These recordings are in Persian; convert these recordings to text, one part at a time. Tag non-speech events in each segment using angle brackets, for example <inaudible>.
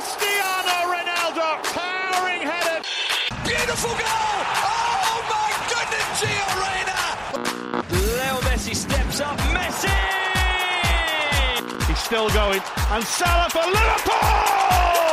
Cristiano Ronaldo, towering header. Beautiful goal! Oh my goodness, Gio Reyna! Leo Messi steps up. Messi! He's still going. And Salah for Liverpool!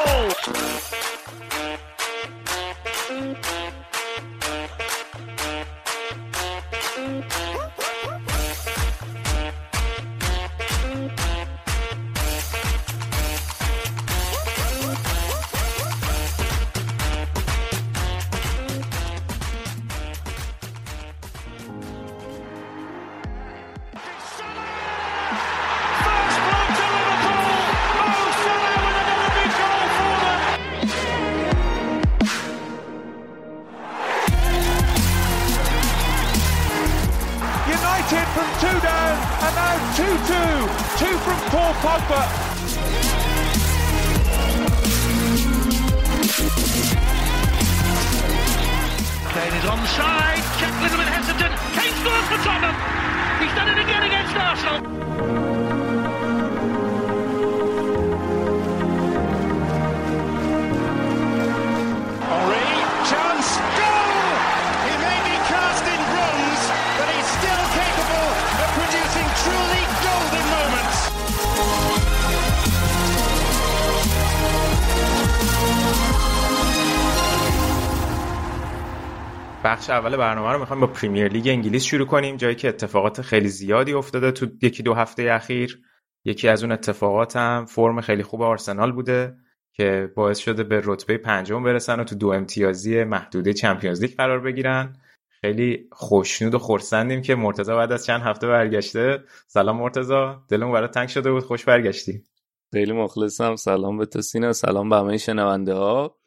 بخش اول برنامه رو می‌خوایم با پریمیر لیگ انگلیس شروع کنیم جایی که اتفاقات خیلی زیادی افتاده تو یکی دو هفته اخیر. یکی از اون اتفاقات هم فرم خیلی خوب آرسنال بوده که باعث شده به رتبه پنجم برسن و تو دو امتیازی محدوده چمپیونز لیگ قرار بگیرن. خیلی خوشنود و خرسندیم که مرتضی بعد از چند هفته برگشته. سلام مرتضی دلمون برات تنگ شده بود خوش برگشتی. خیلی مخلصم سلام به تو سینا سلام به همه شنونده ها.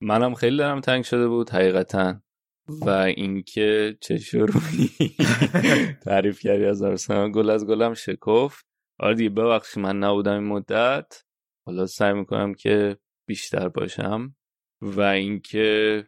منم خیلی دارم تنگ شده بود حقیقتا. و اینکه چه شروعی <laughs> تعریف کردی از آرسنال. گل از گلم شکفت. آره دیگه ببخشی من نبودم این مدت. حالا سعی می‌کنم که بیشتر باشم. و اینکه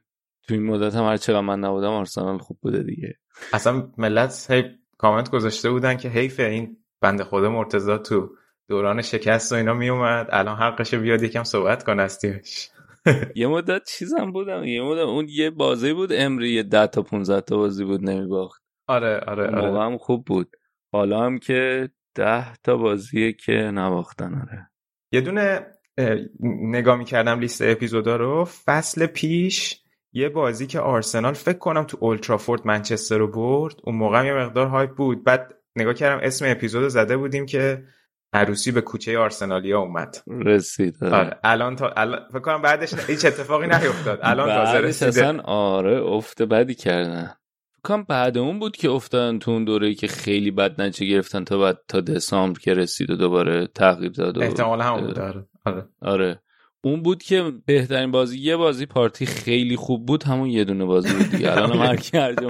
تو این مدت هم هر چقدر من نبودم آرسنال خوب بوده دیگه. اصلا ملت هی کامنت گذاشته بودن که حیف این بنده خدا مرتضی تو دوران شکست و اینا میومد. الان حقش بیاد یکم صحبت کنه از تیمش <laughs> یه مدت چیزم بودم یه مدت اون یه بازی بود امری یه 10 تا 15 تا بازی بود نمیباخت. آره آره اون موقع آره. هم خوب بود. حالا هم که 10 تا بازیه که نباختن آره. یه دونه اه، نگاه می‌کردم لیست اپیزودا رو فصل پیش یه بازی که آرسنال فکر کنم تو اولترافورد منچستر رو برد اون موقع هم یه مقدار هایپ بود. بعد نگاه کردم اسم اپیزود زده بودیم که عروسی به کوچه آرسنالیا اومد. رسید. آره. الان تا الان فکر کنم بعدش هیچ اتفاقی نیفتاد. الان تازه رسیده. اصلا آره افت بدی کردن. فکر کنم بعد اون بود که افتادن تو اون دوره که خیلی بد نتیجه گرفتن تا بعد تا دسامبر که رسید و دوباره تغییر داد و احتمال هم بود آره. آره. آره. اون بود که بهترین بازی یه بازی پارتی خیلی خوب بود همون یه دونه بازی بود دیگه. الان هر کی هر جا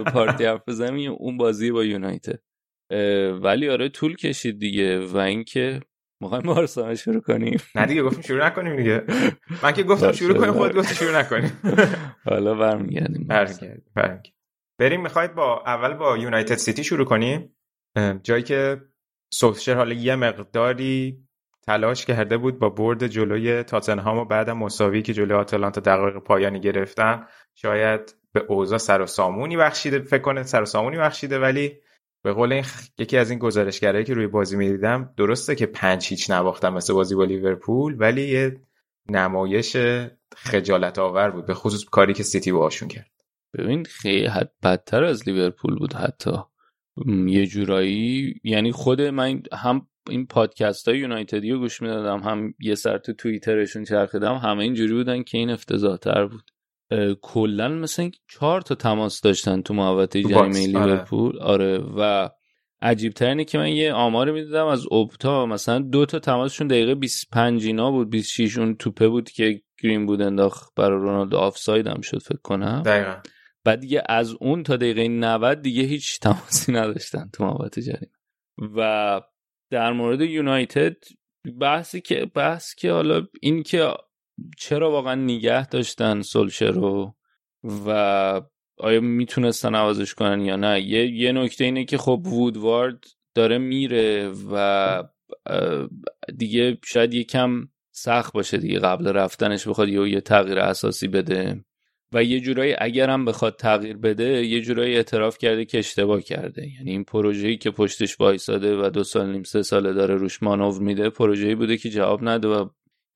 پارتی حرف بزنه اون بازی با یونایتد. ولی آره طول کشید دیگه و اینکه می‌خوایم با آرسنال شروع کنیم. نه دیگه گفتیم شروع نکنیم دیگه. من که گفتم شروع کنیم خودت گفتی شروع نکنیم. <laughs> حالا برمیگردیم. بریم می‌خواید با اول با یونایتد سیتی شروع کنیم؟ جایی که سولشر حالا یه مقداری تلاش کرده بود با برد جلوی تاتنهام و بعدم مساوی که جلوی آتلانتا دقایق پایانی گرفتن شاید به اوضاع سر و سامونی بخشیده فکر کنه سر و سامونی بخشیده ولی به قول یکی از این گزارشگرایی که روی بازی می‌دیدم درسته که پنج هیچ نباختن مثل بازی با لیورپول ولی یه نمایش خجالت آور بود به خصوص کاری که سیتی باهاشون کرد. ببین خیلی حد بدتر از لیورپول بود حتی. یه جورایی یعنی خود من هم این پادکست های یونایتدی رو گوش می‌دادم هم یه سر تو توییترشون چرخیدم همه اینجوری بودن که این افتضاح تر بود. کلا مثلا چهار تا تماس داشتن تو محوطه جریمه آره. لیورپول. آره. و عجیب اینه که من یه آمار می‌دیدم از اوپتا مثلا دو تا تماسشون دقیقه 25 اینا بود. 26 اون توپه بود که گرین بود انداخت برای رونالدو. آفساید هم شد فکر کنم. دقیقا. بعد دیگه از اون تا دقیقه 90 دیگه هیچ تماسی <laughs> نداشتن تو محوطه جریمه. و در مورد یونایتد بحثی که بحث که حالا این که چرا واقعا نگه داشتن سولشر رو و آیا می‌تونستن عوضش کنن یا نه؟ یه, یه نکته اینه که خب وودوارد داره میره و دیگه شاید یکم سخت باشه دیگه قبل رفتنش بخواد یه, یه تغییر اساسی بده و یه جورایی اگرم بخواد تغییر بده یه جورایی اعتراف کرده که اشتباه کرده. یعنی این پروژه‌ای که پشتش وایساده و دو سال نیم سه ساله داره روش مانور میده پروژه‌ای بوده که جواب نده و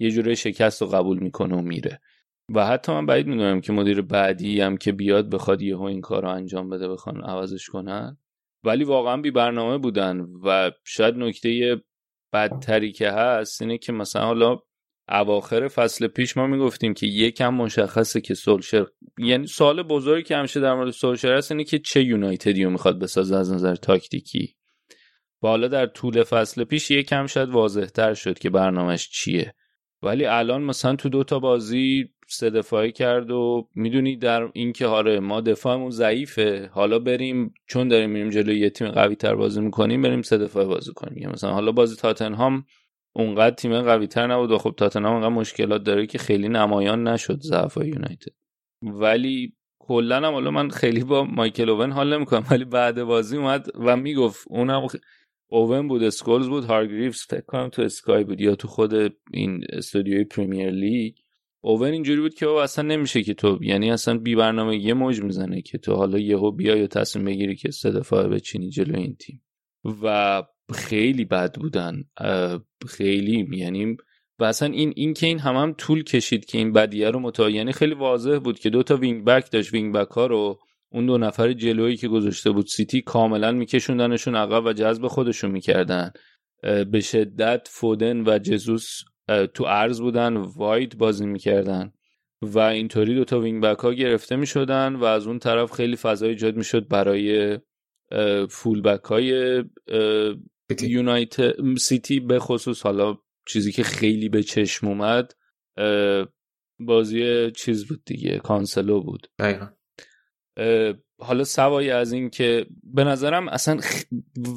یه جورایی شکست رو قبول می‌کنه و میره. و حتی من بعید می‌دونم که مدیر بعدی هم که بیاد بخواد یهو این کار رو انجام بده بخوان عوضش کنن. ولی واقعا بی برنامه بودن و شاید نکته بدتری که هست اینه که مثلا حالا اواخر فصل پیش ما می‌گفتیم که یکم مشخصه که سولشر یعنی سوال بزرگی که همیشه در مورد سولشر هست اینه که چه یونایتدی رو می‌خواد بسازه از نظر تاکتیکی. و حالا در طول فصل پیش یکم شاید واضح تر شد که برنامهش چیه. ولی الان مثلا تو دوتا بازی سه دفاعی کرد و می‌دونی در اینکه آره ما دفاعمون ضعیفه حالا بریم چون داریم میریم جلوی یه تیم قوی تر بازی می‌کنیم بریم سه دفاعی بازی کنیم. مثلا حالا بازی تاتنهام اونقدر تیم قوی تر نبود و خب تاتنهام انقدر مشکلات داره که خیلی نمایان نشد ضعف یونایتد. ولی کلا هم حالا من خیلی با مایکل اوون حال نمی‌کنم ولی بعد بازی اومد و می‌گفت اونم اوون بود اسکولز بود هارگریفز فکر کنم تو اسکای بود یا تو خود این استودیوی پریمیر لیگ. اوون اینجوری بود که اصلا نمیشه که تو یعنی اصلا بی برنامه یه موج می‌زنه که تو حالا یهو بیا یا تصمیم بگیری که سه دفاعه بچینی جلو این تیم. و خیلی بد بودن خیلی یعنی و اصلا این این که این هم, هم طول کشید که این بدیه رو متا یعنی خیلی واضح بود که دو تا wing back داشت wing back ها رو اون دو نفر جلویی که گذاشته بود سیتی کاملا میکشوندنشون عقب و جذب خودشون می‌کردن. به شدت فودن و جزوس تو عرض بودن wide بازی می‌کردن و اینطوری دو تا wing back ها گرفته می‌شدن و از اون طرف خیلی فضای ایجاد می‌شد برای full back های یونایتد سیتی به خصوص. حالا چیزی که خیلی به چشم اومد بازی چیز بود دیگه کانسلو بود. دقیقا. حالا سوای از این که به نظرم اصلا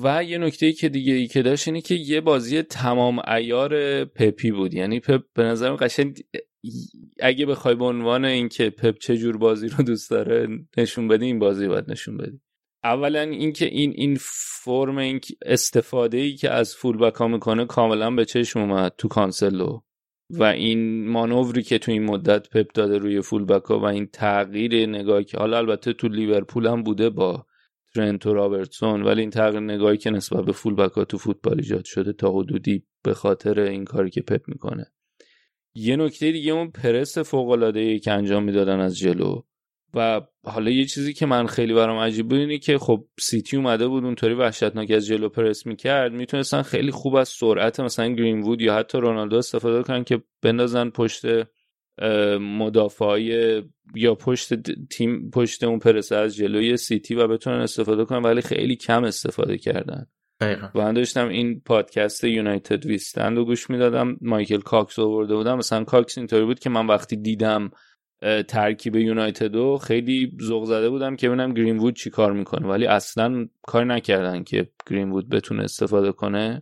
و یه نکته که دیگه ای که داشت اینه که یه بازی تمام عیار پپی بود. یعنی پپ به نظرم قشنگ اگه بخوای به عنوان اینکه پپ چه جور بازی رو دوست داره نشون بدی این بازی باید نشون بدی. اولا اینکه این این فرم این استفاده ای که از full back می‌کنه کاملا به چشم اومد تو کانسلو و این مانوری که تو این مدت پپ داده روی full back و این تغییر نگاهی که حالا البته تو لیورپول هم بوده با ترنت و رابرتسون ولی این تغییر نگاهی که نسبت به full back تو فوتبال ایجاد شده تا حدودی به خاطر این کاری که پپ می‌کنه. یه نکته دیگه اون پرس فوق العاده که انجام می‌دادن از جلو. و حالا یه چیزی که من خیلی برام عجیب بود اینه که خب سیتی اومده بود اونطوری وحشتناک از جلو پرس می‌کرد. می‌تونستن خیلی خوب از سرعت مثلا گرین وود یا حتی رونالدو استفاده کنن که بندازن پشت مدافعای یا پشت تیم پشت اون پرس از جلوی سیتی و بتونن استفاده کنن ولی خیلی کم استفاده کردن. دقیقا. و من داشتم این پادکست United We Stand رو گوش می‌دادم. مایکل کاکس آورده بودن. مثلا کاکس اینطوری بود که من وقتی دیدم ترکیب یونایتدو خیلی ذوق زده بودم که ببینم گرین وود چی کار می‌کنه. ولی اصلا کار نکردن که گرین وود بتونه استفاده کنه.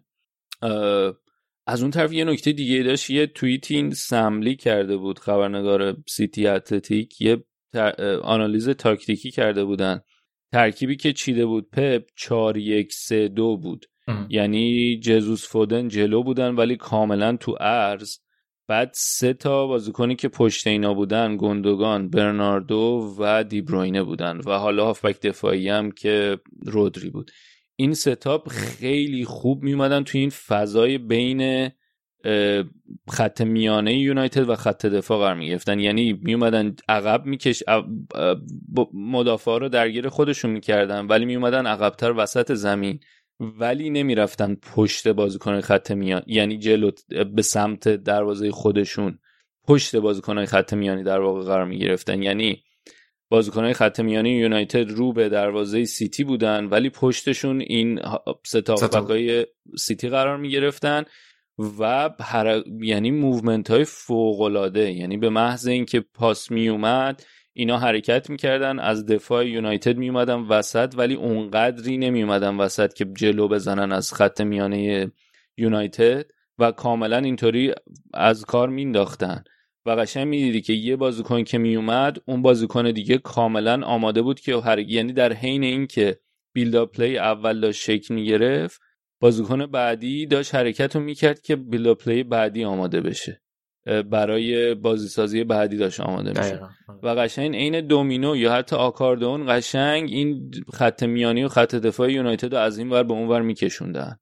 از اون طرف یه نکته دیگه داشت. یه توییت این سملی کرده بود. خبرنگار سیتی اتلتیک یه آنالیز تاکتیکی کرده بودن. ترکیبی که چیده بود پپ 4 1 3 2 بود. یعنی جزوس فودن جلو بودن ولی کاملا تو ارز بعد سه تا بازیکنی که پشت اینا بودن گندگان برناردو و دیبروینه بودن و حالا هافبک دفاعی هم که رودری بود. این ستاپ خیلی خوب میومدن تو این فضای بین خط میانه یونایتد و خط دفاع قرار می‌گرفتن. یعنی میومدن عقب میکش مدافع رو درگیر خودشون می‌کردن ولی میومدن عقبتر وسط زمین. ولی نمی‌رفتن پشت بازیکن خط میان. یعنی جلو به سمت دروازه خودشون پشت بازیکن خط میانی در واقع قرار می گرفتن یعنی بازیکنهای خط میانی یونایتد رو به دروازه سیتی بودن ولی پشتشون این ستاقهای سیتی قرار می گرفتن و هر... یعنی movement های فوق العاده یعنی به محض اینکه پاس می اومد اینا حرکت می‌کردن از دفاع یونایتد میومدن وسط ولی اونقدری نمیومدن وسط که جلو بزنن از خط میانه یونایتد و کاملا اینطوری از کار مینداختن و قشنگ می‌دیدی که یه بازیکن که میومد اون بازیکن دیگه کاملا آماده بود که هر یعنی در حین اینکه build play اول داشت شکل می‌گرفت بازیکن بعدی داشت حرکت رو می‌کرد که build play بعدی آماده بشه. برای بازیسازی بعدی داشت آماده میشه و قشنگ عین دومینو یا حتی آکاردئون قشنگ این خط میانی و خط دفاع یونایتد رو از این ور به اون ور میکشوندن.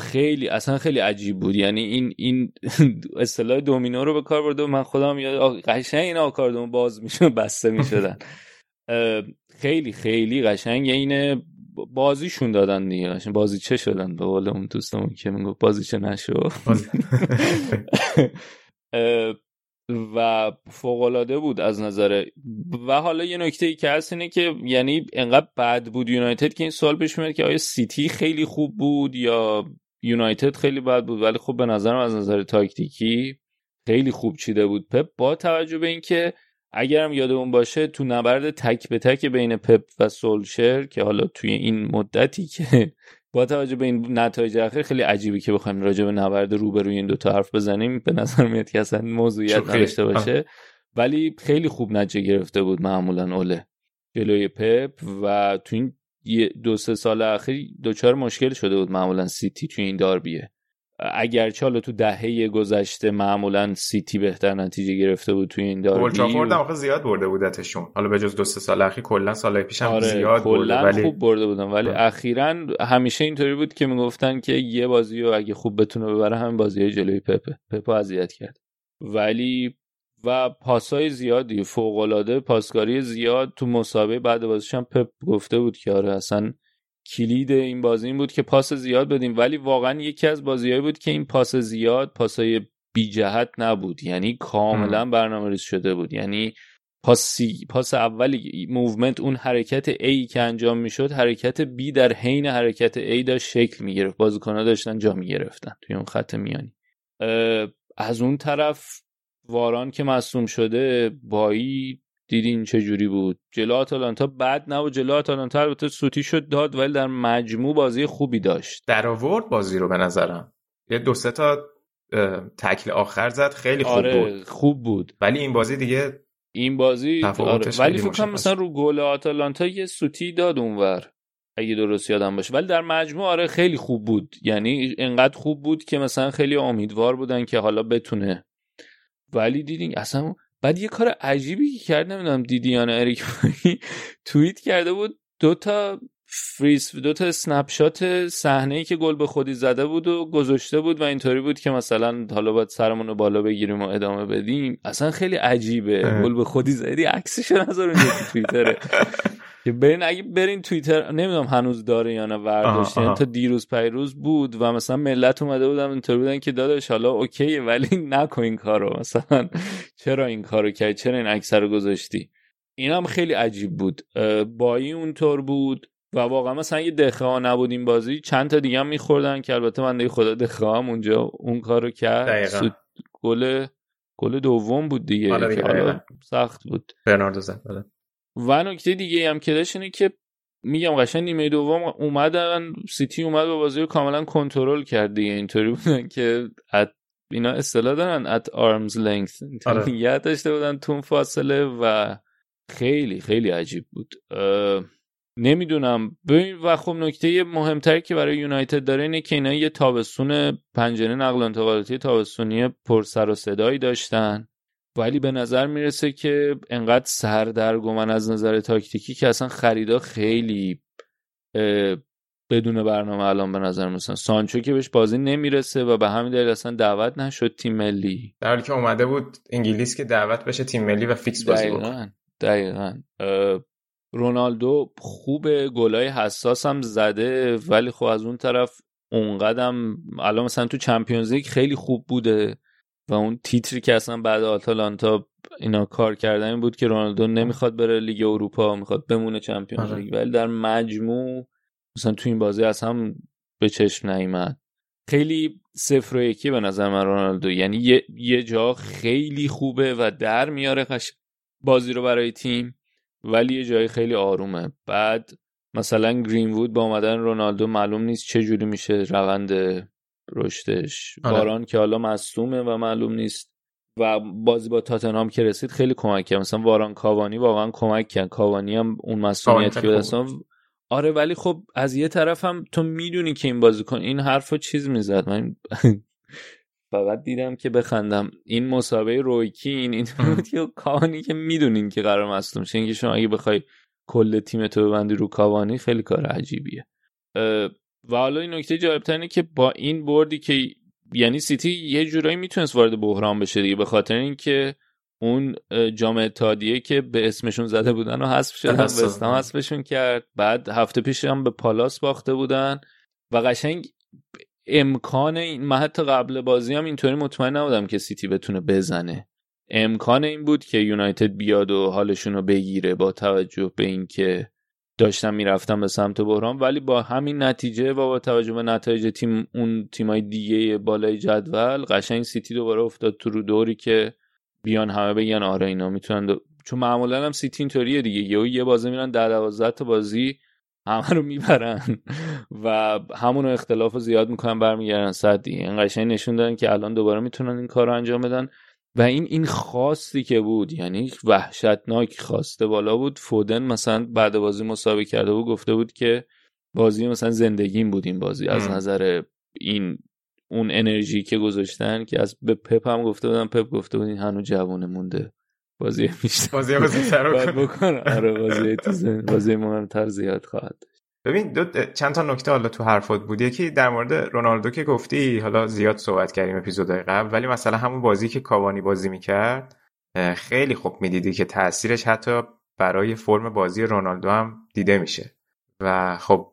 خیلی اصلا خیلی عجیب بود. یعنی این این <laughs> اصطلاح دومینو رو به کار برده و من خودم یاد قشنگ این آکاردون باز میشه بسته می‌شدن. <laughs> خیلی خیلی قشنگ اینه بازیشون دادن دیگه. بازی چه شدن به قول اون دوستمون که می‌گفت بازی <laughs> چه نشو و فوقالعاده بود از نظر و حالا یه نکته ای که هست اینه که یعنی انقدر بد بود یونایتد که این سوال پیش میاد که آیا سیتی خیلی خوب بود یا یونایتد خیلی بد بود. ولی خب به نظرم از نظر تاکتیکی خیلی خوب چیده بود. پپ با توجه به اینکه اگرم یادمون باشه تو نبرد تک به تک بین پپ و سولشر که حالا توی این مدتی که <laughs> با توجه به این نتایج اخیر خیلی عجیبه که بخوایم راجع به نبرد روبروی این دوتا حرف بزنیم به نظر میاد که اصلا موضوعیت نداشته باشه. ولی خیلی خوب نتیجه گرفته بود معمولا اوله جلوی پپ و تو این دو سه سال اخیر دوچار مشکل شده بود معمولا سیتی تو این داربیه. اگرچه حالا تو دهه گذشته معمولا سیتی بهتر نتیجه گرفته بود توی این داربی اولترافورد هم زیاد برده بودتشون حالا به جز دو سه سال اخیر کلا سال پیش هم آره، زیاد برده ولی خوب برده بودن. ولی اخیرا همیشه اینطوری بود که می‌گفتن که یه بازی رو اگه خوب بتونه ببره همین بازی جلوی پپه. پپو اذیت کرد. ولی و پاسای زیادی فوق العاده پاسکاری زیاد تو مسابقه بعد بازیش هم پپ گفته بود که آره اصلا کلید این بازی این بود که پاس زیاد بدیم. ولی واقعا یکی از بازیهایی بود که این پاس زیاد پاسای بی جهت نبود. یعنی کاملا برنامه ریزی شده بود. یعنی پاس, پاس اولی movement اون حرکت A که انجام می‌شد حرکت B در حین حرکت A داشت شکل می‌گرفت. بازیکنها داشتن جا می‌گرفتن توی اون خط میانی. از اون طرف واران که مصدوم شده بایی دیدین چه جوری بود؟ جلو آتالانتا بد نبود جلو آتالانتا البته سوتی شد داد ولی در مجموع بازی خوبی داشت. در آورد بازی رو به نظرم. یه دو سه تا تکل آخر زد خیلی خوب آره، بود. خوب بود. ولی این بازی دیگه این بازی آره. ولی فکر کنم مثلا رو گل آتالانتا یه سوتی داد اونور اگه درست یادم باشه. ولی در مجموع آره خیلی خوب بود. یعنی انقدر خوب بود که مثلا خیلی امیدوار بودن که حالا بتونه. ولی دیدین اصلا بعد یه کار عجیبی که کرد نمی‌دونم دیدی یا نه اریک توییت کرده بود دو تا فریز دو تا snapshot صحنه ای که گل به خودی زده بود و گذاشته بود و اینطوری بود که مثلا حالا باید سرمون رو بالا بگیریم و ادامه بدیم. اصلا خیلی عجیبه. گل به خودی زدی عکسش نذار اونجا تو توییتره. <laughs> که برین اگه برین توییتر نمی‌دونم هنوز داره یا نه ورداشت یعنی تا دیروز پریروز بود و مثلا ملت اومده بودن اینطور بودن که داداش حالا OK ه ولی <laughs> نکن این کارو مثلا چرا این کارو کردی؟ چرا این عکس رو گذاشتی؟ این هم خیلی عجیب بود. بایی اونطور بود و واقعا مثلا یه دخه ها نبود این بازی چند تا دیگه هم میخوردن که البته من خدا دخه هم اونجا اون کارو کرد. گل گل دوم بود دیگه, آره سخت بود. برناردو زد بله. و نکته دیگه هم که داشت اینه که میگم قشنگ نیمه دوم اومدن سیتی اومد با بازی رو کاملا کنترل کرد دیگه اینطوری بودن که ات اینا اصطلاح دارن ات آرمز لنگث یه داشته بودن تون فاصله و خیلی خیلی عجیب بود. نمی‌دونم. ببین و خب نکته مهمتری که برای یونایتد داره اینه که اینا یه تابستون پنجره نقل و انتقالاتی تابستونی پر سر و صدایی داشتن. ولی به نظر می‌رسه که انقدر سردرگمن از نظر تاکتیکی که اصلا خریدا خیلی بدون برنامه الان به نظر مثلا سانچو که بهش بازی نمی‌رسه و به همین دلیل اصلا دعوت نشد تیم ملی در حالی که اومده بود انگلیس که دعوت بشه تیم ملی و فیکس بازی دقیقا. دقیقا. رونالدو خوب گلای حساس هم زده ولی خب از اون طرف اونقدم الان مثلا تو Champions League خیلی خوب بوده و اون تیتری که اصلا بعد آتالانتا اینا کار کردن این بود که رونالدو نمی‌خواد بره لیگ اروپا می‌خواد بمونه Champions آره. لیگ. ولی در مجموع مثلا تو این بازی از هم به چشم نیامد خیلی صفر و یکی به نظر من رونالدو. یعنی یه, یه جا خیلی خوبه و در میاره بازی رو برای تیم ولی یه جای خیلی آرومه. بعد مثلا گرین وود با اومدن رونالدو معلوم نیست چه جوری میشه روند رشدش. آره. باران که حالا مصومه و معلوم نیست. و بازی با تاتنهام که رسید خیلی کمک کرد. مثلا واران کاوانی واقعا کمک کرد. کاوانی هم اون مسئولیت که آره ولی خب از یه طرف هم تو می‌دونی که این بازیکن این حرفو چیز می‌زد؟ من <laughs> فقط دیدم که بخندم. این مسابقه رویکین این بود که کاوانی که می‌دونین که قرار مصدوم شه. اینکه شما اگه بخوای کل تیم تو ببندی رو کاوانی خیلی کار عجیبیه. و حالا این نکته جالب اینه که با این بردی که یعنی سیتی یه جورایی می‌تونست وارد بحران بشه دیگه به خاطر اینکه اون جام اتحادیه که به اسمشون زده بودن و حذف شدن وستام حذفشون کرد. بعد هفته پیش هم به پالاس باخته بودن و قشنگ امکان این من حتی قبل بازی هم اینطوری مطمئن نبودم که سیتی بتونه بزنه. امکان این بود که یونایتد بیاد و حالشون رو بگیره با توجه به اینکه داشتم می‌رفتم به سمت بحران. ولی با همین نتیجه و با توجه به نتایج تیم اون تیمای دیگه بالای جدول قشنگ سیتی دوباره افتاد تو رو دوری که بیان همه بگن آره اینا می‌تونن چون معمولا هم سیتی اینطوریه دیگه. یه یه بازی میرن در دوازده تا بازی همه رو می‌برن <laughs> و همون اختلاف رو زیاد می‌کنن برمیگردن صد دیگه این قشنگ نشون دادن که الان دوباره می‌تونن این کار رو انجام بدن. و این این خاصی که بود یعنی وحشتناک خواسته بالا بود. فودن مثلا بعد بازی مسابقه کرده بود گفته بود که بازی مثلا زندگیم بود این بازی. از نظر این اون انرژی که گذاشتن که از به پپ هم گفته بودم پپ گفته بود این هنوز جوونه مونده. بازی میشه بازی بازی سر بکنه. آره بازی بازی مهمتر زیاد خواهد ببین دو چند تا نکته حالا تو حرفات بود. یکی در مورد رونالدو که گفتی حالا زیاد صحبت کردیم اپیزودهای قبل ولی مثلا همون بازی که کاوانی بازی می‌کرد خیلی خوب می‌دیدی که تاثیرش حتی برای فرم بازی رونالدو هم دیده میشه. و خب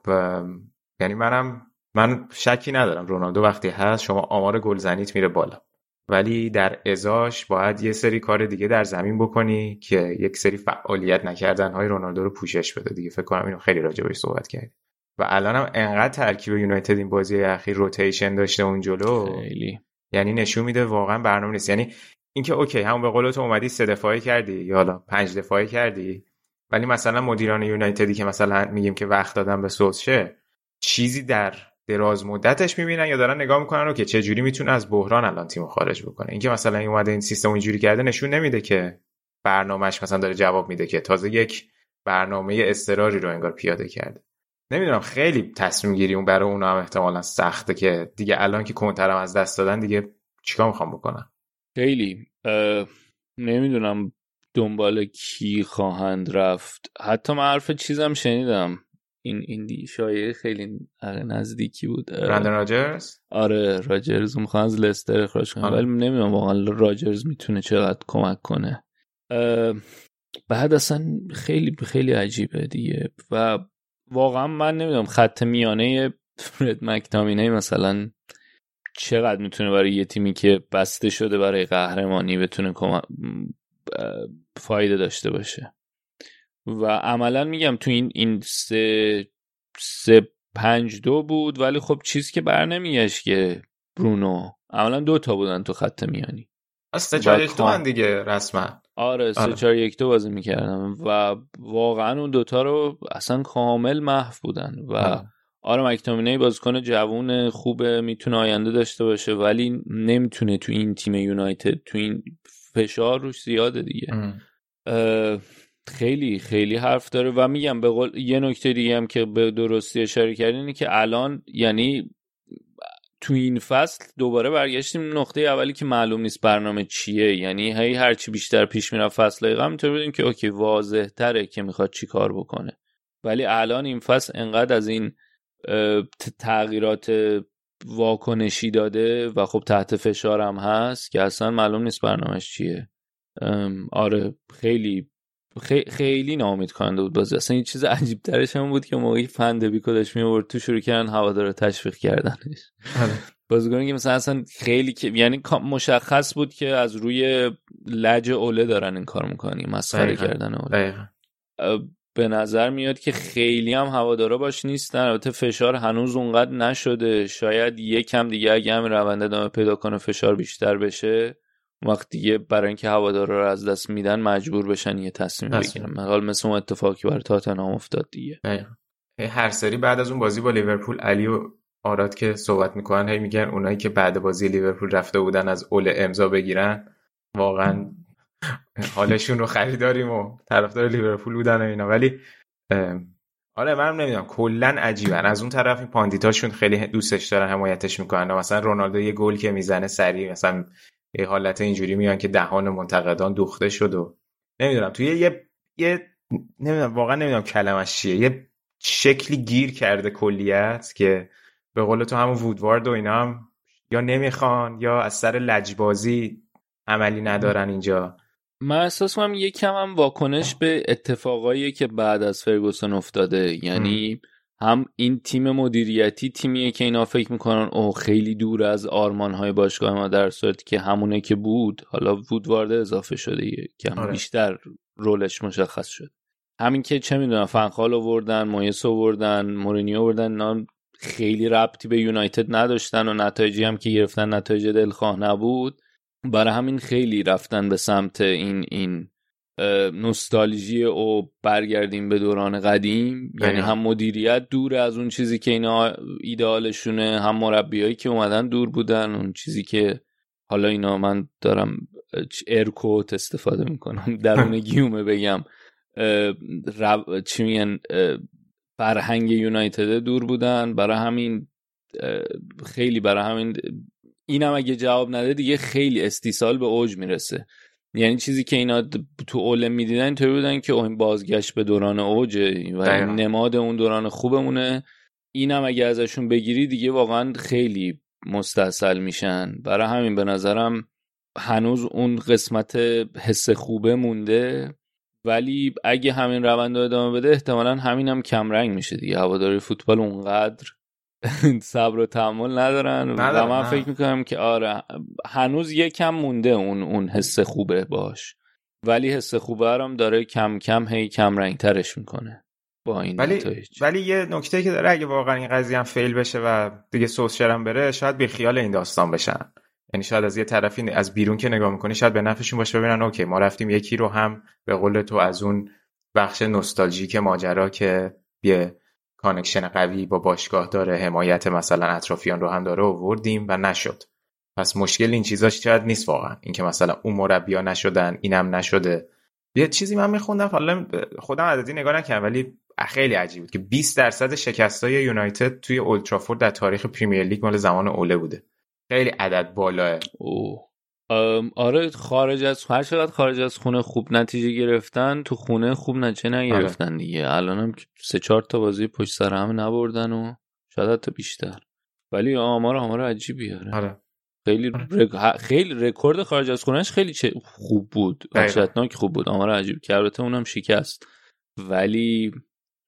یعنی منم من شکی ندارم. رونالدو وقتی هست شما آمار گلزنیت میره بالا. ولی در ازاش باید یه سری کار دیگه در زمین بکنی که یک سری فعالیت نکردن های رونالدو رو پوشش بده دیگه. فکر کنم اینو خیلی راجع بهش صحبت کردیم. و الان هم انقدر ترکیب یونایتد این بازی اخیر روتیشن داشته اون جلو. خیلی. یعنی نشون میده واقعا برنامه نیست. یعنی اینکه اوکی همون به قول تو اومدی سه دفاعی کردی یا حالا پنج دفاعی کردی ولی مثلا مدیران یونایتدی که مثلا میگیم که وقت دادن به سوسشه چیزی در دراز مدتش می‌بینن یا دارن نگاه می‌کنن رو که چه جوری می‌تونه از بحران الان تیمو خارج بکنه. اینکه مثلا این اومده این سیستم اینجوری کرده نشون نمیده که برنامهش مثلا داره جواب میده که تازه یک برنامه استراری رو انگار پیاده کرده. نمی‌دونم خیلی تصمیم گیری اون برای اونا هم احتمالا سخته که دیگه الان که کنترم از دست دادن دیگه چیکار می‌خوام بکنم خیلی نمی‌دونم دنبال کی خواهند رفت. حتی من حرف چیزم شنیدم. این این شایعه خیلی نزدیکی بود. برندن راجرز؟ آره راجرز. می‌خوان از لستر اخراج کنه آره. ولی نمی‌دونم واقعا راجرز می‌تونه چقدر کمک کنه. بعد اصلا خیلی خیلی عجیبه دیگه. و واقعا من نمی‌دونم خط میانه فرد مکتامینه مثلا چقدر می‌تونه برای یه تیمی که بسته شده برای قهرمانی بتونه فایده داشته باشه. و عملا میگم تو این این سه سه پنج دو بود ولی خب چیزی که بر نمیگشت که برونو. عملا دو تا بودن تو خط میانی. سه چهار یک دو دیگه رسما. آره سه آره. چهار یک دو بازی می‌کردم و واقعا اون دوتا رو اصلا کامل محو بودن و آره, آره مکتومینه بازیکن جوون خوبه می‌تونه آینده داشته باشه ولی نمی‌تونه تو این تیم یونایتد تو این فشار روش زیاده دیگه. خیلی خیلی حرف داره و میگم به قول یه نکته دیگه هم که به درستی اشاره کردین که الان یعنی تو این فصل دوباره برگشتیم نقطه اولی که معلوم نیست برنامه چیه. یعنی هی هرچی بیشتر پیش میره فصل قبل بودیم که اوکی واضح تره که می‌خواد چی کار بکنه. ولی الان این فصل انقدر از این تغییرات واکنشی داده و خب تحت فشار هم هست که اصلا معلوم نیست برنامهش چیه. آره خیلی خیلی نامید کننده بود بازی. اصلا این چیز عجیب ترش هم بود که موقعی فند بیکو داشت میورد تو شروع کردن هوادارا تشویق کردنش. آره. بازیکنی که مثلا اصلا خیلی که یعنی مشخص بود که از روی لج اوله دارن این کار می‌کنن مسخره کردن اوله. به نظر میاد که خیلی هم هوادارا باش نیستن. البته فشار هنوز اونقدر نشده. شاید یکم دیگه اگه هم رونده ادامه پیدا کنه فشار بیشتر بشه. وقت دیگه برای اینکه هوادارا رو از دست میدن مجبور بشن یه تصمیم بگیرن. حال مثل اون اتفاقی برای تاتنهام افتاد دیگه. هر سری بعد از اون بازی با لیورپول علی و آراد که صحبت می‌کنن هی میگن اونایی که بعد بازی لیورپول رفته بودن از اول امضا بگیرن واقعا حالشون رو خریداریم و طرفدار لیورپول بودن و اینا. ولی آره منم نمی‌دونم. کلا عجیبن. از اون طرف این پاندیتاشون خیلی دوستش دارن حمایتش می‌کنن. مثلا رونالدو یه گل که می‌زنه سریع مثلا یه حالت اینجوری میان که دهان منتقدان دوخته شد و نمی‌دونم توی یه یه نمی‌دونم واقعا نمی‌دونم کلمش چیه. یه شکلی گیر کرده کلیت که به قول تو همون وودوارد و اینا هم یا نمی‌خوان یا از سر لجبازی عملی ندارن اینجا. من احساس کنم یکم هم واکنش به اتفاقایی که بعد از فرگوسون افتاده. یعنی هم این تیم مدیریتی تیمیه که اینا فکر می‌کنن او خیلی دور از آرمان های باشگاه ما در صورتی که همونه که بود حالا وودوارد اضافه شده کم آره. بیشتر رولش مشخص شد همین که چه می‌دونم فنخال آوردن مایس آوردن مورینیو آوردن خیلی ربطی به یونایتد نداشتن و نتایجی هم که گرفتن نتایج دلخواه نبود برای همین خیلی رفتن به سمت این این نوستالژی و برگردیم به دوران قدیم. یعنی هم مدیریت دور از اون چیزی که اینا ایدئالشونه هم مربیایی که اومدن دور بودن اون چیزی که حالا اینا من دارم ارکوت استفاده می‌کنم <laughs> درون <laughs> گیومه بگم. چی میگن؟ فرهنگ یونایتد دور بودن. برای همین خیلی برای همین اینم اگه جواب نده دیگه خیلی استیصال به اوج می‌رسه. یعنی چیزی که اینا تو اول می‌دیدن اینطوری بودن که این بازگشت به دوران اوجه و نماد اون دوران خوبمونه. اینم اگه ازشون بگیری دیگه واقعا خیلی مستصل میشن. برای همین به نظرم هنوز اون قسمت حس خوبه مونده. ولی اگه همین روند ادامه بده احتمالا همین هم کمرنگ میشه دیگه. هواداری فوتبال اونقدر <laughs> صبر و تحمل ندارن. و من فکر می‌کنم که آره هنوز یکم مونده اون اون حس خوبه باش. ولی حس خوبه هم داره کم کم هی کم رنگ ترش می‌کنه با این ولی ولی یه نکته که داره اگه واقعا این قضیه هم فیل بشه و دیگه سوس هم بره شاید بی خیال این داستان بشن. یعنی شاید از یه طرفی از بیرون که نگاه می‌کنی شاید به نفعشون باشه ببینن OK ما رفتیم یکی رو هم به قول تو از اون بخش نوستالژیک ماجرا که یه connection قوی با باشگاه داره حمایت مثلا اطرافیان رو هم داره آوردیم و نشد. پس مشکل این چیزاش شاید نیست واقعا. اینکه مثلا اون مربیا نشدن اینم نشده. یه چیزی من میخوندم حالا خودم عددی نگاه نکردم ولی خیلی عجیب بود که 20 درصد شکستای یونایتد توی اولدترافورد در تاریخ Premier League مال زمان اوله بوده. خیلی عدد بالاه. آره خارج از هر چقدر خارج از خونه خوب نتیجه گرفتن تو خونه خوب نتیجه نگرفتن آره. دیگه. الان هم سه چهار تا بازی پشت سر هم نبردن و شاید حتی بیشتر. ولی آمار آمار عجیبی آره, آره. خیلی آره. خیلی رکورد خارج از خونهش خیلی چه خوب بود. وحشتناک خوب بود. آمار عجیب که البته اونم شکست. ولی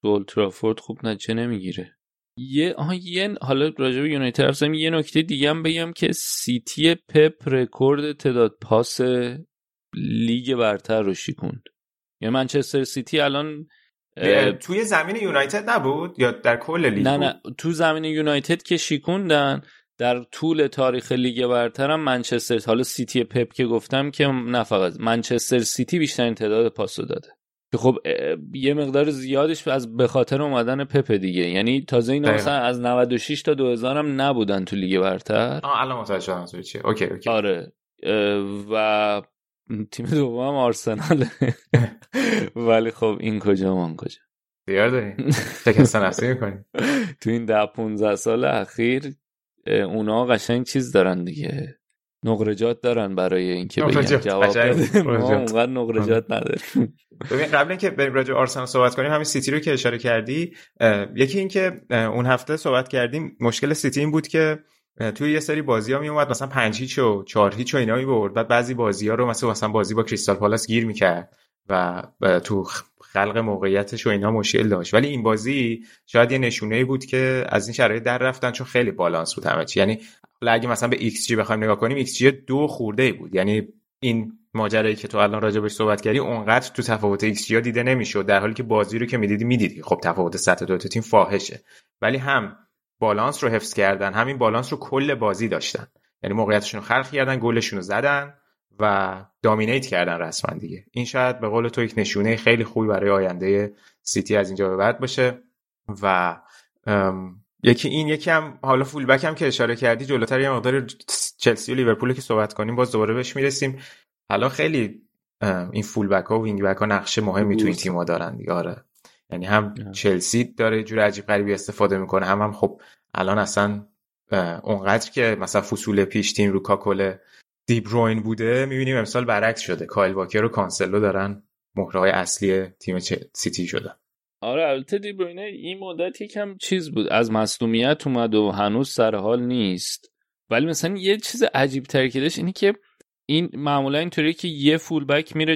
اولترافورد خوب نتیجه نمی‌گیره. یه آها یه حالا راجع به یونایتد یه نکته دیگه هم بگم که سیتی پپ رکورد تعداد پاس لیگ برتر رو شیکوند یعنی منچستر سیتی الان توی زمین یونایتد نبود؟ یا در کل لیگ نه نه تو زمین یونایتد که شیکوندن در طول تاریخ لیگ برتر هم منچستر حالا سیتی پپ که گفتم که نه فقط منچستر سیتی بیشترین تعداد پاس داده. که خب یه مقدار زیادش از به خاطر اومدن پپ دیگه. یعنی تازه این مثلا از 96 تا 2000 هم نبودن تو لیگ برتر. آه الان متوجه شدم چیه؟ OK OK. آره. و تیم دوم آرسنال. <laughs> ولی خب این کجا من کجا. زیاد داریم شکست نفسی می‌کنیم <laughs> تو این ده 15 سال اخیر اونا قشنگ چیز دارن دیگه. نقره‌جات دارن برای اینکه بگن جواب ما اونقدر نقرجات نداریم. ببین قبل اینکه بریم راجع آرسنال صحبت کنیم همین سیتی رو که اشاره کردی یکی اینکه اون هفته صحبت کردیم مشکل سیتی این بود که توی یه سری بازی ها می اومد مثلا 5 هیچ و 4 هیچ و اینا می برد بعد بعضی بازی ها رو مثلا مثلا بازی با کریستال پالاس گیر می‌کرد و تو خلق موقعیتش و اینا مشکل داشت. ولی این بازی شاید یه نشونه بود که از این شرایط در رفتن چون خیلی بالانس بود همه چی. یعنی اگه مثلا به xG بخوایم نگاه کنیم xG دو خورده بود. یعنی این ماجرایی که تو الان راجبش صحبت کردی اونقدر تو تفاوت ایکس جی دیده نمی‌شد در حالی که بازی رو که می‌دیدی می‌دیدی. خب تفاوت سطح دو تیم فاحشه. ولی هم بالانس رو حفظ کردن همین بالانس رو کل بازی داشتن. یعنی موقعیتشون رو خلق کردن گلشون رو زدن و dominate کردن رسما دیگه. این شاید به قول تو یک نشونه خیلی خوبی برای آینده سیتی از اینجا به بعد باشه و یکی این یکی هم حالا full back هم که اشاره کردی جلوتر یه مقدار چلسی و لیورپول که صحبت کنیم باز دوباره بهش می‌رسیم. حالا خیلی این full back ها و wing back ها نقش مهمی تو این تیم‌ها دارن دیگه آره. یعنی هم چلسی داره جور عجیب غریبی استفاده می‌کنه هم هم خب الان اصلا اونقدر که مثلا فصول پیش تیم رو کاکل دیبروین بوده می‌بینیم امسال برعکس شده. کایل واکر و کانسلو دارن مهره اصلی تیم سیتی شدن. آره البته دیبروینه این مدت یکم چیز بود. از مصدومیت اومد و هنوز سر حال نیست. ولی مثلا یه چیز عجیب تری که داشت اینه که این معمولا اینطوری که یه full back میره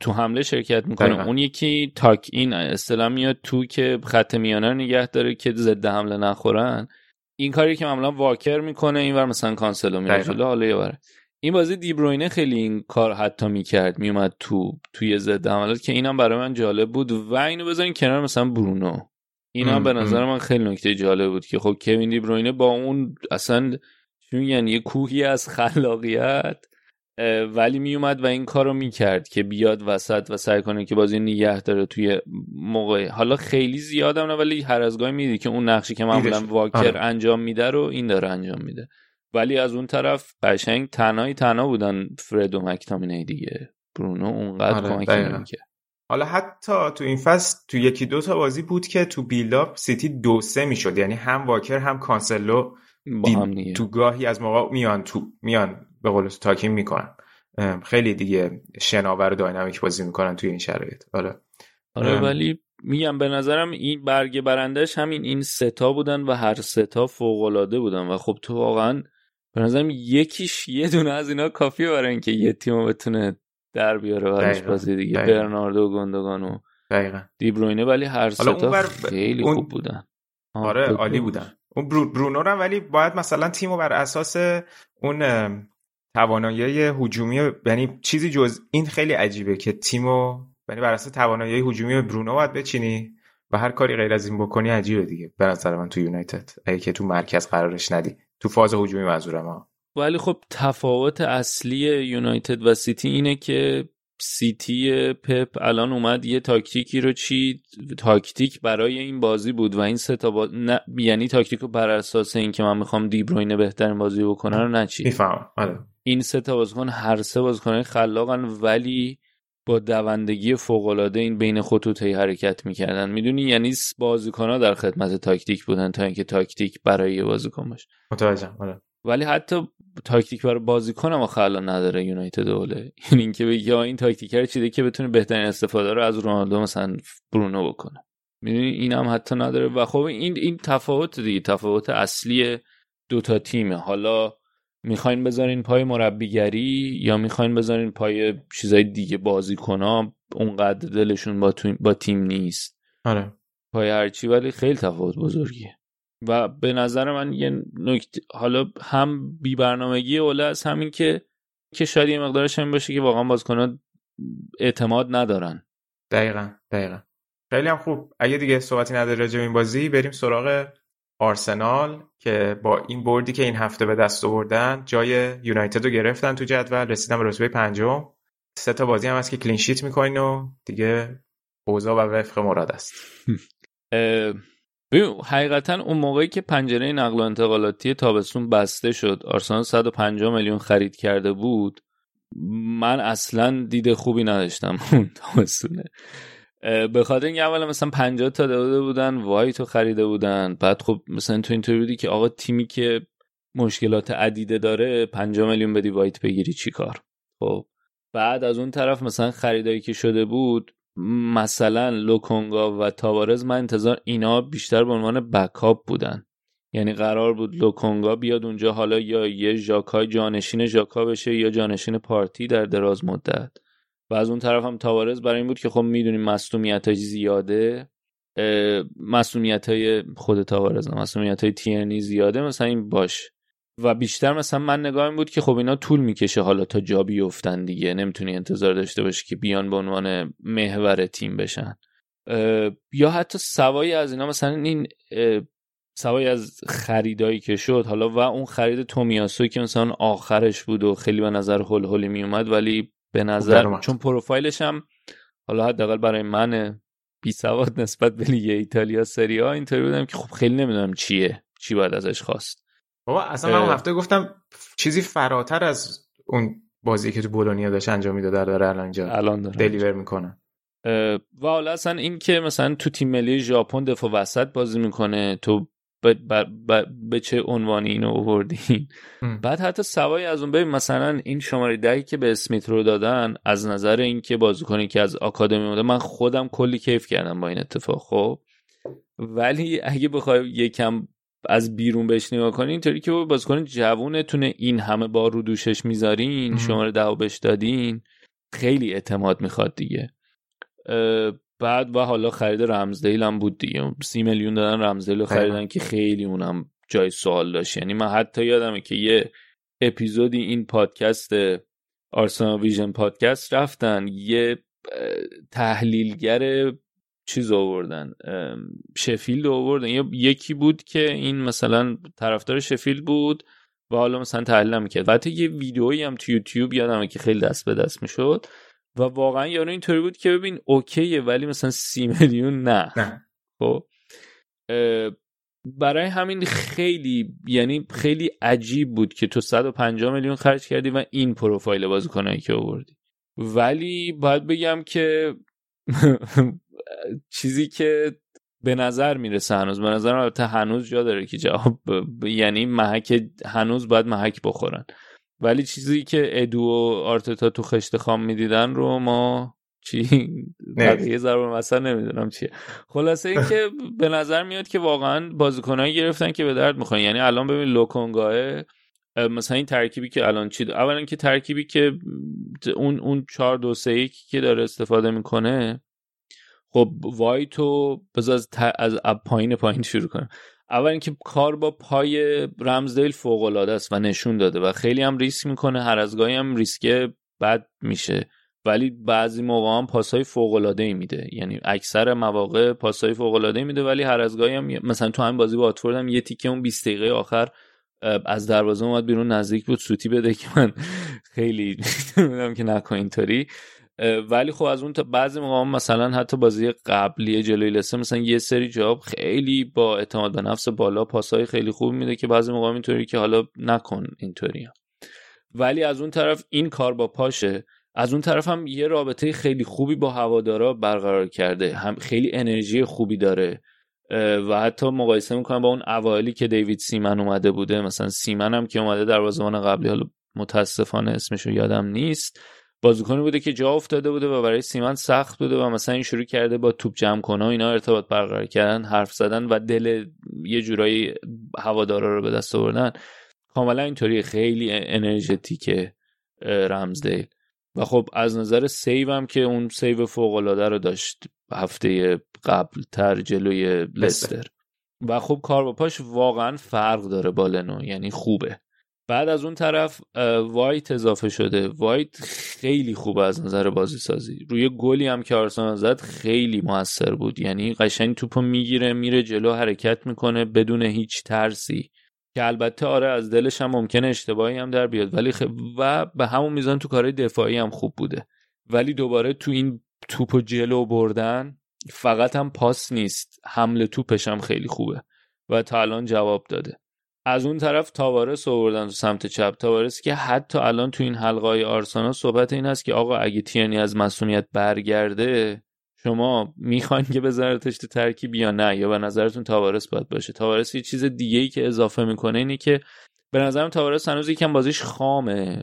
تو حمله شرکت می‌کنه. اون یکی tuck in اصطلاح میاد تو که خط میانه نگه داره که ضد حمله نخورن. این کاری که معمولا واکر می‌کنه اینور مثلا کانسلو میره جلو حالا یه بره. این بازی دیبروینه خیلی این کار حتی می‌کرد میومد تو توی ضد حملات که اینم برای من جالب بود و اینو بذارین کنار مثلا برونو. اینا به نظر من خیلی نکته جالب بود که خب کوین دیبروینه با اون اصلا یعنی یه کوهی از خلاقیت ولی میومد و این کارو می‌کرد که بیاد وسط و سعی کنه که بازی نگه داره توی موقع. حالا خیلی زیادم نه ولی هر از گاهی میدی که اون نقشی که معمولا واکر آره. انجام میده رو این داره انجام میده. ولی از اون طرف قشنگ تنهایی تنها بودن فرد و مکتامینه دیگه. برونو اونقدر آره کمک نمی‌کرد. حالا حتی تو این فصل تو یکی دو تا بازی بود که تو build-up سیتی دو سه می‌شد. یعنی هم واکر هم کانسلو با هم تو گاهی از موقع میان تو میان به قول tuck in می‌کنن. خیلی دیگه شناور و dynamic بازی می‌کنن توی این شرایط. آره. آره ولی میگم به نظرم این برگ برندش همین این ستا بودن و هر ستا فوق العاده بودن. و خب تو واقعا به نظرم یکیش یه دونه از اینا کافیه برای اینکه یه تیم بتونه در بیاره براش بازی دیگه. دقیقا. برناردو و گندگان و دیبروینه ولی هر ستا بر... خیلی اون... خوب بودن. آره عالی بودن. اون برونو رو ولی باید مثلا تیمو بر اساس اون توانایی هجومی یعنی چیزی جز این خیلی عجیبه که تیمو یعنی بر اساس توانایی هجومی برونو باید بچینی و هر کاری غیر از این بکنی عجیبه دیگه. به نظر من تو یونایتد. اگه که تو مرکز قرارش ندی. تو فاز هجومی منظورم ها ولی خب تفاوت اصلی یونایتد و سیتی اینه که سیتی پپ الان اومد یه تاکتیکی رو چی تاکتیک برای این بازی بود و این سه تا با... نه... یعنی تاکتیک رو بر اساس اینکه من می‌خوام دیبروینه بهترین بازی بکنه رو نچید. می‌فهمم آره. این سه تا بازیکن هر سه بازیکن خلاقن ولی با دوندگی فوق العاده این بین خطوط حرکت می‌کردن. می‌دونی؟ یعنی ها در خدمت تاکتیک بودن تا اینکه تاکتیک برای یه بازیکن باشه. متوجهم. آره. ولی حتی تاکتیک برای بازیکن هم خلا نداره یونایتد اوله. <laughs> یعنی اینکه بگی این تاکتیک رو چیده که بتونه بهترین استفاده رو از رونالدو مثلا برونو بکنه. می‌دونی؟ این هم حتی نداره. و خب این این تفاوت دیگه. تفاوت اصلی دو تا تیمه. حالا می‌خواین بذارین پای مربیگری یا می‌خواین بذارین پای چیزای دیگه بازیکنها؟ اونقدر دلشون با, با تیم نیست. آره. پای هرچی ولی خیلی تفاوت بزرگیه. و به نظر من یه نکته حالا هم بی برنامگی اوله است همین که که شاید یه مقدارش همین باشه که واقعا بازیکنان اعتماد ندارن. دقیقا دقیقا. خیلی هم خوب. اگه دیگه صحبتی نداره راجع این بازی بریم سراغ آرسنال که با این بردی که این هفته به دست آوردن جای یونایتد رو گرفتن تو جدول رسیدن به رتبه پنجم. سه تا بازی هم هست که clean sheet می‌کنین و دیگه اوضاع بر وفق مراد است. <laughs> ببین حقیقتا اون موقعی که پنجره نقل و انتقالاتی تابستون بسته شد آرسنال 150 میلیون خرید کرده بود من اصلا دید خوبی نداشتم اون تابستونه. به خاطر اینکه اولا مثلا 50 تا داده بودن وایت خریده بودن. بعد خب مثلا تو اینطوری بودی که آقا تیمی که مشکلات عدیده داره 50 میلیون بدی وایت بگیری چیکار خب. بعد از اون طرف مثلا خریدایی که شده بود مثلا لوکونگا و تاوارز من انتظار اینا بیشتر به عنوان بکاپ بودن. یعنی قرار بود لوکونگا بیاد اونجا حالا یا یه ژاکای جانشین ژاکا بشه یا جانشین پارتی در دراز مدت. و از اون طرف هم تاوارز برای این بود که خب می‌دونیم مصومیت های زیاده مصومیت های خود تاوارز مصومیت های تیرنی زیاده مثلا این باش. و بیشتر مثلا من نگاه این بود که خب اینا طول می‌کشه حالا تا جا بیفتن دیگه. نمی‌تونی انتظار داشته باشی که بیان به عنوان محور تیم بشن. یا حتی سوایی از اینا مثلا این سوای از خریدایی که شد حالا و اون خرید تومیاسو که مثلا آخرش بود و خیلی به نظر هول هولی میومد ولی به نظر چون پروفایلش هم حالا حداقل برای من بی سواد نسبت به لیگ ایتالیا سری ها اینطوری بودم که خب خیلی نمی‌دونم چیه چی باید ازش خواست. بابا اصلا من هفته گفتم چیزی فراتر از اون بازی که تو بولونیا داشت انجام می‌داد داره الان اینجا الان داره. دلیور می‌کنه. و حالا اصلا این که مثلا تو تیم ملی ژاپن دفاع وسط بازی می‌کنه تو به, به چه عنوانی اینو آوردین؟ بعد حتی سوای از اون ببین مثلا این شماره دهی که به اسمیت رو دادن از نظر اینکه بازیکنی که از آکادمی بوده من خودم کلی کیف کردم با این اتفاق خب. ولی اگه بخوای یکم از بیرون بهش نگاه کنی اینطوری که بازیکن جوونتونه این همه بار رو دوشش می‌ذارین شماره ده بهش دادین خیلی اعتماد می‌خواد دیگه. بعد و حالا خرید رمزدیل هم بود دیگه. سی میلیون دادن رمزدیل رو خریدن که خیلی اونم جای سوال داشت. یعنی من حتی یادمه که یه اپیزودی این پادکست آرسنال ویژن پادکست رفتن یه تحلیلگر چیز آوردن شفیلد آوردن. یکی بود که این مثلا طرفدار شفیلد بود و حالا مثلا تحلیل می‌کرد. و حتی یه ویدئویی هم تو یوتیوب یادمه که خیلی دست به دست می‌شد. و واقعا یارو اینطوری بود که ببین اوکیه ولی مثلا سی میلیون نه. خب؟ برای همین خیلی یعنی خیلی عجیب بود که تو 150 میلیون خرج کردی و این پروفایل بازیکنایی که آوردی. ولی باید بگم که <laughs> چیزی که به نظر می‌رسه هنوز به نظر البته هنوز جا داره که جواب یعنی محک هنوز باید محک بخورن. ولی چیزی که ادو و آرتتا تو خشت خام می‌دیدن رو ما چی؟ بقیه ضرب مثلا نمی‌دونم چیه. خلاصه این که به نظر میاد که واقعا بازیکنایی گرفتن که به درد می‌خوان یعنی الان ببین لوکونگاه مثلا این ترکیبی که الان چی؟ اولا که ترکیبی که اون اون 4 2 3 که داره استفاده می‌کنه خب وایتو بذار از, از پایین پایین شروع کنم. اول اینکه کار با پای رمزدیل فوق العاده است و نشون داده و خیلی هم ریسک می‌کنه هر از گاهی هم ریسک بد میشه. ولی بعضی موقع هم پاسای فوق العاده ای میده. یعنی اکثر مواقع پاسای فوق العاده میده ولی هر از گاهی هم مثلا تو همین بازی با واتفورد هم یه تیکه اون 20 دقیقه آخر از دروازه اومد بیرون نزدیک بود سوتی بده که من <laughs> خیلی <laughs> نمی‌دونم که نکن اینطوری. ولی خب از اون تا بعضی موقع مثلا حتی بازی قبلی جلوی لسه مثلا یه سری جواب خیلی با اعتماد به نفس بالا پاسای خیلی خوب میده که بعضی موقع اینطوری که حالا نکن اینطوری. ولی از اون طرف این کار با پاشه. از اون طرف هم یه رابطه خیلی خوبی با هوادارا برقرار کرده. هم خیلی انرژی خوبی داره. و حتی مقایسه می‌کنم با اون اوایلی که دیوید سیمن اومده بوده. مثلا سیمن هم که اومده گلر قبلی حالا متاسفانه اسمشو یادم نیست. بازیکنی بوده که جا افتاده بوده و برای سیمن سخت بوده و مثلا این شروع کرده با توپ جمع کنا و اینا ارتباط برقرار کردن حرف زدن و دل یه جورایی هوادارا رو به دست آوردن. کاملا اینطوری خیلی energetic ه رمزدیل و خب از نظر save هم که اون save فوق العاده رو داشت هفته قبل تر جلوی لستر. و خب کار با پاش واقعا فرق داره با لنو یعنی خوبه. بعد از اون طرف وایت اضافه شده. وایت خیلی خوبه از نظر بازی سازی روی گلی هم که آرسنال زد خیلی موثر بود. یعنی قشنگ توپو می‌گیره میره جلو حرکت می‌کنه بدون هیچ ترسی. که البته آره از دلش هم ممکنه اشتباهی هم در بیاد. ولی خب و به همون میزان تو کارهای دفاعی هم خوب بوده. ولی دوباره تو این توپو جلو بردن فقط هم پاس نیست. حمله توپش هم خیلی خوبه. و تا الان جواب داده. از اون طرف تاوارس آوردن تو سمت چپ. تاوارس که حتی الان تو این حلقه های آرسنال صحبت این هست که آقا اگه تیانی از مسئولیت برگرده شما می‌خواین که بذارتش تو ترکیب یا نه؟ یا به نظرتون تاوارس باید باشه؟ تاوارس یه چیز دیگه ای که اضافه می‌کنه اینه که به نظرم تاوارس هنوز یکم بازیش خامه.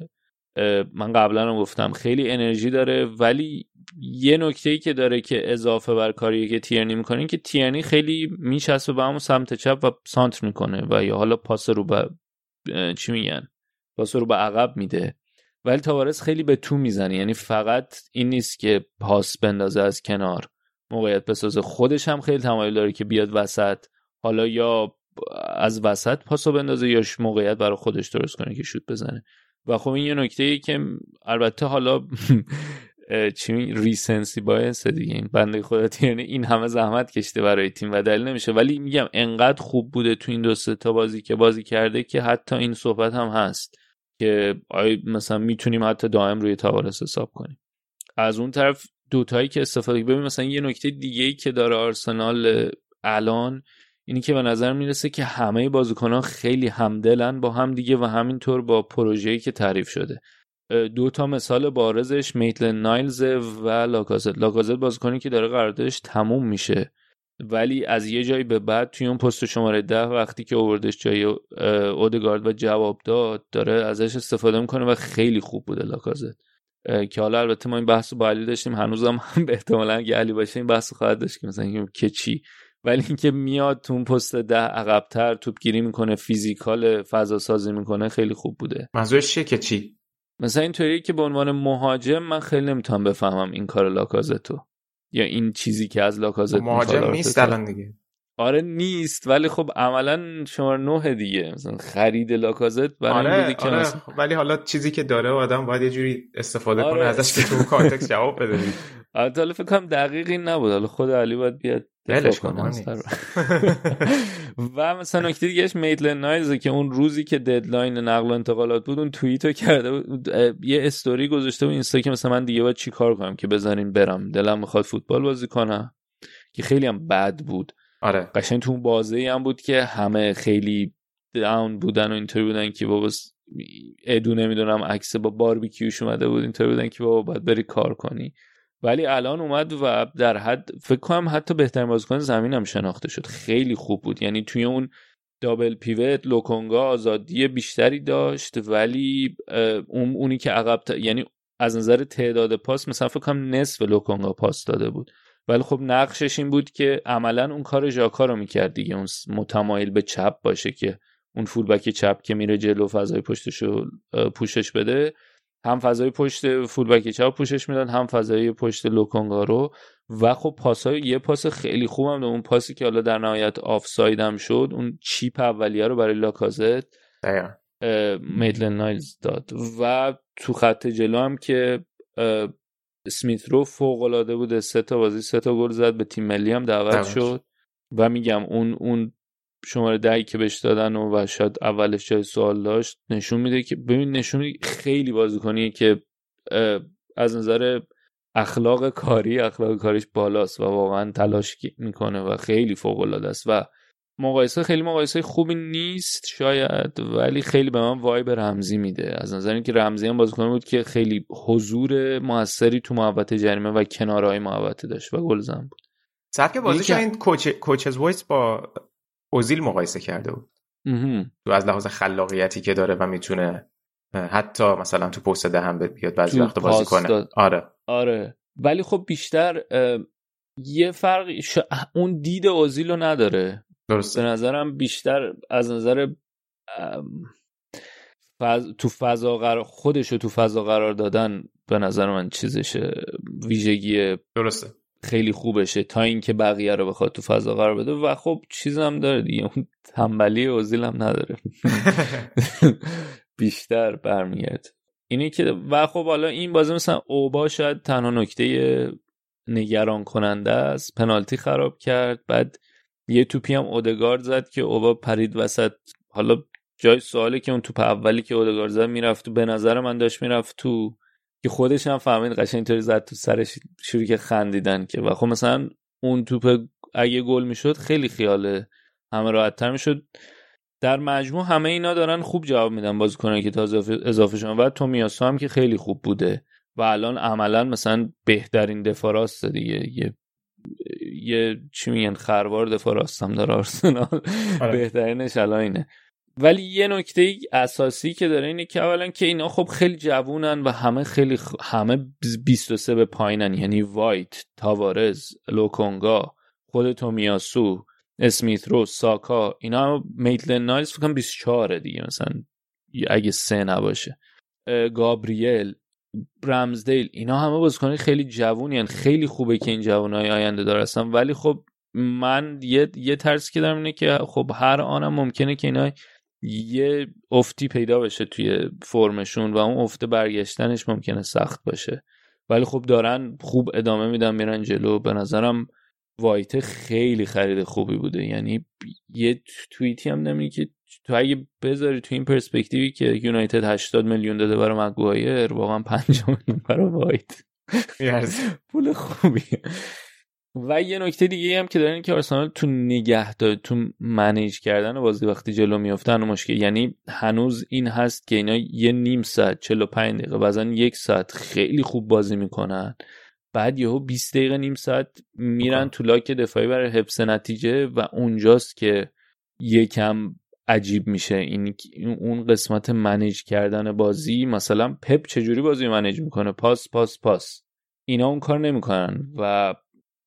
من قبلا رو گفتم خیلی انرژی داره ولی یه نکته که داره که اضافه بر کاری که تیرنی می‌کنه که تیرنی خیلی میچسبه به همون سمت چپ و سانتر می‌کنه و یا حالا پاس رو به چی میگن؟ پاس رو به عقب میده. ولی تاوارس خیلی به تو می‌زنه. یعنی فقط این نیست که پاس بندازه از کنار. موقعیت بسازه. خودش هم خیلی تمایل داره که بیاد وسط. حالا یا از وسط پاسو بندازه یا موقعیت برای خودش درست کنه که شوت بزنه. و خب این یه نکته ای که البته حالا <laughs> چی ریسنسی باعث دیگه. این بنده خدا یعنی این همه زحمت کشته برای تیم و دلیل نمیشه. ولی میگم انقدر خوب بوده تو این دو تا بازی که بازی کرده که حتی این صحبت هم هست که آیا مثلا می‌تونیم حتی دائم روی تاوارس حساب کنیم. از اون طرف دوتایی که استفاده ببین مثلا یه نکته دیگه ای که داره آرسنال الان اینی که به نظر می‌رسه که همه بازیکنان خیلی همدلن با هم دیگه و همینطور با پروژه‌ای که تعریف شده. دو تا مثال بارزش میتل نایلز و لاکازت. لاکازت بازیکنی که داره قراردادش تموم میشه. ولی از یه جایی به بعد توی اون پست شماره ده وقتی که اووردش جای اودگارد و جواب داد داره ازش استفاده می‌کنه و خیلی خوب بوده لاکازت. که حالا البته ما این بحث با علی داشتیم هنوزم هم به احتمالا اگه علی باشه این بحث خواهد داشت که مثلا که چی. ولی اینکه میاد تو اون پست ده عقبتر توپگیری می‌کنه فیزیکال فضا سازی می‌کنه خیلی خوب بوده. منظورش چیه که چی؟ مثلا اینطوری که به عنوان مهاجم من خیلی نمی‌تونم بفهمم این کار لاکازتو. یا این چیزی که از لاکازت مهاجم نیست الان دیگه. آره نیست ولی خب عملا شماره نه دیگه. مثلا خرید لاکازت برای آره, بوده که آره. مثلا... ولی حالا چیزی که داره آدم باید یه جوری استفاده آره. کنه ازش که تو context جواب بده. <laughs> البته حالا فکر کنم دقیقی نبود. حالا خود علی باید بیاد. ولش دفاع کن. و مثلا نکته دیگهش میتلند نایلزه که اون روزی که deadline نقل و انتقالات بود اون توییتو کرده بود یه استوری گذاشته بود اینستا که مثلا من دیگه باید چی کار کنم که بذارین برم دلم می‌خواد فوتبال بازی کنم که خیلی هم بد بود آره قشنگ تو اون بازه هم بود که همه خیلی داون بودن و اینطوری بودن که بابا ادو نمی‌دونم عکس با باربیکیوش اومده بود اینطوری بودن که بابا باید بری کار کنی ولی الان اومد و در حد فکر کنم حتی بهترین بازیکن زمین هم شناخته شد. خیلی خوب بود. یعنی توی اون دابل پیوت لوکونگا آزادی بیشتری داشت ولی اون اونی که عقب ت- یعنی از نظر تعداد پاس مثلا فکر کنم نصف لوکونگا پاس داده بود. ولی خب نقشش این بود که عملا اون کار ژاکا رو می‌کرد دیگه. اون متمایل به چپ باشه که اون فولبک چپ که میره جلو فضای پشتش رو پوشش بده. هم فضای پشت فولبک چپ پوشش می‌داد هم فضای پشت لوکونگا رو. و خب پاسای یه پاس خیلی خوبم اون پاسی که حالا در نهایت آفساید هم شد اون چیپ اولیه رو برای لاکازت میدلن نایلز داد. و تو خط جلو هم که اه، اسمیت رو فوق العاده بوده. سه تا بازی سه تا گل زد به تیم ملی هم دعوت شد. و میگم اون اون شماره دهی که بهش دادن و, و شاید اولش جای سوال داشت نشون میده که ببین نشون میده خیلی بازیکنیه که از نظر اخلاق کاری اخلاق کاریش بالاست و واقعا تلاش می‌کنه و خیلی فوق العاده است و مقایسه خیلی مقایسه خوبی نیست شاید ولی خیلی به من vibe رمزی میده. از نظر اینکه رمزی هم بازیکن بود که خیلی حضور موثری تو محوطه جریمه و کنارهای محوطه داشت و گلزن بود. سبک بازیش این coach Coaches' Voice با اوزیل مقایسه کرده بود. تو از لحاظ خلاقیتی که داره و می‌تونه حتی مثلا تو پست ده هم بیاد بعضی وقت بازی کنه. داد. آره. آره. ولی خب بیشتر یه فرق ش... اون دید اوزیل رو نداره به درسته نظرم بیشتر از نظر فض... تو فضا قرار خودش رو تو فضا قرار دادن به نظر من چیزشه ویژگی درسته. خیلی خوبشه تا اینکه بقیه رو بخواد تو فضا قرار بده و خب چیز هم داره دیگه. اون تنبلی اوزیل هم نداره. <laughs> بیشتر برمیگرد اینی که و خب حالا این بازی مثلا اوبا شاید تنها نکته نگران کننده است. پنالتی خراب کرد. بعد یه توپی هم اودگارد زد که اوبا پرید وسط. حالا جای سواله که اون توپ اولی که اودگارد زد می‌رفت تو به نظر من داشت می‌رفت تو که خودش هم فهمید قشنگ اینطوری زد تو سرش شروع که خندیدن که و خب مثلا اون توپ اگه گل می‌شد خیلی خیاله همه راحتتر می‌شد. در مجموع همه اینا دارن خوب جواب میدن بازیکنان که تازه اضافه شدن و تومیاسو هم که خیلی خوب بوده و الان عملا مثلا بهترین دفاع راست دیگه. یه یه چی میگن؟ خروار دفاع راست هم داره آرسنال. آره. بهترینش الان اینه. ولی یه نکته اساسی که داره اینه که اولا که اینا خب خیلی جوونن و همه خیلی خ... همه 23 به پایینن. یعنی وایت تاوارز لوکونگا خود تومیاسو اسمیت رو ساکا اینا میتلن نایلز فکر کنم 24 دیگه مثلا. اگه سه نباشه. گابریل رمزدیل اینا همه بازیکنای خیلی جوونی خیلی خوبه که این جوانای آینده دار هستن. ولی خب من یه یه ترسی که دارم اینه که خب هر آنم ممکنه که اینا یه افتی پیدا بشه توی فرمشون و اون افت برگشتنش ممکنه سخت باشه. ولی خب دارن خوب ادامه میدن میرن جلو. به نظرم وایت خیلی خرید خوبی بوده. یعنی یه توییتی هم نمی‌دونی که تو اگه بذاری تو این پرسپکتیوی که یونایتد 80 میلیون داده برای مگوایر واقعا 5 میلیون برای وایت. پول خوبی و یه نکته دیگه هم که دارن که آرسنال تو نگه داره تو منیج کردن بازی وقتی جلو میافتن مشکل یعنی هنوز این هست که اینا یه نیم ساعت 45 دقیقه بعضا یک ساعت خیلی خوب بازی می‌کنن. بعد یهو 20 دقیقه نیم ساعت میرن تو لاک دفاعی برای حفظ نتیجه و اونجاست که یکم عجیب میشه. این اون قسمت منیج کردن بازی مثلا پپ چجوری بازی منیج می‌کنه؟ پاس پاس پاس. اینا اون کار نمی‌کنن و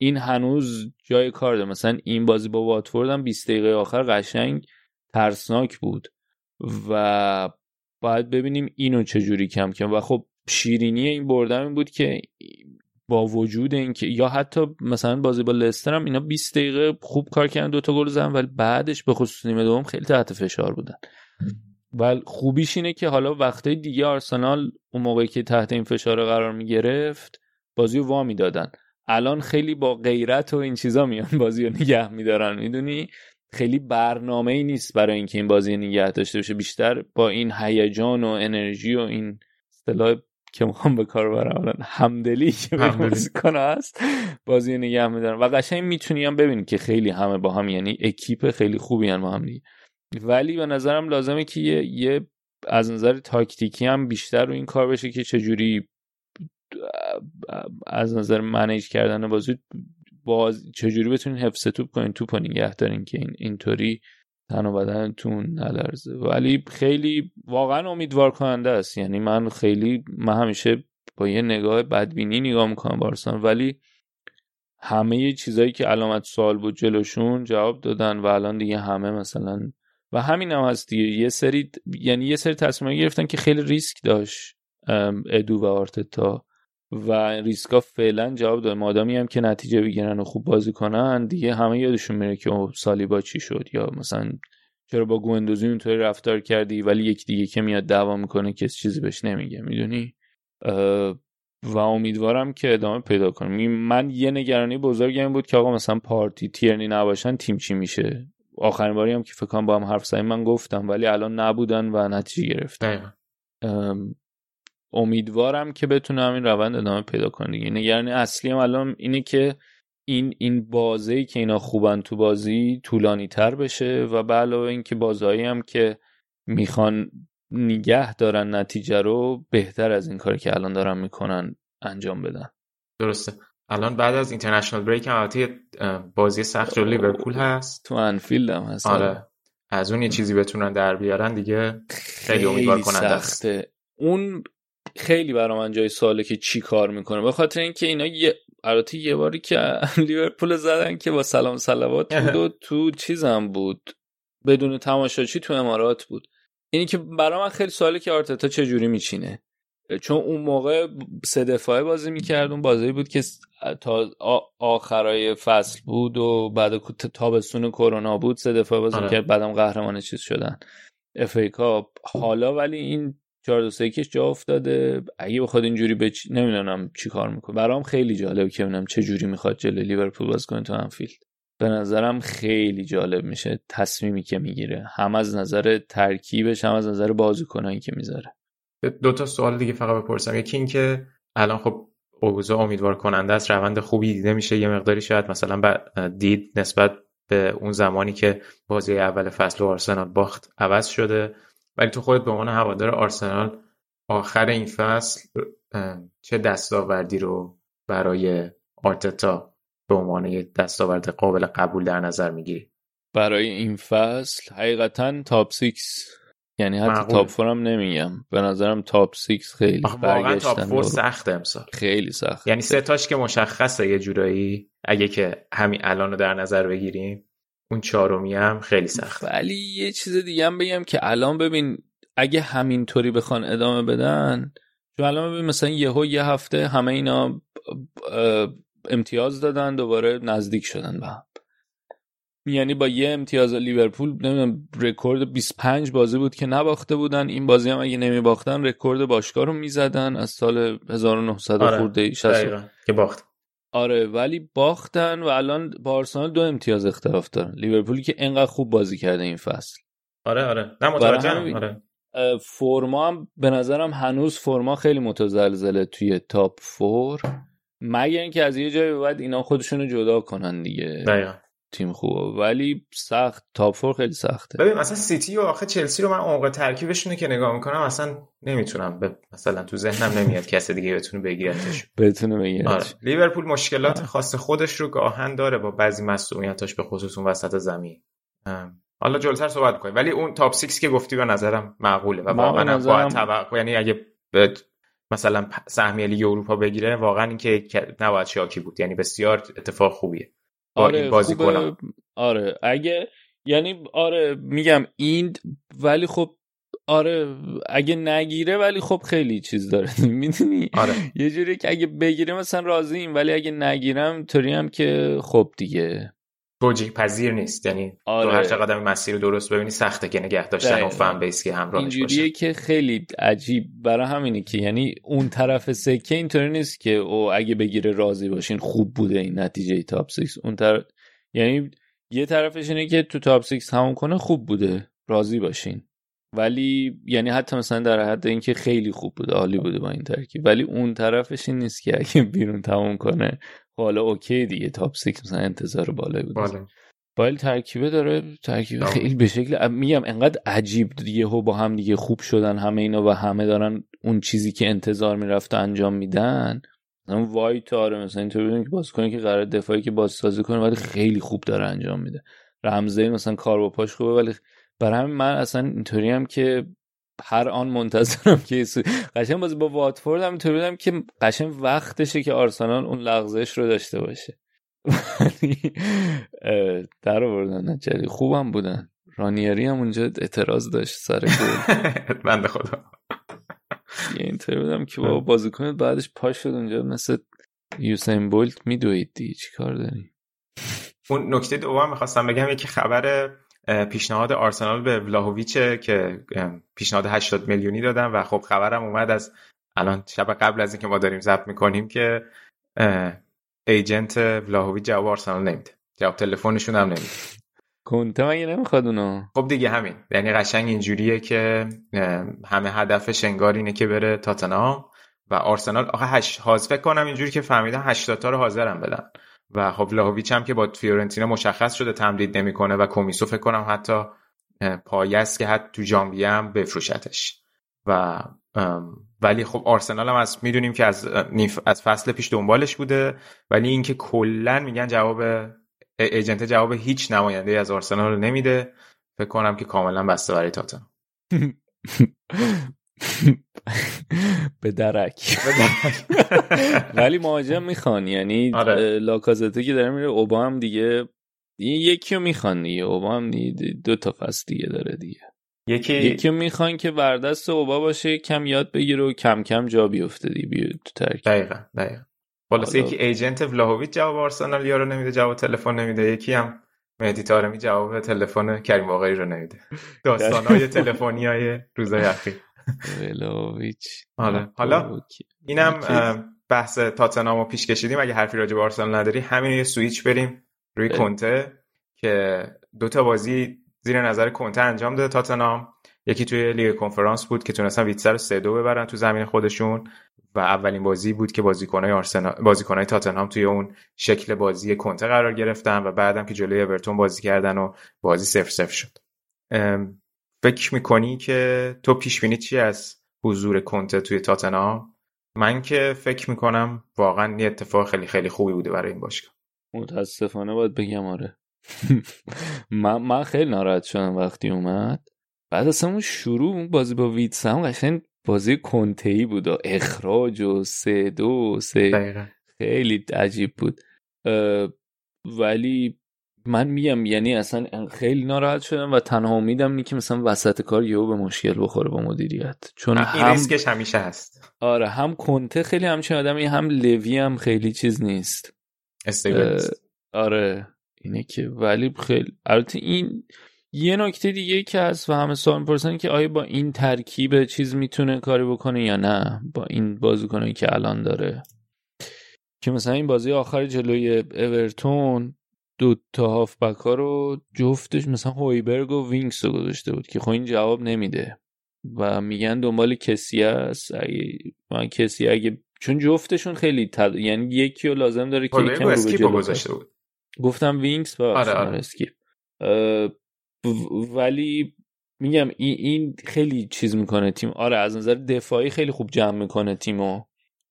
این هنوز جای کار داره مثلا این بازی با واتفورد هم 20 دقیقه آخر قشنگ ترسناک بود و باید ببینیم اینو چجوری کم کم. و خب شیرینی این بردم این بود که با وجود اینکه یا حتی مثلا بازی با لستر هم اینا 20 دقیقه خوب کار کردن دوتا گل زدن ولی بعدش به خصوص نیمه دوم خیلی تحت فشار بودن. ولی خوبیش اینه که حالا وقتای دیگه آرسنال اون موقعی که تحت این فشار قرار می گرفت بازی رو وامی دادن الان خیلی با غیرت و این چیزا میان بازی رو نگه میدارن می‌دونی؟ خیلی برنامه ای نیست برای اینکه این بازی نگه داشته بشه بیشتر با این هیجان و انرژی و این اصطلاح که می‌خوام به کار برم همدلی که بازیکن هست بازی نگه میدارن. و قشنگ می‌تونی هم ببینی که خیلی همه با هم یعنی اکیپ خیلی خوبی هم با هم دیگه. ولی به نظرم لازمه که یه, یه از نظر تاکتیکی هم بیشتر رو این کار بشه که چجوری از نظر منیج کردن بازی باز چجوری بتونین حفظ توپ کنین؟ توپ نگه دارین که این اینطوری تن و بدنتون نلرزه. ولی خیلی واقعا امیدوار کننده است. یعنی من خیلی من همیشه با یه نگاه بدبینی نگاه می‌کنم بارسان ولی همه چیزایی که علامت سوال بود جلوشون جواب دادن و الان دیگه همه مثلا و همین هم هست دیگه. یه سری یعنی یه سری تصمیم گرفتن که خیلی ریسک داشت ادو و آرتتا. و ریسکا فعلا جواب داد. مادامی هم که نتیجه بگیرن و خوب بازی کنن دیگه همه یادشون میره که سالیبا چی شد. یا مثلا چرا با گوندوزی اونطوری رفتار کردی ولی یک دیگه که میاد دعوا می‌کنه کسی چیزی بهش نمیگه می‌دونی؟ و امیدوارم که ادامه پیدا کنم من یه نگرانی بزرگم بود که آقا مثلا پارتی تیرنی نباشن تیم چی میشه؟ آخرین باری هم که فکر با هم حرف زدیم من گفتم ولی الان نبودن و نتیجه گرفتن. امیدوارم که بتونه همین روند ادامه پیدا کنه دیگه. نگرانی اصلی هم الان اینه که این این بازی که اینا خوبن تو بازی طولانی تر بشه و به علاوه اینکه بازایی هم که می‌خوان نگه دارن نتیجه رو بهتر از این کاری که الان دارن می‌کنن انجام بدن. درسته. الان بعد از international break هم بازی سخت جلوی لیورپول هست. تو انفیلد هم هست. آره. از اون یه چیزی بتونن در بیارن دیگه خیلی امیدوار کننده اون خیلی برای من جای سواله که چی کار می‌کنه. به خاطر اینکه اینا یه البته یه باری که <laughs> لیورپول زدن که با سلام صلوات بود و <laughs> تو چیزم بود. بدون تماشاچی تو امارات بود. اینی که برای من خیلی سواله که آرتتا چه جوری میچینه. چون اون موقع سه دفاعه بازی می‌کرد اون بازی بود که تا آخرای فصل بود و بعد تابستون کرونا بود سه دفاعه بازی آره. می‌کرد بعدم قهرمان چیز شدن. FA حالا ولی این 4 2 کش جا افتاده. اگه بخواد اینجوری به چی... نمی‌دونم چی کار می‌کنه. برام خیلی جالب که ببینم چه جوری می‌خواد جلوی لیورپول بازی کنه تو انفیلد به نظرم خیلی جالب میشه تصمیمی که می‌گیره. هم از نظر ترکیبش هم از نظر بازیکنایی که می‌ذاره. دو تا سوال دیگه فقط بپرسم. یکی این که الان خب اوضاع امیدوار کننده است روند خوبی دیده میشه. یه مقداری شاید مثلا دید نسبت به اون زمانی که بازی اول فصل و آرسنال باخت عوض شده. ولی تو خودت به عنوان هوادار آرسنال آخر این فصل چه دستاوردی رو برای آرتتا به عنوان یه دستاورد قابل قبول در نظر می‌گیری؟ برای این فصل حقیقتا top six یعنی حتی top four هم نمیگم. به نظرم top six خیلی واقعا top four سخته امسال. خیلی سخت یعنی سه تاش که مشخصه یه جورایی اگه که همین الان رو در نظر بگیریم. اون چهارمی هم خیلی سخت. ولی یه چیز دیگه هم بگم که الان ببین اگه همینطوری بخوان ادامه بدن چون الان ببین مثلا یهو یه هفته همه اینا امتیاز دادن دوباره نزدیک شدن به هم. یعنی با یه امتیاز لیورپول نمی‌دونم رکورد 25 بازی بود که نباخته بودن. این بازی هم اگه نمی باختن رکورد باشگاه رو می‌زدن. از سال 1900 آره. خورده که باخت. آره ولی باختن و الان با آرسنال دو امتیاز اختلاف دارن. لیورپولی که انقدر خوب بازی کرده این فصل. آره آره. نه متوجهم آره. فرما هم به نظرم هنوز فرما خیلی متزلزله توی top four مگر اینکه از یه جایی بعد اینا خودشونو جدا کنن دیگه. دقیقا. تیم خوبه. ولی سخت top four خیلی سخته. ببین مثلا سیتی و آخه چلسی رو من عمق ترکیبشون که نگاه می‌کنم اصلا نمی‌تونم ب... مثلا تو ذهنم نمیاد کس دیگه بتونه بگیرتش. <laughs> بتونه بگیرتش. آره. لیورپول مشکلات خاص خودش رو گاهن داره با بعضی مصدومیتاش به خصوص اون وسط زمین. حالا جلوتر صحبت کنیم. ولی اون تاپ 6 که گفتی به نظرم معقوله و واقعا نظرم... باید توقع یعنی اگه مثلا سهمیه لیگ اروپا بگیره واقعا اینکه نباید شاکی بود. یعنی بسیار اتفاق خوبیه. با آره این بازی کنم. آره اگه یعنی آره میگم این ولی خب آره اگه نگیره ولی خب خیلی چیز داره. <laughs> می‌دونی؟ آره. یه جوری که اگه بگیره مثلا راضیم ولی اگه نگیرم طوری هم که خب دیگه. توجیه پذیر نیست. یعنی آره. تو هر چقدر مسیر درست ببینی سخته که نگه داشتن اون فن بیس که همراهش باشه. اینجوریه که خیلی عجیب. برای همینه که یعنی اون طرف سکه اینطوری نیست که او اگه بگیره راضی باشین خوب بوده این نتیجه تاپ 6 اون طرف یعنی یه طرفش اینه که تو تاپ 6 تموم کنه خوب بوده. راضی باشین. ولی یعنی حتی مثلا در حد اینکه خیلی خوب بوده عالی بوده با این ترکیب. ولی اون طرفش این نیست که اگه بیرون تموم کنه حالا اوکی دیگه تاپ 6 مثلا انتظار بالایی بوده بالا. ولی ترکیبه داره ترکیبه خیلی به شکل میگم انقدر عجیب دیگه ها با هم دیگه خوب شدن همه اینا و همه دارن اون چیزی که انتظار می‌رفت انجام میدن. مثلا وایت آره مثلا اینطور ببینیم که بازیکنی که قرار دفاعی که بازسازی کنه ولی خیلی خوب داره انجام میده. رمزه مثلا کار با پاش خوبه ولی برای همین من اصلا اینطوری هم که هر آن منتظرم که قشنگ بازی با واتفورد هم بودم که قشنگ وقتشه که آرسنال اون لغزش رو داشته باشه. در آوردن نجری خوبم بودن. رانیری هم اونجا اعتراض داشت سر گل. <laughs> بنده خدا. یه اینطوری بودم که با بازیکن بعدش پاش شد اونجا مثل یوسین بولت. میدوید دیگه چی کار داری اون نکته دوم می‌خواستم بگم یکی خبر پیشنهاد آرسنال به ولاهویچه که پیشنهاد 80 میلیونی دادن و خب خبرم اومد از الان شب قبل از اینکه ما داریم ضبط می‌کنیم که agent ولاهویچ جواب آرسنال نمیده. جواب تلفنشون هم نمیده. کنته مگه نمی‌خواد اونو؟ خب دیگه همین. یعنی قشنگ اینجوریه که همه هدفش انگار اینه که بره تاتنهام و آرسنال آخه هش فکر کنم اینجوری که فهمیدن 80 تا رو حاضرن بدن. و خب ولاهویچ هم که با فیورنتینا مشخص شده تمدید نمی‌کنه و کمیسو فکر کنم حتی پایست که حتی تو ژانویه هم بفروشتش. و ولی خب آرسنال هم از می‌دونیم که از از فصل پیش دنبالش بوده ولی اینکه کلا میگن جواب ایجنت جواب هیچ نماینده از آرسنال رو نمیده فکر کنم که کاملا بسته برای تاتن <laughs> <laughs> به درک. <laughs> ولی مهاجم می‌خوان یعنی آره. لاکازته که داره میره اوبا هم دیگه یکی رو می‌خوان دیگه اوبا هم دو تا فصل دیگه داره دیگه. یکی یکی می‌خوان که وردست اوبا باشه کم یاد بگیره و کم کم جا بیفته دیگه بیاد تو ترکیب دقیقا دقیقا. خلاص یکی ایجنت ولاهویچ جواب آرسنال یارو نمیده جواب تلفن نمیده. یکی هم مهدی طارمی جواب تلفن کریم باقری رو نمیده. <laughs> داستانهای تلفنی های روزای اخیر. ولاویچ حالا حالا اینم بحث تاتنهام رو پیش کشیدیم. اگه حرفی راجع به آرسنال نداری همین یه سویچ بریم روی کنته که دو تا بازی زیر نظر کنته انجام داده تاتنهام. یکی توی لیگ کنفرانس بود که تونستن ویتسر رو 3 2 ببرن تو زمین خودشون و اولین بازی بود که بازیکنای آرسنال بازیکنای تاتنهام توی اون شکل بازی کنته قرار گرفتن و بعدم که جلوی اورتون بازی کردن و بازی 0 0 شد. فکر می‌کنی که تو پیش بینی چی از حضور کنته توی تاتنهام؟ من که فکر می‌کنم واقعا یه اتفاق خیلی خیلی خوبی بوده برای این باشگاه. متاسفانه باید بگم آره. <laughs> من, من خیلی ناراحت شدم وقتی اومد. بعد اصلا اون شروع اون بازی با ویتس هم قشنگ بازی کنتهی بود و اخراج و سه دو سه. خیلی عجیب بود. ولی من میگم یعنی اصلا خیلی ناراحت شدم و تنها امیدم اینه که مثلا وسط کار یهو به مشکل بخوره با مدیریت. چون هم ریسکش همیشه هست. آره هم کنته خیلی همچین آدمی هم لوی هم خیلی چیز نیست. stable آره اینه که ولی خیلی البته این یه نکته دیگه که هست و همه سوال می‌پرسن که آیا با این ترکیب چیز می‌تونه کاری بکنه یا نه؟ با این بازیکنایی که الان داره. که مثلا این بازی آخر جلوی اورتون دو تا هافبک ها رو جفتش مثلا هویبرگ و وینکس رو گذاشته بود که خب این جواب نمیده. و میگن دنبال کسی هست. اگه من کسی اگه چون جفتشون خیلی تد... یعنی یکی رو لازم داره که یکم رو به جلو. گذاشته بود. گفتم وینکس و آره، آره. اسکیپ اه، ولی میگم این, این خیلی چیز می‌کنه تیم. آره از نظر دفاعی خیلی خوب جمع می‌کنه تیمو.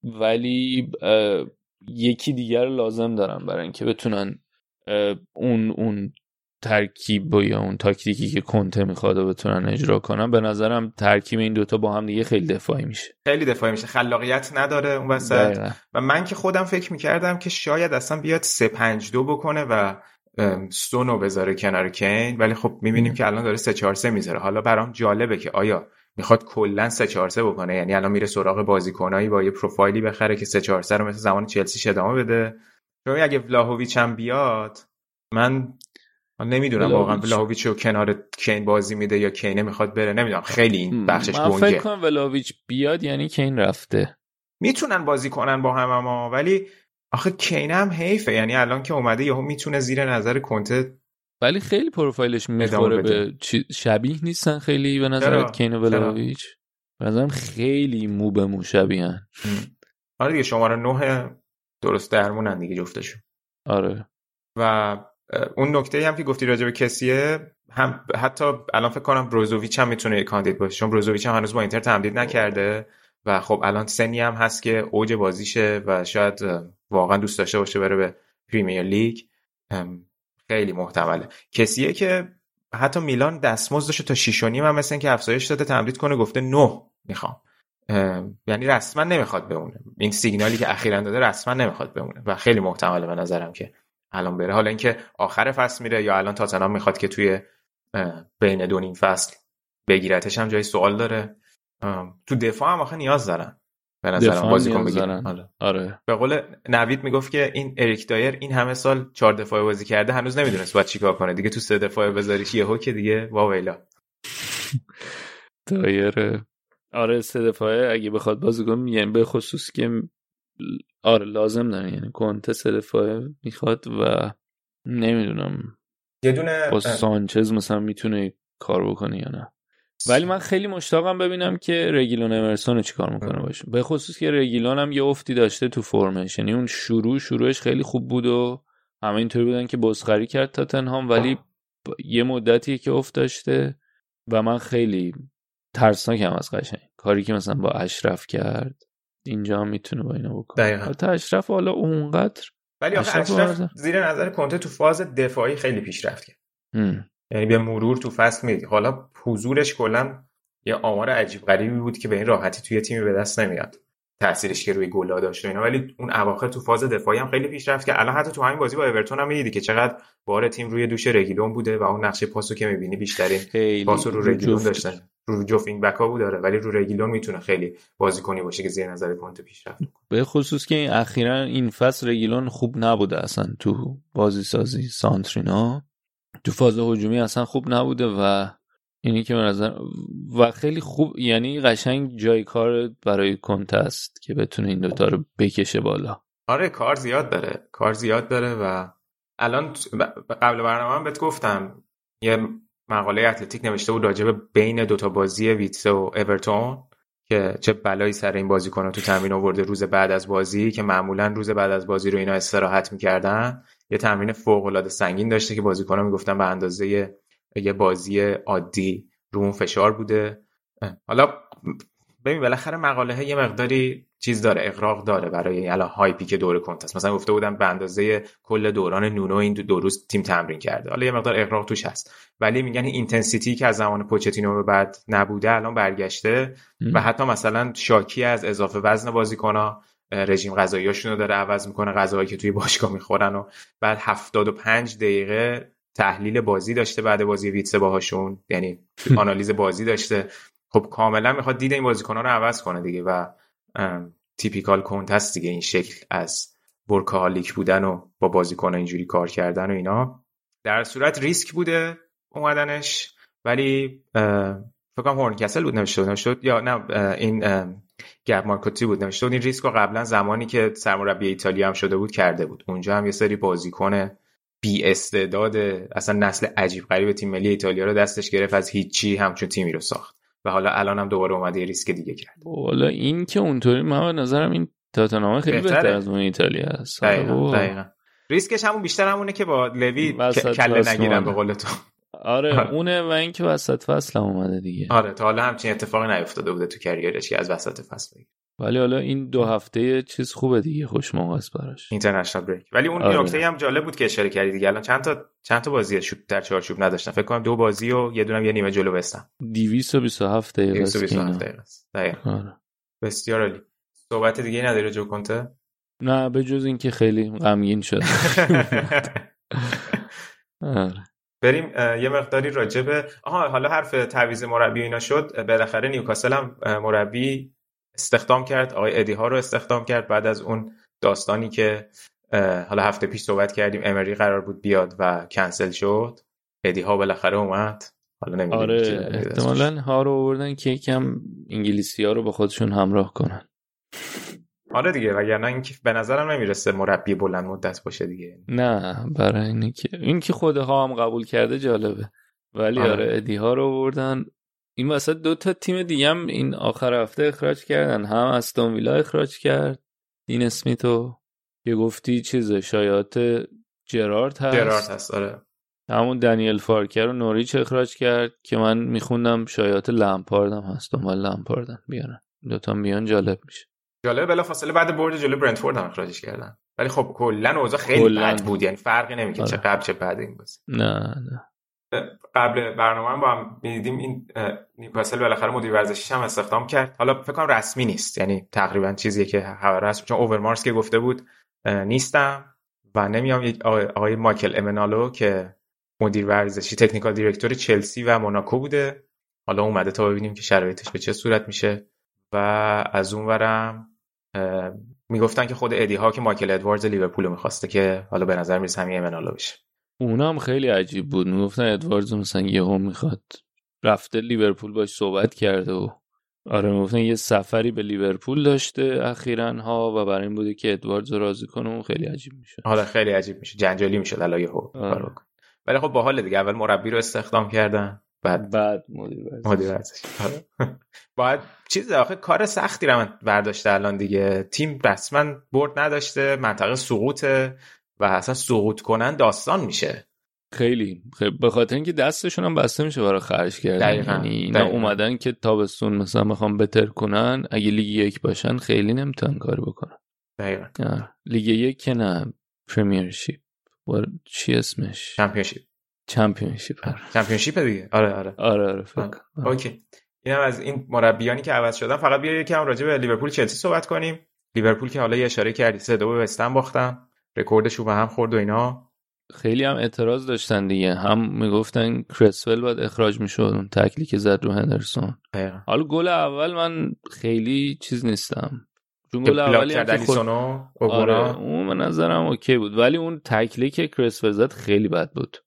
ولی اه، یکی دیگر رو لازم دارن برای اینکه بتونن اون اون ترکیب و یا اون تاکتیکی که کنته می‌خواد و بتونن اجرا کنن به نظرم ترکیب این دوتا با هم دیگه خیلی دفاعی میشه. خیلی دفاعی میشه. خلاقیت نداره اون وسط. و من که خودم فکر می‌کردم که شاید اصلا بیاد 3 5 2 بکنه و سونو بذاره کنار کین ولی خب می‌بینیم که الان داره 3 4 3 می‌ذاره. حالا برام جالبه که آیا می‌خواد کلا 3 4 3 بکنه؟ یعنی الان میره سراغ بازیکنایی با یه پروفایلی بخره که 3 4 3 رو مثل زمان چلسی ادامه بده؟ چون اگه ولاهویچ هم بیاد من نمی‌دونم واقعا ولاهویچ. ولاهویچ رو کنار کین بازی میده یا کینه می‌خواد بره نمی‌دونم خیلی این بخشش من گنگه فکر کنم ولاویچ بیاد یعنی که این رفته می‌تونن بازی کنن با هم اما ولی آخه کینه هم حیفه یعنی الان که اومده یهو می‌تونه زیر نظر کنته ولی خیلی پروفایلش می‌خوره. به شبیه نیستن خیلی به؟ نظرت کین و؟ ولاویچ به نظرم خیلی مو به مو شبیهن آره دیگه شماره نه درست درمونن دیگه جفتشون. آره. و اون نکته هم که گفتی راجع به کسیه هم حتی الان فکر کنم بروزوویچ هم می‌تونه یک کاندید باشه چون بروزوویچ هم هنوز با اینتر تمدید نکرده و خب الان سنی هم هست که اوج بازیشه و شاید واقعا دوست داشته باشه بره به پریمیر لیگ. خیلی محتمله. کسیه که حتی میلان دستمزدش تا 6 و نیم هم مثل که افزایش داده تمدید کنه گفته نه می‌خوام. ام، یعنی رسما نمی‌خواد بمونه. این سیگنالی که اخیرا داده رسما نمی‌خواد بمونه و خیلی محتمله به نظرم که الان بره. حالا اینکه آخر فصل میره یا الان تاتنهام می‌خواد که توی بین دو نیم فصل بگیرتش هم جای سوال داره. تو دفاع هم آخه نیاز دارن به نظرم بازیکن بگیرن. آره. آره. به قول نوید می‌گفت که این اریک دایر این همه سال چهار دفاعه بازی کرده هنوز نمی‌دونست باید چیکار کنه. دیگه تو سه دفاعه بذاریش یهو که دیگه واویلا. دایر آره سه دفاعه اگه بخواد بازیکن یعنی به خصوص که آره لازم داره. یعنی کنته سه دفاعه می‌خواد و نمی‌دونم یه دونه با سانچز مثلا می‌تونه کار بکنه یا نه. ولی من خیلی مشتاقم ببینم که رگیلون امرسون رو چیکار می‌کنه باشه. به خصوص که رگیلون هم یه افتی داشته تو فرمش یعنی اون شروع شروعش خیلی خوب بود و همه اینطوری بودن که بزخری کرد تاتنهام ولی یه مدتی که افت داشته و من خیلی ترسناکم از قشنگ کاری که مثلا با اشرف کرد اینجا هم می‌تونه با اینا بکنه. البته اشرف حالا اونقدر ولی آخه اشرف. زیر نظر کنته تو فاز دفاعی خیلی پیشرفت کرد. یعنی به مرور تو فصل میدی حالا حضورش کلا یه آمار عجیب غریبی بود که به این راحتی توی تیمی به دست نمیاد تاثیرش که روی گلا داشت و اینا. ولی اون اواخر تو فاز دفاعی هم خیلی پیشرفت که الان حتی تو همین بازی با اورتون هم می‌دیدی که چقدر بار تیم روی دوش رگیلون بوده و اون نقشه پاسو که می‌بینی بیشترین پاسو رو رگیلون. داشتن. رو جوف این بکا بود داره ولی رو رگیلون می‌تونه خیلی بازیکنی باشه که زیر نظر کنته پیشرفت به خصوص که این اخیرا این فصل رگیلون خوب نبوده اصلا تو بازی سازی سانترینا تو فاز هجومی اصلا خوب نبوده و اینی که به نظر و خیلی خوب یعنی قشنگ جای کار برای کنته است که بتونه این دوتا رو بکشه بالا. آره کار زیاد داره. کار زیاد داره و الان قبل برنامه هم بهت گفتم یه مقاله اتلتیک نوشته بود راجع به بین دوتا بازی ویتسه و اورتون که چه بلایی سر این بازیکن تو تمرین آورده روز بعد از بازی که معمولا روز بعد از بازی رو اینا استراحت می‌کردن. یه تمرین فوق العاده سنگین داشته که بازیکن‌ها می‌گفتن به اندازه یه بازی عادی رو اون فشار بوده. حالا ببین بالاخره مقاله یه مقداری چیز داره اغراق داره برای الان hype ی که دور کنته است مثلا گفته بودم به اندازه کل دوران نونو این دو, دو روز تیم تمرین کرده. حالا یه مقدار اغراق توش هست. ولی میگن این intensity که از زمان پوچتینو به بعد نبوده الان برگشته و حتی مثلا شاکی از اضافه وزن بازیکن‌ها رژیم غذاییاشون رو داره عوض می‌کنه غذاهایی که توی باشگاه می‌خورن و بعد 75 دقیقه تحلیل بازی داشته بعد بازی ویتسه باهاشون. یعنی آنالیز بازی داشته. خب کاملا می‌خواد دید این بازیکن‌ها رو عوض کنه دیگه و تیپیکال کنت هست دیگه. این شکل از ورکالیک بودن و با بازیکن اینجوری کار کردن و اینا. در صورت ریسک بوده اومدنش. ولی فکر کنم بود نوشته بود نوشته بود یا نه این گب مارکوتی بود نوشته. این ریسک رو قبلا زمانی که سرمربی ایتالیا هم شده بود کرده بود. اونجا هم یه سری بازیکن بی استعداد اصلا نسل عجیب غریب تیم ملی ایتالیا رو دستش گرفت از هیچی همچون تیمی رو ساخت و حالا الان هم دوباره اومده یه ریسک دیگه کرد حالا این که اونطوری من به نظرم این تاتنهام خیلی بهتره. بهتر از اون ایتالیا است دقیقا. دقیقا ریسکش همون بیشتر همونه که با لوی کله اومده. به قول تو آره آره. اونه و اینکه وسط فصل هم اومده دیگه آره تا حالا همچین اتفاقی نیفتاده بوده تو کریرش که از وسط فصل بگیر ولی حالا این دو هفته چیز خوبه دیگه خوش موقع است براش اینترنشنال بریک ولی اون آره. نکته هم جالب بود که اشاره کردی دیگه الان چند تا چند تا بازی شوت در چارچوب نداشتن فکر کنم دو بازی و یه دونم یه نیمه جلو بستن 227 دقیقه است که 227 اینا. دقیقه. آره. بسیار عالی صحبت دیگه نداره جو کنته نه به جز اینکه خیلی غمگین شد <laughs> آره. بریم یه مقداری راجع به آها حالا حرف تعویض مربی اینا شد بالاخره نیوکاسل هم مربی استخدام کرد آقای ادی ها رو استخدام کرد بعد از اون داستانی که حالا هفته پیش صحبت کردیم امری قرار بود بیاد و کنسل شد. ادی ها بالاخره اومد. حالا نمی‌دونیم آره. احتمالا ها رو آوردن که یکم انگلیسی ها رو با خودشون همراه کنن. آره دیگه وگرنه اینکه به نظرم نمی‌رسه مربی بلند مدت باشه دیگه. نه برای اینه که این که خودها هم قبول کرده جالبه. ولی آره. آره, ادی ها رو آوردن. این وسط دو تا تیم دیگه هم این آخر هفته اخراج کردن. هم استون ویلا اخراج کرد. دین اسمیتو. که گفتی چیز شایعات جرارد هست. جرارد هست آره. همون دنیل فارکر رو نوریچ اخراج کرد که من میخوندم شایعات لمپاردم هست. دنبال لمپاردن بیارن. دوتا بیان جالب میشه. جالبه بلافاصله بعد برد جلو برنتفورد هم اخراجش کردن. ولی خب کلا اوضاع خیلی. بد بود. یعنی فرقی نمی‌کنه چه آره. قبل چه بعد این بازی. نه نه. قبل برنامه با هم می‌دیدیم این نیوکاسل بالاخره مدیر ورزشیش هم استخدام کرد. حالا فکر کنم رسمی نیست. یعنی تقریبا چیزیه که خبر هست. چون اوورمارس که گفته بود نیستم و نمیام. آقای, مایکل امنالو که مدیر ورزشی تکنیکال دیرکتور چلسی و موناکو بوده. حالا اومده تا ببینیم که شرایطش به چه صورت میشه. و از اون ورم اه، می‌گفتن که خود ادی ها که مایکل ادواردز لیورپول می‌خواسته که حالا به نظر می‌رسه همین امنالو بشه. اونا هم خیلی عجیب بود. می‌گفتن ادواردز مثلا یهو می‌خواد رفته لیورپول باش صحبت کرده و آره می‌گفتن یه سفری به لیورپول داشته اخیرا ها و برای این بوده که ادواردز راضی کنه اون خیلی عجیب میشه. حالا خیلی عجیب میشه. جنجالی میشه الان یهو آره. ولی خب باحال دیگه. اول مربی رو استخدام کردن بعد بعد مدیر ورزشی آره. <laughs> باید چیز آخه کار سختی رو من برداشته الان دیگه. تیم رسما برد نداشته منطقه سقوطه. و اصلا سقوط کنن داستان میشه. خیلی. خیلی. به خاطر اینکه دستشون هم بسته میشه برای خرج کردن. دقیقاً. یعنی اینا دقیقاً. اومدن که تابستون مثلا می‌خوام بتر کنن اگه لیگ یک باشن خیلی نمی‌تونن کاری بکنن. دقیقا. لیگ یک که نه. Premiership چی اسمش؟ Championship Championship Championship دیگه. آره آره. آره آره. فکر. OK. اینم از این مربیانی که عوض شدن. فقط بیا یکم راجع به لیورپول چلسی صحبت کنیم. لیورپول که حالا یه اشاره کردی. سه دو به وستهم باختن. رکوردش رو به هم خورد و اینا. خیلی هم اعتراض داشتن دیگه. هم می‌گفتن کرسول باید اخراج می‌شد اون تکلی که زد رو هندرسون. حالا گل اول من خیلی چیز نیستم. چون گل اولی هم خود... آره. اون به نظرم اوکی بود. ولی اون تکلی که کرسول زد خیلی بد بود.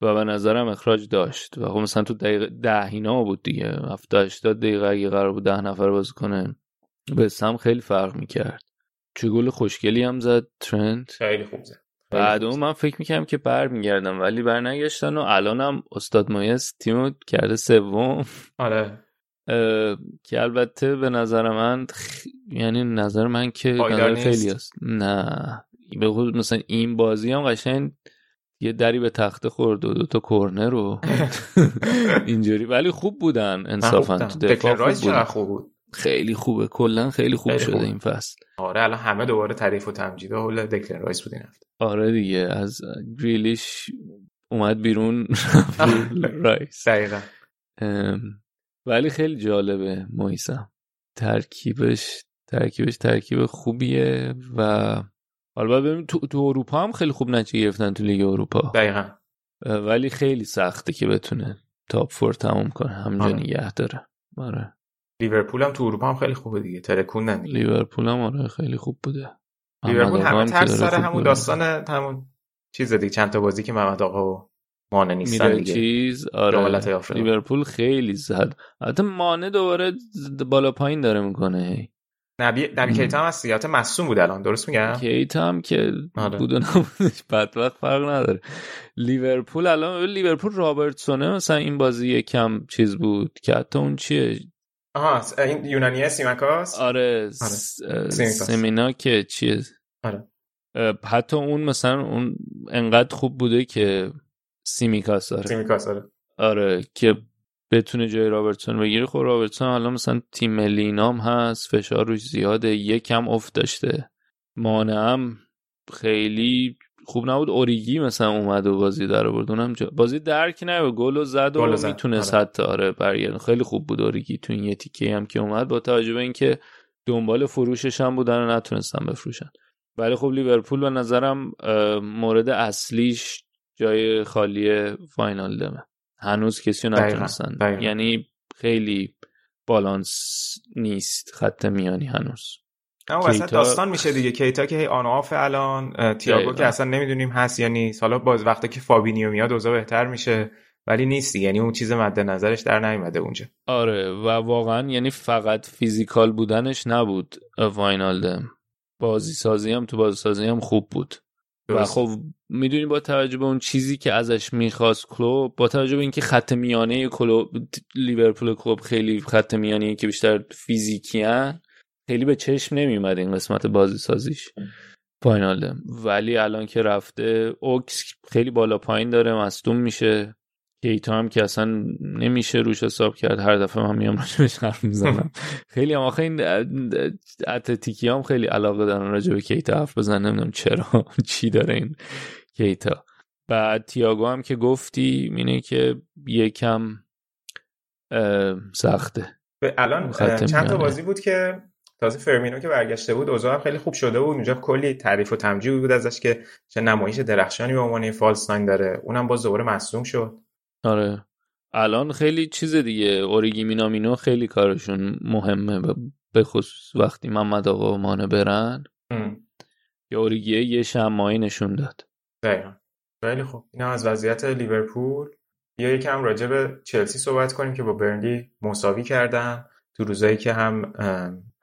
و به نظرم اخراج داشت. و خب مثلا تو دقیقه ده اینا بود دیگه. 70 80 دقیقه اگه قرار بود ده نفر بازی کنه. به سم خیلی فرق می‌کرد. چه گل خوشگلی هم زد ترنت. خیلی خوب زد. بعد اون. من فکر می‌کردم که بر میگردم ولی بر نگشتن و الانم استاد مایس تیمو کرده سوم. آره. که البته به نظر من خ- یعنی نظر من که نظر خیلی. است نه. به خصوص مثلا این بازی هم قشنگ یه دری به تخته خورد و دو تا کرنر رو <laughs> اینجوری. ولی خوب بودن انصافا. تو. دفاع خوب بود؟ خیلی خوبه. کلا خیلی خوب خیلی شده خوب. این فصل. آره الان همه دوباره تعریف و تمجید حول دکلن رایس بود این هفته. آره دیگه از گریلیش اومد بیرون رایس. دقیقا. ولی خیلی جالبه مویسم ترکیبش ترکیبش ترکیب خوبیه و حالا ببینیم تو, تو اروپا هم خیلی خوب نتیجه گرفتن تو لیگ اروپا. دقیقا. ولی خیلی سخته که بتونه top four تموم کنه همونجا آره. نگه داره. آره. لیورپول هم تو اروپا هم خیلی خوبه دیگه. ترکوندن دیگه. لیورپول هم آره خیلی خوب بوده. لیورپول همه هم ترس داره سر همون داستان همون چیز دیگه چند تا بازی که محمد آقا و مانه نیستن دیگه. چیز؟ آره. لیورپول خیلی زد. البته مانع دوباره بالا پایین داره می‌کنه. نبی نبی کیتا هم دیگه البته مصدوم بود الان درست میگم؟ کیت هم که آره. بود و نبودش. بدبخت فرق نداره. لیورپول الان لیورپول رابرتسونه مثلا این بازی یکم چیز بود که حتی اون چیه؟ آها این یونانیه سیمکاس آره, آره. سمینا که چیه؟ آره. حتی اون مثلا اون انقدر خوب بوده که سیمیکاس داره سیمیکاس آره. آره که بتونه جای رابرتسون بگیره. خب رابرتسون حالا مثلا تیم ملی نام هست فشار روش زیاده یکم افت داشته. مانعم خیلی خوب نبود. اوریگی مثلا اومد و بازی در آورد. اونم بازی درک نه گل و زد و می‌تونست آره. حتی آره برگرد. خیلی خوب بود اوریگی تو این یه تیکه هم که اومد. با توجه به اینکه دنبال فروشش هم بودن و نتونستن بفروشن. ولی خب لیورپول به نظرم مورد اصلیش جای خالی واینالدومه. هنوز کسی نتونستن. یعنی خیلی بالانس نیست خط میانی هنوز. اما وسط داستان میشه دیگه. کیتا که هی on off الان تییاگو که اصلا نمی‌دونیم هست یا نیست. حالا باز وقتی که فابینیو میاد اوضاع بهتر میشه ولی نیست یعنی اون چیز مد نظرش در نیومده اونجا. آره و واقعا یعنی فقط physical بودنش نبود واینالدوم بازی سازی هم تو بازی سازی هم خوب بود. و خب می‌دونی با توجه به اون چیزی که ازش می‌خواست کلوب با توجه به اینکه خط میانی کلوب لیورپول کلوب خیلی خط میانی که بیشتر فیزیکی خیلی به چشم نمیومد این قسمت بازی سازیش واینالدوم. ولی الان که رفته اوکس خیلی بالا پایین داره مصدوم میشه. کیتا هم که اصلا نمیشه روش حساب کرد. هر دفعه من میام راجبش حرف می‌زنم. <laughs> خیلی هم آخه این اتلتیکی هم خیلی علاقه دارن راجب کیتا حرف بزنم نمی‌دونم چرا. <laughs> چی داره این کیتا. بعد تیاگو هم که گفتی اینه که یکم سخته. الان چند تا بازی بود که تازه فرمینو که برگشته بود اوضاع خیلی خوب شده بود. اونجا کلی تعریف و تمجید بود ازش که چه نمایش درخشانی به عنوان فالس ناین داره. اونم باز دوباره مصدوم شد. آره. الان خیلی چیز دیگه. اوریگی مینامینو خیلی کارشون مهمه. به خصوص وقتی محمد آقا مانه برن. یا اوریگی یه شمایی نشون داد. دقیقا. خیلی خوب. اینا از وضعیت لیورپول. یا یکم راجع به چلسی صحبت کنیم که با برنلی مساوی کردن. تو روزایی که هم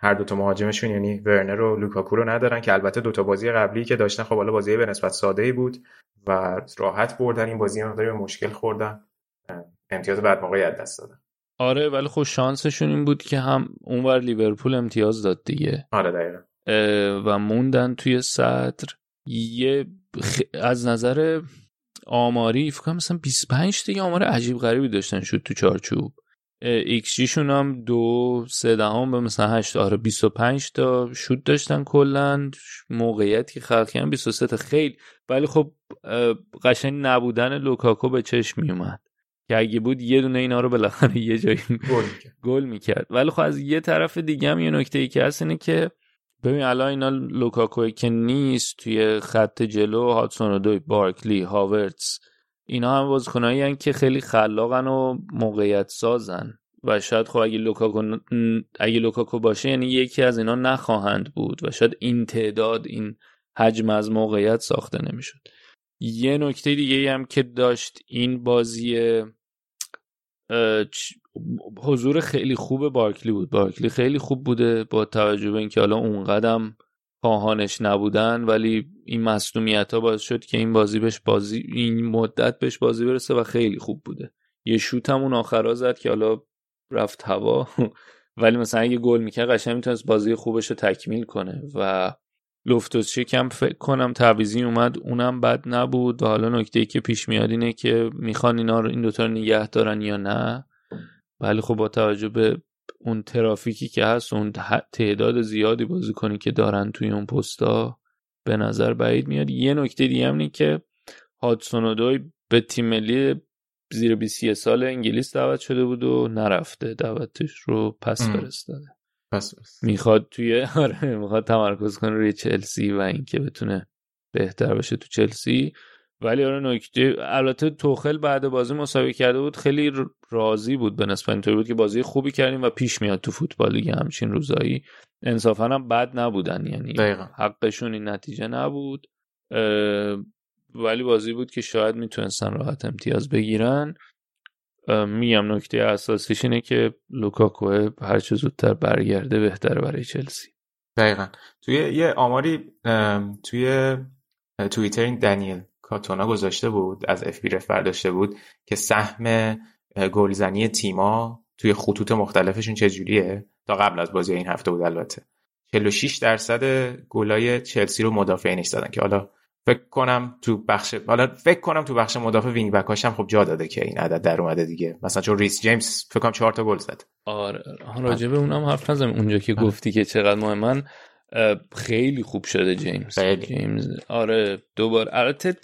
هر دوتا مهاجمشون یعنی ورنر و لوکاکو رو ندارن که البته دوتا بازی قبلی که داشتن خب حالا بازی به نسبت ساده ای بود و راحت بردن. این بازی مقداری به مشکل خوردن. امتیاز بد موقعی دست دادن. آره ولی خب شانسشون این بود که هم اونور لیورپول امتیاز داد دیگه. آره دقیقا. و موندن توی صدر. یه از نظر آماری فکر مثلا 25 دیگه آمار عجیب غریبی داشتن شد تو چارچوب. ایکس شون هم دو سه دهم به مثلا هشت آره 25 تا شوت داشتن کلا. موقعیتی خلق کردن 23 تا خیلی. ولی خب قشنگ نبودن لوکاکو به چشم میومد. که اگه بود یه دونه اینا رو بالاخره یه جایی گل می‌کرد. <laughs> ولی خب از یه طرف دیگه هم یه نکته ای که هست اینه که ببین الان اینا لوکاکو که نیست توی خط جلو هادسون اودوی بارکلی هاورتس اینا هم بازیکنایی که خیلی خلاقن و موقعیت سازن. و شاید خب اگه لوکاکو اگه لوکاکو باشه یعنی یکی از اینا نخواهند بود و شاید این تعداد این حجم از موقعیت ساخته نمی‌شد. یه نکته دیگه هم که داشت این بازی حضور خیلی خوب بارکلی بود. بارکلی خیلی خوب بوده با توجه به اینکه حالا اون قدم خواهانش نبودن ولی این مصنومیت ها باعث شد که این بازی بهش بازی این مدت بهش بازی برسه و خیلی خوب بوده. یه شوت هم اون آخرا زد که حالا رفت هوا. <laughs> ولی مثلا اگه گل می‌کرد قشنگ می‌تونست بازی خوبش رو تکمیل کنه و لفتوس کم فکر کنم تعویزی اومد اونم بد نبود و حالا نکته ای که پیش میاد اینه که می‌خوان اینا رو این دوتا رو نگه دارن یا نه. ولی خب با توجه به اون ترافیکی که هست اون تعداد زیادی بازیکنی که دارن توی اون پستا به نظر بعید میاد. یه نکته دیگه هم اینه که هاتسون به تیم ملی زیر 20 سال انگلیس دعوت شده بود و نرفته. دعوتش رو پس فرستاده. پس می‌خواد توی آره می‌خواد تمرکز کنه روی چلسی و اینکه بتونه بهتر بشه تو چلسی. ولی آره نکته البته توخل بعد بازی مسابقه کرده بود خیلی راضی بود به نسبت اینطوری بود که بازی خوبی کردیم و پیش میاد تو فوتبال دیگه همچین روزایی. انصافا هم بد نبودن یعنی دقیقا. حقشون این نتیجه نبود. ولی بازی بود که شاید می‌تونستن راحت امتیاز بگیرن. میگم نکته اساسیش اینه که لوکاکو هر چه زودتر برگرده بهتره برای چلسی. دقیقا. توی یه آماری توی توییتر این دنیل کاتونا گذاشته بود از اف بی برداشته بود که سهم گلزنی تیما توی خطوط مختلفشون چجوریه؟ تا قبل از بازی این هفته بود البته. 46 درصد گلای چلسی رو مدافعینش زدن که حالا فکر کنم تو بخش حالا فکر کنم تو بخش مدافع wing back اش هم خب جا داده که این عدد در اومده دیگه. مثلا چون ریس جیمز فکر کنم 4 تا گل زد. آره راجع به اونم حرف نزنم اونجا که گفتی که چقدر مهمن خیلی خوب شده جیمز. خیلی. جیمز آره دوبار. البته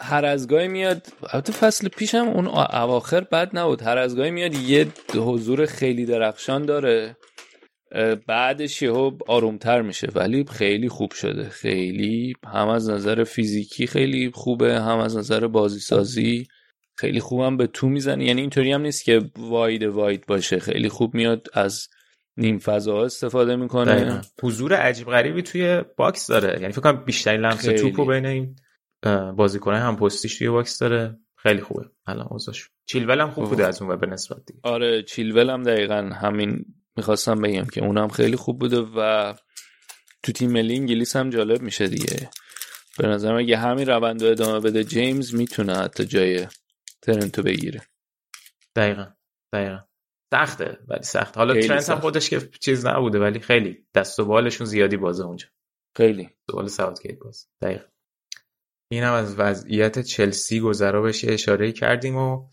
هر از گاهی میاد البته فصل پیشم اون اواخر بد نبود. هر از گاهی میاد یه حضور خیلی درخشان داره. بعدش یهو آرومتر میشه. ولی خیلی خوب شده. خیلی هم از نظر فیزیکی خیلی خوبه هم از نظر بازی سازی خیلی خوبم به توپ می‌زنه. یعنی اینطوری هم نیست که wide wide باشه. خیلی خوب میاد از نیم فضا استفاده می‌کنه. دقیقاً. حضور عجیب غریبی توی box داره. یعنی فکر کنم بیشترین لمس. توپو بین این بازیکن هم پستیش توی box داره. خیلی خوبه. الان اوضاعش. چیلول هم خوب. بوده از اون و به نسبت دیگه. آره چیلول هم دقیقا همین می‌خواستم بگم که اونم خیلی خوب بوده و تو تیم ملی انگلیس هم جالب میشه دیگه. به نظرم اگه همین روند رو ادامه بده جیمز می‌تونه حتی جای ترنتو بگیره. دقیقا. دقیقا. سخته ولی سخت. حالا ترنت هم سخت. خودش که چیز نبوده ولی خیلی. دست و بالشون زیادی بازه اونجا. خیلی. سوال ساوتگیت باز. دقیقا. این هم از وضعیت چلسی گذرا بهش یه اشاره کردیم و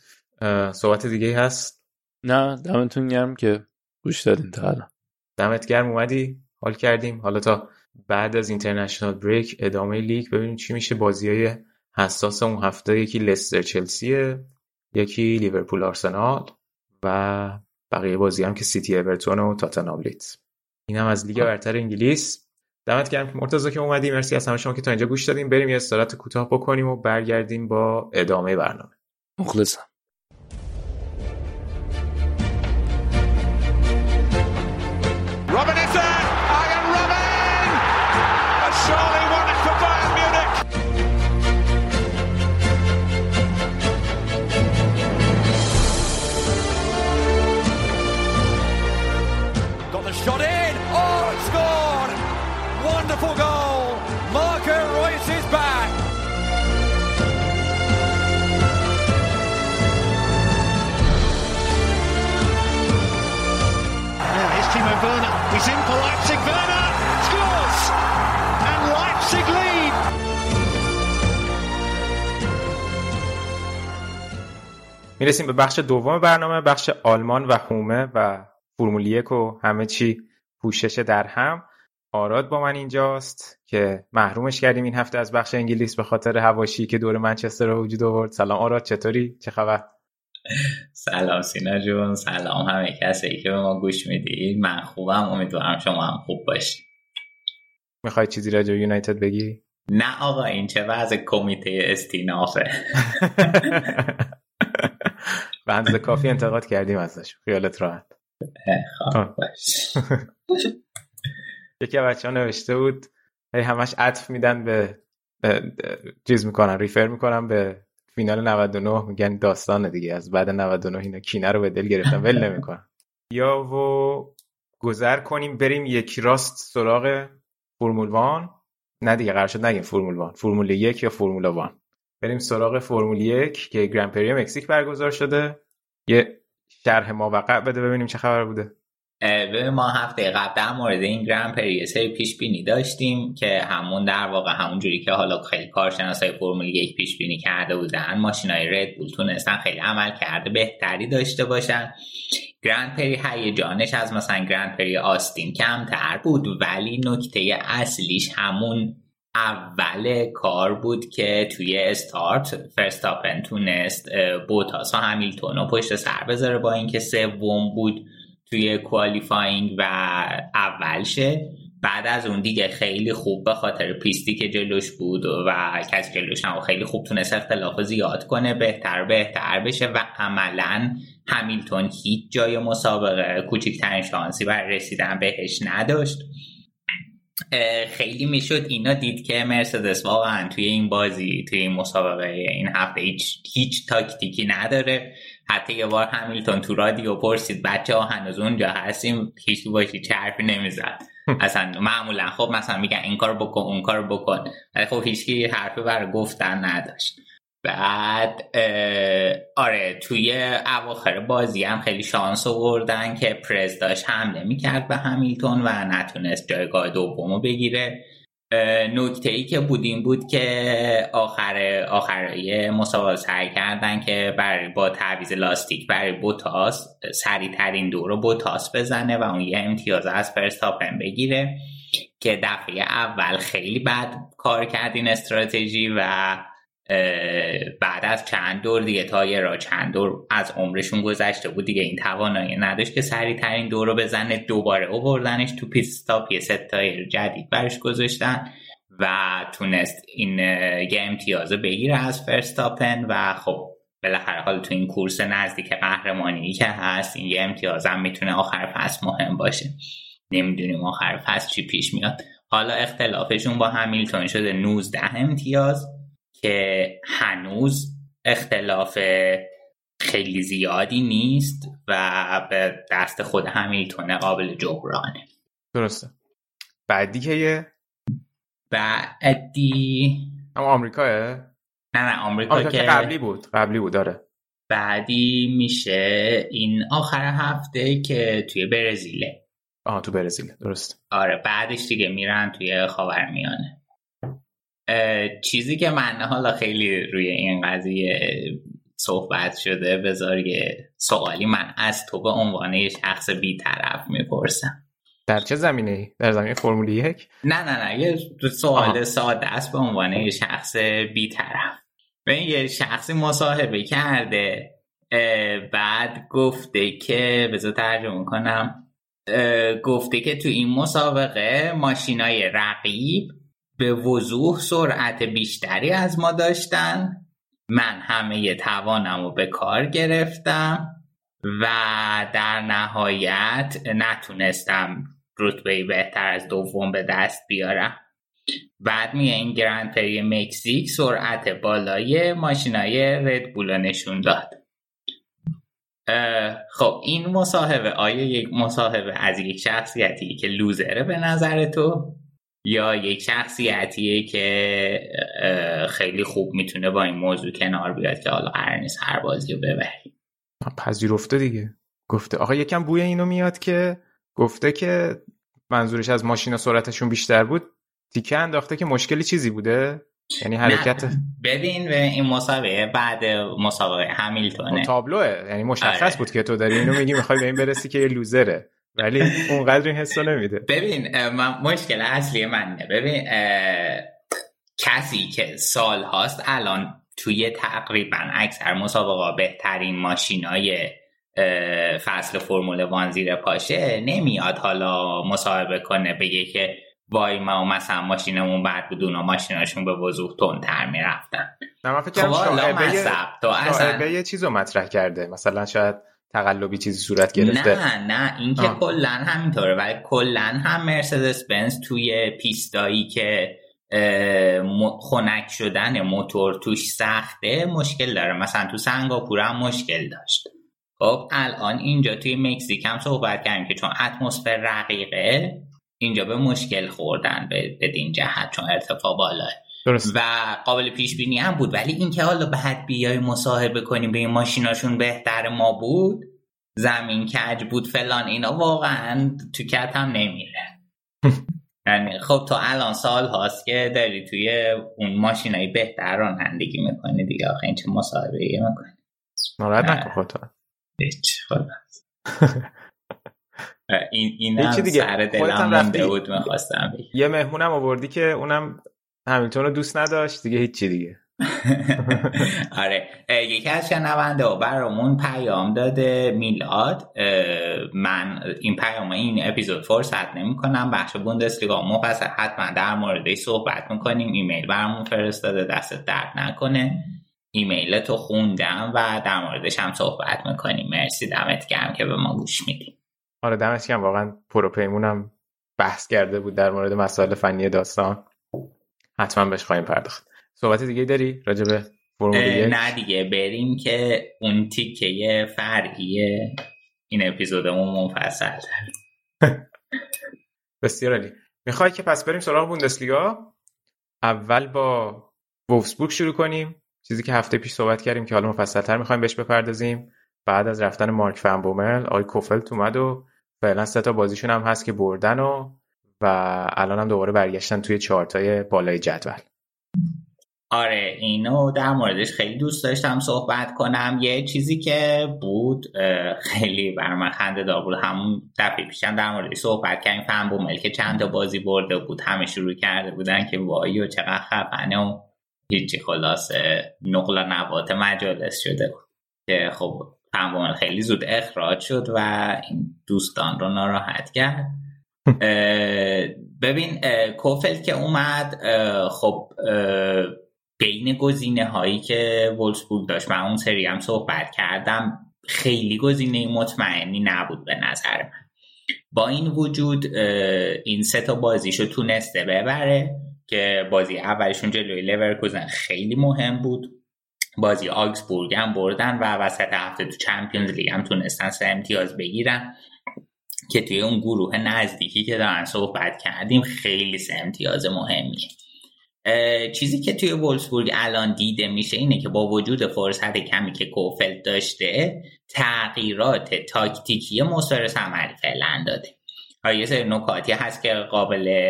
صحبت دیگه هست؟ نه دمتون گرم که گوش دادین تا الان. دمت گرم اومدی؟ حال کردیم. حالا تا بعد از international break ادامه لیگ ببینیم چی میشه. بازی های حساس اون هفته یکی لستر چلسیه یکی لیورپول آرسنال و بقیه بازی هم که سیتی اورتون و تاتنهام لیدز. این هم از لیگ برتر انگلیس. دمت گرم. که مرتضی که اومدی مرسی از همه شما که تا اینجا گوش دادیم بریم یه استراحت کوتاه بکنیم و برگردیم با ادامه برنامه. مخلصم. می‌رسیم به بخش دوم برنامه بخش آلمان و هومه و فرمول یک و همه چی پوشش در هم آراد با من اینجاست که محرومش کردیم این هفته از بخش انگلیس به خاطر هواشی که دور منچستر رو وجود آورد. سلام آراد چطوری؟ چه خبر؟ سلام سینا جون سلام همه کسی که به ما گوش می‌دید. من خوبم امیدوارم شما هم خوب باشید. می‌خوای چیزی راجع به یونایتد بگی؟ نه آقا این چه وضع کمیته استینافه. <laughs> به اندازه کافی انتقاد کردیم ازش. خیالت راحت. باش. <laughs> یکی بچه ها نوشته بود هی همش عطف میدن به به- چیز می‌کنن ریفر می‌کنن به فینال 99 میگن داستانه دیگه. از بعد 99 اینا کینه رو به دل گرفتن ول نمی‌کنن. یا و گذر کنیم بریم یک راست سراغ فرمول وان. نه دیگه قرار شد نگیم فرمول وان. فرمول یک یا فرمول وان. بریم سراغ فرمول یک که گرند پری مکزیک برگزار شده. یه شرح موقع بده ببینیم چه خبر بوده. ما هفته قبل در مورد این گرند پری سری پیش بینی داشتیم که همون در واقع همون جوری که حالا خیلی کارشناسای فرمول یک پیش بینی کرده بودن ماشینای رد بول تونستن خیلی عمل کرده بهتری داشته باشن. گرند پری هیجانش از مثلا گرند پری آستین کمتر بود ولی نکته اصلیش همون اول کار بود که توی استارت فرستاپن تونست بوتاس و همیلتون رو پشت سر بذاره با اینکه سوم بود توی کوالیفاینگ و اول شه بعد از اون دیگه خیلی خوب به خاطر پیستی که جلوش بود و کسی جلوش نبود خیلی خوب تونست اختلاف زیاد کنه بهتر بهتر بشه و عملا همیلتون هیچ جای مسابقه کوچکترین شانسی برای رسیدن بهش نداشت. خیلی می‌شد اینا دید که مرسدس واقعا توی این بازی توی این مسابقه این هفته هیچ, هیچ تاکتیکی نداره. حتی یه بار همیلتون تو رادیو پرسید بچه ها هنوز اونجا هستیم هیچ باشی چه حرفی نمی‌زد. <laughs> اصلا معمولا خب مثلا میگن این کار بکن اون کار بکن. ولی خب هیچکی حرفی برای گفتن نداشت. بعد آره توی اواخر بازی هم خیلی شانس آوردن که پرز داشت حمله می‌کرد به همیلتون و نتونست جایگاه دومو بگیره. نکته ای که بود این بود که آخر آخرای مسابقه سعی کردن که برای با تعویض لاستیک برای بوتاس سریع ترین دور رو بوتاس بزنه و اون یه امتیاز از فرستاپن بگیره که دفعه اول خیلی بد کار کرد این استراتژی و بعد از چند دور دیگه تایرا چند دور از عمرشون گذشته بود دیگه این توانایی نداشت که سریع ترین دور رو بزنه. دوباره اووردنش تو pit stop یه ست تایر جدید برش گذاشتن و تونست این یه امتیاز بگیره از فرستاپن و خب بالاخره حال تو این کورس نزدیک قهرمانی که هست این یه امتیاز هم می‌تونه آخر فصل مهم باشه. نمی‌دونیم آخر فصل چی پیش میاد. حالا اختلافشون با همیلتون شده 19 امتیاز. که هنوز اختلاف خیلی زیادی نیست و به دست خود همیلتون قابل جبرانه. درسته. بعدی که یه بعدی اما آمریکاه؟ نه نه آمریکا, آمریکا که قبلی بود. قبلی بود داره بعدی میشه این آخر هفته که توی برزیله. آها تو برزیل درست. آره بعدش دیگه میرن توی خاورمیانه. چیزی که من حالا خیلی روی این قضیه صحبت شده بذار یه سوالی من از تو به عنوان یه شخص بیطرف می‌پرسم در چه زمینه ای؟ در زمینه فرمول یک؟ نه نه نه یه سوال ساده است به عنوان یه شخص بیطرف به یه شخصی مصاحبه کرده بعد گفته که بذار ترجمه کنم گفته که تو این مسابقه ماشینای رقیب به وضوح سرعت بیشتری از ما داشتن. من همه توانم رو به کار گرفتم و در نهایت نتونستم رتبه بهتر از دوم به دست بیارم. بعد میه این گرند پری مکزیک سرعت بالای ماشینای ردبول نشون داد. خب این مصاحبه آیا یک مصاحبه از یک شخصیتی که لوزره به نظر تو. یا یک شخصیتیه که خیلی خوب می‌تونه با این موضوع کنار بیاد که حالا قرار نیست هر بازی رو ببری پذیرفته دیگه. گفته. آقا یکم بوی اینو میاد که گفته که منظورش از ماشینا سرعتشون بیشتر بود تیکه انداخته که مشکلی چیزی بوده؟ یعنی حرکت ببین به این مسابقه بعد مسابقه همیلتونه. تابلوه. یعنی مشخص آره. بود که تو داری اینو میگی می‌خوای به این برسی که یه لوزره. ولی اونقدر این حسو نمیده. ببین من مشکل اصلی من نه ببین کسی که سال هاست الان توی تقریبا اکثر مسابقه بهترین ماشینای فصل فرمول وان زیر پاشه نمیاد حالا مصاحبه کنه بگه که وای ما مثلا ماشینمون بعد بود اونا ماشیناشون به وضوح تر می‌رفتن. نه من فکر شاعبه یه چیز رو مطرح کرده. مثلا شاید تقلبی چیزی صورت گرفته. نه نه این که کلا همینطوره ولی کلا هم مرسدس بنز توی پیستایی که خنک شدن موتور توش سخته مشکل داره. مثلا تو سنگاپور هم مشکل داشت. خب الان اینجا توی مکزیک هم صحبت کردیم که چون اتمسفر رقیقه اینجا به مشکل خوردن به بدین جهت چون ارتفاع بالاه. درست. و قابل پیش بینی هم بود. ولی اینکه حالا بعد بیای مصاحبه کنیم به این ماشیناشون بهتر ما بود زمین کج بود فلان اینا واقعا تو کت هم نمیره. <laughs> یعنی خب تو الان سال هاست که داری توی اون ماشینایی بهتر رانندگی می‌کنی دیگه. آخه این چه مصاحبه ای می‌کنی؟ ناراحت نکن خودت هیچ <laughs> این اینم دیگه. سر دلم مونده بود می‌خواستم یه مهمونم آوردی که اونم همیلتون رو دوست نداشت دیگه هیچی دیگه. <laughs> آره. یکی از شنونده برامون پیام داده میلاد. من این پیام این اپیزود فرصت نمی کنم. بخش بوندسلیگا مفصل. حتما در موردش صحبت می‌کنیم. ایمیل برامون فرستاده. دست درد نکنه. ایمیل تو خوندم و در موردش هم صحبت می‌کنیم. مرسی. دمت گرم که به ما گوش میدیم آره دمت گرم. واقعا پروپیمونم بحث کرده بود در مورد مسائل فنی داستان. حتما بهش خواهیم پرداخت. صحبت دیگه داری راجع به نه دیگه. بریم که اون تیکه فرعی این اپیزودمون مفصل <laughs> بسیار عالی. می‌خوای که پس بریم سراغ بوندسلیگا؟ اول با وولفسبورگ شروع کنیم. چیزی که هفته پیش صحبت کردیم که حالا مفصلتر می‌خوایم بهش بپردازیم. بعد از رفتن مارک فنبومل آقای کوفلت اومد و فعلا سه تا بازیشون هم هست که بردن و و الان هم دوباره برگشتن توی چارتای بالای جدول. آره اینو در موردش خیلی دوست داشتم صحبت کنم. یه چیزی که بود خیلی بر من خنده دار بود. همون دفعه پیشم در موردش صحبت کردیم. فهم بومل که چند تا بازی برده بود همه شروع کرده بودن که وای و چقدر خفنه و هیچی خلاصه. نقل نبات مجالس شده بود. که خب فهم خیلی زود اخراج شد و این دوستان رو ناراحت کرد. ببین کوفل که اومد خب بین گزینه هایی که وولسبورگ داشت من اون سری هم صحبت کردم خیلی گزینه مطمئنی نبود به نظر من. با این وجود این سه تا بازیشو تونسته ببره که بازی اولشون جلوی لورکوزن خیلی مهم بود. بازی آگزبورگ هم بردن و وسط هفته تو چمپیونز لیگ هم تونستن سه امتیاز بگیرن. که توی اون گروه نزدیکی که دارن صحبت کردیم خیلی سه امتیاز مهمیه. چیزی که توی وولسبورگ الان دیده میشه اینه که با وجود فرصت کمی که کوفل داشته تغییرات تاکتیکی مسترس عملی فعلا داده. یه سری نکاتی هست که قابل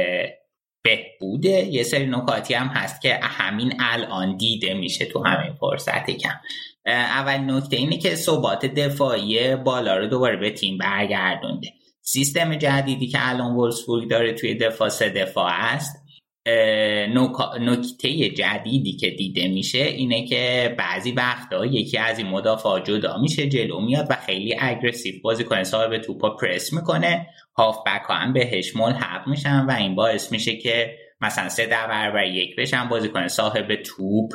بهبوده یه سری نکاتی هم هست که همین الان دیده میشه تو همین فرصت کم. اول نکته اینه که ثبات دفاعی بالا رو دوباره به تیم برگردونده. سیستم جدیدی که الان وولسبورگ داره توی دفاع سه دفاع است نکته جدیدی که دیده میشه اینه که بعضی وقتا یکی از این مدافع جدا میشه جلو میاد و خیلی اگریسیو بازی کنه صاحب توپا پرس می‌کنه. هاف بک هم بهش ملحق میشن و این باعث میشه که مثلا سه در برابر یک بشن بازی کنه صاحب توپ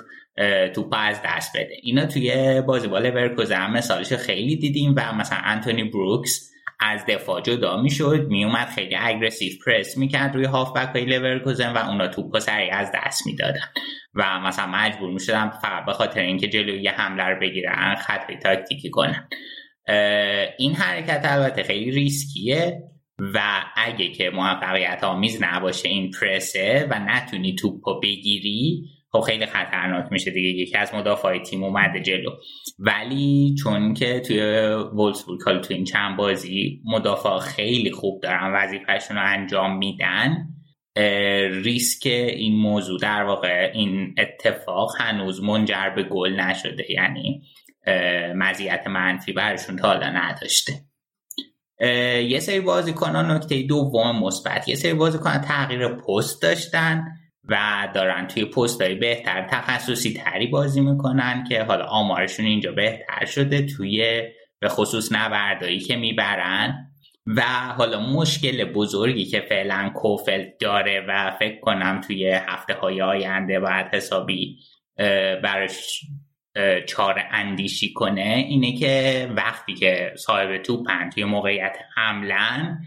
توپ از دست بده. اینا توی بازی بال هم مثالش خیلی دیدیم و مثلا انتونی بروکس از دفاع جدا می‌شد میومد خیلی aggressive پرس می‌کرد روی هافبک های لورکوزن و اونا توپ سریع از دست می‌دادن. و مثلا مجبور می‌شدن فقط به خاطر اینکه جلوی یه حمله رو بگیرن خطای تاکتیکی کنن این حرکت البته خیلی ریسکیه و اگه که موفقیت آمیز نباشه این پرسه و نتونی توپ بگیری خب خیلی خطرناک میشه دیگه. یکی از مدافع تیم اومده جلو. ولی چون که توی وولسبورگ حالا تو این چند بازی مدافع خیلی خوب دارن وظیفهشون رو انجام میدن ریسک این موضوع در واقع این اتفاق هنوز منجر به گل نشده. یعنی مزیت منفی برشون تا حالا نداشته. یه سری بازیکنان نکته دوم مثبت. یه سری بازیکنان تغییر پست داشتن. و دارن توی پست های بهتر تخصصی تری بازی می‌کنن که حالا آمارشون اینجا بهتر شده توی به خصوص نبردایی که می‌برن. و حالا مشکل بزرگی که فعلا کوفل داره و فکر کنم توی هفته های آینده باید حسابی براش چار اندیشی کنه اینه که وقتی که صاحب توپن توی موقعیت حملن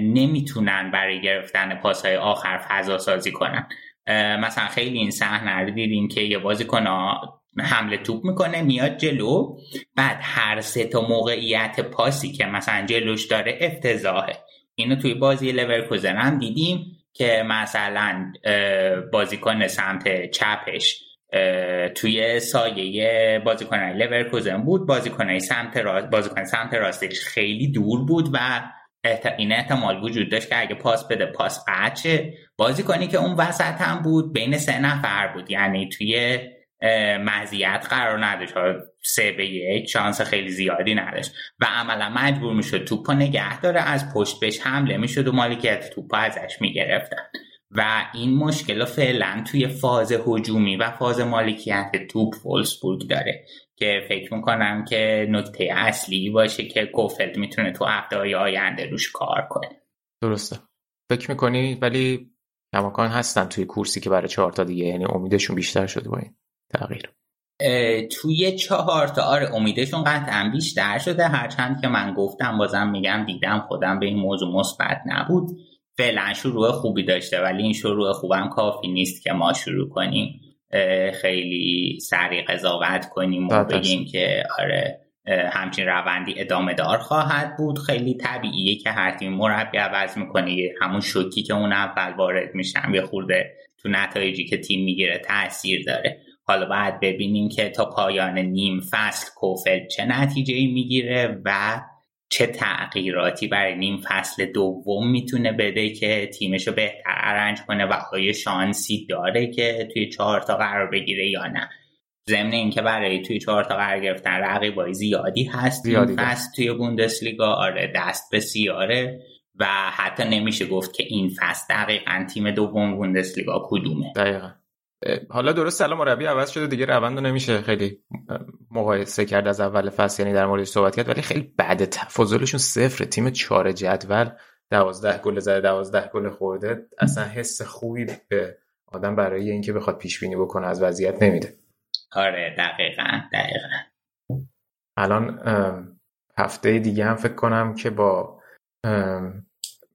نمی‌تونن برای گرفتن پاسهای آخر فضا سازی کنن مثلا خیلی این صحنه رو دیدیم که یه بازیکن حمله توپ می‌کنه میاد جلو. بعد هر سه تا موقعیت پاسی که مثلا جلوش داره افتضاحه. اینو توی بازی لورکوزن هم دیدیم که مثلا بازیکن سمت چپش توی سایه بازیکن لورکوزن بود. بازیکن سمت راست بازیکن سمت راستش خیلی دور بود و این احتمال وجود داشت که اگه پاس بده پاس قطعه بازی کنی که اون وسط هم بود بین سه نفر بود. یعنی توی مزیت قرار نداشت. سه به یک شانس خیلی زیادی نداشت. و عملا مجبور می‌شد توپ نگه داره. از پشت بهش حمله می‌شد و مالکیت توپ ازش می‌گرفتن. و این مشکل فعلا توی فاز هجومی و فاز مالکیت توپ فولسبورگ داره. که فکر می‌کنم که نکته اصلی باشه که کوفلد می‌تونه تو هفته آینده روش کار کنه. درسته. فکر می‌کنی ولی کماکان هستن توی کورسی که برای چهار تا دیگه یعنی امیدشون بیشتر شده با این تغییر. توی چهار تا آره امیدشون قطعا بیشتر شده. هرچند که من گفتم بازم میگم دیدم خودم به این موضوع مثبت نبود. فعلا شروع خوبی داشته ولی این شروع خوبم کافی نیست که ما شروع کنیم. خیلی سریع قضاوت کنیم و بگیم که آره همچین روندی ادامه دار خواهد بود. خیلی طبیعیه که هر تیم مربی عوض می‌کنه همون شوکی که اون اول وارد میشن یه خورده تو نتایجی که تیم می‌گیره تاثیر داره. حالا باید ببینیم که تا پایان نیم فصل کوفل چه نتیجه می‌گیره و چه تغییراتی برای نیم فصل دوم می‌تونه بده که تیمش رو بهتر ارنج کنه و آیا شانسی داره که توی چهار تا قرار بگیره یا نه؟ ضمن اینکه برای توی چهار تا قرار گرفتن رقیبای زیادی هست زیادی فصل توی بوندسلیگا. آره دست بسیاره و حتی نمیشه گفت که این فصل دقیقا تیم دوم بوندسلیگا کدومه. دقیقا. حالا درست سلام مربی عوض شده دیگه روند نمیشه خیلی مقایسه کرد از اول فصل یعنی در موردش صحبت کرد ولی خیلی بعد تفاضلشون صفر. تیم چهار جدول دوازده گل زده دوازده گل خورده. اصلا حس خوبی به آدم برای اینکه بخواد پیش بینی بکنه از وضعیت نمیده. آره دقیقا دقیقا. الان هفته دیگه هم فکر کنم که با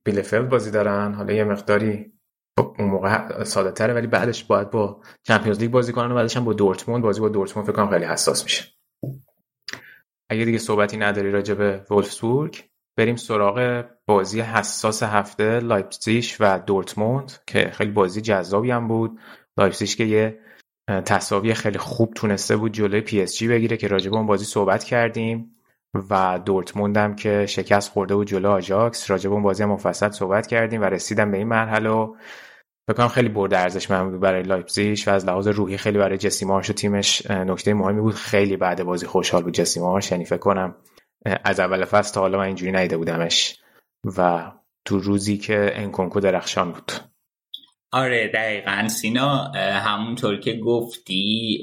بیلفلد بازی دارن. حالا یه مقداری خب اون موقع ساده تره ولی بعدش باید با Champions League بازی کنن و بعدش هم با دورتموند بازی. با دورتموند فکر کنم خیلی حساس میشه. اگه دیگه صحبتی نداری راجع به ولفسبورگ بریم سراغ بازی حساس هفته لایپزیگ و دورتموند که خیلی بازی جذابی هم بود. لایپزیگ که یه تساوی خیلی خوب تونسته بود جلوی PSG بگیره که راجع به اون بازی صحبت کردیم. و دورتموند هم که شکست خورده بود جلو آجاکس راجع به اون بازی هم مفصل صحبت کردیم و رسیدم به این مرحله و فکر کنم خیلی برد ارزشمندی بود برای لایپزیگ و از لحاظ روحی خیلی برای جسی مارش و تیمش نکته مهمی بود. خیلی بعد بازی خوشحال بود جسی مارش. یعنی فکر کنم از اول فصل تا حالا من اینجوری ندیده بودمش و تو روزی که انکونکو درخشان بود. آره دقیقا. سینا همونطور که گفتی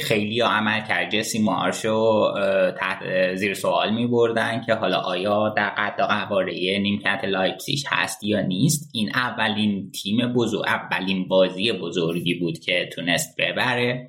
خیلی عمل کرد. جسی مارشو تحت زیر سوال می بردن که حالا آیا در قد قواره نیمکت لایپسیش هست یا نیست. این اولین تیم بزرگ اولین بازی بزرگی بود که تونست ببره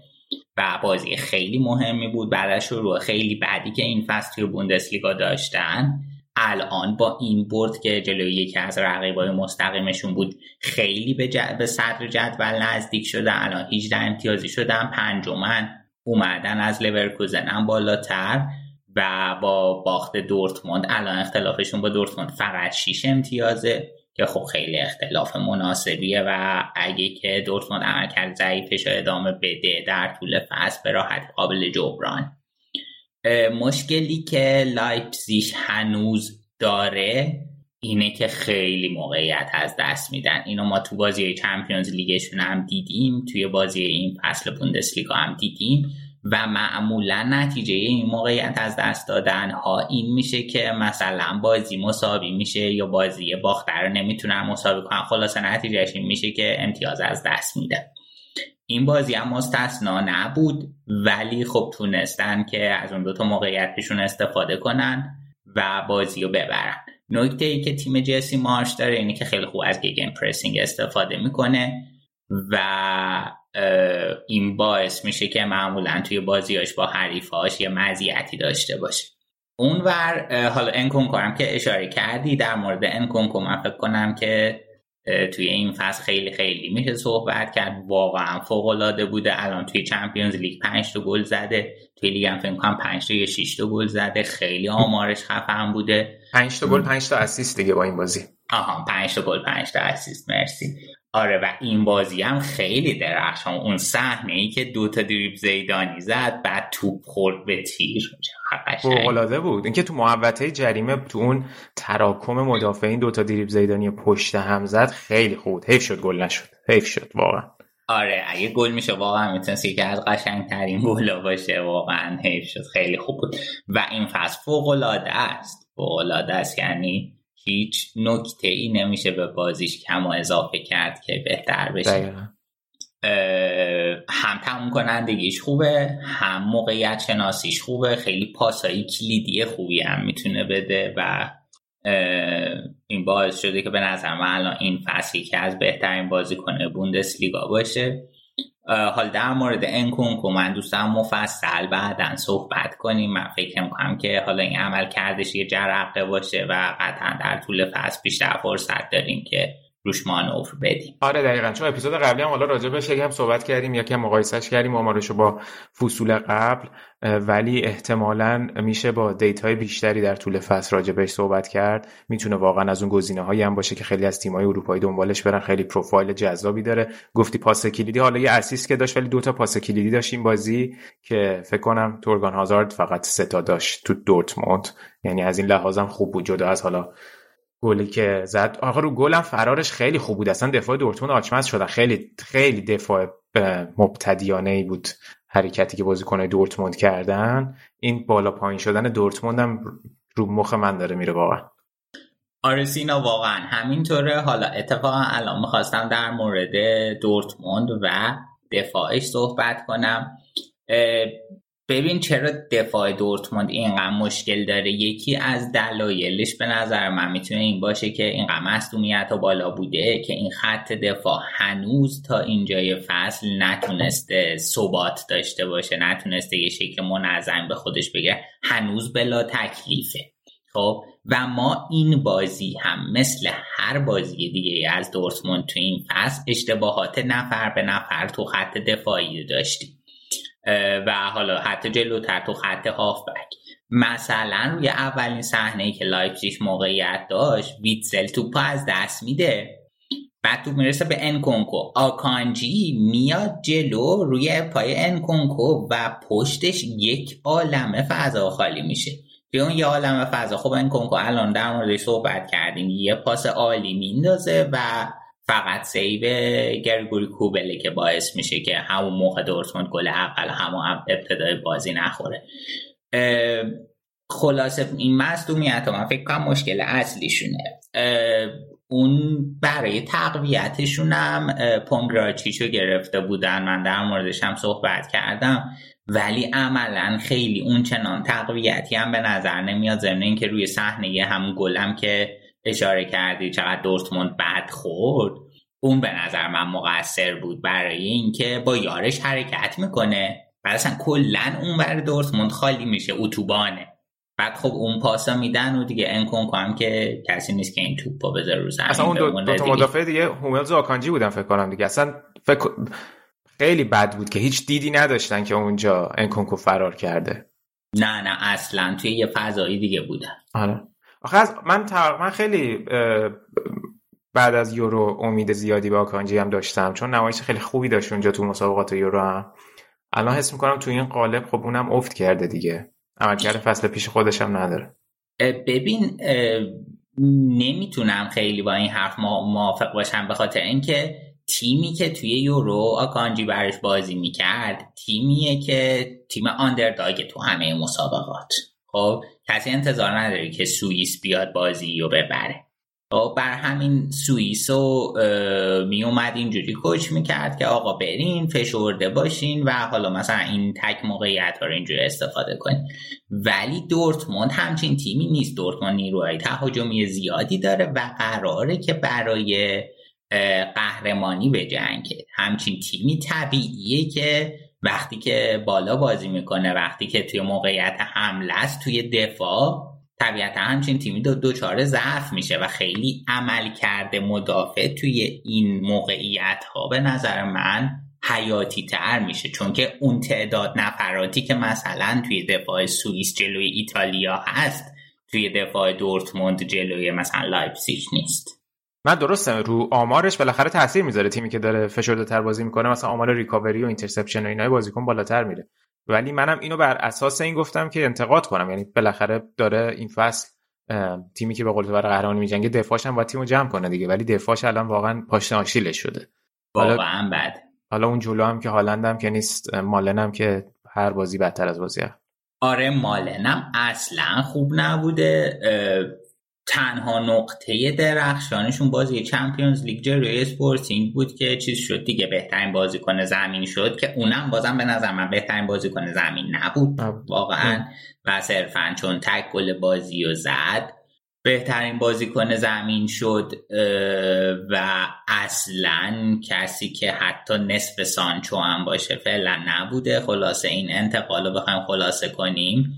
و بازی خیلی مهمی بود. بعدش رو خیلی بعدی که این فصل توی بوندسلیگا داشتن. الان با این برد که جلوی یکی از رقیبای مستقیمشون بود خیلی به, به صدر جدول نزدیک شده. الان 18 امتیازی شدن پنجمن اومدن از لورکوزن هم بالاتر و با باخت دورتموند. الان اختلافشون با دورتموند فقط 6 امتیازه که خب خیلی اختلاف مناسبیه و اگه که دورتموند عملکرد ضعیفش ادامه بده در طول فصل به راحت قابل جبران مشکلی که لایپزیش هنوز داره اینه که خیلی موقعیت از دست میدن. اینو ما تو بازی چمپیونز لیگشون هم دیدیم توی بازی این فصل بوندسلیگا هم دیدیم و معمولا نتیجه این موقعیت از دست دادن ها این میشه که مثلا بازی مساوی میشه یا بازی باخته رو نمی‌تونن مساوی کنن. خلاصه نتیجهش این میشه که امتیاز از دست میده. این بازی هم مستثنا نبود ولی خب تونستن که از اون دوتا موقعیتشون استفاده کنن و بازی رو ببرن. نکته ای که تیم جسی مارش داره اینه که خیلی خوب از گیم پرسینگ استفاده می‌کنه و این باعث میشه که معمولا توی بازیاش با حریفاش یه مزیتی داشته باشه. اونور حالا انکون کنم که اشاره کردی در مورد انکونکو من فکر کنم که توی این فصل خیلی خیلی میشه صحبت کرد. واقعا فوق العاده بوده. الان توی Champions League 5 تا گل زده. توی لیگ هم فکر کنم 5 تا یا 6 تا گل زده. خیلی آمارش خفن بوده. 5 تا گل 5 تا assist دیگه با این بازی. آها 5 تا گل 5 تا assist. مرسی. آره و این بازی هم خیلی درخشان اون صحنه ای که دو تا دریبل زیدانی زد بعد توپ خورد به تیر. فوق‌العاده بود. اینکه تو محوطه جریمه تو اون تراکم مدافعین دو تا دریب زیدانی پشت هم زد خیلی خوب. حیف شد گل نشد. حیف شد واقعا. آره اگه گل میشه واقعا می‌تونست یکی از قشنگترین گلا باشه. واقعا حیف شد. خیلی خوب بود. و این فصل فوق العاده است. فوق العاده است. یعنی هیچ نکته ای نمیشه به بازیش کم و اضافه کرد که بهتر بشه. هم تموم کنندگیش خوبه هم موقعیت شناسیش خوبه. خیلی پاسایی کلیدی خوبی هم می‌تونه بده و این باعث شده که به نظر من الان این فصل یکی از بهترین بازیکن بوندسلیگا باشه. حال در مورد انکونکو من دوست دارم مفصل بعدا صحبت کنیم. من فکر می‌کنم که حالا این عمل کردش یه جرقه باشه و قطعا در طول فصل بیشتر فرصت داریم که روش مانور بدیم. آره دقیقا. چون اپیزود قبلی هم حالا راجع بهش یکم صحبت کردیم یکم مقایسهش کردیم آمارشو با فصول قبل ولی احتمالا میشه با data ی بیشتری در طول فصل راجع بهش صحبت کرد. می‌تونه واقعا از اون گزینه هایی هم باشه که خیلی از تیم‌های اروپایی دنبالش برن. خیلی پروفایل جذابی داره. گفتی پاس کلیدی. حالا یه اسیست که داشت ولی دوتا پاس کلیدی داشت این بازی که فکر کنم تورگان هازارد فقط سه تا داشت تو دورتموند. یعنی از این لحاظم خوب بود. جدا از حالا گلی که زد. آقا رو گلم فرارش خیلی خوب بود. اصلا دفاع دورتموند آچمز شدن خیلی خیلی دفاع مبتدیانه ای بود حرکتی که بازیکنای دورتموند کردن. این بالا پایین شدن دورتموند هم رو مخ من داره میره واقعا. آره سینا واقعا همینطوره. حالا اتفاقا الان می‌خواستم در مورد دورتموند و دفاعش صحبت کنم. ببین چرا دفاع دورتموند اینقدر مشکل داره؟ یکی از دلایلش به نظر من می‌تونه این باشه که اینقدر مصدومیت بالا بوده که این خط دفاع هنوز تا اینجای فصل نتونسته ثبات داشته باشه نتونسته یه شکل منظم به خودش بگه. هنوز بلا تکلیفه. خب؟ و ما این بازی هم مثل هر بازی دیگه از دورتموند تو این فصل اشتباهات نفر به نفر تو خط دفاعی داشتیم. و حالا حتی جلوتر تو خط هافبک. مثلا روی اولین صحنه ای که لایپزیگ موقعیت داشت ویتزل توپ از دست میده. بعد توپ می‌رسه به انکونکو. آکانجی میاد جلو روی پای انکونکو و پشتش یک عالمه فضا خالی میشه. توی اون یه عالمه فضا. خب انکونکو الان در موردش صحبت کردیم. یه پاس عالی میندازه و فقط سیو گرگوری کوبله که باعث میشه که همون موقع دورتموند گل اول همون ابتدای بازی نخوره. خلاصه این مصدومیت من فکر کنم مشکل اصلیشونه. اون برای تقویتشون هم پونگراچیشو گرفته بودن. من در موردش هم صحبت کردم. ولی عملا خیلی اون چنان تقویتی هم به نظر نمیاد ضمن اینکه روی صحنه همون گلم که اشاره کردی چقدر دورتموند بد خورد؟ اون به نظر من مقصر بود برای اینکه با یارش حرکت می‌کنه. بعد اصلا کلا اون بر دورتموند خالی میشه اتوبانه. بعد خب اون پاسا میدن و دیگه انکون کنم که کسی نیست که این توپو بذاره رو زمین اصلا اون دو, دو تا مدافع دیگه هوملز و آکانجی بودن فکر کنم دیگه. اصلا فکر خیلی بد بود که هیچ دیدی نداشتن که اونجا انکونکو فرار کرده. نه نه اصلا توی یه فضایی دیگه بودن. آره. آخه از من من خیلی بعد از یورو امید زیادی به آکانجی هم داشتم چون نمایش خیلی خوبی داشت اونجا تو مسابقات یورو هم. الان حس می‌کنم تو این قالب خب اونم افت کرده دیگه. عملکرد فصل پیش خودش هم نداره. ببین نمی‌تونم خیلی با این حرف موافق باشم به خاطر اینکه تیمی که توی یورو آکانجی برش بازی می‌کرد تیمیه که تیم آندرداگ تو همه مسابقات. خب کسی انتظار نداره که سوئیس بیاد بازی رو ببره. خب بر همین سوئیس رو می اومد اینجوری کوچ می‌کرد که آقا برین فشرده باشین و حالا مثلا این تک موقعیت رو اینجوری استفاده کنین. ولی دورتموند همچین تیمی نیست. دورتموند نیروهای تهاجمی زیادی داره و قراره که برای قهرمانی به جنگه همچین تیمی طبیعیه که وقتی که بالا بازی می‌کنه وقتی که توی موقعیت حمله است توی دفاع طبیعتا همچین تیمی دو دوچاره ضعف میشه و خیلی عمل کرده مدافع توی این موقعیت ها به نظر من حیاتی تر میشه. چون که اون تعداد نفراتی که مثلا توی دفاع سوئیس جلوی ایتالیا هست توی دفاع دورتموند جلوی مثلا لایپزیگ نیست. نه درسته. رو آمارش بالاخره تاثیر می‌ذاره تیمی که داره فشرده تر بازی می‌کنه. مثلا آمار recovery و interception و اینای بازیکن بالاتر میره. ولی منم اینو بر اساس این گفتم که انتقاد کنم. یعنی بالاخره داره این فصل تیمی که به قول برای قهرمانی میجنگه دفاعش هم باید تیمو جمع کنه دیگه. ولی دفاعش الان واقعا پاشنه آشیلش شده. واقعا بد. حالا اون جلو هم که هالندم که نیست مالنم که هر بازی بدتر از بازی آره مالنم اصلا خوب نبوده. تنها نقطه درخشانشون بازی Champions League جلوی اسپورتینگ بود که چیز شد دیگه بهترین بازیکن زمین شد که اونم بازم به نظر من بهترین بازیکن زمین نبود. واقعا. و صرفا چون تک گل بازی رو زد بهترین بازیکن زمین شد و اصلا کسی که حتی نصف سانچو هم باشه فعلا نبوده. خلاصه این انتقال رو بخوایم خلاصه کنیم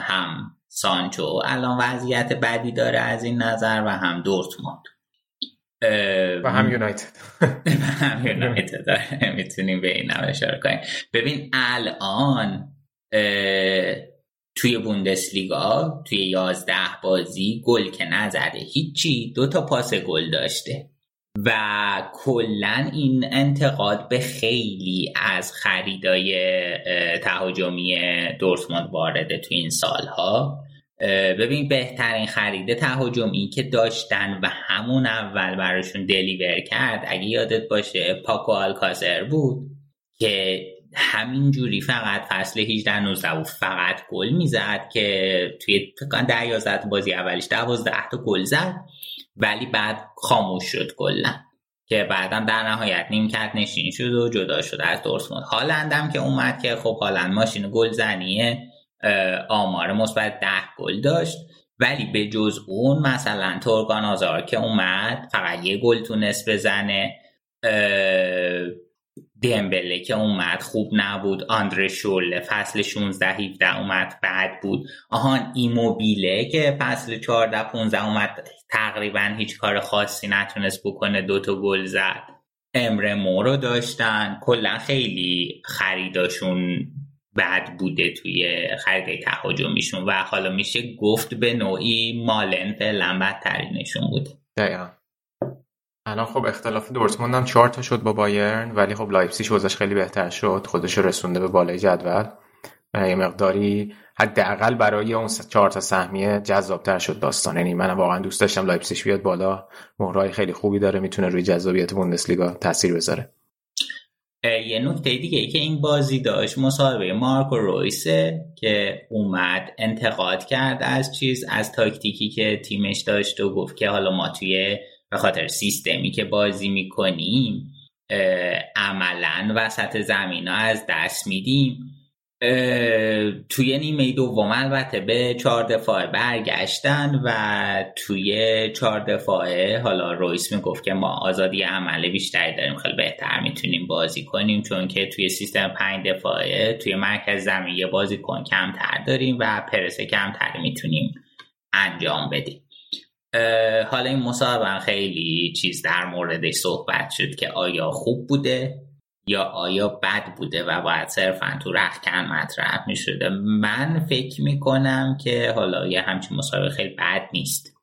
هم سانچو. الان وضعیت بدی داره از این نظر و هم دورتموند. و هم یونایتد. <laughs> هم یونایتد. <laughs> می‌تونیم به این اشاره کنیم. ببین الان توی بوندسلیگا توی یازده بازی گل که نزده هیچی دو تا پاس گل داشته. و کلا این انتقاد به خیلی از خریدای تهاجمی دورتموند وارده تو این سالها. ببین بهترین خرید تهاجمی که داشتن و همون اول براشون دلیور کرد اگه یادت باشه پاکو آلکازر بود که همین جوری فقط فصل 18 19 و فقط گل می‌زد که توی 10 11 بازی اولش 12 تا گل زد ولی بعد خاموش شد کلا. که بعدا در نهایت نیمکت نشین شد و جدا شد از دورتموند. هالندم که اومد که خب هالند ماشین گل زنیه آمار مثبت ده گل داشت. ولی به جز اون مثلا تورگان آزار که اومد فقط یه گل تونست بزنه. دمبله که اومد خوب نبود. آندره شوله فصل 16 17 اومد بعد بود. آهان ایموبیله که فصل 14 15 اومد تقریبا هیچ کار خاصی نتونست بکنه دوتا گل زد. امره مورو داشتن. کلا خیلی خریداشون بد بوده توی خرید تهاجمیشون و حالا میشه گفت به نوعی مالن فعلا بدترینشون بود دقیقا. الان خب اختلاف دورتموند هم چهار تا شد با بایرن ولی خب لایپزیش وضعش خیلی بهتر شد. خودش رسونده به بالای جدول. یه مقداری حداقل برای اون چهار تا سهمیه جذابتر شد داستان. یعنی من واقعا دوست داشتم لایپزیش بیاد بالا. مهره‌های خیلی خوبی داره می‌تونه روی جذابیت بوندسلیگا تاثیر بذاره. یه نکته دیگه ای که این بازی داشت مصاحبه مارکو رویسه که اومد انتقاد کرد از چیز از تاکتیکی که تیمش داشت و گفت که حالا ما توی به خاطر سیستمی که بازی می‌کنیم عملا وسط زمین ها از دست میدیم. توی نیمه دوم البته به چهار دفاعه برگشتن و توی چهار دفاعه حالا رویس می‌گفت که ما آزادی عمله بیشتری داریم خیلی بهتر می‌تونیم بازی کنیم چون که توی سیستم پنج دفاعه توی مرکز زمین یه بازی کن کمتر داریم و پرسه کمتر می‌تونیم انجام بدیم. حالا این مصاحبه خیلی چیز در موردش صحبت شد که آیا خوب بوده؟ یا آیا بد بوده و باید صرفا تو رخکن مطرح می شده من فکر می کنم که حالا یه همچین مصاحبه خیلی بد نیست.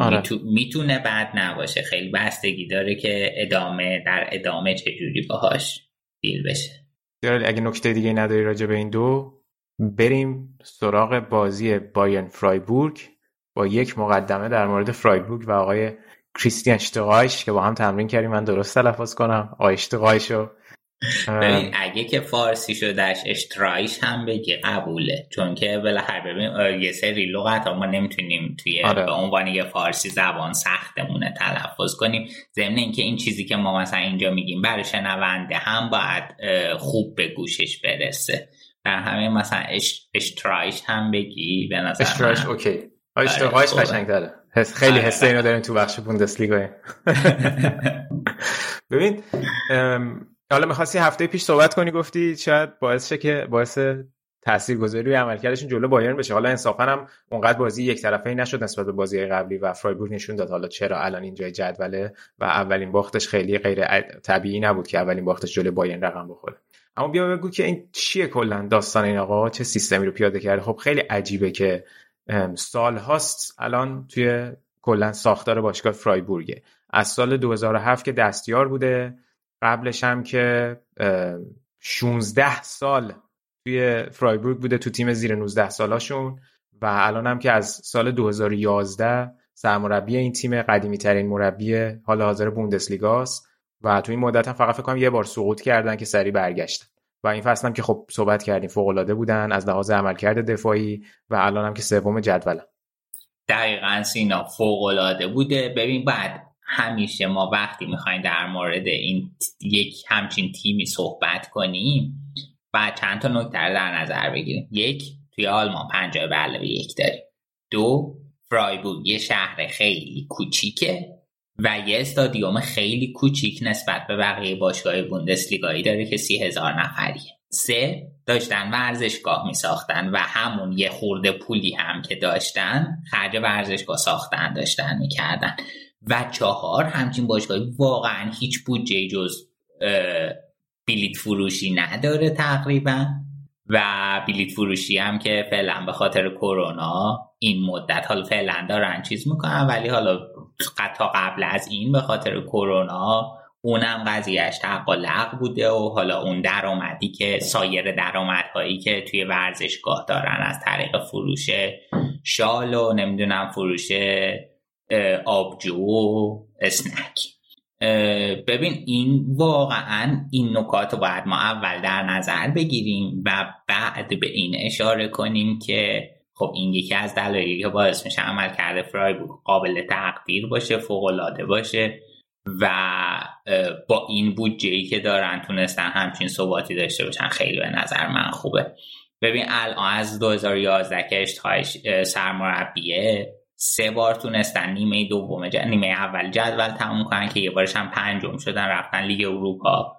آره. می‌تونه بد نباشه. خیلی بستگی داره که ادامه در ادامه چجوری باهاش دیل بشه. اگه نکته دیگه نداری راجع به این دو بریم سراغ بازی باین فرایبورگ. با یک مقدمه در مورد فرایبورگ و آقای کریستیان شتغایش که با هم تمرین کردیم. من درست تلفظ کنم؟ آقای شتغایشو. ببین اگه که فارسی شدهش اشترایش هم بگی قبوله. چون که بالاخره ببین یه سری لغت ما نمی‌تونیم توی آره. به عنوان یه فارسی زبان سختمونه تلفظ کنیم. ضمن اینکه این چیزی که ما مثلا اینجا میگیم برای شنونده هم باید خوب به گوشش برسه. در همین مثلا اشترایش هم بگی به نظر اشترایش اوکی. اشترایش آره، قشنگ داره خیلی آره. حسه اینو داریم تو بخش بوندسلیگا <laughs> ببین حالا می‌خواستی هفته پیش صحبت کنی گفتی شاید باعث شه که باعث تاثیرگذاری روی عملکردشون جلو بایرن بشه. حالا انصافا هم اونقدر بازی یک طرفه ای نشد نسبت به بازی قبلی و فرایبورگ نشون داد. حالا چرا الان اینجای جدوله و اولین باختش خیلی غیر طبیعی نبود که اولین باختش جلو بایرن رقم بخوره. اما بیا بگو که این چیه کلا داستان این آقا؟ چه سیستمی رو پیاده کرده؟ خب خیلی عجیبه که سال هاست الان توی کلا ساختار باشگاه فرایبورگه. از سال 2007 که دستیار بوده قبلش هم که 16 سال توی فرایبورگ بوده تو تیم زیر 19 سالاشون. و الان هم که از سال 2011 سرمربی این تیم قدیمی ترین مربی حال حاضر بوندسلیگاست و تو این مدت هم فقط فکر کنم یه بار سقوط کردن که سری برگشتن و این فصل هم که خب صحبت کردیم فوق العاده بودن از لحاظ عملکرد دفاعی و الان هم که سوم جدولن دقیقا سینا فوق بوده. ببین بعد همیشه ما وقتی می‌خوایم در مورد این یک همچین تیمی صحبت کنیم و چند تا نکته در نظر بگیریم. یک توی آلمان پنجاه به علاوه یک داریم. دو فرایبورگ یه شهر خیلی کوچیکه و یه استادیوم خیلی کوچیک نسبت به بقیه باشگاه بوندسلیگایی داره که سی هزار نفریه. سه داشتن ورزشگاه می ساختن و همون یه خورده پولی هم که داشتن خرج ورزشگاه ساختن داشتن می‌کردن. و چهار همچین باشگاهی واقعا هیچ بودجه جز بلیت فروشی نداره تقریبا. و بلیت فروشی هم که فعلا به خاطر کرونا این مدت حالا فعلا دارن چیز می‌کنن ولی حالا تا قبل از این به خاطر کرونا اونم قضیهش تقالق بوده و حالا اون درآمدی که سایر درآمدهایی که توی ورزشگاه دارن از طریق فروش شال و نمی‌دونم فروش آبجو و اسنک. ببین این واقعا این نکات رو باید ما اول در نظر بگیریم و بعد به این اشاره کنیم که خب این یکی از دلایلی که باعث میشه عمل کرده فرایبورگ قابل تقدیر باشه فوق باشه و با این بودجه ای که دارن تونستن همچین ثباتی داشته باشن خیلی به نظر من خوبه. ببین الان از 2011 که اشتهایش سرمربیه سه بار تونستن نیمه دوم نیمه اول جدول تموم کنن که یه بارش هم پنجم شدن رفتن لیگ اروپا.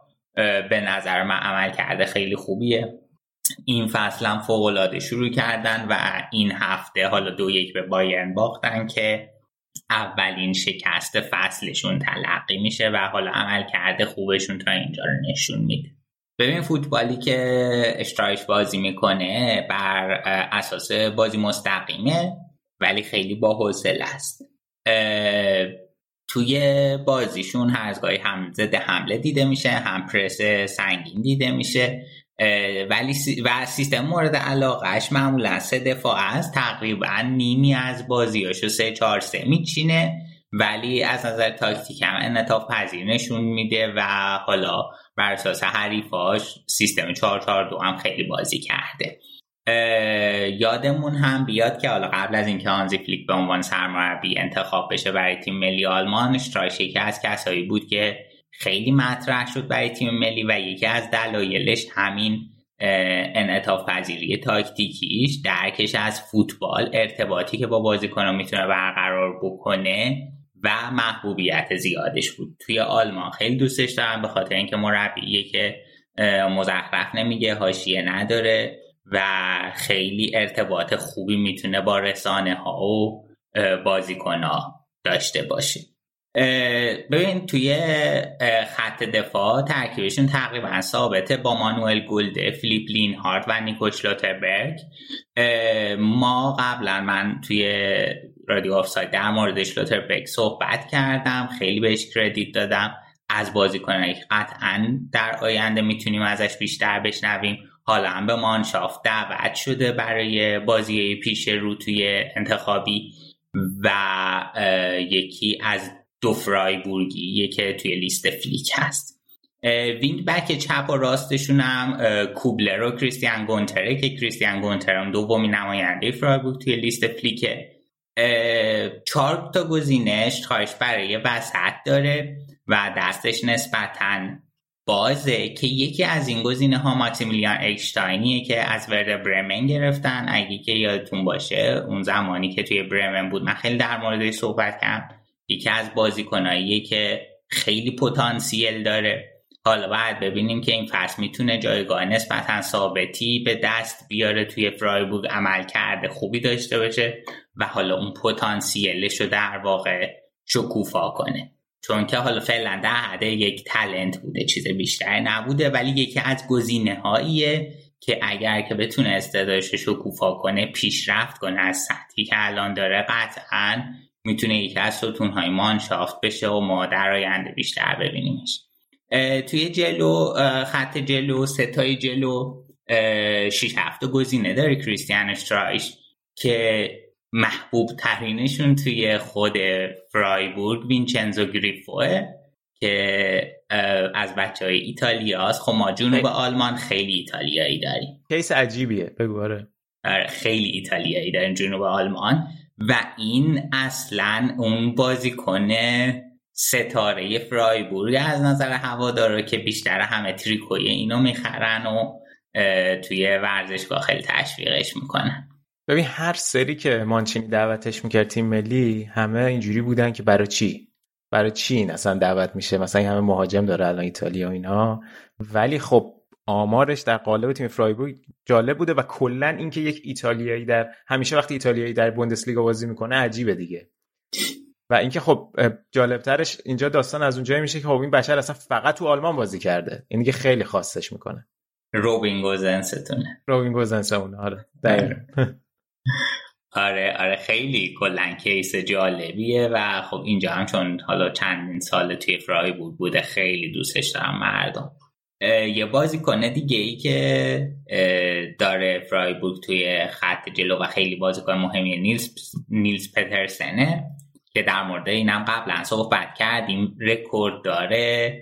به نظر من عمل کرده خیلی خوبیه. این فصل هم فوق شروع کردن و این هفته حالا دو یک به بایرن باختن که اولین شکست فصلشون تلقی میشه و حالا عمل کرده خوبشون تا اینجا رو نشون میده. ببین فوتبالی که اشترایش بازی می‌کنه بر اساس بازی مستقیمه. ولی خیلی با حوصله است توی بازیشون هر از گاهی هم ضد حمله دیده میشه هم پرس سنگین دیده میشه ولی و سیستم مورد علاقهش معمولا سه دفاع است. تقریبا نیمی از بازیاشو سه چهار سه میچینه ولی از نظر تاکتیک هم انعطاف پذیر نشون میده و حالا بر اساس حریفاش سیستم 442 هم خیلی بازی کرده. یادمون هم بیاد که حالا قبل از اینکه هانزی فلیک به عنوان سرمربی انتخاب بشه برای تیم ملی آلمان اشترایش یکی از کسایی بود که خیلی مطرح شد برای تیم ملی و یکی از دلایلش همین انعطاف پذیری تاکتیکیش درکش از فوتبال ارتباطی که با بازیکنان می‌تونه برقرار بکنه و محبوبیت زیادش بود. توی آلمان خیلی دوستش دارم به خاطر اینکه مربیه که مزخرف نمیگه حاشیه نداره. و خیلی ارتباط خوبی می‌تونه با رسانه ها و بازیکن ها داشته باشه. ببین توی خط دفاع ترکیبشون تقریبا ثابته با مانوئل گلده فلیپ لینهارد و نیکوچ لوتربرگ ما قبلا من توی رادیو آفساید در مورد شلوتربک صحبت کردم خیلی بهش credit دادم. از بازیکنایی قطعا در آینده می‌تونیم ازش بیشتر بشنویم. حالا هم به Mannschaft دعوت شده برای بازی پیش رو توی انتخابی و یکی از دو فرایبورگی که توی لیست فلیک هست. wing back چپ و راستشون هم کوبلر و کریستیان گونتره که کریستیان گونتر هم دومی نماینده فرایبورگ توی لیست فلیکه. چهار تا گزینش خواهش برای وسط داره و دستش نسبتا بازه که یکی از این گزینه ها ماکسیمیلیان اکشتاینیه که از ورد برمن گرفتن. اگه که یادتون باشه اون زمانی که توی برمن بود من خیلی در موردش صحبت کردم. یکی از بازیکناییه که خیلی پتانسیل داره. حالا بعد ببینیم که این فصل می‌تونه جایگاه نسبتا ثابتی به دست بیاره توی فرایبورگ عمل کرده خوبی داشته باشه و حالا اون پتانسیلش رو در واقع شکوفا کنه. چون که حالا فعلا در حد یک تلنت بوده چیز بیشتری نبوده ولی یکی از گزینه هاییه که اگر که بتونه استعدادش رو شکوفا کنه پیشرفت کنه از سطحی که الان داره قطعا می‌تونه یکی از ستون های مانشافت بشه و ما در آینده بیشتر ببینیمش. توی جلو خط جلو ستای جلو شیش هفته گزینه داره کریستیان اشترایش که محبوب ترینشون توی خود فرایبورگ وینچنزو گریفوه که از بچه های ایتالیاست. خب ما جنوب آلمان خیلی ایتالیایی داریم. کیس عجیبیه. بگو آره. آره خیلی ایتالیایی داریم جنوب آلمان. و این اصلا اون بازیکن ستاره فرایبورگ از نظر هوادارا که بیشتر همه تریکوی اینو می‌خرن و توی ورزشگاه خیلی تشویقش می‌کنن. ببین هر سری که مانچینی دعوتش می‌کرد تیم ملی همه اینجوری بودن که برای چی؟ برای چی این اصلا دعوت میشه؟ مثلا این همه مهاجم داره الان ایتالیا و اینا. ولی خب آمارش در قالب تیم فرایبورگ جالب بوده و کلا اینکه یک ایتالیایی در همیشه وقتی ایتالیایی در بوندسلیگا بازی می‌کنه عجیبه دیگه. و اینکه خب جالبترش اینجا داستان از اونجایی میشه که خب این بشر اصلا فقط تو آلمان بازی کرده. این که خیلی خاصش می‌کنه. روبین گوزنستونه. روبین گوزنس اونه آره. آره آره خیلی کلا case جالبیه و خب اینجا هم چون حالا چندین سال توی فرایبورگ بوده خیلی دوستش دارم مردم. یه بازیکن دیگه ای که داره فرایبورگ توی خط جلو و خیلی بازیکن مهمی نیلز نیلز پترسنه که در مورد اینم قبلا صحبت کردیم رکورد داره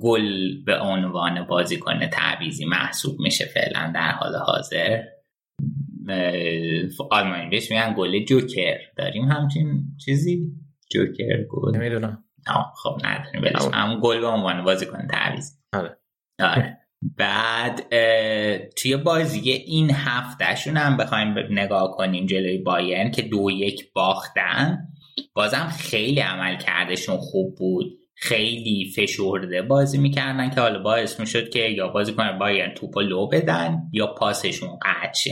گل به عنوان بازیکن تعویزی محسوب میشه فعلا در حال حاضر. آلمانی بهش میگن گل جوکر. داریم همچین چیزی؟ جوکر گل. نمی‌دونم. خب نداریم. هم گل به عنوان بازیکن تعویزی آره. آره. بعد توی بازی این هفتهشون هم بخوایم نگاه کنیم جلوی بایرن که دو یک باختن. بازم خیلی عمل کردشون خوب بود. خیلی فشرده بازی می‌کردن که حالا باعث می‌شد که یا بازی کنن بایرن توپ لو بدن یا پاسشون قطع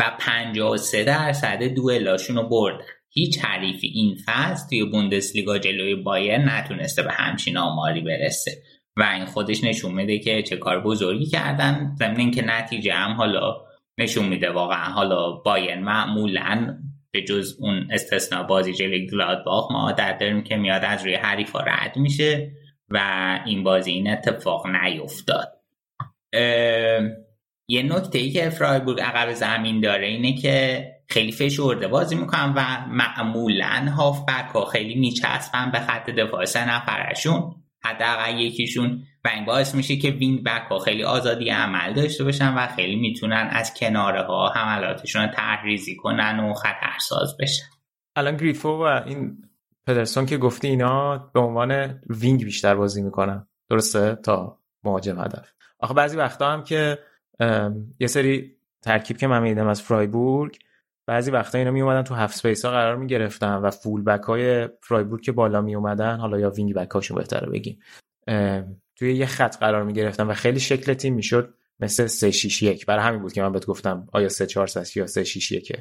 و 53 درصد دوئلاشون رو بردن. هیچ حریفی این فصل توی بوندسلیگا جلوی بایرن نتونسته به همچین آماری برسه. و این خودش نشون میده که چه کار بزرگی کردن. ضمن که نتیجه هم حالا نشون میده واقعا. حالا باین معمولا به جز اون استثنا بازی جلوی گلادباخ ما عادت داریم که میاد از روی حریفا رد میشه و این بازی این اتفاق نیفتاد. یه نکته ای که فرایبورگ عقب زمین داره اینه که خیلی فشرده بازی می‌کنن و معمولا هافبک ها خیلی میچسبن به خط دفاع سه نفرشون. حداقل یکیشون و این باعث میشه که وینگ بک ها خیلی آزادی عمل داشته باشن و خیلی می‌تونن از کناره ها حملاتشون تحریزی کنن و خطرساز بشن. الان گریفو و این پدرسون که گفتی اینا به عنوان wing بیشتر بازی می‌کنن. درسته؟ تا مهاجم هدف. آخه بعضی وقتا هم که یه سری ترکیب که من میدم از فرایبورگ بعضی وقتا اینا می اومدن تو half space ها قرار می گرفتن و full back های فرایبورگ که بالا می اومدن حالا یا wing back هاشون بهتره بگیم توی یه خط قرار می گرفتن و خیلی شکل تیم می‌شد مثل 3 6 1 برای همین بود که من بهت گفتم آیا 3 4 3 یا 3 6 1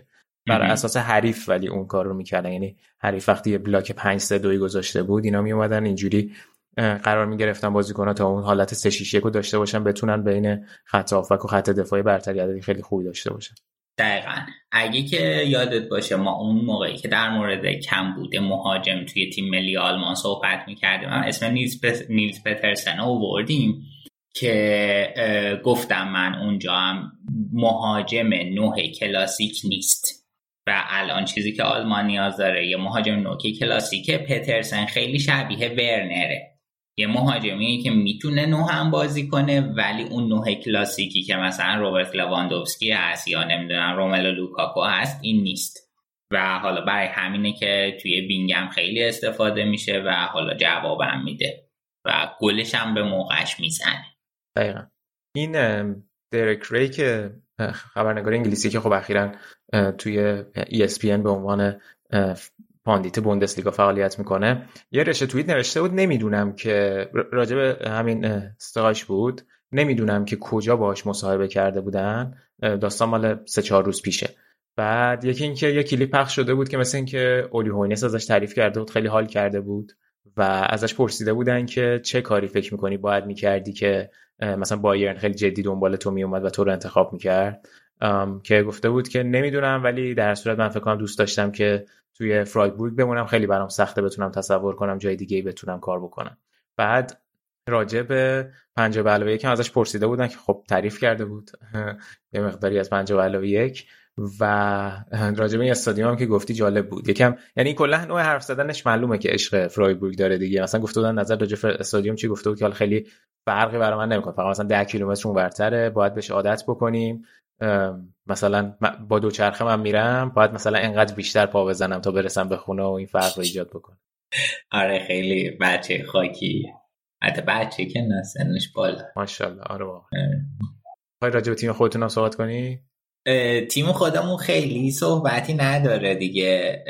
بر اساس حریف ولی اون کار رو می‌کردن. یعنی حریف وقتی یه بلاک 5 3 2 گذاشته بود اینا می اومدن اینجوری قرار می گرفتن بازیکن‌ها تا اون حالت 3 6 1 رو داشته باشن بتونن بین خط هافک و خط دفاعی برتری عددی خیلی خوبی داشته باشن. دقیقا. اگه که یادت باشه ما اون موقعی که در مورد کم بوده مهاجم توی تیم ملی آلمان صحبت می‌کردیم اسم نیلز, نیلز پترسن رو بردیم که گفتم من اونجا هم مهاجم نوع کلاسیک نیست. و الان چیزی که آلمان نیاز داره یه مهاجم نوع کلاسیک پترسن خیلی شبیه ورنره. یه مهاجمی که می‌تونه نو هم بازی کنه ولی اون نوع کلاسیکی که مثلا روبرت لواندوفسکی هست یا نمی‌دونم روملو لوکاکو هست این نیست. و حالا برای همینه که توی بینگم خیلی استفاده میشه و حالا جوابم میده و گلش هم به موقعش می‌زنه. دقیقا. این درک ری که خبرنگار انگلیسی که خب اخیرا توی ESPN به عنوان pundit بوندسلیگا فعالیت می‌کنه. یه رشته توییت نوشته بود نمی‌دونم که راجب همین استقاش بود. نمی‌دونم که کجا باهاش مصاحبه کرده بودن. داستان مال سه چهار روز پیشه. بعد یکی اینکه یه کلیپ پخش شده بود که مثل اینکه اولی هوینس ازش تعریف کرده بود خیلی حال کرده بود و ازش پرسیده بودن که چه کاری فکر می‌کنی باید می‌کردی که مثلا بایرن خیلی جدی دنبال تو میومد و تو رو انتخاب می‌کرد. که گفته بود که نمی‌دونم ولی در صورت من فکر کنم دوست داشتم که توی فرایبورگ بمونم خیلی برام سخته بتونم تصور کنم جای دیگه ای بتونم کار بکنم. بعد راجع به پنجاه علاوه یک ازش پرسیده بودن که خب تعریف کرده بود. <laughs> یه مقداری از پنجاه علاوه یک و راجع به این استادیوم هم که گفتی جالب بود. یکم یعنی کلا نوع حرف زدنش معلومه که عشق فرایبورگ داره دیگه. مثلا گفته بودن نظر راجع به استادیوم چی؟ گفته بود که خیلی فرقی برای من نمی‌کنه. فقط مثلا 10 کیلومتر اونورتره باید بهش عادت بکنیم. مثلا با دوچرخه من میرم باید مثلا انقدر بیشتر پا بزنم تا برسم به خونه و این فرق رو ایجاد بکنم. آره خیلی بچه خاکی. حتی بچه که نه سنش بالا. ماشاءالله آره واقعا. راجع به تیم خودتون هم صحبت کنی؟ تیم خودمون خیلی صحبتی نداره دیگه.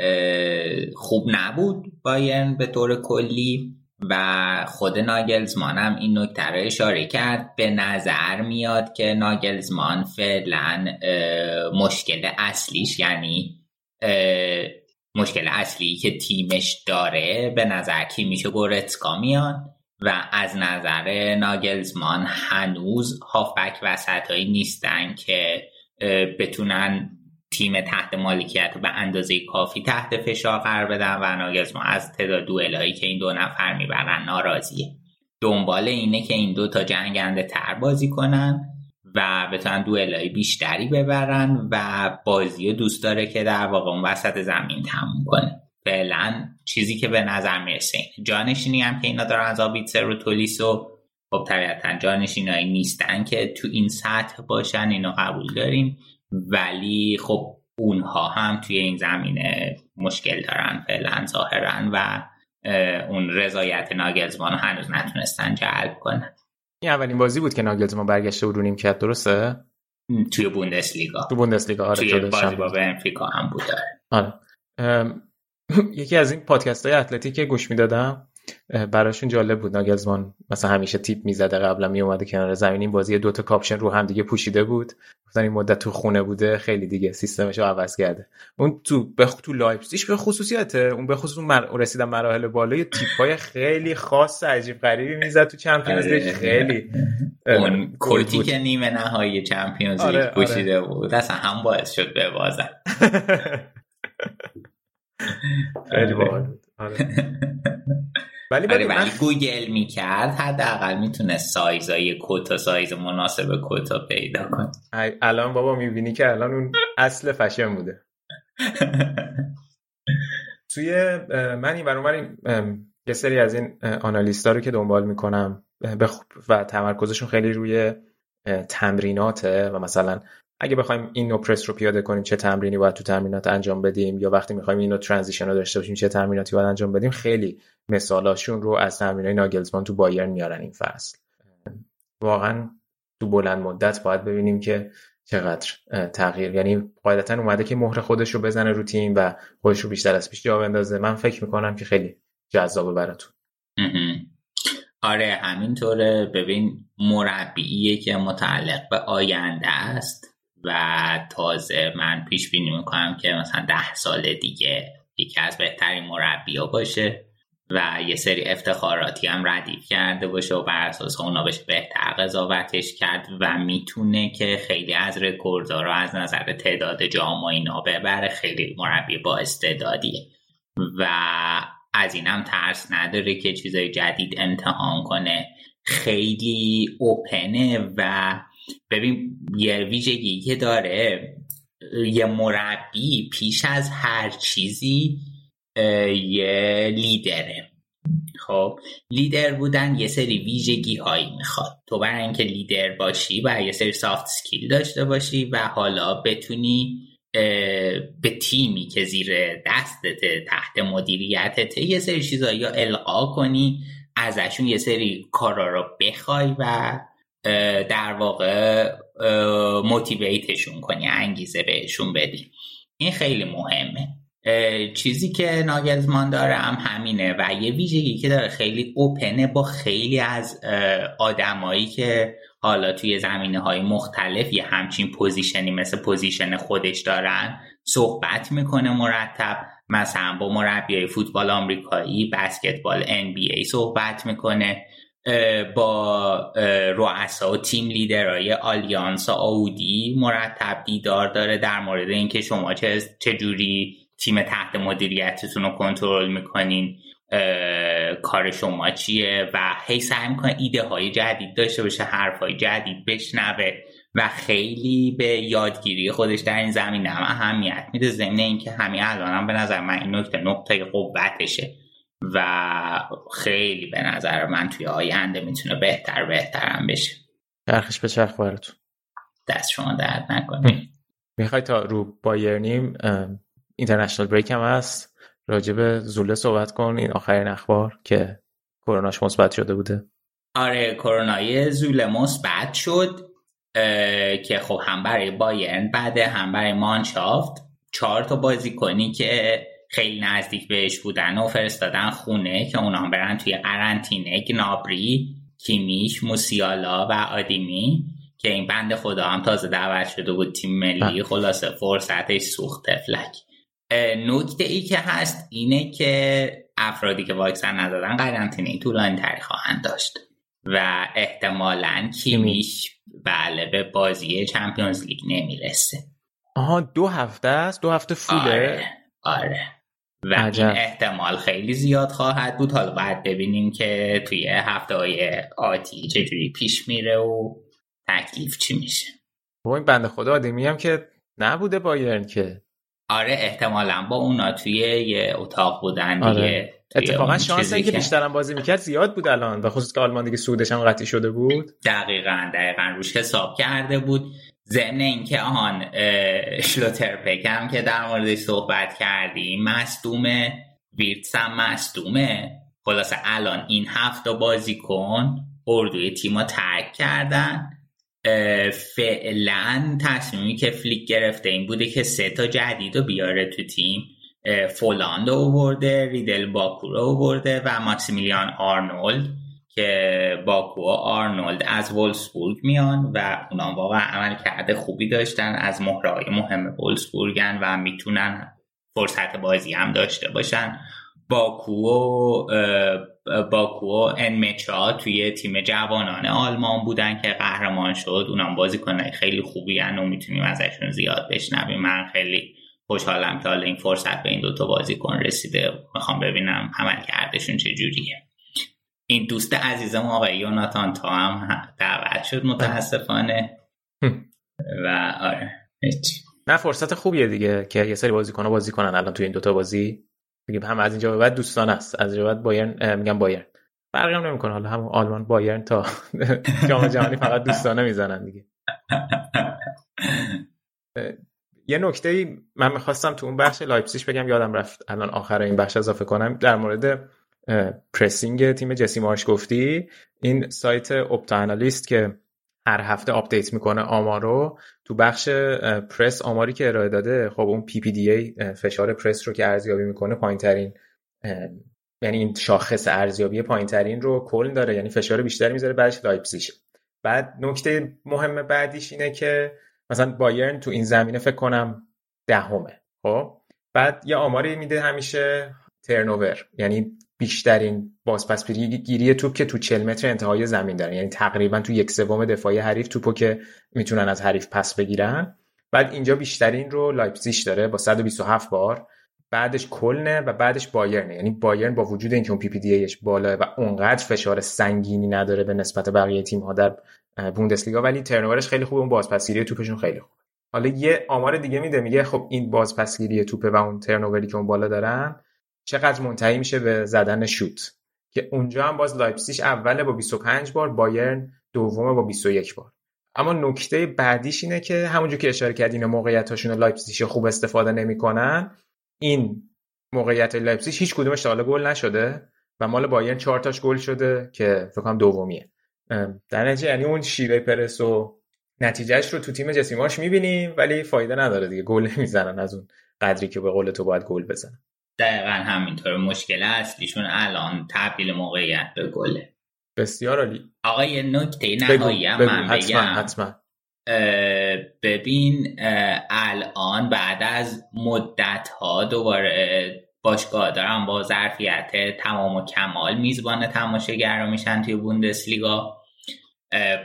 خوب نبود باین به طور کلی. و خود ناگلزمان هم این نکته رو اشاره کرد. به نظر میاد که ناگلزمان فعلا مشکل اصلیش یعنی مشکل اصلی که تیمش داره به نظر کی میشه گورتسکا میان و از نظر ناگلزمان هنوز هافبک وسطهایی نیستن که بتونن تیم تحت مالکیت به اندازه کافی تحت فشار قرار بدن و ناگلزمان از تعداد دوئلایی که این دو نفر می‌برن ناراضیه. دنبال اینه که این دو تا جنگنده تر بازی کنن و بتونن دوئلای بیشتری ببرن و بازی رو دوست داره که در واقع اون وسط زمین تموم کنه. فعلا چیزی که به نظر می‌رسه جانشینی هم که اینا دارن از آبیتسر رو تولیسو خب طبیعتا جانشینایی نیستن که تو این سطح باشن اینو قبول داریم. ولی خب اونها هم توی این زمینه مشکل دارن فعلا ظاهرا و اون رضایت ناگلزمان هنوز نتونستن جلب کنن. این اولین بازی بود که ناگلزمان برگشته بود رو نیمکت درسته؟ توی بوندسلیگا. تو بوندسلیگا آره توی بازی با بنفیکا هم بود آره. یکی از این پادکست های اتلتیک که گوش می‌دادم براشون جالب بود. ناگلزمان مثلا همیشه تیپ می‌زده قبلا میومده کنار زمین این بازی دوتا کاپشن رو هم دیگه پوشیده بود. گفتن این مدت تو خونه بوده خیلی دیگه سیستمش رو عوض کرده. اون تو بخ... تو لایپزیگ به خصوصیته. اون به خصوص مر... رسیدن مراحل بالای تیپ های خیلی خاص عجیب غریبی می‌زد تو چمپیونز لیگ. آره. خیلی اون کورتی که نیمه نهایی چمپیونز لیگ آره، پوشیده آره. بود. اصلا هم باعث شد ببازن <laughs> خیلی باحال بود. <laughs> ولی ولی گوگل می‌کرد حداقل می‌تونه سایزای کتا سایز مناسب کتا پیدا کن الان بابا می‌بینی که الان اون اصل فشن بوده. <laughs> توی من این برون یه سری از این آنالیستا رو که دنبال می‌کنم و تمرکزشون خیلی روی تمریناته و مثلا اگه بخوایم این نوپرس رو پیاده کنیم چه تمرینی باید تو تمرینات انجام بدیم؟ یا وقتی می‌خوایم اینو ترانزیشن رو داشته باشیم چه تمریناتی باید انجام بدیم؟ خیلی مثالاشون رو از تمرینای ناگلزمان تو بایرن میارن این فصل. واقعا تو بلند مدت باید ببینیم که چقدر تغییر. یعنی قاعدتا اومده که مهر خودش رو بزنه رو تیم و خودش رو بیشتر از پیش جا بندازه. من فکر می‌کنم که خیلی جذابه براتون. آره همینطوره. ببین مربیه که متعلق به آینده است. و تازه من پیش بینی می‌کنم که مثلا ده سال دیگه یکی از بهترین مربیا باشه و یه سری افتخاراتی هم ردیف کرده باشه و بر اساس اونا بشه بهتر قضاوتش کرد و می‌تونه که خیلی از رکوردها رو از نظر تعداد جام و اینا ببره. خیلی مربی با استعدادیه. و از اینم ترس نداره که چیزای جدید امتحان کنه. خیلی اوپنه و ببین یه ویژگی که داره یه مربی پیش از هر چیزی یه لیدره. خب لیدر بودن یه سری ویژگی هایی می‌خواد. تو برای اینکه لیدر باشی و یه سری سافت سکیل داشته باشی و حالا بتونی به تیمی که زیر دستت تحت مدیریتت یه سری چیزایی یا القا کنی ازشون یه سری کارا رو بخوای و در واقع موتیویتشون کنی انگیزه بهشون بدی. این خیلی مهمه. چیزی که ناگلزمان هم همینه و یه ویژگی که داره خیلی open ه با خیلی از آدمایی که حالا توی زمینه های مختلف یه همچین position ی مثل position خودش دارن صحبت می‌کنه مرتب. مثلا با مربیای فوتبال آمریکایی بسکتبال NBA صحبت می‌کنه. با رؤسا و team leader های آلیانس و آودی مرتب دیدار داره در مورد اینکه شما چه چجوری تیم تحت مدیریتتون رو کنترل می‌کنین کار شما چیه و هی سعی می‌کنه ایده های جدید داشته باشه حرف های جدید بشنوه و خیلی به یادگیری خودش در این زمینه هم اهمیت میده ضمن اینکه همین الان هم به نظر من این نکته نقطه قوتشه. و خیلی به نظر من توی آینده می‌تونه بهتر بهترم بشه. چرخش به چرخ براتون دست شما درد نکنه. می‌خوای تا رو بایرنیم اینترنشنال بریک هم هست. راجب زوله صحبت کن این آخرین اخبار که کروناش مثبت شده بوده. آره کرونای زوله مثبت شد که خب هم برای بایرن بعده هم برای مانشافت. چهار تا بازی کنی که خیلی نزدیک بهش بودن و فرستادن خونه که اونا برن توی قرنطینه گنابری کیمیش موسیالا و آدیمی که این بند خدا هم تازه دعوت شده بود تیم ملی. خلاصه فرصتش سوخت فلک. نکته ای که هست اینه که افرادی که واکسن ندادن قرنطینه طولانی تری خواهند داشت و احتمالا کیمیش بله به بازی چمپیونز لیگ نمی‌رسه. آها دو هفته است؟ دو هفته فوله؟ آره, آره. و این احتمال خیلی زیاد خواهد بود. حالا باید ببینیم که توی هفته های آتی چجوری پیش میره و تکلیف چی میشه. با این بنده خدا آدمی هم که نبوده بایرن که. آره احتمالا با اونا توی یه اتاق بودن آره. دیگه اتفاقا شانس که بیشترم بازی می‌کرد زیاد بود الان. و خصوص که آلمان دیگه سودش هم قطعی شده بود. دقیقا دقیقا روش حساب کرده بود. ضمن اینکه آهان شلوتر پکم که در موردش صحبت کردیم مصدومه ویرتس هم مصدومه. خلاصه الان این هفته بازی کن اردوی تیما ترک کردن. فعلا تصمیمی که فلیک گرفته این بوده که سه تا جدید رو بیاره تو تیم. فولاند رو ریدل باکو رو و ماکسیمیلیان آرنولد. که باکو و آرنولد از وولفسبورگ میان و اونا واقعا عملکرد خوبی داشتن از مهره‌های مهم وولفسبورگن و می‌تونن فرصت بازی هم داشته باشن. باکو و باکو و انمچا توی تیم جوانان آلمان بودن که قهرمان شد. اونم بازی کنه خیلی خوبی هن و می‌تونیم ازشون زیاد بشنویم. من خیلی خوشحالم که حالا این فرصت به این دوتا بازیکن رسیده. می‌خوام ببینم عمل کردشون چجوریه این دوست عزیزم آقای یوناتان تا هم دعوت شد متاسفانه. و آره نه فرصت خوبیه دیگه که یه سری بازیکن بازی کنن الان توی این دوتا بازی. میگم هم از اینجا به بعد دوستان است از اینجا بعد بایرن میگم بایرن. فرقی هم نمی‌کنه حالا هم آلمان بایرن تا <laughs> جام جهانی فقط دوستانه می‌زنن دیگه. یه نکته من می‌خواستم تو اون بخش لایپسیش بگم یادم رفت الان آخر این بخش اضافه کنم. در مورد pressing تیم جسی مارش گفتی. این سایت اپتا که هر هفته update می‌کنه آمارو تو بخش پرس آماری که ارائه داده خب اون PPDA فشار پرس رو که ارزیابی می‌کنه پایین ترین یعنی این شاخص ارزیابی پایین ترین رو کلن داره یعنی فشار بیشتری می‌ذاره بعدش لایپزیگ بعد نکته مهم بعدیش اینه که مثلا بایرن تو این زمینه فکر کنم دهمه خب؟ بعد یه آماری میده همیشه turnover یعنی بیشترین بازپس گیری توپ که تو 40 متر انتهای زمین دارن یعنی تقریبا تو یک سوم دفاعی حریف توپو که می‌تونن از حریف پس بگیرن. بعد اینجا بیشترین رو لایپزیگ داره با 127 بار. بعدش کلنه و بعدش بایرنه. یعنی بایرن با وجود اینکه اون PPDA ش بالا و اونقدر فشار سنگینی نداره به نسبت بقیه تیم ها در بوندسلیگا ولی turnover ش خیلی خوبه. اون بازپسگیری توپشون خیلی خوب حالا یه آمار دیگه میده. میگه خب این بازپسگیری توپه و اون turnover ی که اون بالا دارن چقدر منتهی میشه به زدن شوت. که اونجا هم باز لایپسیش اوله با 25 بار بایرن دومه با 21 بار. اما نکته بعدیش اینه که همونجور که اشاره کردین موقعیتاشون لایپزیگ خوب استفاده نمی‌کنن این موقعیت لایپزیگ هیچ کدومش تا گل نشده و مال بایرن 4 تاش گل شده که فکر کنم دومیه. در نتیجه یعنی اون شیوه پرس و نتیجهش رو تو تیم جسی مارش می‌بینیم ولی فایده نداره دیگه گل می‌زنن از اون قدری که به قول تو باید گل بزنن. دقیقا همینطور مشکل اصلیشون الان تبدیل موقعیت به گله. بسیار عالی. آقا یه نکته نهایی هم من حتما حتما. ببین الان بعد از مدت ها دوباره باشگاه دارم با ظرفیت تمام و کمال میزبان تماشاگر میشن توی بوندسلیگا.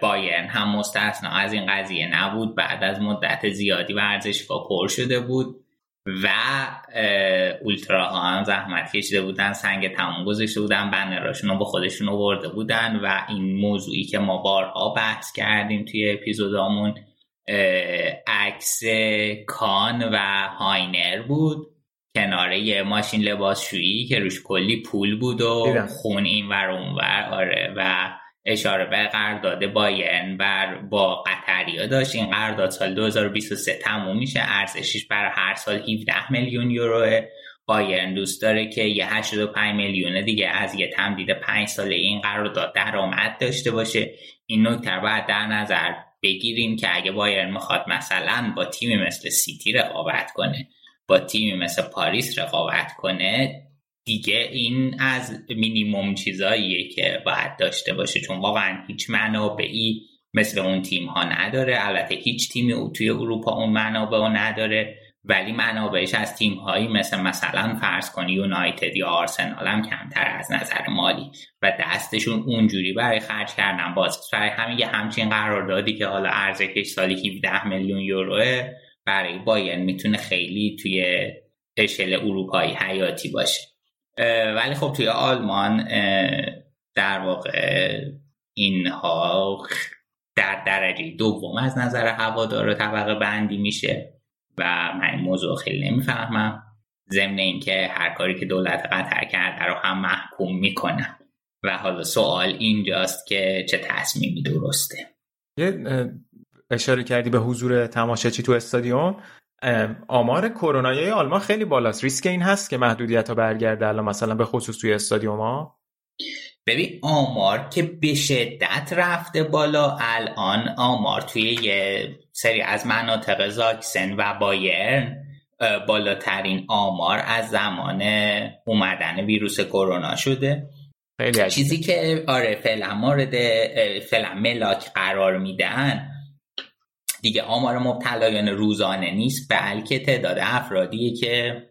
بایرن هم مستثنا از این قضیه نبود. بعد از مدت زیادی ورزشگاه پر شده بود. و اولتراها هم زحمت کشیده بودن سنگ تموم گذاشته بودن بنراشون رو به خودشون آورده بودن و این موضوعی که ما بارها بحث کردیم توی اپیزودامون عکس کان و هاینر بود. کناره یه ماشین لباسشویی که روش کلی پول بود و خون این ور اونور آره و اشاره به قرارداد بایرن بر با قطریا داشت. این قرارداد سال 2023 تموم میشه. ارزشش برای هر سال 17 میلیون یورو. بایرن دوست داره که یه 85 میلیون دیگه از یه تمدید 5 ساله این قرارداد درآمد داشته باشه. این نکته باید در نظر بگیریم که اگه بایرن می‌خواد مثلا با تیمی مثل سیتی رقابت کنه با تیمی مثل پاریس رقابت کنه دیگه این از مینیموم چیزاییه که باید داشته باشه چون واقعا هیچ منابعی مثل اون تیم ها نداره. البته هیچ تیمی توی اروپا اون منابع نداره ولی منابعش از تیم هایی مثل مثلا فرض کنی یونایتد یا آرسنال هم کمتر از نظر مالی. و دستشون اونجوری برای خرج کردن باز برای همین یه همچین قراردادی که حالا ارزشش سالی 17 میلیون یوروه برای بایرن می‌تونه خیلی توی اشل اروپایی حیاتی باشه. ولی خب توی آلمان در واقع اینها در درجه دوم از نظر هوادار طبقه بندی میشه و من این موضوع خیلی نمی‌فهمم. ضمن اینکه هر کاری که دولت قطر کرده رو هم محکوم می‌کنم و حالا سوال اینجاست که چه تصمیمی درسته. یه اشاره کردی به حضور تماشاچی تو استادیوم. آمار کرونایی آلمان خیلی بالاست. ریسک این هست که محدودیت ها برگرده الان مثلا به خصوص توی استادیوم ها؟ ببین آمار که به شدت رفته بالا الان آمار توی یه سری از مناطق زاکسن و بایرن بالاترین آمار از زمان اومدن ویروس کرونا شده. خیلی چیزی که آره فعلا مورد فعلا ملاک قرار میدن دیگه آمار مبتلایان روزانه نیست بلکه تعداد افرادی که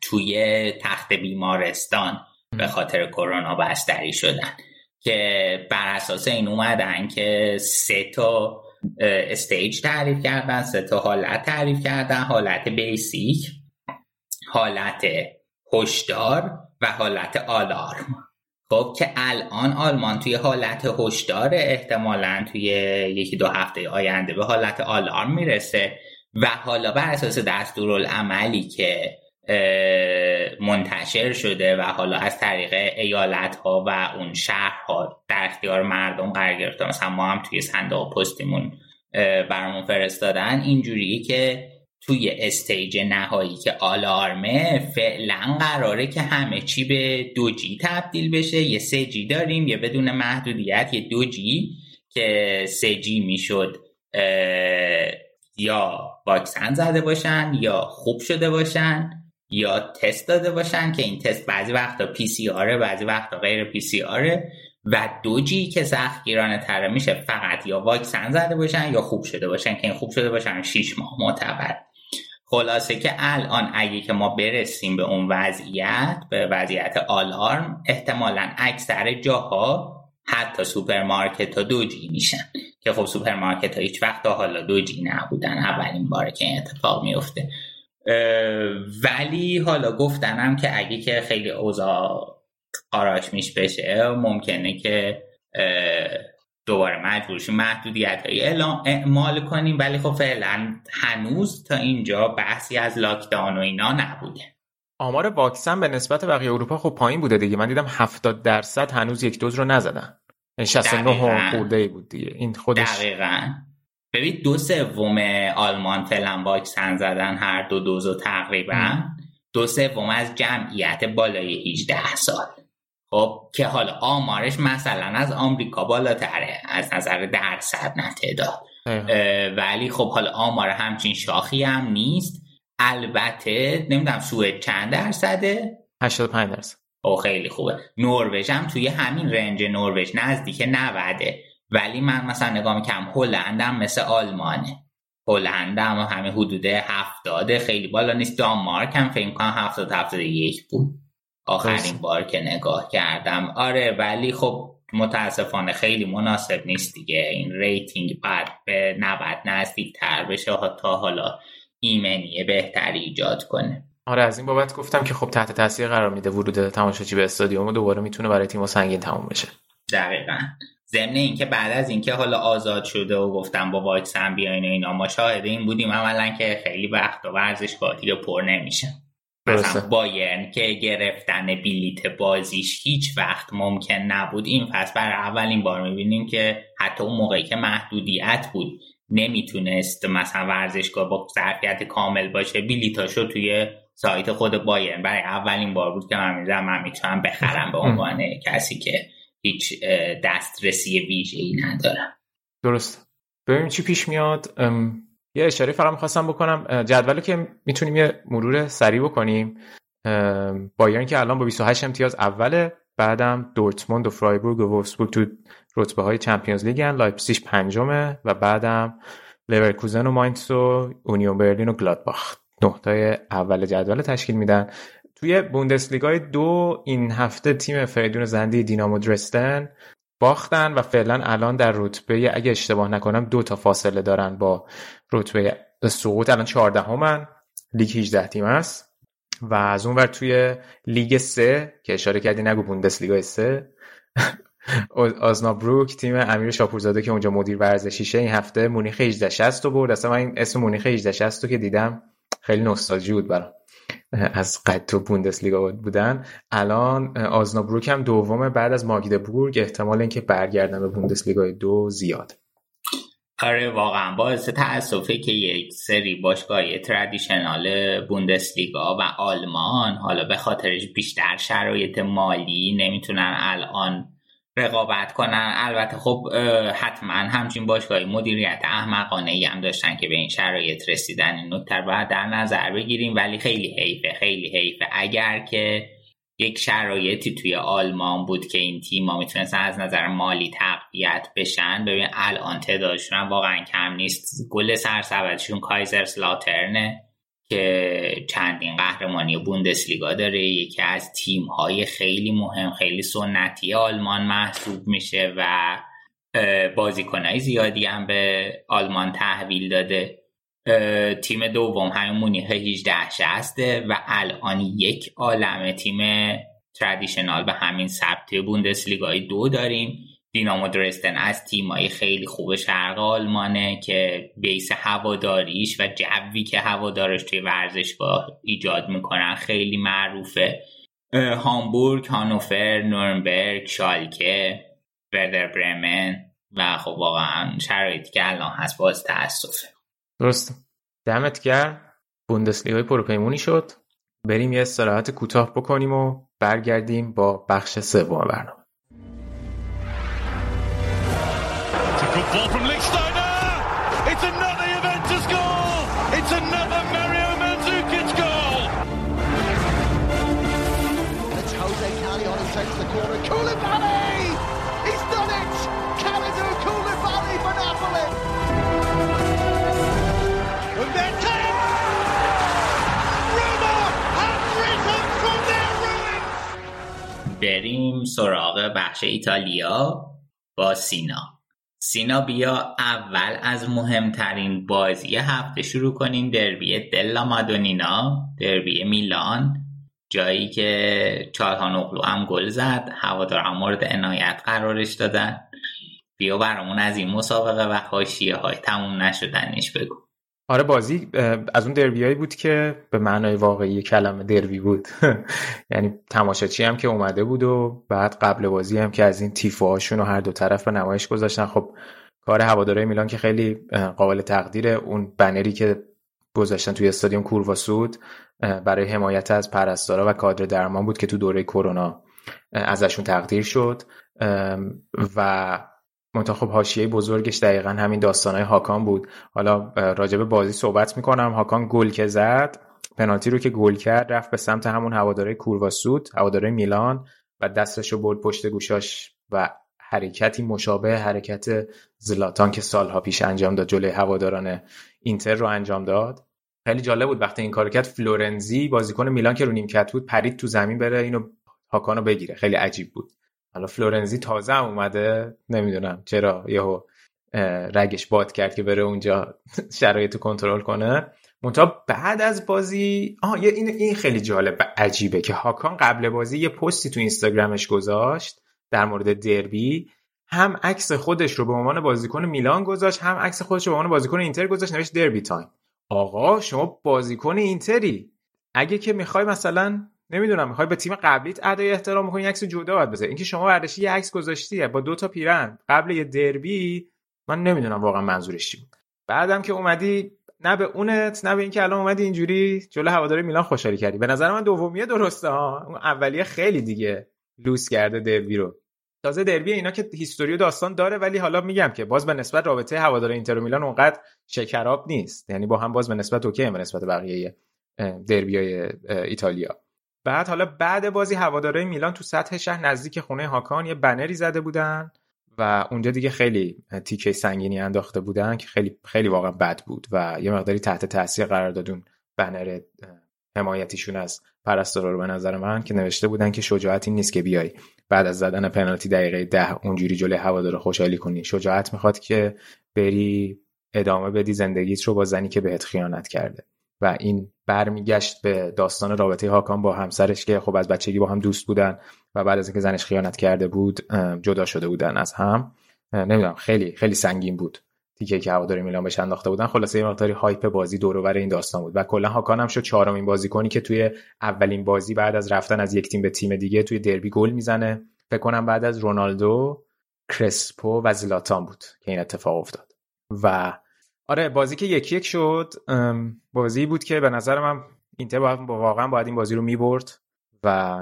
توی تخت بیمارستان به خاطر کرونا بستری شدن. که بر اساس این اومدن که سه تا استیج تعریف کردن سه تا حالت تعریف کردن حالت بیسیک حالت هشدار و حالت آلارم. خب که الان آلمان توی حالت هشدار احتمالا توی یکی دو هفته آینده به حالت آلارم می‌رسه. و حالا بر اساس دستورالعملی که منتشر شده و حالا از طریق ایالت ها و اون شهرها در اختیار مردم قرار گرفته مثلا ما هم توی صندوق پستیمون برامون فرستادن اینجوریه که توی stage نهایی که آلارمه فعلا قراره که همه چی به دو G تبدیل بشه. یه سه G داریم یه بدون محدودیت یه دو G که سه G می‌شد یا واکسن زده باشن یا خوب شده باشن یا تست داده باشن که این تست بعضی وقتا PCR ه بعضی وقتا غیر PCR ه و دو G که سختگیرانه تره میشه فقط یا واکسن زده باشن یا خوب شده باشن. که این خوب شده باشن 6 ماه معتبر. خلاصه که الان اگه که ما برسیم به اون وضعیت به وضعیت آلارم احتمالا اکثر جاها حتی سوپرمارکت ها دو G میشن. که خب سوپرمارکت ها هیچ وقت حالا دو G نبودن اولین باره که این اتفاق میفته. ولی حالا گفتنم که اگه که خیلی اوضاع آراش میش بشه ممکنه که دوباره مجبور شیم محدودیت های اعمال کنیم. ولی خب فعلا هنوز تا اینجا بحثی از لاکداون و اینا نبوده. آمار واکسن به نسبت بقیه اروپا خب پایین بوده دیگه. من دیدم 70 درصد هنوز یک دوز رو نزدن. 69 خورده بود دیگه. این خودش دقیقا. ببین دو سوم آلمان فعلا واکسن زدن هر دو دوزو تقریبا. دو سوم از جمعیت بالای 18 سال خب که حالا آمارش مثلا از آمریکا بالاتره از نظر درصد نه تعداد. ولی خب حالا آمار همچین شاخی هم نیست. البته نمی‌دونم سوئد چند درصده؟ 85 درصد. او خیلی خوبه. نروژ هم توی همین رنج نروژ نزدیک 90 ولی من مثلا نگاه می‌کنم هلند هم مثل آلمانه. هلند هم همه حدود 70 خیلی بالا نیست. دانمارک هم فکر کنم 70 71 بود. آخرین بار که نگاه کردم. آره ولی خب متاسفانه خیلی مناسب نیست دیگه. این rating بعد به 90 نزدیک تر بشه تا حالا ایمنی بهتری ایجاد کنه. آره از این بابت گفتم که خب تحت تاثیر قرار میده ورود تماشاچی به استادیوم و دوباره می‌تونه برای تیم سنگین تموم بشه. دقیقا. ضمن اینکه بعد از اینکه حالا آزاد شده و گفتم با واکسن بیاین اینا ما شاهد این بودیم عملا که خیلی وقت و ورزشگاه دیگه پر نمیشه. مثلا بایرن که گرفتن بلیت بازیش هیچ وقت ممکن نبود. این فصل برای اولین بار می‌بینیم که حتی اون موقعی که محدودیت بود نمی‌تونست مثلا ورزشگاه با ظرفیت کامل باشه بلیتاشو توی سایت خود بایرن. برای اولین بار بود که من می‌دونم من می‌تونم بخرم به <laughs> عنوان کسی که هیچ دسترسی ویژه ای ندارم. درست. ببینیم چی پیش میاد. یه اشاره فقط می‌خواستم بکنم. جدولی که می‌تونیم یه مرور سریع بکنیم. بایرن که الان با 28 امتیاز اوله بعدم دورتموند و فرایبورگ و وولفسبورگ تو رتبه های چمپیونز لیگن پنجمه و بعدم لورکوزن و ماینتس و اونیون برلین و گلادباخ. نقطه اول جدول تشکیل میدن. توی بوندسلیگای دو این هفته تیم فریدون زندی دینامو درستن. باختن و فعلا الان در رتبه اگه اشتباه نکنم دو تا فاصله دارن با رتبه سقوط. الان 14 همن لیگ 18 تیم است. و از اون ور توی لیگ سه که اشاره کردی نگو بوندسلیگا سه. <laughs> آزنابروک تیم امیر شاپورزاده که اونجا مدیر ورزشیشه این هفته مونیخ 1860 رو برد. اصلا من این اسم مونیخ 1860 رو که دیدم خیلی نوستالژی بود برام. از قد تو بوندسلیگا بودن. الان آزنابروک هم دومه بعد از ماگدبورگ احتمال اینکه برگردن به بوندسلیگا دو زیاد. آره واقعا. باعث تاسفه که یک سری باشگاه تردیشنال بوندسلیگا و آلمان حالا به خاطرش بیشتر شرایط مالی نمی‌تونن الان رقابت کنن. البته خب حتما همچین باشگاهی مدیریت احمقانه ای هم داشتن که به این شرایط رسیدن. این نکته باید در نظر بگیریم. ولی خیلی حیفه خیلی حیفه. اگر که یک شرایطی توی آلمان بود که این تیم ها می‌تونستن از نظر مالی تقویت بشن ببین الان تعدادشون واقعا کم نیست. گل سرسبدشون کایزرس لاترنه که چندین قهرمانی بوندسلیگا داره یکی از تیم های خیلی مهم خیلی سنتی آلمان محسوب میشه و بازیکنهای زیادی هم به آلمان تحویل داده. تیم دوم همین مونیخ 18 شسته و الان یک عالم تیم تردیشنال به همین سبت بوندسلیگای دو داریم. دینامو درستن از تیمایی خیلی خوب شرق آلمانه که بیس هواداریش و جوی که هوادارش توی ورزشگاه ایجاد می‌کنن خیلی معروفه. هامبورگ، هانوفر، نورنبرگ، شالکه، وردر برمن و خب واقعا شرایطی که الان هست باز تاسفه درست دمت گرم. بوندسلیگای پروپیمونی شد. بریم یه استراحت کوتاه بکنیم و برگردیم با بخش سوم برنامه. Good ball from Lichtsteiner. It's another Juventus goal. It's another Mario Mandzukic goal. It's Jose Callejon who takes the corner. Koulibaly! He's done it! Kalidou Koulibaly for Napoli. And then Roma have risen from their ruins. بریم سراغ بخش ایتالیا با سینا سینا بیا اول از مهمترین بازی هفته شروع کنیم. دربی دلا مادونینا دربی میلان جایی که چالها نقلو هم گل زد. هواداران مورد عنایت قرارش دادن. بیا برامون از این مسابقه و حاشیه های تموم نشدنش بگو. آره بازی از اون دربیایی بود که به معنای واقعی کلمه دربی بود. <laughs> یعنی تماشاچی هم که اومده بود و بعد قبل بازی هم که از این تیفوهاشون و هر دو طرف به نمایش گذاشتن. خب کار هواداره میلان که خیلی قابل تقدیره. اون بنری که گذاشتن توی استادیوم کورواسود برای حمایت از پرستارا و کادر درمان بود که تو دوره کرونا ازشون تقدیر شد. و منتها خب حاشیه بزرگش دقیقا همین داستانهای هاکان بود. حالا راجب بازی صحبت می‌کنم. هاکان گل که زد پنالتی رو که گل کرد رفت به سمت همون هواداره کورواسود هواداره میلان و دستش رو برد پشت گوشاش و حرکتی مشابه حرکت زلاتان که سالها پیش انجام داد جلوی هواداران اینتر رو انجام داد. خیلی جالب بود وقتی این کار کرد. فلورنزی بازیکن میلان که رو نیمکت بود پرید تو زمین بره اینو هاکانو بگیره. خیلی عجیب بود. حالا فلورنزی تازه هم اومده نمی‌دونم چرا یهو رگش باد کرد که بره اونجا <laughs> شرایط کنترل کنه. منتها بعد از بازی آه این این خیلی جالب و عجیبه که هاکان قبل بازی یه پستی تو اینستاگرامش گذاشت در مورد دربی. هم عکس خودش رو به عنوان بازیکن میلان گذاشت هم عکس خودش رو به عنوان بازیکن اینتر گذاشت نوشت derby time. آقا شما بازیکن اینتری. اگه که می‌خوای مثلا نمی‌دونم می‌خوای به تیم قبلیت ادای احترام می‌کنی عکس جدا باید بذاری. اینکه شما برداشتی یه عکس گذاشتی با دو تا پیرن قبل یه دربی من نمی‌دونم واقعا منظورش چی بود. بعدم که اومدی نه به اونت نه به اینکه الان اومدی اینجوری جلو هواداری میلان خوشحالی کردی. به نظر من دومیه درسته ها. اون اولیه خیلی دیگه لوس کرده دربی رو. تازه دربی اینا که هیستوری و داستان داره ولی حالا میگم که باز به نسبت رابطه هوادار اینتر و میلان اونقدر شکراب نیست. یعنی با هم باز به نسبت اوکی به نسبت بقیه دربیای ایتالیا. بعد حالا بعد بازی هواداره میلان تو سطح شهر نزدیک خونه هاکان یه بنری زده بودن و اونجا دیگه خیلی تیکه سنگینی انداخته بودن که خیلی خیلی واقعا بد بود و یه مقداری تحت تاثیر قرار دادون بنر حمایتیشون از پرستارا رو به نظر من که نوشته بودن که شجاعت این نیست که بیای. بعد از زدن پنالتی دقیقه ده اونجوری جلوی هوادار خوشحالی کنی. شجاعت می‌خواد که بری ادامه بدی زندگیت رو با زنی که بهت خیانت کرده. و این برمیگشت به داستان رابطه هاکان با همسرش که خب از بچگی با هم دوست بودن و بعد از اینکه زنش خیانت کرده بود جدا شده بودن از هم. نمی‌دونم خیلی خیلی سنگین بود. تیکه که هواداری میلان بهش انداخته بودن. خلاصه یه مقداری هایپ بازی دور این داستان بود. و کلا هاکان هم شد چهارمین بازیکنی که توی اولین بازی بعد از رفتن از یک تیم به تیم دیگه توی دربی گل می‌زنه. فکر کنم بعد از رونالدو کرسپو و زلاتان بود که این اتفاق افتاد. و آره بازی که یکی یک شد بازی بود که به نظر من اینتر واقعا باید این بازی رو می‌برد و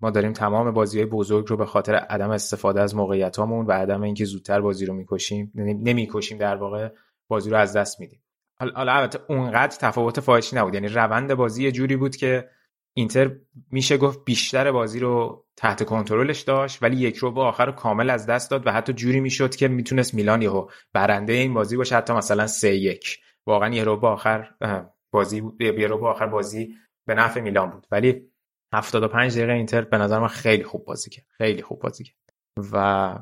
ما داریم تمام بازی های بزرگ رو به خاطر عدم استفاده از موقعیت هامون و عدم اینکه زودتر بازی رو می‌کشیم نمی‌کشیم در واقع بازی رو از دست میدیم. حالا البته اونقدر تفاوت فاحشی نبود یعنی روند بازی یه جوری بود که اینتر میشه گفت بیشتر بازی رو تحت کنترلش داشت ولی یک رو آخر رو کامل از دست داد و حتی جوری می‌شد که می‌تونست میلان یهو برنده این بازی باشه حتی مثلا سه یک. واقعا یه رو آخر بازی یه رو آخر بازی به نفع میلان بود. ولی 75 دقیقه اینتر به نظر من خیلی خوب بازی کرد خیلی خوب بازی کرد. و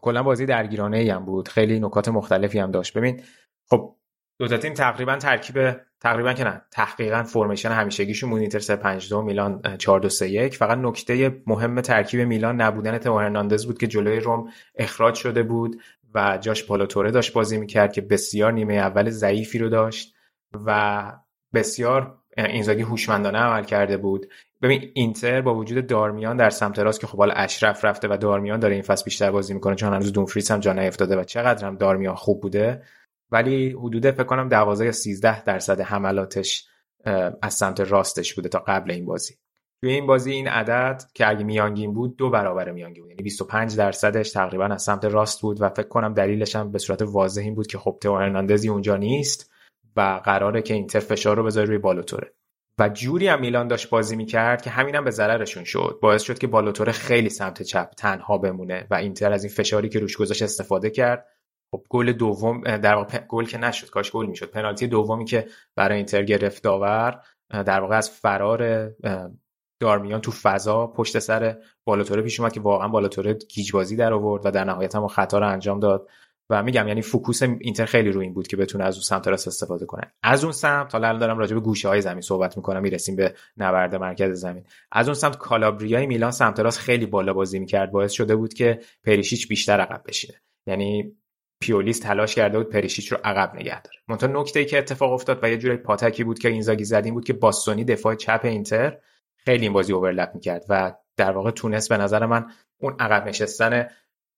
کلا بازی درگیرانه ای هم بود خیلی نکات مختلفی هم داشت. ببین خب دو تا تیم تقریبا ترکیب تقریبا که نه تحقیقا فرمیشن همیشگیشون بود اینتر 352 میلان 4231 فقط نکته مهم ترکیب میلان نبودن تو هرناندز بود که جلوی روم اخراج شده بود و جاش پالوتوره داشت بازی می‌کرد که بسیار نیمه اول ضعیفی رو داشت و بسیار اینزاگی هوشمندانه عمل کرده بود. ببین اینتر با وجود دارمیان در سمت راست که خب حالا اشرف رفته و دارمیان داره این فصل بیشتر بازی می‌کنه چون هنوز دونفریس هم جا نیفتاده و چقدر هم دارمیان خوب بوده ولی حدود فکر کنم 12 یا 13 درصد حملاتش از سمت راستش بوده تا قبل این بازی. توی این بازی این عدد که اگه میانگین بود دو برابر میانگین بود. یعنی 25 درصدش تقریبا از سمت راست بود و فکر کنم دلیلش هم به صورت واضح این بود که خب تو هرناندزی اونجا نیست و قراره که اینتر فشار رو بذاره روی بالوتوره و جوری هم میلان داشت بازی می‌کرد که همینم به ضررشون شد. باعث شد که بالوتوره خیلی سمت چپ تنها بمونه و اینتر از این فشاری که روش گذاشت استفاده کرد. خب گل دوم در واقع گل که نشد کاش گل می‌شد. پنالتی دومی که برای اینتر گرفت داور در واقع از فرار دارمیان تو فضا پشت سر بالوتوره پیش اومد که واقعا بالوتوره گیج بازی در آورد و در نهایت هم خطا رو انجام داد. و میگم یعنی focus اینتر خیلی روی این بود که بتونه از اون سمت راست استفاده کنه. از اون سمت حالا الان دارم راجع به گوشه های زمین صحبت می‌کنم می‌رسیم به نبرد مرکز زمین. از اون سمت کالابریای میلان سمت راست خیلی بالا بازی می‌کرد باعث شده بود که پریشیچ بیشتر عقب بشینه. یعنی پیولی تلاش کرده بود پریشیچ رو عقب نگه داره. منتها نکته ای که اتفاق افتاد و یه جوری پاتکی بود که اینزاگی زده بود که باستونی دفاع چپ اینتر خیلی این بازی overlap می‌کرد و در واقع تونست به نظر من اون عقب نشستن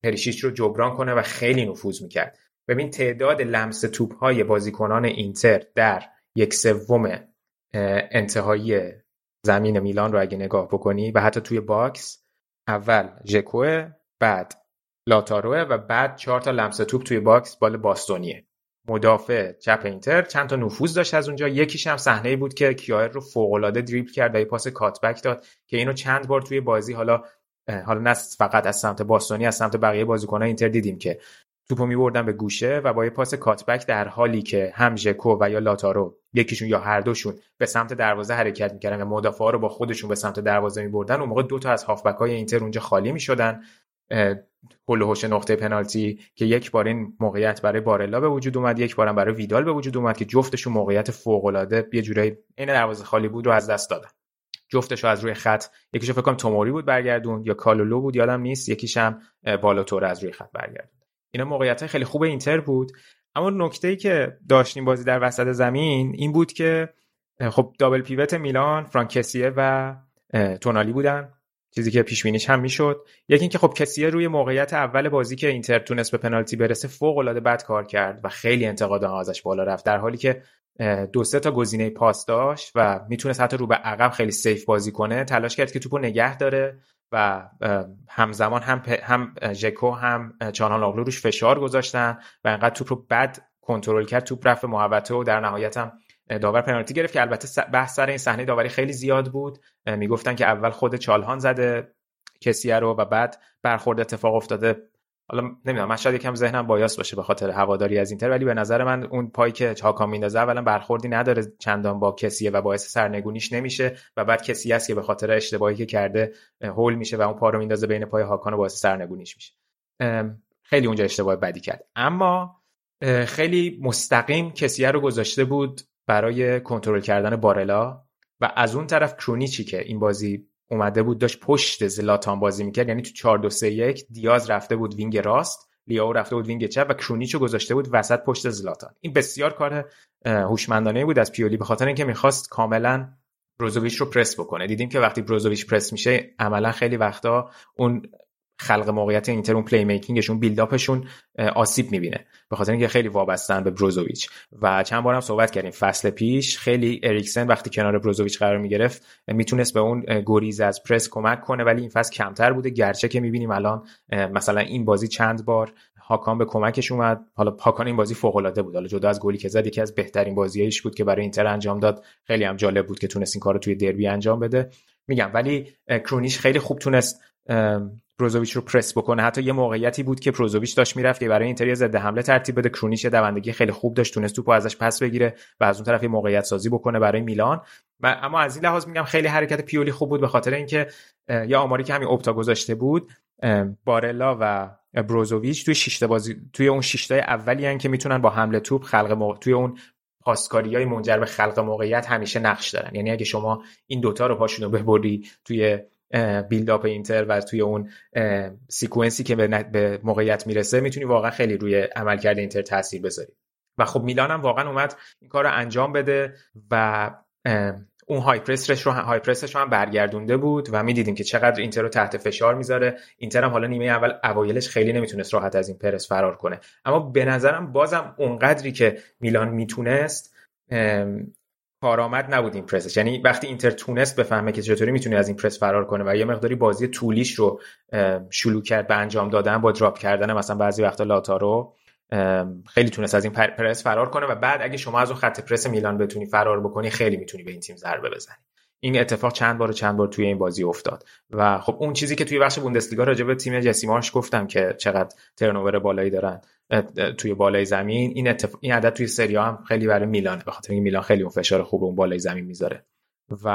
پریشیچ رو جبران کنه و خیلی نفوذ می‌کرد. ببین تعداد لمس توپ های بازیکنان اینتر در یک سوم انتهایی زمین میلان رو اگه نگاه بکنی و حتی توی box اول ژکو بعد لاتارو و بعد چهار تا لمس توپ توی box مال باستونیه. مدافع چپ اینتر چند تا نفوذ داشت از اونجا. یکیش هم صحنه بود که کیایر رو فوق العاده دریبل کرد و یه پاس cutback داد که اینو چند بار توی بازی حالا حالا نه فقط از سمت باستونی از سمت بقیه بازیکنان اینتر دیدیم که توپو میبردن به گوشه و با یه پاس cutback در حالی که هم ژکو و یا لاتارو یکیشون یا هر دوشون به سمت دروازه حرکت می‌کردن و مدافعا رو با خودشون به سمت دروازه میبردن اون موقع دو تا از هافبک های اینتر اونجا خالی می‌شدن. هول نقطه پنالتی که یک بار این موقعیت برای بارلا به وجود اومد یک بارم برای ویدال به وجود اومد که جفتشون موقعیت فوق العاده یه جورایی این دروازه خالی بود رو از دست دادن. جفتش از روی خط یکیشو فکر کنم توموری بود برگردون یا کالولو بود یادم نیست یکیش هم بالاتور از روی خط برگردون اینا موقعیت خیلی خوب اینتر بود. اما نکته ای که داشتیم بازی در وسط زمین این بود که خب دابل پیوت میلان فرانکسیه و تونالی بودن. چیزی که پیش بینیش هم می‌شد یکی اینکه خب کسیه روی موقعیت اول بازی که اینتر تونست به پنالتی برسه فوق العاده بد کار کرد و خیلی انتقاد ازش بالا رفت در حالی که دو سه تا گزینه پاس داشت و می‌تونست حتی رو به عقب خیلی سیف بازی کنه تلاش کرد که توپو نگه داره و همزمان هم هم ژکو هم چانان روش فشار گذاشتن و انقدر توپ رو بد کنترل کرد توپ رفت محوطه و در نهایت هم داور پنالتی گرفت که البته بحث سر این صحنه داوری خیلی زیاد بود. می‌گفتن که اول خود چالهان زده کسیه رو و بعد برخورد اتفاق افتاده. حالا نمی‌دونم من شاید یکم ذهنم بایاس باشه به خاطر هواداری از اینتر ولی به نظر من اون پایی که چاکان میندازه اولا برخوردی نداره چندان با کسیه و باعث سرنگونیش نمیشه و بعد کسی هست که به خاطر اشتباهی که کرده هول میشه و اون پا رو میندازه بین پای هاکان و باعث سرنگونیش میشه. خیلی اونجا اشتباه بدی کرد. اما خیلی مستقیم کسیه رو گذاشته بود برای کنترل کردن باره‌لا و از اون طرف کرونیچی که این بازی اومده بود داشت پشت زلاتان بازی می‌کرد یعنی تو 4 2 3 1 دیاز رفته بود wing راست لیاو رفته بود wing چپ و کرونیچو گذاشته بود وسط پشت زلاتان. این بسیار کار هوشمندانه بود از پیولی به خاطر اینکه می‌خواست کاملا بروزوویچ رو پرس بکنه. دیدیم که وقتی بروزوویچ پرس میشه عملا خیلی وقتا اون خلق موقعیت اینتر اون play making شون build-up شون آسیب می‌بینه. به خاطر اینکه خیلی وابستن به بروزوویچ و چند بارم صحبت کردیم. فصل پیش خیلی اریکسن وقتی کنار بروزوویچ قرار می‌گرفت می‌تونست به اون گریز از پرس کمک کنه ولی این فصل کمتر بوده. گرچه که می‌بینیم الان مثلا این بازی چند بار هاکان به کمکش اومد. حالا هاکان این بازی فوق العاده بود. حالا جدا از گلی که زد یکی از بهترین بازیایش بود که برای اینتر انجام داد. خیلی هم جالب بود که تونست این کارو توی دربی انجام بده. میگم ولی کرونیش خیلی خوب تونست بروزوویچ رو پرس بکنه. حتی یه موقعیتی بود که بروزوویچ داشت می‌رفت که برای اینتر ضد حمله ترتیب بده. کرونیش دوندگی خیلی خوب داشت تونست توپو ازش پس بگیره و از اون طرف یه موقعیت سازی بکنه برای میلان. و اما از این لحاظ میگم خیلی حرکت پیولی خوب بود به خاطر اینکه یه آماری که همین اپتا گذاشته بود بارلا و بروزوویچ توی شش بازی توی اون شش اولی هن که می‌تونن با حمله توپ خلق موقع... توی اون پاسکاری های منجر به خلق موقعیت همیشه نقش دارن. یعنی اگه شما این دوتا رو پاشون رو ببری توی build-up اینتر و توی اون sequence ی که به موقعیت می‌رسه می‌تونی واقعا خیلی روی عملکرد اینتر تاثیر بذاری. و خب میلان هم واقعا اومد این کار رو انجام بده و اون high press ش رو high press ش رو هم برگردونده بود و می‌دیدیم که چقدر اینتر رو تحت فشار می‌ذاره. اینتر هم حالا نیمه اول اوایلش خیلی نمی‌تونست راحت از این پرس فرار کنه. اما به نظرم بازم اونقدری که میلان می‌تونست کارآمد نبود این پرسش. یعنی وقتی اینتر تونست بفهمه که چطوری می‌تونه از این پرس فرار کنه و یه مقداری بازی طولیش رو شروع کرد به انجام دادن با دراپ کردن مثلا بعضی وقتا لاتارو خیلی تونست از این پرس فرار کنه و بعد اگه شما از اون خط پرس میلان بتونی فرار بکنی خیلی می‌تونی به این تیم ضربه بزنی. این اتفاق چند بار چند بار توی این بازی افتاد. و خب اون چیزی که توی بخش بوندسلیگا راجع به تیم جسیمارش گفتم که چقدر ترنوور بالایی دارن توی بالای زمین این اتف... این عدد توی سری هم خیلی برای میلانه به خاطر اینکه میلان خیلی اون فشار خوب اون بالای زمین می‌ذاره. و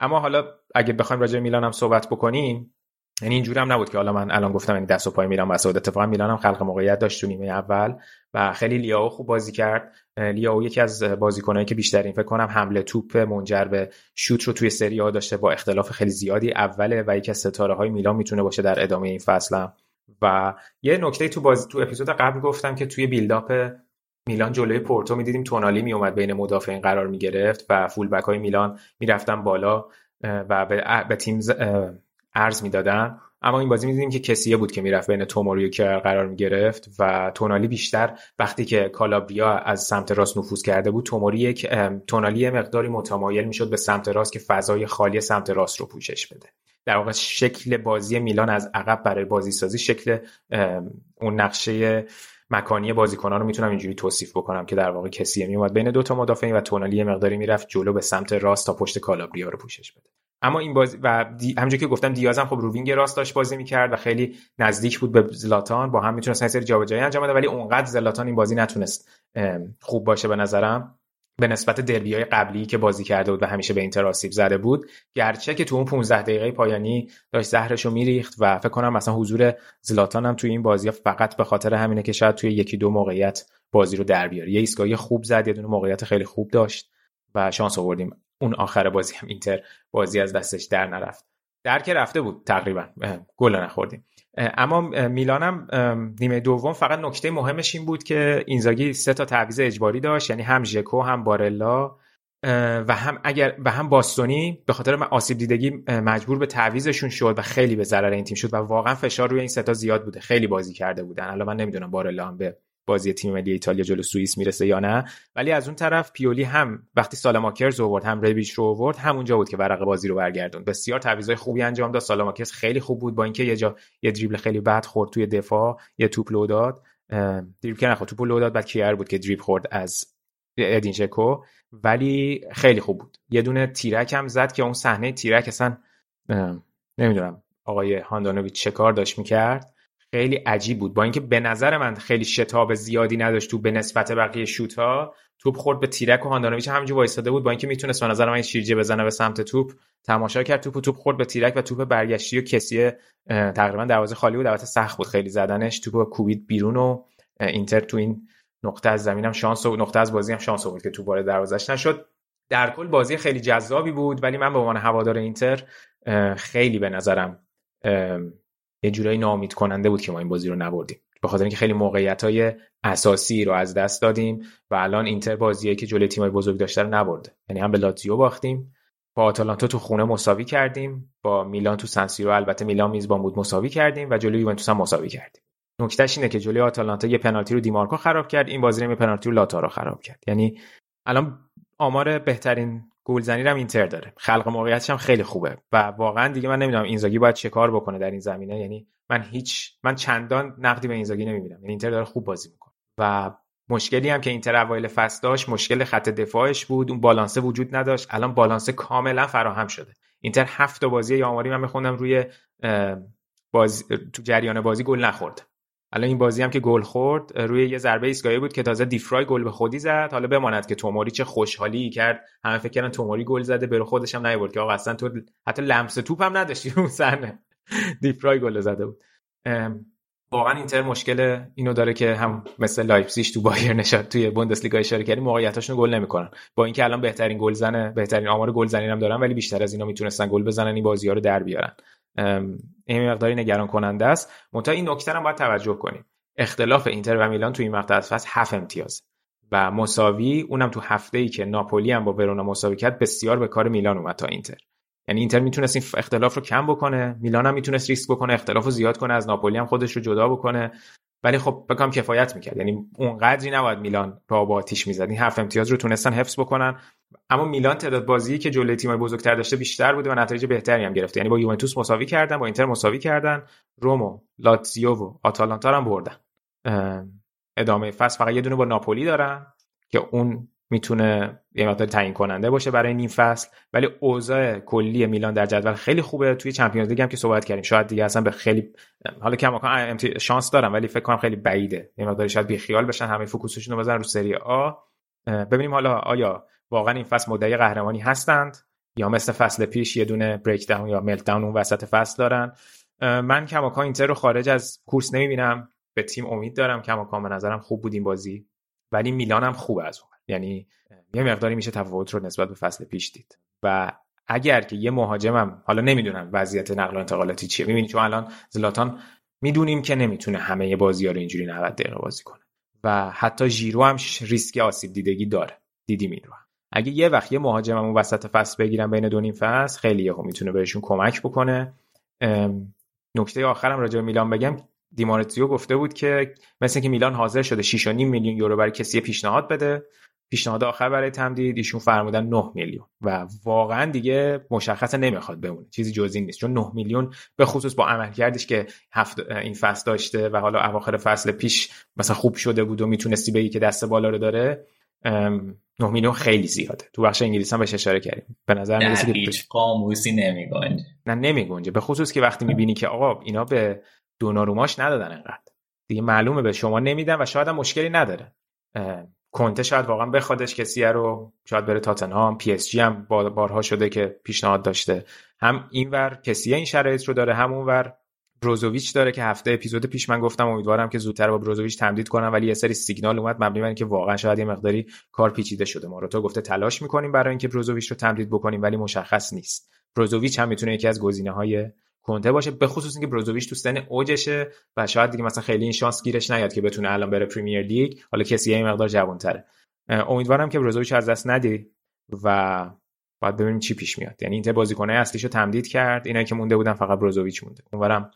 اما حالا اگه بخوایم راجع به میلان هم صحبت بکنیم یعنی اینجوری هم نبود که حالا من الان گفتم یعنی دست و پای میلان وسط اتفاقا میلان هم خلق موقعیت داشت تو نیمه اول و خیلی لیاو خوب بازی کرد لیاو یکی از بازیکنایی که بیشترین فکر کنم حمله توپ منجر به شوت رو توی سری ها داشته با اختلاف خیلی زیادی اوله و یکی از ستاره های میلان می‌تونه باشه در ادامه این فصل هم. و یه نکته تو بازی تو اپیزود قبل گفتم که توی بیلداپ میلان جلوی پورتو می‌دیدیم تونالی میومد بین مدافعین قرار می‌گرفت و فولبک های میلان می‌رفتن بالا و به, تیم ارز می‌دادن اما این بازی می‌دیدیم که کسیه بود که می‌رفت بین توموری که قرار می‌گرفت و تونالی بیشتر وقتی که کالابریا از سمت راست نفوذ کرده بود توموری یک تونالی مقداری متمایل می‌شد به سمت راست که فضای خالی سمت راست رو پوشش بده. در واقع شکل بازی میلان از عقب برای بازی سازی شکل اون نقشه مکانی بازیکنان رو می‌تونم اینجوری توصیف بکنم که در واقع کسیه میومد بین دو تا مدافعین و تونالی مقداری می‌رفت جلو به سمت راست تا پشت کالابریا رو پوشش بده. اما این بازی و دی... همونجوری که گفتم دیاز هم خب رو wing راست داشت بازی می‌کرد و خیلی نزدیک بود به زلاتان با هم می‌تونست سری جابجایی انجام بده ولی اونقدر زلاتان این بازی نتونست خوب باشه به نظرم. به نسبت دربی های قبلی که بازی کرده بود و همیشه به اینتر آسیب زده بود گرچه که تو اون 15 دقیقه پایانی داشت زهرش رو میریخت و فکر کنم مثلا حضور زلاتان هم توی این بازی فقط به خاطر همینه که شاید توی یکی دو موقعیت بازی رو در بیاره یه ایستگاهی خوب زد یه دونه موقعیت خیلی خوب داشت و شانس آوردیم. اون آخر بازی هم اینتر بازی از دستش در نرفت. در که رفته بود تقریبا. گل نخوردیم. اما میلانم نیمه دوم فقط نکته مهمش این بود که اینزاگی سه تا تعویض اجباری داشت یعنی هم ژکو هم بارلا و هم اگر و هم باستونی. به خاطر آسیب دیدگی مجبور به تعویزشون شد و خیلی به ضرر این تیم شد و واقعا فشار روی این ستا زیاد بوده. خیلی بازی کرده بودن. الان من نمی‌دونم بارلا هم به بازی تیم ملی ایتالیا جلو سوئیس می‌رسه یا نه. ولی از اون طرف پیولی هم وقتی سالاماکرز آورد هم ریبیچ رو آورد همونجا بود که ورق بازی رو برگردون بسیار تعویضای خوبی انجام داد. سالاماکرز خیلی خوب بود با اینکه یه جا یه دریبل خیلی بد خورد توی دفاع یه توپ لو داد. دریبل که نخورد توپ لو داد بعد کیر بود که دریبل خورد از ادین ژکو ولی خیلی خوب بود. یه دونه تیرک هم زد که اون صحنه تیرک اصلا نمی‌دونم آقای هاندانویچ چه کار داشت می‌کرد. خیلی عجیب بود. با اینکه به نظر من خیلی شتاب زیادی نداشت تو به نسبت بقیه شوت ها توپ خورد به تیرک و هاندانویچ همینجوری وایساده بود با اینکه می‌تونست به نظر من شیرجه بزنه به سمت توپ تماشا کرد توپ و توپ خورد به تیرک و توپ برگشتی و کسی تقریبا دروازه خالی بود. البته سخت بود خیلی زدنش. توپ کوبید بیرون و اینتر تو این نقطه از زمینم شانس و نقطه از بازی هم شانس آورد که توپ وارد دروازش نشد. در کل بازی خیلی جذابی بود ولی من به عنوان هوادار اینتر خیلی به نظرم یه جورایی نامید کننده بود که ما این بازی رو نبردیم. به خاطر اینکه خیلی موقعیت های اساسی رو از دست دادیم و الان اینتر بازیایی که جلوی تیمای بزرگ داشته رو نبرده. یعنی هم به لاتزیو باختیم با آتالانتا تو خونه مساوی کردیم با میلان تو سنسیرو البته میلان میزبان بود مساوی کردیم و جلوی یوونتوس هم مساوی کردیم. نکتهش اینه که جلوی آتالانتا یه پنالتی رو دیمارکو خراب کرد این بازی رو یه پنالتی رو لاتارو خراب کرد. یعنی الان آمار بهترین گلزنی هم اینتر داره. خلق موقعیتش هم خیلی خوبه. و واقعا دیگه من نمی‌دونم اینزاگی باید چه کار بکنه در این زمینه. یعنی من هیچ من چندان نقدی به اینزاگی نمی‌بینم. یعنی اینتر داره خوب بازی می‌کنه. و مشکلی هم که اینتر اوایل فصل داشت مشکل خط دفاعش بود. اون بالانسه وجود نداشت. الان بالانسه کاملا فراهم شده. اینتر هفت بازی یا آماری من میخوندم روی بازی تو جریان بازی گل نخورد. الان این بازی هم که گل خورد روی یه ضربه ایستگاهی بود که تازه دیفرای گل به خودی زد. حالا بماند که توموری چه خوشحالی کرد. همه فکر کردن توموری گل زده برو خودش هم نیورد که آقا اصلا تو حتی لمس توپ هم نداشتی اون صحنه <laughs> دیفرای گل زده بود. واقعا اینتر مشکل اینو داره که هم مثل لایپزیگ تو بایر نشاد توی بوندسلیگا اشاره کردیم موقعیتاشون گل نمی‌کنن. با اینکه الان بهترین گلزن بهترین آمار گلزنی هم دارن ولی بیشتر از اینا می‌تونستن گل بزنن این بازی ها رو در بیارن. این مقداری نگران کننده است. منتها این نکته هم باید توجه کنیم. اختلاف اینتر و میلان تو این مقطع از فصل 7 امتیاز و مساوی اونم تو هفته ای که ناپولی هم با ورونا مساوی کرد بسیار به کار میلان اومد تا اینتر. یعنی اینتر می‌تونست این اختلاف رو کم بکنه میلان هم می‌تونست ریسک بکنه اختلاف رو زیاد کنه از ناپولی هم خودش رو جدا بکنه. ولی خب بکنم کفایت می‌کرد. یعنی اون قدری نباید میلان پا با آتیش می‌زد. این هفت امتیاز رو تونستن حفظ بکنن. اما میلان تعداد بازی که جلوی تیم‌های بزرگتر داشته بیشتر بوده و نتایج بهتری هم گرفته. یعنی با یوونتوس مساوی کردن با اینتر مساوی کردن. رومو لاتزیو و آتالانتا هم بردن. ادامه فصل. فقط یه دونه با ناپولی دارن که اون می‌تونه یه مقدار تعیین کننده باشه برای نیم فصل. ولی اوضاع کلی میلان در جدول خیلی خوبه. توی چمپیونز لیگ هم که صحبت کردیم شاید دیگه اصلا به خیلی حالا کم شانس دارم ولی فکر کنم خیلی بعیده. یه مقدار شاید بیخیال بشن همه فوکوسشون رو بزنن رو سری آ. ببینیم حالا آیا واقعا این فصل مدعی قهرمانی هستند یا مثل فصل پیش یه دونه بریک داون یا ملت داون اون وسط فصل دارن. من کماکان اینتر رو خارج از کورس نمی‌بینم. به تیم امید دارم. کماکان به نظرم خوب بود این بازی. ولی میلان هم خوب از اون یعنی یه مقداری میشه تفاوت رو نسبت به فصل پیش دید. و اگر که یه مهاجمم حالا نمی‌دونم وضعیت نقل و انتقالاتی چیه. می‌بینی چون الان زلاتان می‌دونیم که نمی‌تونه همه بازی ها رو اینجوری 90 دقیقه بازی کنه. و حتی ژیرو هم ریسک آسیب دیدگی داره. دیدیم این رو. اگه یه وقت یه مهاجمم اون وسط فصل بگیرن بین دو نیم فصل خیلی یهو می‌تونه بهشون کمک بکنه. نکته آخرم راجع به میلان بگم. دیمارتیو گفته بود که مثل که میلان حاضر شده 6.5 میلیون یورو برای کسی پیشنهاد بده پیشنهاد آخر برای تمدید ایشون فرمودن 9 میلیون. و واقعا دیگه مشخص نمی‌خواد بمونه. چیزی جزئی نیست. چون 9 میلیون به خصوص با عملکردش که هفت این فصل داشته و حالا اواخر فصل پیش مثلا خوب شده بود و می‌تونستی بگی که دست بالا رو داره 9 میلیون خیلی زیاده. تو بخش انگلیسی هم بهش اشاره کردیم. به نظر میاد که هیچ قاموسی نمیگنجه. نه نمیگنجه. به خصوص که وقتی می‌بینی که آقا اینا به دوناروماش ندادن انقدر. دیگه معلومه به شما نمیدن و شاید هم مشکلی نداره. کنته شاید واقعا بخوادش کسیه رو شاید بره تاتنهام. پی اس جی هم بارها شده که پیشنهاد داشته. هم اینور کسیه این شرایط رو داره هم اونور بروزوویچ داره که هفته اپیزود پیش من گفتم امیدوارم که زودتر با بروزوویچ تمدید کنم ولی یه سری سیگنال اومد مبنی بر اینکه واقعا شاید یه مقداری کار پیچیده شده. ماروتا گفته تلاش می‌کنیم برای اینکه بروزوویچ رو تمدید بکنیم ولی مشخص نیست. بروزوویچ هم می‌تونه یکی از گزینه های کنته باشه به خصوص اینکه بروزوویچ تو سن اوجشه و شاید دیگه مثلا خیلی این شانس گیرش نیاد که بتونه الان بره پریمیر لیگ. حالا کسی یه مقدار جوان‌تره. امیدوارم که بروزوویچ از دست ندی و باید ببینیم چی پیش میاد. یعنی اینتر بازیکنه اصلیشو تمدید کرد. اینایی که مونده بودن فقط بروزوویچ مونده. اونورم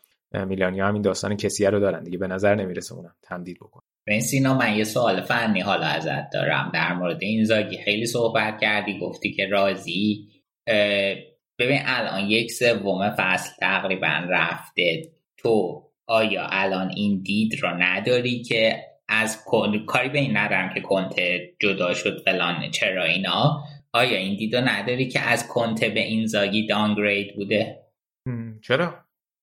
میلانیا هم این داستان کسیه رو دارن دیگه. به نظر نمی‌رسه اونم تمدید بکنه. این سینا من یه سوال فنی حالا ازت دارم. در مورد این زاگی خیلی صحبت کردی گفتی که راضی. ببین الان یک سوم فصل تقریبا رفته. تو آیا الان این دید رو نداری که از کاری به این ندارم که کنته جدا شد فلان چرا اینا؟ آیا این دید رو نداری که از کنته به این زاگی دانگرید بوده؟ چرا؟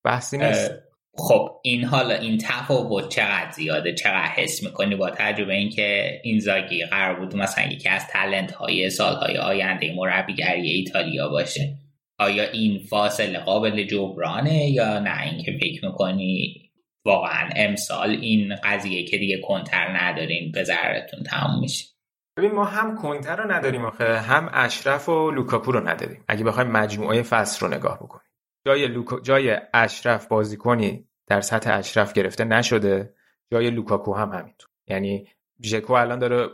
بحثی نیست. خب این حالا این تفاوت چقدر زیاده؟ چقدر حس می‌کنی با تجربه اینکه این زاگی قرار بود مثلا یکی از تلنت های سالهای آینده مربیگری ایتالیا باشه؟ آیا این فاصله قابل جبرانه یا نه؟ اینکه فکر می‌کنی واقعا امسال این قضیه که دیگه کنته رو ندارین به ضررتون تموم میشه. ببین ما هم کنته رو نداریم آخه هم اشرف و لوکاکو رو نداریم. اگه بخوایم مجموعه فصل رو نگاه بکنیم. جای لوکا... جای اشرف بازیکنی در سطح اشرف گرفته نشده جای لوکاکو هم همینطور. یعنی ژکو الان داره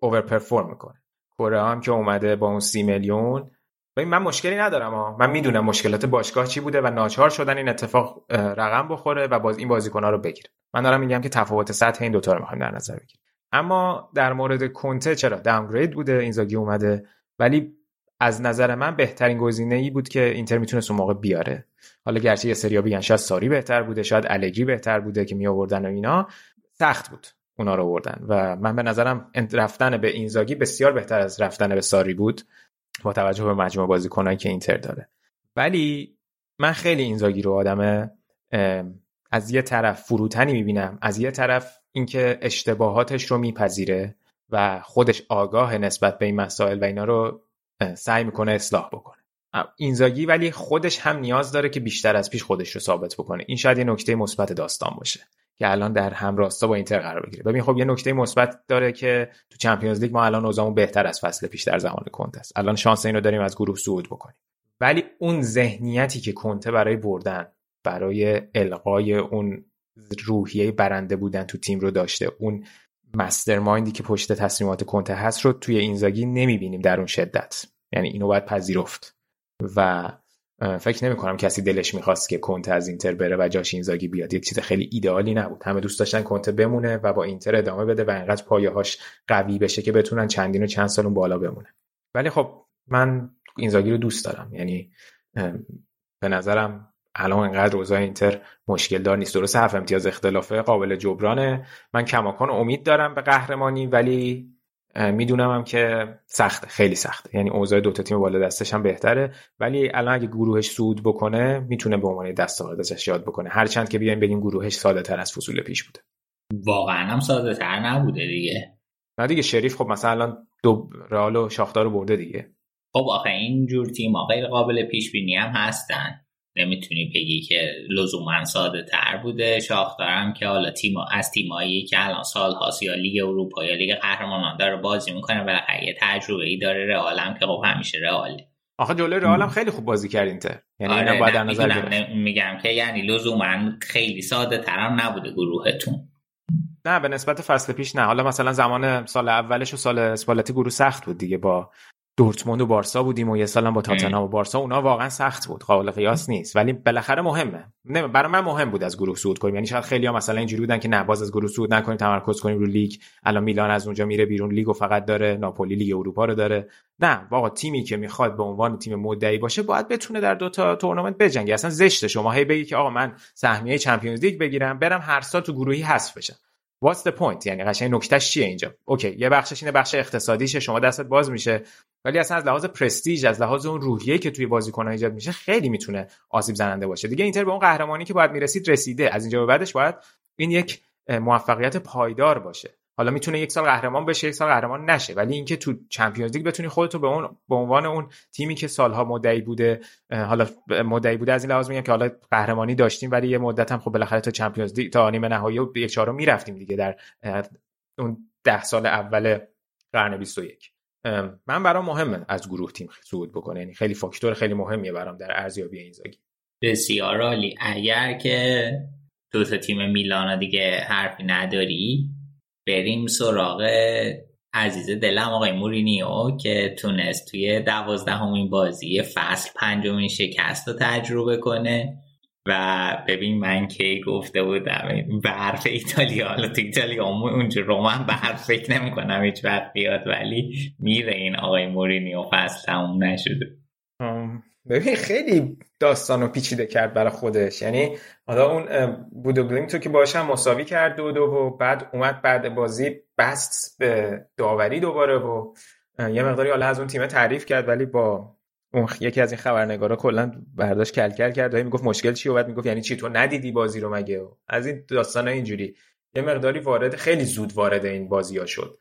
overperform می‌کنه. کره هم که اومده با اون سی میلیون ببین من مشکلی ندارم ها من می‌دونم مشکلات باشگاه چی بوده و ناچار شدن این اتفاق رقم بخوره و باز این بازیکن ها رو بگیره. من دارم میگم که تفاوت سطح این دوتا رو می‌خوایم در نظر بگیریم. اما در مورد کنته چرا؟ داونگرید بوده اینزاگی اومده. ولی از نظر من بهترین گزینه ای بود که اینتر می‌تونست اون موقع بیاره. حالا گرچه یه سریا بگن شاید ساری بهتر بوده شاید الگری بهتر بوده که می آوردن و اینا سخت بود اونا رو آوردن. و من به نظرم رفتن به اینزاگی بسیار بهتر از رفتن به ساری بود. با توجه به مجموع بازیکنایی که اینتر داره. ولی من خیلی اینزاگی رو آدم از یه طرف فروتنی می‌بینم از یه طرف اینکه اشتباهاتش رو میپذیره و خودش آگاه نسبت به این مسائل و اینا رو سعی می‌کنه اصلاح بکنه. اینزاگی ولی خودش هم نیاز داره که بیشتر از پیش خودش رو ثابت بکنه. این شاید یه نکته مثبت داستان باشه. که الان در همراستا با اینتر قرار بگیره. ببین خب یه نکته مثبت داره که تو چمپیونز لیگ ما الان اوضاعمون بهتر از فصل پیش در زمان کنته است. الان شانس اینو داریم از گروه صعود بکنیم. ولی اون ذهنیتی که کنته برای بردن برای القای اون روحیه برنده بودن تو تیم رو داشته اون مستر مایندی که پشت تصمیمات کنته هست رو توی اینزاگی نمی‌بینیم در اون شدت. یعنی اینو باید پذیرفت. و فکر نمی کنم کسی دلش می‌خواست که کنته از اینتر بره و جاش اینزاگی بیاد. یک چیز خیلی ایدئالی نبود. همه دوست داشتن کنته بمونه و با اینتر ادامه بده و انقدر پایه‌هاش قوی بشه که بتونن چندین و چند سال بالا بمونه. ولی خب من اینزاگی رو دوست دارم. یعنی به نظرم الان انقدر اوضاع اینتر مشکل دار نیست. درست هفت امتیاز اختلافه قابل جبرانه. من کماکان امید دارم به قهرمانی ولی می‌دونم هم که سخته خیلی سخته یعنی اوضاع دوتا تیم بالا دستش هم بهتره. ولی الان اگه گروهش سود بکنه می‌تونه به عنوان دستاورد ازش یاد بکنه. هرچند که بیایم بگیم گروهش ساده تر از فصول پیش بوده. واقعا هم ساده تر نبوده دیگه. نه دیگه شریف خب مثلا الان دو رئال و شاختار رو برده دیگه. خب آخه این جور تیم غیر قابل پیش بینی هم هستن. نمی‌تونی بگی که لزوما ساده تر بوده شاختارم که حالا تیم از تیمایی که الان سال هاست یا لیگ اروپا یا لیگ قهرمانان داره بازی می‌کنه و یه تجربه ای داره رئالم که خب همیشه رئاله آخه جلوی رئال هم خیلی خوب بازی کرد اینتر یعنی آره اینا باید در نظر میگم که یعنی لزوما خیلی ساده ترم نبوده گروهتون. نه به نسبت فصل پیش نه. حالا مثلا زمان سال اولش و سال اسپالتی گروه سخت بود دیگه با دورتموند و بارسا بودیم و یه سالم با تاتنهام و بارسا اونا واقعا سخت بود. قابل قیاس نیست. ولی بالاخره مهمه. نه برای من مهم بود از گروه صعود کنیم. یعنی شاید خیلی ها مثلا اینجوری بودن که نه باز از گروه صعود نکنیم تمرکز کنیم رو لیگ. الان میلان از اونجا میره بیرون لیگو فقط داره ناپولی لیگ اروپا رو داره. نه واقعا تیمی که می‌خواد به عنوان تیم مدعی باشه باید بتونه در دو تا تورنمنت بجنگه. اصلا زشته شما. هی بگی که آقا من سهمیه Champions League بگیرم برم هر سال تو گروهی حذف بشم. What's the point? یعنی قشنگ نکته‌ش چیه اینجا؟ اوکی یه بخشش اینه بخش اقتصادیشه شما دستت باز میشه. ولی اصلا از لحاظ پرستیژ از لحاظ اون روحیه که توی بازیکن‌ها ایجاد میشه خیلی می‌تونه آسیب زننده باشه. دیگه اینتر به اون قهرمانی که باید می‌رسید رسیده. از اینجا به بعدش باید این یک موفقیت پایدار باشه. حالا می‌تونه یک سال قهرمان بشه یک سال قهرمان نشه. ولی اینکه تو Champions League بتونی خودتو به اون به عنوان اون تیمی که سالها مدعی بوده حالا مدعی بوده از این لحاظ میگم که حالا قهرمانی داشتیم ولی یه مدت هم خب بالاخره تا چمپیونز لیگ تا نیمه نهایی و یک چهارم می‌رفتیم دیگه در اون ده سال اول قرن 21 من برام مهمه از گروه تیم صعود بکنه. یعنی خیلی فاکتور خیلی مهمیه برام در ارزیابی این زاگی. بسیار عالی. اگر که دو تا تیم میلان دیگه حرفی نداری بریم سراغ عزیز دلم آقای مورینیو که تونست توی دوازدهمین بازی فصل پنجمین شکست رو تجربه کنه. و ببین من کی گفته بودم. به حرف ایتالیا حالا تو ایتالیا اونجا رومن به حرف فکر نمی کنم هیچ وقت بیاد ولی میره این آقای مورینیو فصل تموم نشده. ببین خیلی داستان رو پیچیده کرد برای خودش. یعنی حالا اون بودو تو که باشم مساوی کرد دو دو و بعد اومد بعد بازی بست به داوری دوباره و یه مقداری حالا از اون تیم تعریف کرد ولی با اون یکی از این خبرنگارا کلا برداشت کلکل کرد. و می‌گفت مشکل چیه و بعد می‌گفت یعنی چی؟ تو ندیدی بازی رو مگه؟ از این داستان اینجوری. یه مقداری وارد خیلی زود وارد این بازی ها شد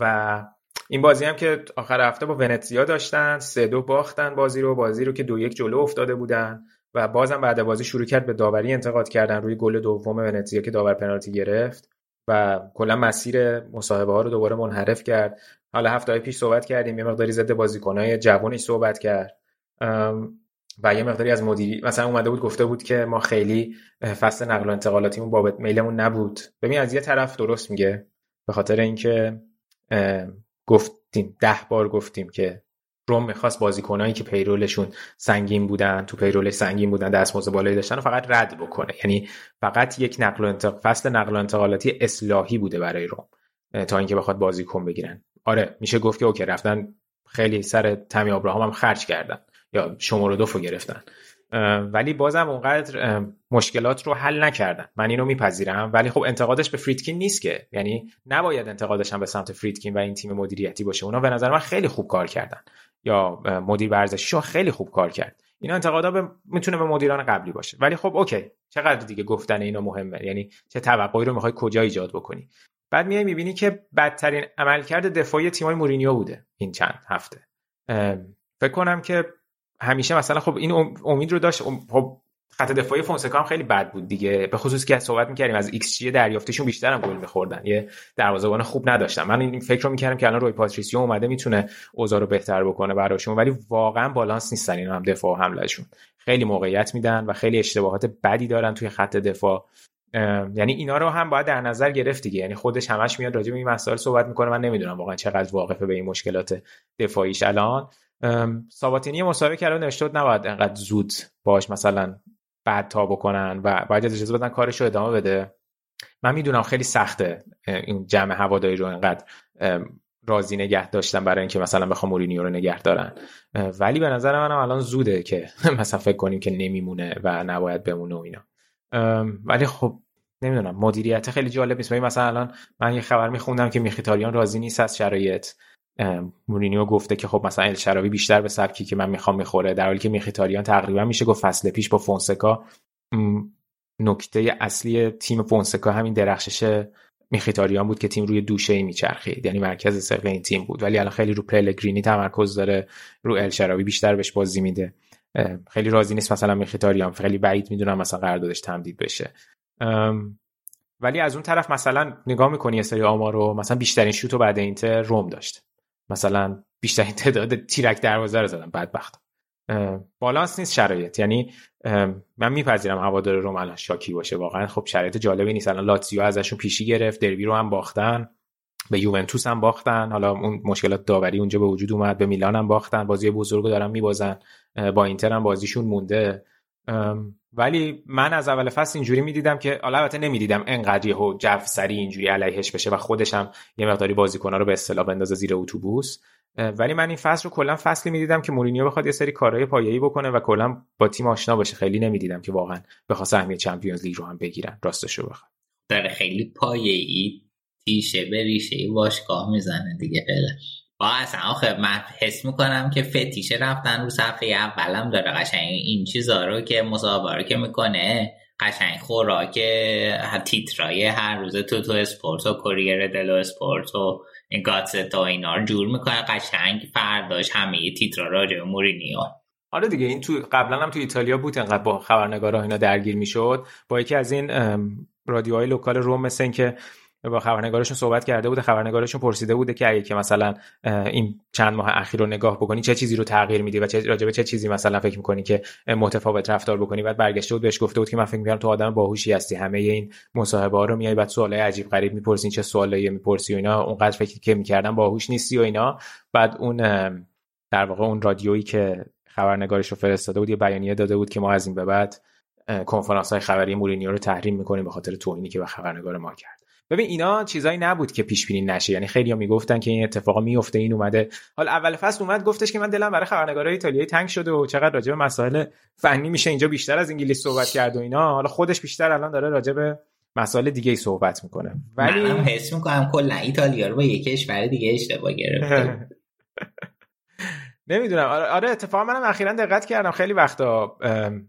و این بازی هم که آخر هفته با ونتزیا داشتن سه دو باختن بازی رو بازی رو که دو یک جلو افتاده بودن و بازم بعد بازی شروع کرد به داوری انتقاد کردن روی گل دوم ونتزیا که داور پنالتی گرفت و کلا مسیر مصاحبه ها رو دوباره منحرف کرد. حالا هفته پیش صحبت کردیم یه مقداری ضد بازیکنای جوانش صحبت کرد. و یه مقداری از مدیری مثلا اومده بود گفته بود که ما خیلی فصل نقل و انتقالاتیمون بابت میلمون نبود. ببین از یه طرف درست میگه به خاطر اینکه گفتیم ده بار گفتیم که روم می‌خواست بازیکنایی که پیرولشون سنگین بودن تو پیرولش سنگین بودن دستمزد بالایی داشتن و فقط رد بکنه. یعنی فقط یک نقل و انتق... فصل نقل و انتقالاتی اصلاحی بوده برای روم تا اینکه بخواد بازیکن بگیرن. آره میشه گفت که okay رفتن خیلی سر تمی آبراهام هم خرج کردن یا شماره دو گرفتن. ولی بازم اونقدر مشکلات رو حل نکردن من اینو میپذیرم. ولی خب انتقادش به فریدکین نیست که. یعنی نباید انتقادش هم به سمت فریدکین و این تیم مدیریتی باشه. اونا به نظر من خیلی خوب کار کردن. یا مدیر ورزشیشون خیلی خوب کار کرد. اینا انتقادا به می‌تونه به مدیران قبلی باشه. ولی خب okay. چقدر دیگه گفتن اینا مهمه؟ یعنی چه توقعی رو می‌خوای کجا ایجاد بکنی؟ بعد میای می‌بینی که بدترین عملکرد دفاعی تیمای مورینیو بوده این چند هفته. فکر کنم که همیشه مثلا خب این امید رو داشت خب خط دفاعی فونسکا هم خیلی بد بود دیگه. به خصوص که صحبت می‌کردیم از ایکس جی دریافتشون بیشتر هم گل میخوردن. یه دروازه‌بان خوب نداشتن. من این فکر رو می‌کردم که الان روئی پاتریسیو اومده می‌تونه اوضاع رو بهتر بکنه براشون ولی واقعا بالانس نیستن اینا هم دفاع و حمله‌شون. خیلی موقعیت میدن و خیلی اشتباهات بدی دارن توی خط دفاع. یعنی اینا رو هم باید در نظر گرفت دیگه. یعنی خودش همش میاد راجع به این مسائل صحبت می‌کنه. من نمی‌دونم واقعا چقدر واقفه به این مشکلات دفاعیش الان. ساباتینی مصاحبه کرده نوشته نباید انقدر زود باش مثلا بعد تا بکنن و باید اجازه بدن کارش رو ادامه بده. من می‌دونم خیلی سخته این جمع هواداری رو انقدر راضی نگه داشتن برای اینکه مثلا بخوام مورینیو رو نگه دارن. ولی به نظر منم الان زوده که <laughs> مثلا فکر کنیم که نمیمونه و نباید بمونه و اینا. ولی خب نمی‌دونم مدیریت خیلی جالب نیست. مثلا الان من یه خبر میخوندم که میخیتاریان راضی نیست از شرایط. مورینیو گفته که خب مثلا الشراوی بیشتر به سبکی که من می‌خوام می‌خوره در حالی که میخیتاریان تقریبا میشه گفت فصل پیش با فونسکا. نکته اصلی تیم فونسکا همین درخشش میخیتاریان بود که تیم روی دوشه ای میچرخید. یعنی مرکز ثقل این تیم بود. ولی الان خیلی رو پلگرینی تمرکز داره رو الشراوی بیشتر بهش بازی میده. خیلی راضی نیست مثلا میخیتاریان خیلی بعید می‌دونم مثلا قراردادش تمدید بشه. ولی از اون طرف مثلا نگاه می‌کنی یه سری آمار رو مثلا بیشترین شوت بعد اینتر روم داشت. مثلا بیشترین تعداد تیرک دروازه رو زدن بدبخت. بالانس نیست شرایط. یعنی من میپذیرم هوادار روم الان شاکی باشه واقعا. خب شرایط جالبی نیست. الان لاتزیو ازشون پیشی گرفت دربی رو هم باختن به یوونتوس هم باختن. حالا اون مشکلات داوری اونجا به وجود اومد. به میلان هم باختن. بازی بزرگ دارن میبازن. با اینتر هم بازیشون مونده. ولی من از اول فصل اینجوری می‌دیدم که البته نمی‌دیدم انقدر یهو جو سری اینجوری علیهش بشه و خودش هم یه مقداری بازیکن‌ها رو به اصطلاح بندازه زیر اتوبوس. ولی من این فصل رو کلا فصلی می‌دیدم که مورینیو بخواد یه سری کارهای پایه‌ای بکنه و کلا با تیم آشنا باشه. خیلی نمی‌دیدم که واقعا بخواد سهمیه چمپیونز لیگ رو هم بگیرن. راستش رو بخواد داره خیلی پایه‌ای تیشه به ریشه باشگاه می‌زنه دیگه فعلا با اصلا آخه من حس می‌کنم که فتیشه رفتن رو صفحه اولم داره قشنگ این چیزا رو که مصاحبه که می‌کنه قشنگ خوراک تیترای هر روز تو تو اسپورت و کوریره دلو اسپورت و گاتزتا اینا رو جور می‌کنه. قشنگ فرداش همه تیترا راجع به مورینیو. آره دیگه این تو قبلا هم تو ایتالیا بود انقدر با خبرنگارا اینا درگیر می‌شد. با یکی از این رادیوهای local روم مثل که با خبرنگارشون صحبت کرده بوده خبرنگارشون پرسیده بوده که اگه که مثلا این چند ماه اخیر رو نگاه بکنی چه چیزی رو تغییر میدی و چه راجبه چه چیزی مثلا فکر می‌کنی که متفاوت رفتار بکنی؟ بعد برگشته بود بهش گفته بود که من فکر می‌کنم تو آدم باهوشی هستی. همه این مصاحبه ها رو میای بعد سوالای عجیب غریب می‌پرسی چه سوالایی می‌پرسی و اینا. اونقدر فکر که می‌کردم باهوش نیستی و اینا. بعد اون در واقع اون رادیویی که خبرنگارش رو فرستاده بود یه بیانیه داده بود که ما از این به بعد کنفرانس های خبری مورینیو رو تحریم می‌کنیم به خاطر توهینی که به خبرنگار ما کرد. ببین اینا چیزایی نبود که پیش بینی نشه. یعنی خیلی‌ها می‌گفتن که این اتفاقا میفته این اومده. حال اول فصل اومد گفتش که من دلم برای خبرنگارای ایتالیایی تنگ شده و چقدر راجع به مسائل فنی میشه اینجا بیشتر از انگلیس صحبت کرد و اینا. حالا خودش بیشتر الان داره راجع به مسائل دیگه ای صحبت می‌کنه. ولی من حس می‌کنم کلا ایتالیا رو با یک کشور دیگه اشتباه گرفته. <laughs> نمی‌دونم. آره, آره اتفاقا منم اخیرا دقت کردم. خیلی وقتا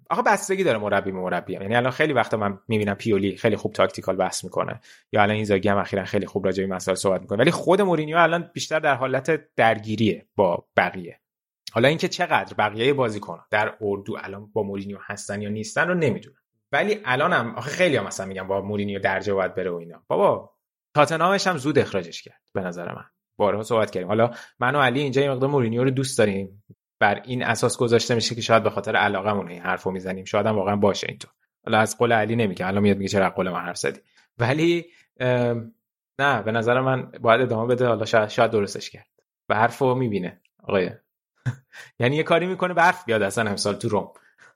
آخه بستگی داره مربی مربی. یعنی الان خیلی وقتا من می‌بینم پیولی خیلی خوب tactical بحث می‌کنه. یا الان اینزاگی هم اخیرا خیلی خوب راجع به مسائل صحبت می‌کنه. ولی خود مورینیو الان بیشتر در حالت درگیریه با بقیه. حالا اینکه چقدر بقیه بازیکن در اردو الان با مورینیو هستن یا نیستن رو نمی‌دونم. ولی الانم آخه خیلی هم مثلا میگم با مورینیو درجه باید بره و اینا. بابا تاتنهامش هم زود اخراجش کرد به نظر من. بارها صحبت کردیم. حالا من و علی اینجا این مقدار مورینیو رو دوست داریم. بر این اساس گذاشته میشه که شاید به خاطر علاقمون این حرفو می‌زنیم. شاید هم واقعا باشه اینطور حالا از قول علی نمیگه. الان میاد میگه چرا قول من حرف زدی. ولی نه به نظر من باید ادامه بده. حالا شاید, شاید درستش کرد. به حرفو می‌بینه. آقای. <laughs> یعنی یه کاری می‌کنه برف بیاد اصلا امسال تو روم.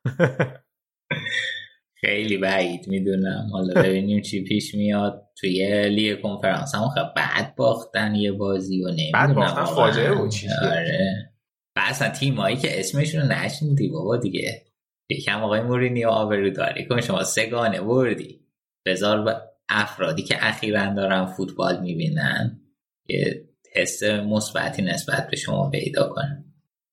<laughs> خیلی بعید می‌دونم. حالا ببینیم چی پیش میاد. توی لیگ کنفرانس هم خب بعد باختن یه بازی و نمی‌دونم. بعد باختن فاجعه بود آره. و اصلا تیمایی که اسمشون رو نشنیدی بابا دیگه. یکم آقای مورینیو آبرو داری کن. شما سگانه بردی. بذار افرادی که اخیرا دارن فوتبال می‌بینن یه حس مثبتی نسبت به شما پیدا کنن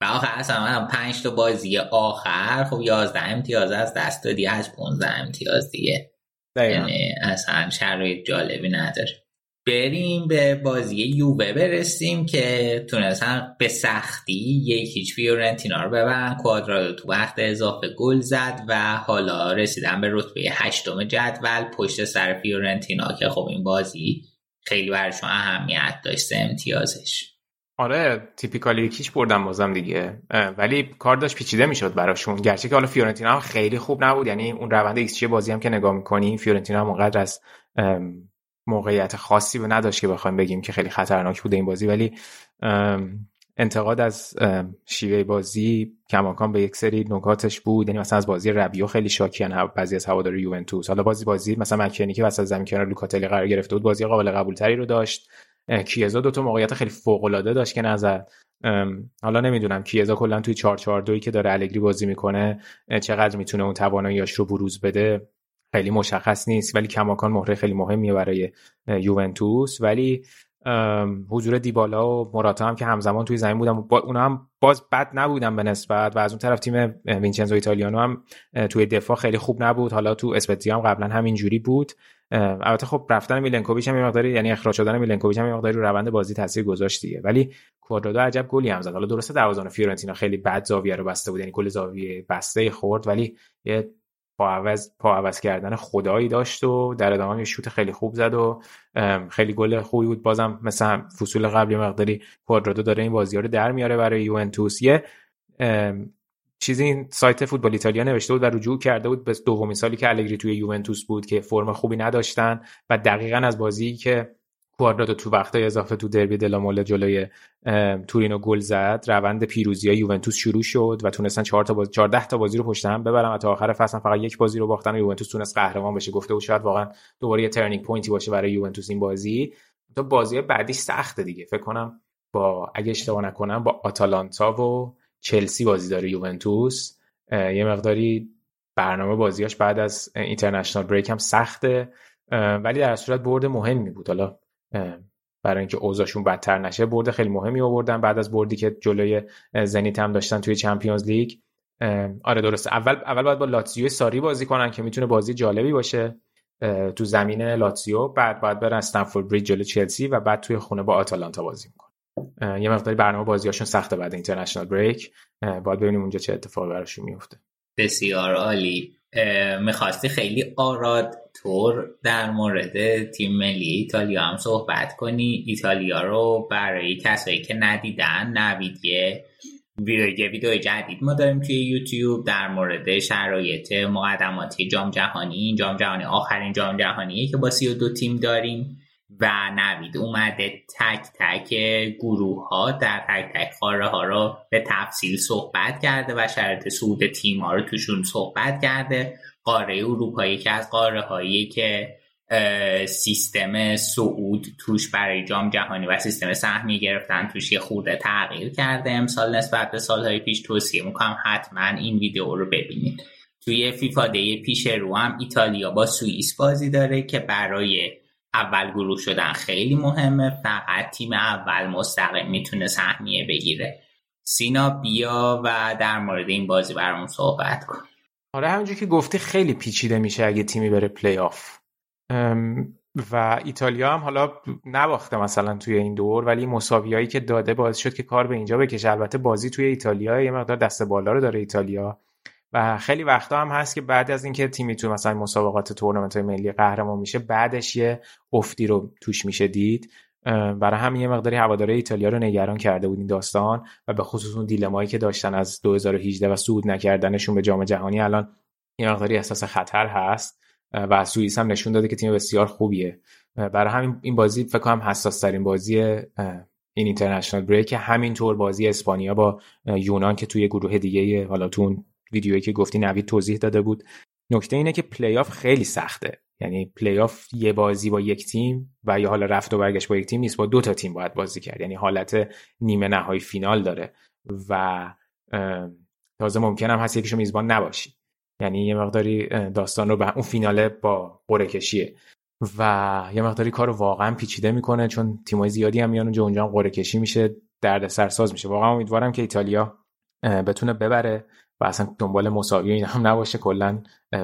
و آخر اصلا من پنج تا بازی آخر خب یازده امتیاز از دست دادی از 15 امتیاز دیگه. یعنی اصلا شرایط جالبی نداره. بریم به بازی یووه برسیم که تونستن به سختی یک هیچ فیورنتینا رو ببرن. کوادرادو تو وقت اضافه گل زد و حالا رسیدن به رتبه هشتم جدول پشت سر فیورنتینا که خب این بازی خیلی برشون اهمیت داشت امتیازش. آره typically یکیش بردم بازم دیگه. ولی کار داشت پیچیده می‌شد براشون. گرچه که حالا فیورنتینا هم خیلی خوب نبود یعنی اون روند ایکس بازی هم که نگاه می‌کنی فیورنتینا هم اونقدر از موقعیت خاصی به نداشت که بخوایم بگیم که خیلی خطرناک بوده این بازی. ولی انتقاد از شیوه بازی کماکان به یک سری نکاتش بود. یعنی مثلا از بازی ربیو خیلی شاکیان بعضی از هواداری یوونتوس. حالا بازی بازی مثلا مکنی که وسط زمین کنار لوکاتلی قرار گرفته بود بازی قابل قبول تری رو داشت. کیزا دو تا موقعیت خیلی فوق العاده داشت که نظر. حالا نمی‌دونم کیزا کلا توی 442 که داره الگری بازی می‌کنه چقدر می‌تونه اون تواناییاش رو بروز بده؟ خیلی مشخص نیست ولی کماکان مهره خیلی مهمیه برای یوونتوس. ولی حضور دیبالا و موراتا هم که همزمان توی زمین بودن با اونا هم باز بد نبودن به نسبت و از اون طرف تیم وینچنزو ایتالیانو هم توی دفاع خیلی خوب نبود. حالا تو اسپتزی هم قبلا همین جوری بود. البته خب رفتن میلنکوویچ هم یه مقداری یعنی اخراج شدن میلنکوویچ هم یه مقداری رو روند بازی تاثیر گذاشت دیگه. ولی کوادرادو عجب گلی هم زد. حالا درسته دروازه‌بان فیورنتینا خیلی بد زاویه رو بسته بود یعنی گل زاویه بسته خورد ولی یه پا عوض, پا عوض کردن خدایی داشت و در ادامه یه شوت خیلی خوب زد و خیلی گل خوبی بود. بازم مثل فصول قبلی مقداری کوادرادو داره این بازی رو در میاره برای یوونتوس. یه چیزی این سایت فوتبال ایتالیا نوشته بود و رجوع کرده بود به دومین سالی که الگری توی یوونتوس بود که فرم خوبی نداشتن و دقیقا از بازی که کوادرادو تو وقتای اضافه تو دربی دلاموله جلوی تورینو گل زد روند پیروزی های یوونتوس شروع شد و تونستن 4 تا بازی 14 تا بازی رو پشت هم ببرن و تا آخر فصل فقط یک بازی رو باختن و یوونتوس تونست قهرمان بشه. گفته بود شاید واقعا دوباره یه turning point ی باشه برای یوونتوس این بازی. تو بازی بعدی سخته دیگه. فکر کنم با اگه اشتباه نکنم با آتالانتا و چلسی بازی داره یوونتوس. یه مقداری برنامه بازیاش بعد از international break هم سخته. ولی در صورت برد مهمی بود. حالا برای اینکه اوضاعشون بدتر نشه برد خیلی مهمی آوردن. بعد از بردی که جلوی زنیت هم داشتن توی Champions League آره درسته. اول اول باید با لاتزیو ساری بازی کنن که می‌تونه بازی جالبی باشه. تو زمین لاتزیو. بعد باید برن استنفورد بریج جلوی چلسی و بعد توی خونه با آتالانتا بازی می‌کنن. یه مقداری برنامه بازیاشون سخته بعد اینترنشنال بریک. باید ببینیم اونجا چه اتفاقی براشون میفته. بسیار عالی. می‌خواستی خیلی آراد طور در مورد تیم ملی ایتالیا هم صحبت کنی؟ ایتالیا رو برای کسایی که ندیدن نوید یه ویدیو ویدیو جدید ما داریم توی یوتیوب در مورد شرایط مقدماتی جام جهانی این جام جهانی آخرین جام جهانیه که با 32 تیم داریم. و نوید اومده تک تک گروه ها در تک تک خاره ها رو به تفصیل صحبت کرده و شرط سود تیم ها رو توشون صحبت کرده. قاره اروپایی که از قاره هایی که سیستم سعود توش برای جام جهانی و سیستم سهمی گرفتن توش یه خورده تغییر کرده. امسال نسبت به سالهای پیش توصیه می‌کنم حتما این ویدیو رو ببینید. توی فیفا دی پیش رو هم ایتالیا با سوئیس بازی داره که برای اول گروه شدن خیلی مهمه. فقط تیم اول مستقیم می‌تونه سهمیه بگیره. سینا بیا و در مورد این بازی برامون صحبت کن. آره همونجور که گفتی خیلی پیچیده میشه اگه تیمی بره پلی آف و ایتالیا هم حالا نباخته مثلا توی این دور ولی مساویایی که داده باعث شد که کار به اینجا بکشه. البته بازی توی ایتالیا یه مقدار دست بالا رو داره ایتالیا. و خیلی وقتا هم هست که بعد از اینکه تیمی تو مثلا مسابقات تورنمنت ملی قهرمان میشه بعدش یه افتی رو توش میشه دید. برای همین یه مقداری هواداره ایتالیا رو نگران کرده بود این داستان و به خصوص اون دیلمایی که داشتن از 2018 و صعود نکردنشون به جام جهانی الان یه مقداری احساس خطر هست. و سوئیس هم نشون داده که تیم بسیار خوبیه. برای همین این بازی فکر کنم حساس ترین بازی این اینترنشنال بریک همینطور بازی اسپانیا با یونان که توی گروه دیگه حالا تو ویدیویی که گفتی نوید توضیح داده بود. نکته اینه که پلی آف خیلی سخته. یعنی پلی آف یه بازی با یک تیم و یا حالا رفت و برگشت با یک تیم نیست با دو تا تیم باید بازی کرد. یعنی حالت نیمه نهایی فینال داره و تازه هم هست یکیشو میزبان نباشی. یعنی یه مقداری داستان رو به اون فیناله با قرعه کشیه و یه مقداری کار واقعا پیچیده می‌کنه چون تیمای زیادی هم میان اونجا اونجا قرعه کشی میشه درد سرساز میشه. واقعا امیدوارم که ایتالیا بتونه ببره. اصلا دنبال مساوی این هم نباشه کلا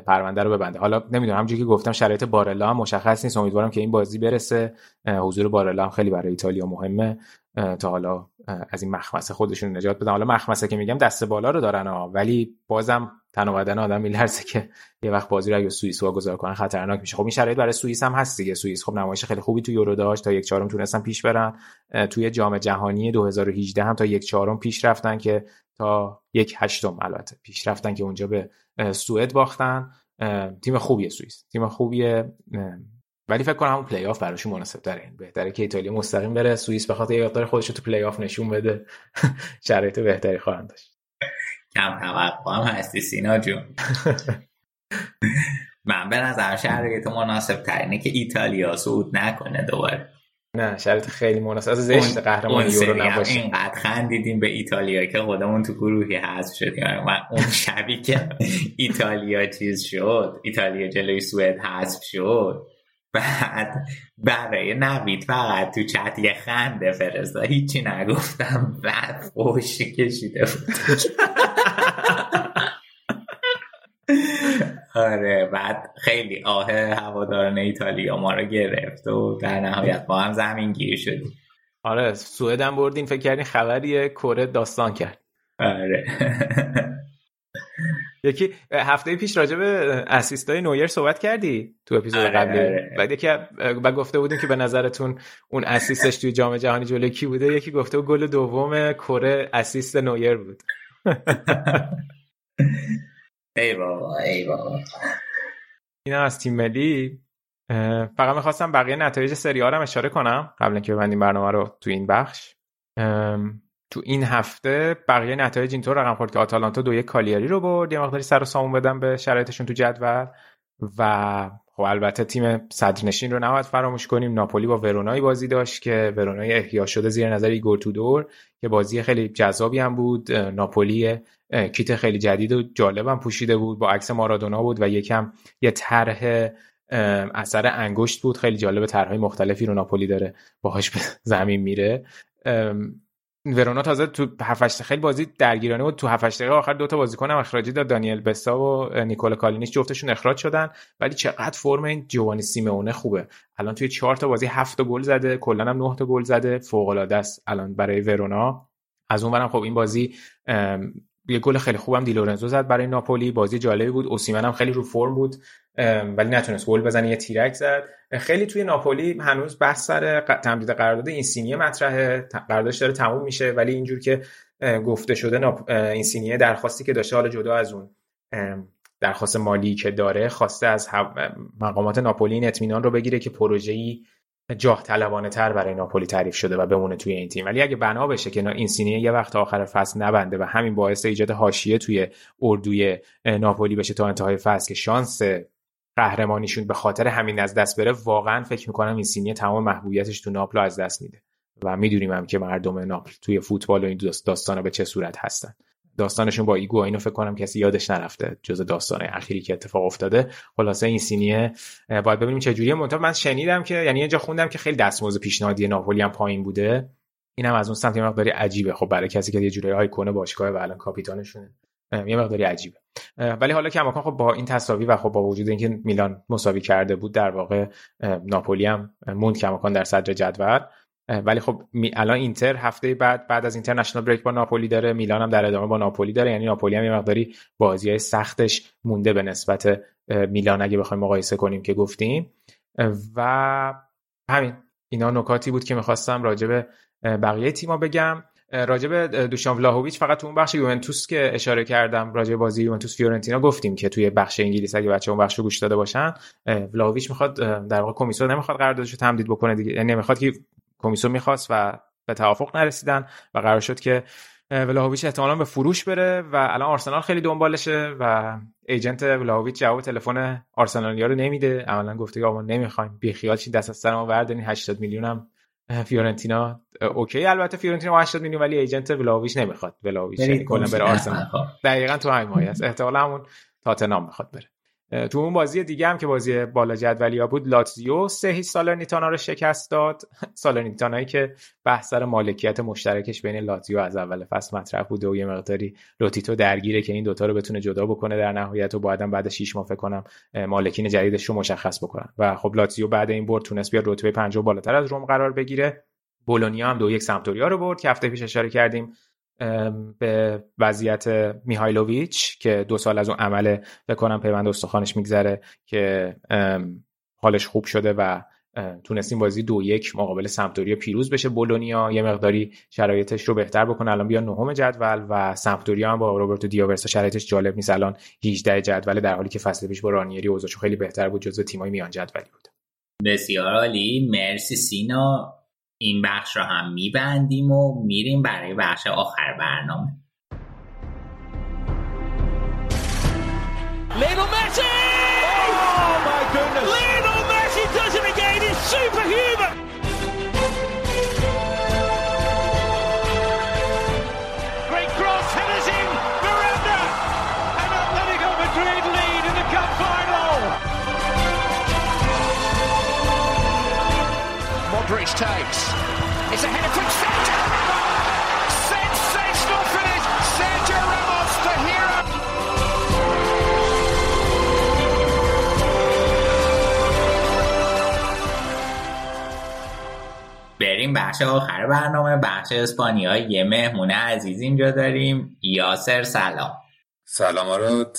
پرونده رو ببنده حالا نمی‌دونم همونجوری که گفتم شرایط بارلا هم مشخص نیست. امیدوارم که این بازی برسه. حضور بارلا هم خیلی برای ایتالیا مهمه. تا حالا از این مخمسه خودشون نجات بدن. حالا مخمسه که میگم دست بالا رو دارن ها ولی بازم تن و بدن آدم میلرزه که یه وقت بازی رو اگه سوئیس واگذار کنن خطرناک میشه. خب این شرایط برای سوئیس هم هست دیگه. سوئیس خب نمایش خیلی خوبی تو یورو داشت. تا یک چهارم تونستن پیش برن. توی جام جهانی 2018 هم تا یک چهارم پیش رفتن که تا یک هشتم البته پیش رفتن که اونجا به سوئد باختن. تیم خوبیه سوئیس. تیم خوبیه. ولی فکر کنم همون پلی آف براشون مناسب تره. بهتره که ایتالیا مستقیم بره سوئیس به خاطر یه خودش تو پلی آف نشون بده. <laughs> شرایط بهتری خواهند داشت. کم توقع هم هستی سینا جون. من به نظر شرایط مناسب ترینه که ایتالیا صعود نکنه دوباره. نه شرط خیلی مناسب. از زشت قهرمان یورو نباشه. اینقدر خندیدیم به ایتالیا که خودمون تو گروهی حذف شدیم. و اون شبی که ایتالیا چیز شد ایتالیا جلوی سوئد حذف شد. بعد برای نوید فقط تو چت یه خنده فرستا هیچی نگفتم. بعد خوشی کشیده بود. آره بعد خیلی آه هواداران ایتالیا ما رو گرفت و در نهایت ما هم زمین گیر شدیم. آره سوئد هم بردین فکر کردین خبری کره داستان کرد. آره. یکی هفته پیش راجع به اسیستای نویر صحبت کردی تو اپیزود آره قبلی؟ آره. بعد یکی بعد گفته بودیم که به نظرتون اون اسیستش توی جام جهانی جلوی کی بوده؟ یکی گفته بود گل دوم کره اسیست نویر بود. <laughs> ای بابا ای بابا. اینا از تیم ملی. فقط می‌خواستم بقیه نتایج سری هم اشاره کنم قبل اینکه ببندیم برنامه رو تو این بخش. تو این هفته بقیه نتایج اینطور رقم خورد که آتالانتا دو یک کالیاری رو برد. یه مقداری سر و سامون بدن به شرایطشون تو جدول. و خب البته تیم صدرنشین رو نباید فراموش کنیم. ناپولی با ورونای بازی داشت که ورونای احیا شده زیر نظر ایگور تودور که بازی خیلی جذابی هم بود. ناپولی کیت خیلی جدید و جالب هم پوشیده بود. با عکس مارادونا بود و یکم یه طرح اثر انگشت بود. خیلی جالب طرحهای مختلفی رو ناپولی داره. باهاش به زمین میره. ورونا تازه تو 7 خیلی بازی درگیرانه بود. تو 7 دقیقه آخر دو تا بازیکن هم اخراجی داد دانیل بسا و نیکولا کالینیش جفتشون اخراج شدن. ولی چقدر فرم این جوانی سیمونه خوبه. الان توی 4 تا بازی 7 تا گل زده کلا هم 9 تا گل زده. فوق العاده است الان برای ورونا. از اون خب این بازی یه گل خیلی خوبم دی لورنزو زد برای ناپولی. بازی جالبی بود. اوسیمن هم خیلی رو فرم بود. ولی نتونست گل بزنه یه تیرک زد. خیلی توی ناپولی هنوز بحث سر تمدید قرارداد اینسینیه مطرحه. قراردادش داره تموم میشه ولی اینجور که گفته شده اینسینیه درخواستی که داشته حالا جدا از اون درخواست مالی که داره خواسته از مقامات ناپولی این اطمینان رو بگیره که پروژه‌ای جاه طلبانه تر برای ناپولی تعریف شده و بمونه توی این تیم. ولی اگه بنا بشه که این سینیه یه وقت آخر فصل نبنده و همین باعث ایجاد حاشیه توی اردوی ناپولی بشه تا انتهای فصل که شانس قهرمانیشون به خاطر همین از دست بره واقعا فکر می‌کنم اینسینیه تمام محبوبیتش تو ناپل از دست میده. و می‌دونیم هم که مردم ناپل توی فوتبال و این داستان به چه صورت هستن. داستانشون با ایگواینو فکر کنم کسی یادش نرفته جز داستان اخیری که اتفاق افتاده. خلاصه اینسینیه باید ببینیم چه جوریه. من شنیدم که یعنی یه جا خوندم که خیلی دستمزد پیشنهادی ناپولی هم پایین بوده. اینم از اون سمت یه مقداری عجیبه. خب برای کسی که یه جوری آیکون باشگاه و الان کاپیتانشونه. یه مقداری عجیبه. ولی حالا کماکان خب با این تساوی و خب با وجود اینکه میلان مساوی کرده بود در واقع ناپولی هم موند کماکان در صدر جدول. ولی خب الان اینتر هفته بعد بعد از اینترنشنال بریک با ناپولی داره میلان هم در ادامه با ناپولی داره. یعنی ناپولی هم یه مقداری بازی های سختش مونده به نسبت میلان اگه بخوایم مقایسه کنیم که گفتیم. و همین اینا نکاتی بود که می‌خواستم راجع به بقیه تیما بگم. راجع به دوشان ولاهویچ فقط تو اون بخش یوونتوس که اشاره کردم راجع بازی یوونتوس فیورنتینا گفتیم که توی بخش انگلیس اگه بچه اون بخش رو گوش داده باشن ولاهویچ می‌خواد در واقع کمیسیون نمی‌خواد قراردادش رو تمدید بکنه دیگه. یعنی که کمیسیون می‌خواست و به توافق نرسیدن و قرار شد که ولاهویچ احتمالا به فروش بره و الان آرسنال خیلی دنبالشه و ایجنت ولاهویچ جواب تلفن آرسنالیا رو نمیده. عملا گفته که آقا نمی‌خوایم. بی خیال چی دست از سر ما وردین 80 میلیون هم فیورنتینا okay البته فیورنتینا 80 میلیون ولی agent ولاویچ نمی‌خواد. ولاویچ یعنی کلا بره آرسنال. دقیقاً تو همین مایه است. احتمالاً همون تاتنهام می‌خواد بره. تو اون بازی دیگه هم که بازی بالا جدولیا بود لاتزیو سه هیچ سالرنیتانا رو شکست داد. <laughs> سالرنیتانایی که بحث سر مالکیت مشترکش بین لاتزیو از اول فصل مطرح بوده و یه مقداری لوتیتو درگیره که این دوتا رو بتونه جدا بکنه در نهایت و بعدم بعد 6 ماه فکر کنم مالکین جدیدش رو مشخص بکنن. و خب لاتزیو بعد این برد تونست بیاد رتبه 5 بالاتر از روم قرار بگیره. بولونیا هم دو یک سمتوریا رو برد که هفته پیش اشاره کردیم. به وضعیت میهایلوویچ که دو سال از اون عمل بکنم پیوند استخوانش میگذره که حالش خوب شده و تونستیم بازی دو یک مقابل سمپدوریا پیروز بشه. بولونیا یه مقداری شرایطش رو بهتر بکنه. الان بیا نهم جدول و سمپدوریا هم با روبرتو دیاورسا شرایطش جالب نیست. الان 18 جدول در حالی که فصل پیش با رانیری اوضاعش خیلی بهتر بود جزو تیمای میان جدولی بود. بسیار عالی. مرسی سینا. این بخش رو هم میبندیم و میریم برای بخش آخر برنامه Lionel Messi! Oh my goodness! Lionel Messi does it again! He's superhuman! Modric takes. It's a header from Sergio Ramos! Sensational finish! Sergio Ramos, the hero! بریم بخش آخر برنامه بخش اسپانیا یه مهمونه عزیز اینجا داریم یاسر سلام سلام آراد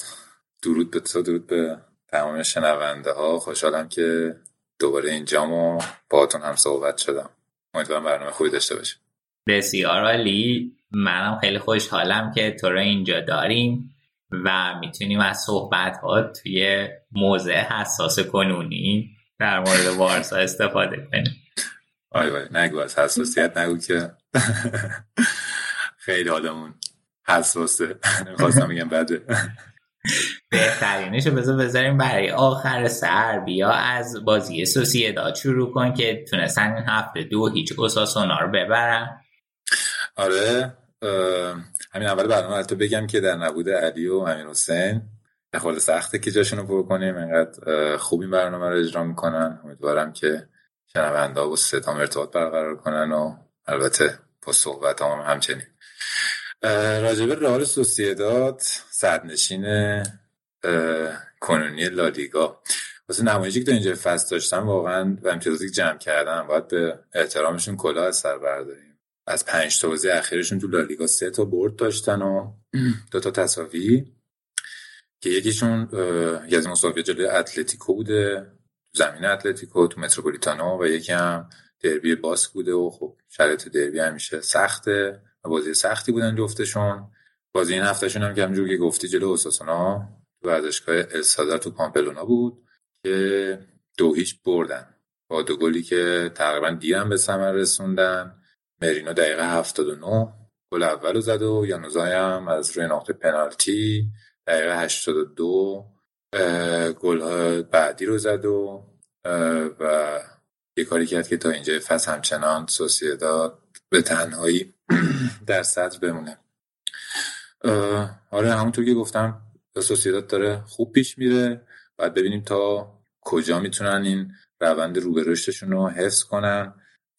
درود به تو درود به تمام شنونده ها خوشحالم که دوباره اینجام و باهاتون هم صحبت شدم. امیدوارم برنامه خوبی داشته باشیم. بسیار عالی. منم خیلی خوشحالم که تو رو اینجا داریم و می‌تونیم از صحبت ها توی موضع حساس کنونی در مورد بارسا استفاده کنیم. آی وای نگو از حساسیت نگو که <laughs> خیلی حالمون حساسه. نمی‌خواستم بگم بده. بهترینش رو بذار بذاریم برای آخر سر بیا از بازی سوسیداد شروع کن که تونستن این هفته دو هیچ اوساسونا رو ببرن. آره همین اول برنامه تو بگم که در نبود علی و امیر حسین. خورده سخته که جاشون رو پر کنیم انقدر خوب این برنامه رو اجرا می‌کنن. امیدوارم که شنونده با ستام ارتباط برقرار کنن و البته با صحبت هم همچنین. راجبه رئال سوسیداد صدنشین کنونی لالیگا واسه نمایشی که تا اینجا فصل داشتن واقعا و امتیازی که جمع کردن باید به احترامشون کلاه از سر برداریم. از پنج تا بازی اخیرشون تو لالیگا سه تا برد داشتن و دو تا تساوی که یکیشون یه از مساوی جلوی اتلتیکو بوده زمین اتلتیکو تو متروپولیتانو و یکی هم دربی باسک بوده و خب شرایط دربی همیشه سخته و بازی سختی بودن جفتشون. بازی این هفتهشون هم که همجور که گفتی جلو اوساسونا ورزشگاه السادر تو پامپلونا بود که دو هیچ بردن. با دو گلی که تقریبا دیرم به ثمر رسوندن. مرینو دقیقه 79 گل اولو زد و یانوزای هم از روی نقطه پنالتی دقیقه 82 گل بعدی رو زد و و یه کاری کرد که تا اینجا فصل همچنان سوسیداد به تنهایی <clears throat> در صدر بمونه. آره همونطور که گفتم سوسیداد داره خوب پیش میره. باید ببینیم تا کجا می‌تونن این روند رو به رشدشون رو حفظ کنن.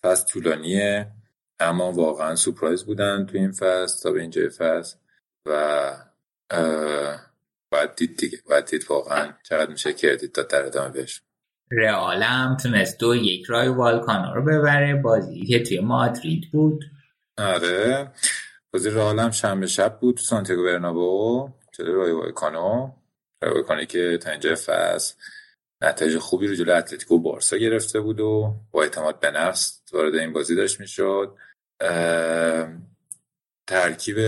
فصل طولانیه اما واقعا سپرایز بودن تو این فصل تا به اینجای فصل و باید دید دیگه. باید دید واقعا چقدر میشه کردید تا در ادامه بهش. رئال هم تونست دو یک رای والکانو رو ببره. بازی که توی مادرید بود. آره. بازی رئال هم شنبه شب بود تو سانتیاگو برنابو جلوی رای والکانو رای والکانو که تا اینجا فصل نتایج خوبی رو جلوی اتلتیکو بارسا گرفته بود و با اعتماد به نفس وارد این بازی داشت می‌شد. ترکیب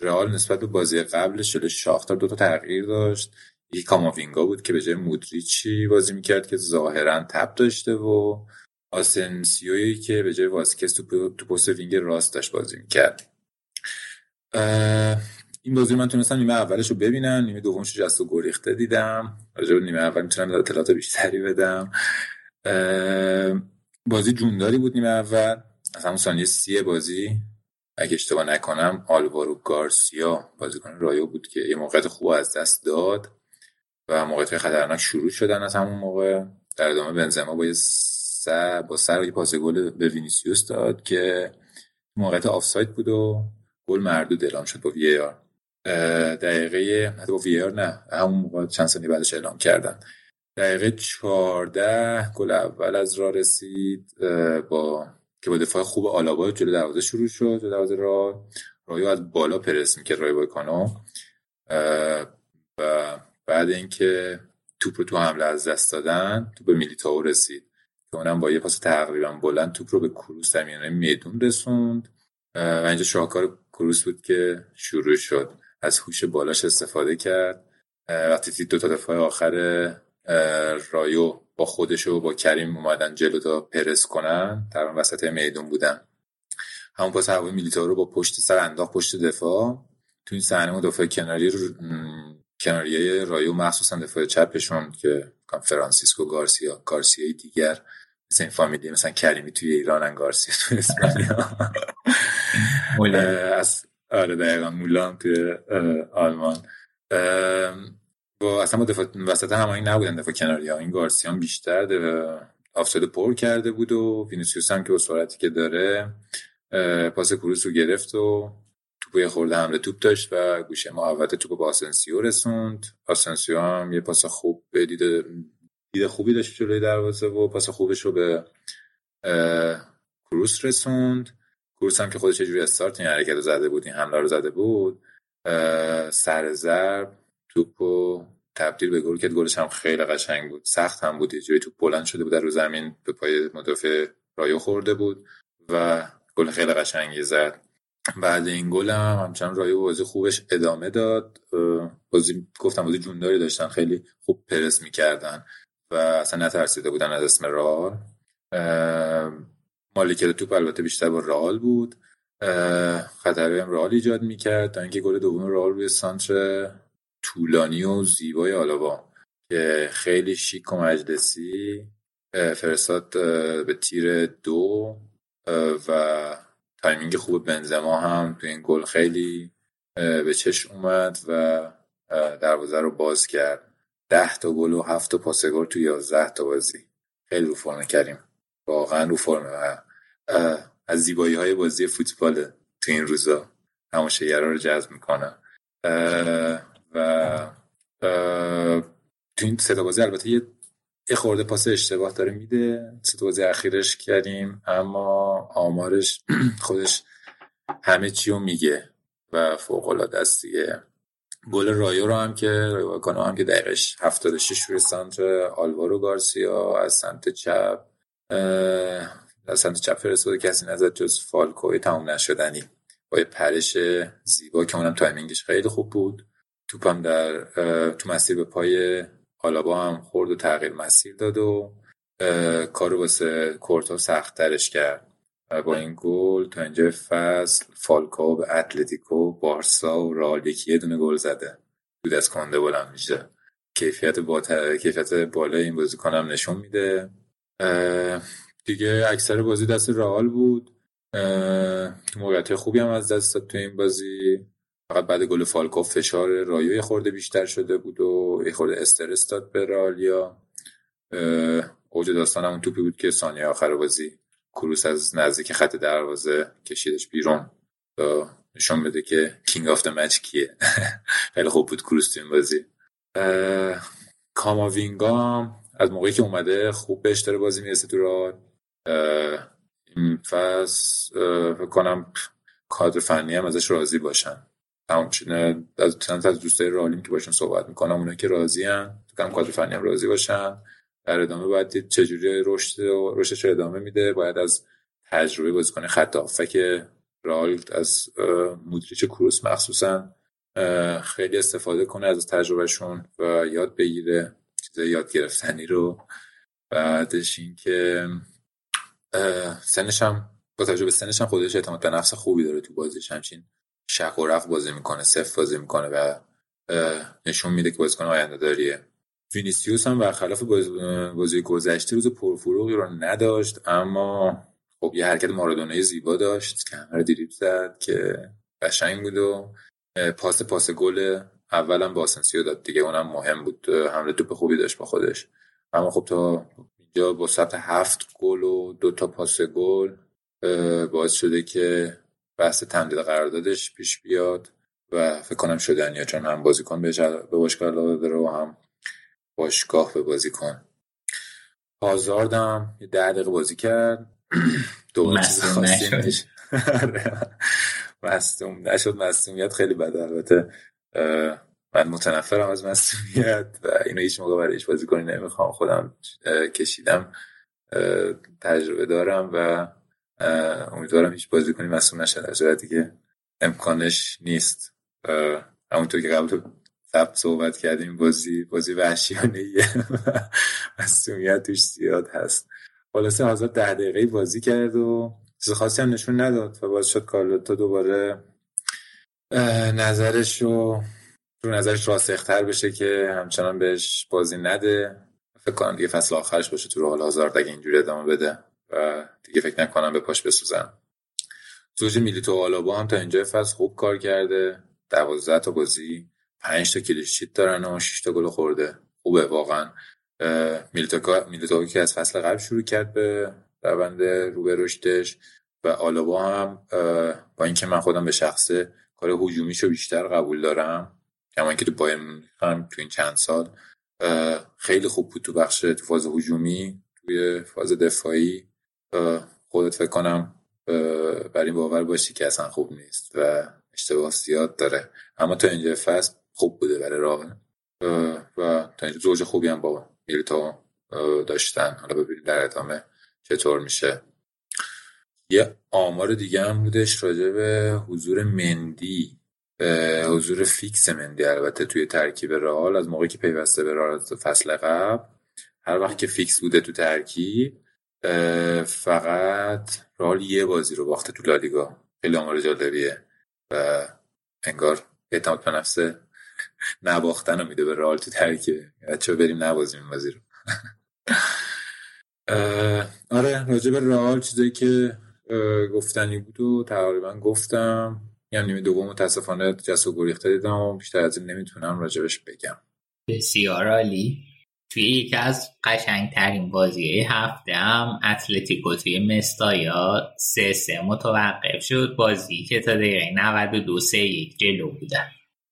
رئال نسبت به بازی قبلش جلوی شاختار دو تا تغییر داشت. یکی کاماوینگا بود که به جای مودریچی بازی می‌کرد که ظاهرا تب داشته و آسنسیوی که به جای واسکس تو پست wing راست داشت بازی می‌کرد. این بازی من تونستم نیمه اولش رو ببینم نیمه دومش جست و گریخته دیدم. راجع نیمه اول می‌تونم اطلاعات بیشتری بدم. بازی جونداری بود نیمه اول. از همون ثانیه سی بازی. اگه اشتباه نکنم آلوارو گارسیا بازیکن رایو بود که یه موقعیت خوب از دست داد و موقعیت خطرناک شروع شدن از همون موقع. در ادامه بنزما با سر با سر یه پاس گل به وینیسیوس داد که موقعیت آفساید بود و گل مردود اعلام شد با VAR. دقیقه حتی با VAR نه همون موقع چند ثانیه بعدش اعلام کردن. دقیقه 14 گل اول از راه رسید با که با دفاع خوب آلابا جلو دروازه شروع شد جلو دروازه را رایو از بالا پرس می‌کرد رایو بایکانو و بعد اینکه توپ رو تو حمله از دست دادن توپ به میلیتائو رسید. که اونم با یه پاس تقریبا بلند توپ رو به کروس در میدون رسوند. و اینجا شاهکار کروس بود که شروع شد. از هوش بالاش استفاده کرد. وقتی دو تا دفاع آخر رایو با خودش و با کریم اومدن جلو تا پرس کنن در وسط میدون بودن. همون پاس هوای میلیتائو رو با پشت سر انداخت پشت دفاع. تو این صحنه مدافع کناری رو کناریه رایو مخصوصا دفاع چپشون که فرانسیسکو گارسیا گارسیای دیگر مثل این فامیلی مثلا کریمی توی ایران گارسیا توی اسپانیا. <laughs> از آره دقیقا. مولان توی آلمان. با اصلا با دفاع وسط همانی نبودن دفاع کناری ها. این گارسیان بیشتر آفساید پر کرده بود و وینیسیوس هم که با سرعتی که داره پاس کروس رو گرفت و توپ خورده حمله توپ داشت و گوشه محوطه توپ با آسنسیو رسوند. آسنسیو هم یه پاس خوب به دید دید خوبی داشت جلوی دروازه و پاس خوبش رو به کروس رسوند. کروس هم که خودش جوری استارت این حرکت رو زده بود این حمله رو زده بود سر ضرب توپ و تبدیل به گل کرد. گلش هم خیلی قشنگ بود. سخت هم بود. جوری توپ بلند شده بود در رو زمین به پای مدافع رایو خورده بود و گل خیلی قشنگی زد. بعد این گل هم همچنان رایو بازی خوبش ادامه داد. بازی گفتم بازی جونداری داشتن خیلی خوب پرس می‌کردن و اصلا نترسیده بودن از اسم رئال مالکیت توپ البته بیشتر با رئال بود. خطری هم رئال ایجاد می‌کرد تا اینکه گل دوم رئال روی سانتر طولانی و زیبای آلابا که خیلی شیک و مجلسی فرستاد به تیر دو و timing خوب بنزما هم تو این گل خیلی به چشم اومد و دروازه رو باز کرد. ده تا گل و هفت تا پاس گل تو یازده تا بازی. خیلی رو فرم کریم. واقعا رو فرم. از زیبایی های بازی فوتبال تو این روزا هماشگرا رو جذب می‌کنه و تو این سه بازی البته یه یه خورده پاس اشتباه داره میده. سه بازی اخیرش کردیم اما آمارش <clears throat> خودش همه چی رو میگه و فوق العاده است دیگه. گل رایو رو هم که رایو هم که دقیقش 76 روی سمت آلوارو گارسیا از سمت چپ. از سمت چپ فرستاده کسی نزد جز فالکوی تمام نشدنی. با یه پرش زیبا که اونم timing ش خیلی خوب بود. توپم در تو مسیر به پای آلابا هم خورد و تغییر مسیر داد و کارو واسه کورتوا سخت ترش کرد. با این گل تا اینجا فصل فالکاو به اتلتیکو بارسا و رال یکی دونه گل زده. دود از کنده بلند میشه. کیفیت, با... کیفیت بالای این بازی کنم نشون میده. دیگه اکثر بازی دست رئال بود. موقعیت خوبی هم از دست تو این بازی. فقط بعد گل فالکو فشار رایو یه خورده بیشتر شده بود و یه خورده استرس داد به رالیا اوج داستان همون توپی بود که ثانیه آخر بازی کروس از نزدیک خط دروازه کشیدش بیرون. تا نشون بده که King of Match کیه. <laughs> خیلی خوب بود کروس تو این بازی. کاماوینگا از موقعی که اومده خوب بهش داره بازی می‌رسه تو را این فصل فکر کنم کادر فنی هم ازش راضی باشن. شده از چند از دوستای رالیم که باشن صحبت می‌کنم اونا که راضی ان تو کادر فنی هم راضی باشن. در ادامه باید دید چجوری رشد رشدش رو ادامه میده. باید از تجربه بازیکن خط که رال از مودریچ کروس مخصوصا خیلی استفاده کنه از تجربهشون و یاد بگیره. چیز یاد گرفتنی رو. بعدش اینکه سنش هم با توجه به سنش هم خودش اعتماد به نفس خوبی داره تو بازیش. همچین شق و رفت بازی می‌کنه صفر بازی می‌کنه و نشون میده که بازیکن آینده داریه. وینیسیوس هم برخلاف بازی گذشته روز پرفروغی رو نداشت اما خب یه حرکت مارادونای زیبا داشت که همه دریب زد که قشنگ بود و پاس پاس گل اولم با آسنسیو داد دیگه اونم مهم بود حمله توپ خوبی داشت با خودش. اما خب تا اینجا با ثبت هفت گل و دو تا پاس گل باعث شده که بحث تمدید قراردادش پیش بیاد و فکر کنم شدنیا چون هم بازیکن به باشگاه علاقه داره و هم باشگاه به بازیکن. هازاردم یه ده دقیقه بازی کرد. <clears throat> دوباره چیز خاصی <laughs> مصدوم نشد مصدومیت خیلی بده البته. من متنفرم از مصدومیت و اینو هیچ موقع برایش بازی کنی نمی‌خوام. خودم کشیدم تجربه دارم و امیدوارم هیچ بازی کنی مصدوم نشد در صورتی امکانش نیست. همونطور که قبل تو ثبت صحبت کردیم بازی بازی وحشیانه <laughs> مصدومیت توش زیاد هست. خلاصه آزاد ده دقیقه بازی کرد و چیز خاصی هم نشون نداد و باز شد کارلوتا دوباره نظرش رو رو نظرش راسختر بشه که همچنان بهش بازی نده. فکر کنم دیگه فصل آخرش باشه تو حال هازارد اگه اینجوری ادامه بده و دیگه فکر نکنم به پاش بسوزن. زوج میلیتو آلابا هم تا اینجا فصل خوب کار کرده. دوازده تا بازی پنج تا کلیشیت دارن و 6 تا گل خورده. خوبه واقعا. میلیتو که از فصل قبل شروع کرد به روند رو به رشدش و آلابا هم با اینکه من خودم به شخصه کار هجومیشو بیشتر قبول دارم کما اینکه تو بایر هم تو این چند سال خیلی خوب بود تو بخش تو فاز هجومی توی فاز دفاعی. خودت فکر کنم بر این باور باشی که اصلا خوب نیست و اشتباه زیاد داره. اما تا اینجا فصل خوب بوده برای راه. و تا اینجا زوج خوبی هم با میلیتا داشتن. حالا ببینیم در ادامه چطور میشه. یه آمار دیگه هم بودش راجع به حضور مندی. حضور فیکس مندی البته توی ترکیب رئال از موقعی که پیوسته به رئال فصل قبل. هر وقت که فیکس بوده تو ترکیب فقط رئال یه بازی رو باخته تو لالیگا. خیلی آمار جالبیه و انگار اعتماد به نفس نباختن رو میده به رئال تو ترکیب. بچه‌ها بریم نبازیم این بازی رو. <laughs> آره راجع به رئال چیزایی که گفتنی بود و تقریبا گفتم. یعنی نیمه دوم متاسفانه جسو گریخته دیدم و بیشتر از این نمی‌تونم راجبش بگم. بسیار عالی. توی یکی از قشنگترین بازی هفته هم اتلتیکو توی مستایا سه سه متوقف شد. بازی که تا دقیقه 92 سه یک جلو بودن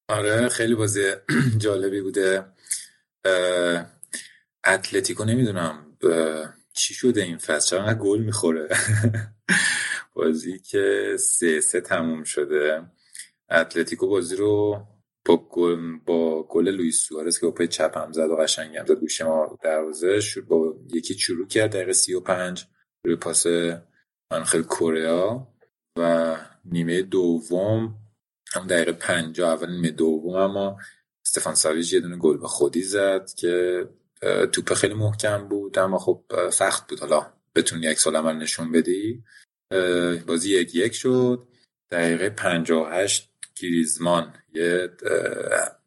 آره خیلی بازی <clears throat> جالبی بوده. اتلتیکو نمی‌دونم چی شده این فصل؟ چرا گل می‌خوره. <laughs> بازی که سه سه تموم شده. اتلتیکو بازی رو با گل با گل لوئیس سوارز که با پای چپ هم زد و قشنگ هم زد گوشه ما دروازه با یکی شروع کرد دقیقه 35 روی پاس خیلی کره و نیمه دوم هم دقیقه 50 اول نیمه دوم اما استفان ساویج یه دونه گل به خودی زد که توپ خیلی محکم بود اما خب سخت بود. حالا بتونی یک سال عمل نشون بدی. بازی یک یک شد. دقیقه 58 گریزمان یه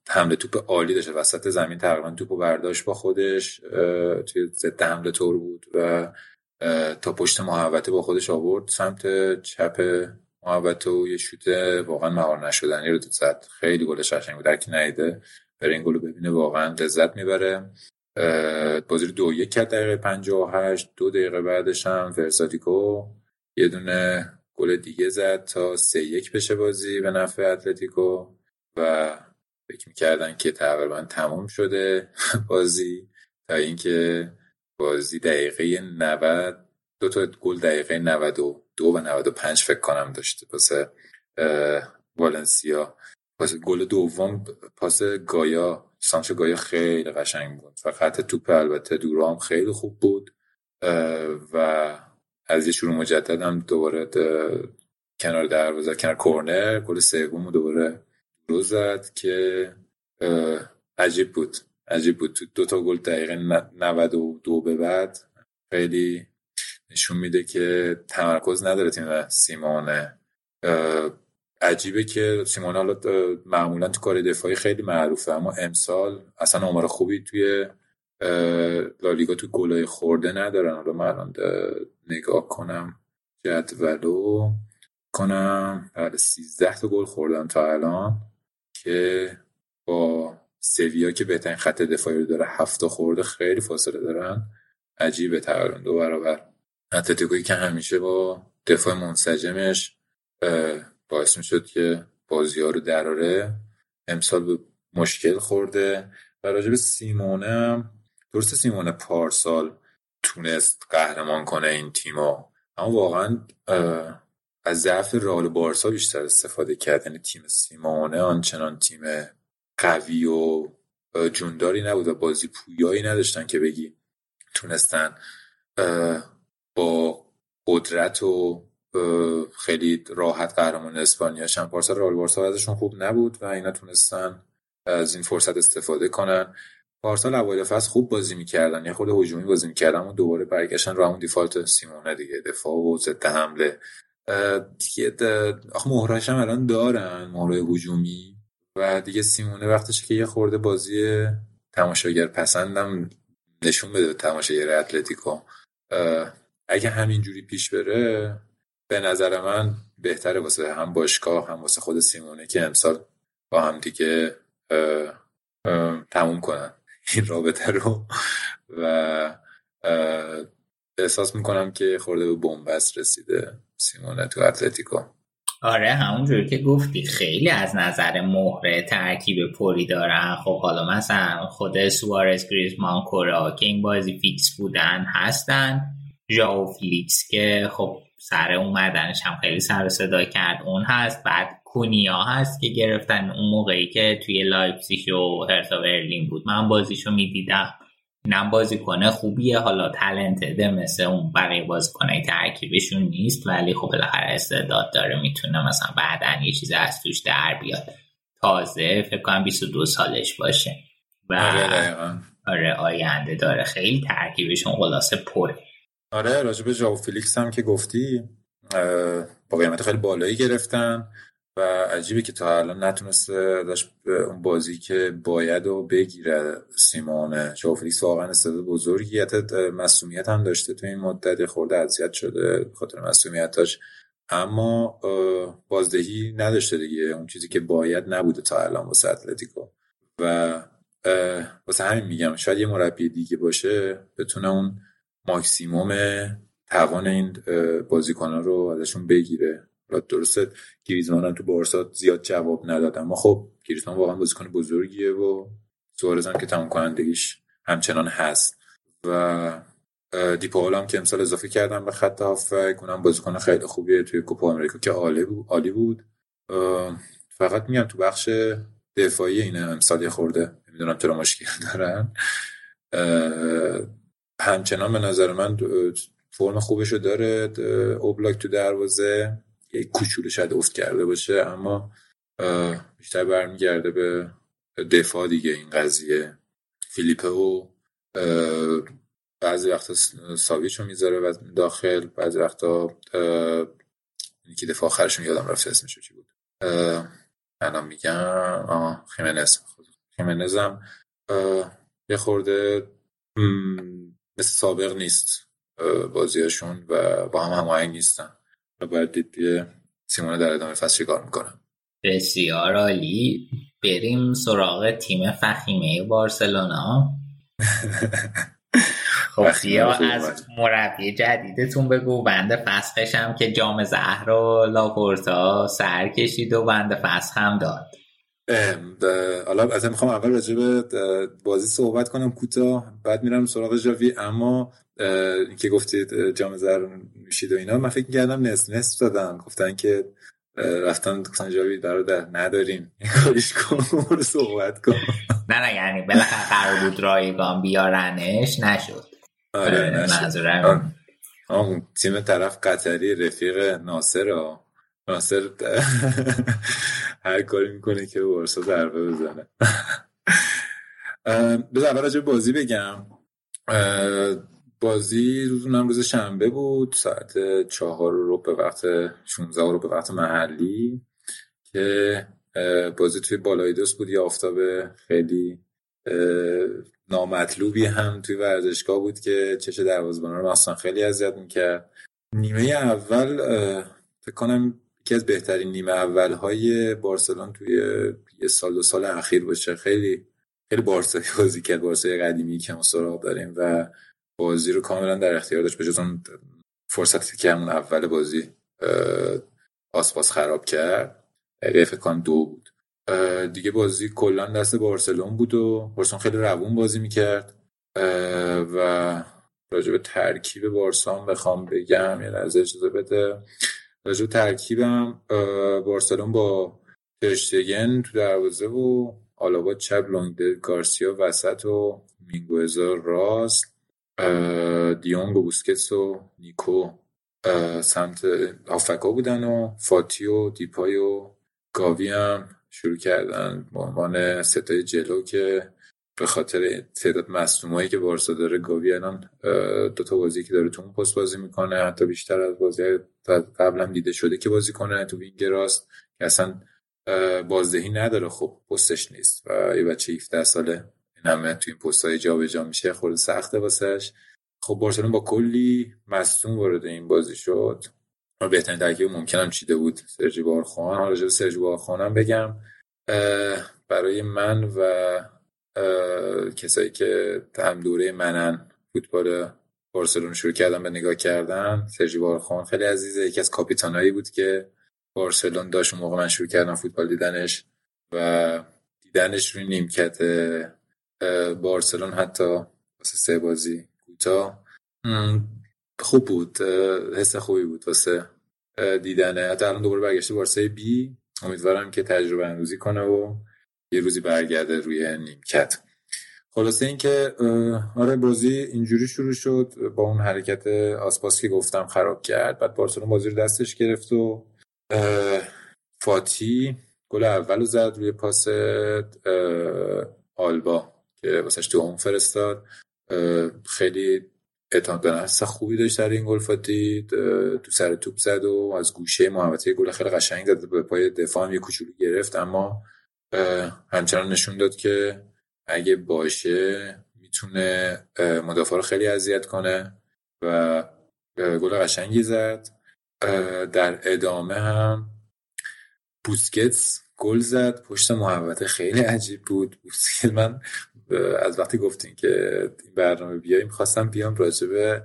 حمله توپ عالی داشت. وسط زمین تقریبا توپو برداشت با خودش توی ضد حمله طور بود و تا پشت محوطه با خودش آورد سمت چپ محوطه و یه شوت واقعا مهار نشدنی رو زد. خیلی گلش قشنگ بود درکی نیده بره این گلو ببینه واقعا لذت می‌بره. بازی رو دو یک کرد دقیقه 58 دو دقیقه بعدش هم فرساتیکو یه دونه گل دیگه زد تا سه یک بشه بازی به نفع اتلتیکو و فکر می‌کردن که تقریبا تموم شده <laughs> بازی تا اینکه بازی دقیقه 90 دو تا گل دقیقه 92 و 95 فکر کنم داشته واسه والنسیا. واسه گل دوم پاس گایا. سانچو گایا خیلی قشنگ بود. خط توپ البته دورام خیلی خوب بود و از یه شروع مجدد هم دوباره کنار دروازه کنار کورنر گل سوم دوباره رو زد که عجیب بود. عجیب بود. تو دو تا گل دقیقه 92 به بعد خیلی نشون میده که تمرکز نداره تیم سیمونه. عجیبه که سیمون حالا معمولا تو کار دفاعی خیلی معروفه اما امسال اصلا آمار خوبی توی لالیگا تو گلای خورده ندارن. حالا من الان نگاه کنم. جدولو کنم. بعد 13 تا گل خوردن تا الان که با سویا که بهترین خط دفاعی رو داره هفت خورده خیلی فاصله دارن. عجیبه تقریبا دو برابر. اتلتیکوی که همیشه با دفاع منسجمش باعث می شد که بازی ها رو دراره. امسال به مشکل خورده. و راجب سیمونه درست سیمونه پارسال تونست قهرمان کنه این تیمو اما واقعا از ضعف رال بارسا بیشتر استفاده کرد. یعنی تیم سیمونه آنچنان تیم قوی و جونداری نبود و بازی پویایی نداشتن که بگی تونستن با قدرت و خیلی راحت قهرمان اسپانیا شن. پارسال رئال بارسا ازشون خوب نبود و اینا تونستن از این فرصت استفاده کنن. پارسال اوایل فصل خوب بازی می‌کردن. یه خود هجومی بازی می‌کردن. و دوباره برگشتن رو همون دیفالت سیمونه دیگه. دفاع و ضد حمله. دیگه آخه مهراش هم الان دارن مهرای هجومی. و دیگه سیمونه وقتش که یه خورده بازی تماشاگر پسندم نشون بده تماشاگر اتلتیکو. اگه همینجوری پیش بره به نظر من بهتره واسه هم باشگاه هم واسه خود سیمونه که امسال با هم دیگه تموم کنن. این رابطه رو. و احساس می‌کنم که خورده به بن‌بست رسیده سیمونه تو اتلتیکو. آره همونجوری که گفتی. خیلی از نظر مهره ترکیب پری دارن. خب حالا مثلا خود سوارز گریزمان کورا که این بازی فیکس بودن هستن. ژاو فیلیکس که خب سر اومدنش هم خیلی سر صدا کرد اون هست. بعد کونیا هست که گرفتن اون موقعی که توی لایپزیگ و هرتا برلین بود. من بازیشو می‌دیدم. اینم بازیکن خوبیه. حالا talented ـه مثل اون بقیه بازیکنای ترکیبشون نیست ولی خب بالاخره استعداد داره. می‌تونه مثلا بعدا یه چیز از توش در بیاد. تازه فکر کنم 22 سالش باشه. و آره, آره آینده داره. خیلی ترکیبشون خلاصه پره. آره راجب ژاو فیلیکس هم که گفتی با قیمت خیلی بالایی گرفتن. عجیبه که تا الان نتونسته داشت اون بازی که باید و بگیره سیمونه. ژاو فیلیکس واقعا استعداد بزرگی مسئولیت هم داشته تو این مدت خورده اذیت شده خاطر مسئولیتاش اما بازدهی نداشته دیگه. اون چیزی که باید نبوده تا الان واسه اتلتیکو. و واسه همین میگم شاید یه مربی دیگه باشه بتونه اون ماکسیموم توان این بازیکنان رو ازشون بگیره. درسته گریزمان تو بارسا زیاد جواب نداد اما خب گریزمان واقعا بازیکن بزرگیه و سوارز هم که تمام کنندگیش همچنان هست. و دیپاول هم که امسال اضافه کردم به خط هافک اونم بازیکن خیلی خوبیه توی کوپا آمریکا که عالی بود عالی بود. فقط میگم تو بخش دفاعی اینه امسال خورده نمی‌دونم چرا مشکل دارن. همچنان به نظر من فرم خوبشو داره اوبلاک تو دروازه. یک کوچولو شاید افت کرده باشه اما بیشتر برمیگرده به دفاع دیگه این قضیه. فیلیپه و بعضی وقتا ساویچو می‌ذاره و داخل بعضی وقتا که دفاع آخرشون یادم رفت اسمشو چی بود؟ الان میگم. خیمنز. خیمنزم یه خورده مثل سابق نیست بازیاشون و با هم هماهنگ نیستن. و باید دید سیمونه در ادامه فصل کار می‌کنن بسیار عالی. بریم سراغ تیم فخیمه بارسلونا. <laughs> خب از مربی جدیدتون بگو. بنده فسخشم که جام زهر و لاپورتا سر کشید و بنده فسخ هم داد. حالا از می‌خوام اول راجع به بازی صحبت کنم کوتاه. بعد میرم سراغ جاوی اما اینکه گفتید جام زهر نوشید و اینا. من فکر کردم نصف نصف دادن. گفتن که رفتن گفتن جاوید برادر نداریم. کاریش کن صحبت کن. نه نه یعنی بالاخره قرار بود رایگان بیارنش نشد. آره نشد. اون تیم طرف قطری رفیق ناصر ها. ناصر <laughs> هر کاری می‌کنه که بارسا ضربه بزنه. <laughs> بذار اول بازی بگم. بازی روزونم روز شنبه بود ساعت چهار رو به وقت 16 رو به وقت محلی که بازی توی بالای دوست بود یه آفتاب خیلی نامطلوبی هم توی ورزشگاه بود که چش دروازه‌بانا رو اصلا خیلی اذیت می‌کرد. نیمه اول فکر کنم یکی از بهترین نیمه اول های بارسلون توی یه سال دو سال اخیر باشه. خیلی خیلی بارسایی بازی کرد بارسای قدیمی که ما سراغ داریم و بازی رو کاملا در اختیار داشت به جز اون فرصتی که همون اول بازی آسپاس خراب کرد. دقیقه فکر دو بود. دیگه بازی کلا دست بارسلون بود و بارسلون خیلی روون بازی می‌کرد. و راجع به ترکیب بارسان بخوام بگم یه لحظه اجازه بده. راجع به ترکیبم بارسلون با ترشتگن تو دروازه و آلابا چپ لونگدل گارسیا وسط و مینگوزا راست. دیونگ و بوسکتس و نیکو سمت آفکا بودن و فاتی و دیپای و گاوی هم شروع کردن به عنوان ستای جلو که به خاطر تعداد مصنومایی که بارسا داره گاوی الان دو تا بازی که داره تو اون پست بازی می‌کنه حتی بیشتر از بازی قبلا دیده شده که بازی کنه تو وینگ راست که اصلا بازدهی نداره خب پستش نیست و یه بچه 17 ساله همه تو این پست های جا میشه. خورده سخته واسش. خب بارسلون با کلی مصدوم وارد این بازی شد. بهترین ترکیب ممکنم چیده بود. سرجی بارخوان حالا راجع سرجی بارخوانم بگم. برای من و کسایی که هم دوره منن فوتبال بارسلون شروع کردن به نگاه کردن سرجی بارخوان خیلی عزیزه. یکی از کاپیتانایی بود که بارسلون داشت موقع من شروع کردم فوتبال دیدنش و دیدنش روی نیمکت بارسلون حتی واسه سه بازی کوتاه. خوب بود حس خوبی بود واسه دیدنه. حتی الان دوباره برگشته بارسای بی. امیدوارم که تجربه اندوزی کنه و یه روزی برگرده روی نیمکت. خلاصه اینکه آره بازی اینجوری شروع شد. با اون حرکت آسپاس که گفتم خراب کرد. بعد بارسلون بازی رو دستش گرفت و فاتی گل اول رو زد روی پاس آلبا. که واسش اون فرستاد خیلی اعتماد به نفس خوبی داشت در این گل فاتی تو سر توپ زد و از گوشه محوطه گل خیلی قشنگ زد به پای دفاع یه کوچولو گرفت. اما همچنان نشون داد که اگه باشه می‌تونه مدافع رو خیلی اذیت کنه و گل قشنگی زد. در ادامه هم بوسکتس گل زد. پشت محوطه خیلی عجیب بود. بوسکت من از وقتی گفتین که این برنامه بیاییم خواستم بیام راجع به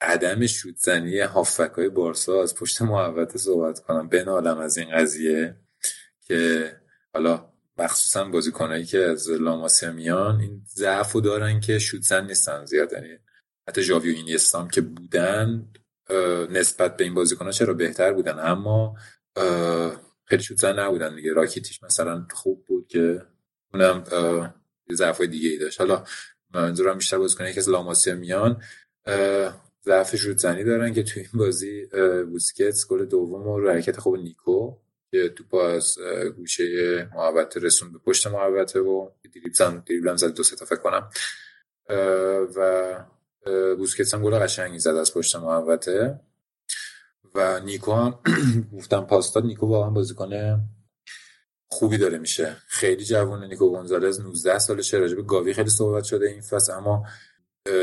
عدم شوتزنی هافک های بارسا از پشت محوطه صحبت کنم. بنالم از این قضیه که حالا مخصوصا بازیکنایی که از لاماسیا میان این ضعف دارن که شوتزن نیستن زیاد. یعنی حتی ژاوی و اینیستا که بودن نسبت به این بازیکن‌ها چرا بهتر بودن؟ اما خیلی شوتزن نبودن دیگه. راکیتیش مثلا خوب بود که اونم ضعف دیگه ای داشت. حالا منظورم بیشتر بازیکنایی که از لاماسیا میان ضعف شوت زنی دارن که توی این بازی بوسکتس گل دوم و حرکت خوب نیکو که تو از گوشه محوطه رسون به پشت محوطه و دریبل دریبل زد دو سه فکر کنم. و بوسکتس هم گل قشنگی زد از پشت محوطه. و نیکو هم <clears throat> گفتم پاس نیکو واقعا بازیکن خوبی داره میشه. خیلی جوونه نیکو گونزالز 19 سالشه راجب گاوی خیلی صحبت شده این فصل اما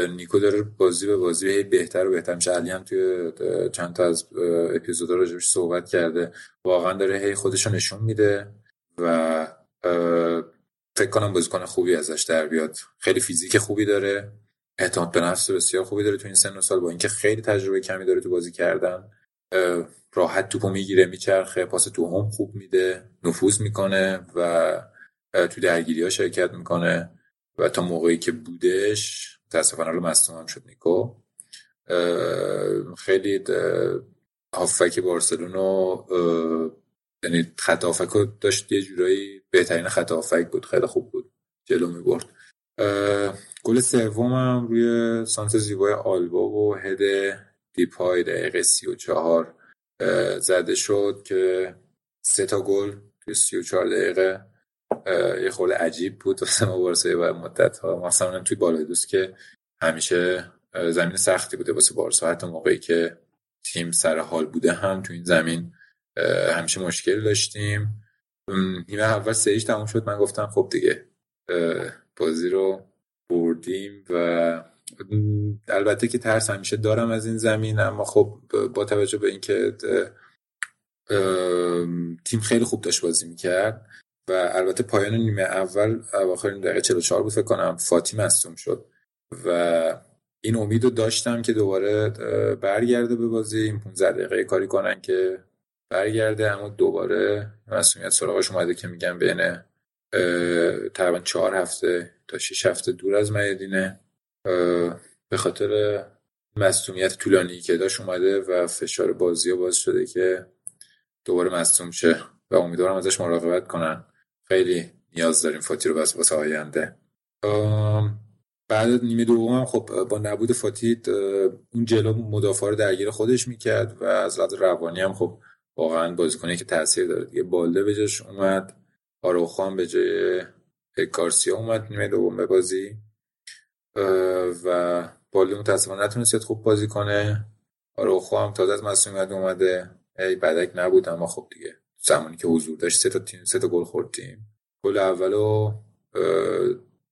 نیکو داره بازی به بازی بهتر و بهتر میشه. علی هم توی چند تا از اپیزودا راجبش صحبت کرده. واقعا داره هی خودشو نشون میده و فکر کنم بازیکن خوبی ازش در بیاد. خیلی فیزیک خوبی داره. اعتماد به نفس بسیار خوبی داره تو این سن و سال با اینکه خیلی تجربه کمی داره تو بازی کردن. راحت توپو می‌گیره میچرخه پاس تو هم خوب میده نفوذ می‌کنه و تو درگیری ها شرکت می‌کنه و تا موقعی که بودش متاسفانه رو مصدوم هم شد نیکو. خیلی هافک بارسلونو یعنی خط هافک داشت یه جورایی بهترین خط هافک بود خیلی خوب بود جلو می برد گل سومم روی سانت زیبای آلبا و هد دیپای دقیقه سی و چهار زده شد که سه تا گل توی سی و چهار دقیقه یه خورده عجیب بود. <laughs> واسه ما بارسا و مدت ها مثلا توی بالای دوست که همیشه زمین سختی بوده واسه بارسا. حتی موقعی که تیم سر حال بوده هم تو این زمین همیشه مشکل داشتیم. نیمه اول سهیش تموم شد. من گفتم خب دیگه بازی رو بردیم و البته که ترس همیشه دارم از این زمین اما خب با توجه به اینکه تیم خیلی خوب داشت بازی می‌کرد و البته پایان نیمه اول اواخر دقیقه 44 بود فکر کنم فاتی مصوم شد و این امید رو داشتم که دوباره برگرده به بازی. این 15 دقیقه کاری کنن که برگرده اما دوباره مسئولیت سراغش اومده که میگن بین تقریبا چهار هفته تا شش هفته دور از میادینه به خاطر مصومیت طولانی که داشت اومده و فشار بازی ها باز شده که دوباره مصوم شه و امیدوارم ازش مراقبت کنن. خیلی نیاز داریم فاتی رو واسه آینده. بعد نیمه دوم خب با نبود فاتی اون جلو مدافع رو درگیر خودش می‌کرد و از لحاظ روانی هم خب واقعا بازیکنی که تاثیر داره دیگه. بالده به جاش اومد آروخان به جای کارسیا اومد نیمه دوم به بازی. و بالده متاسفانه نتونست خوب بازی کنه. آروخو هم تازه از مسئولیت اومده ای بدک نبود اما خب دیگه. زمانی که حضور داشت سه تا تیم سه تا گل خوردیم گل اولو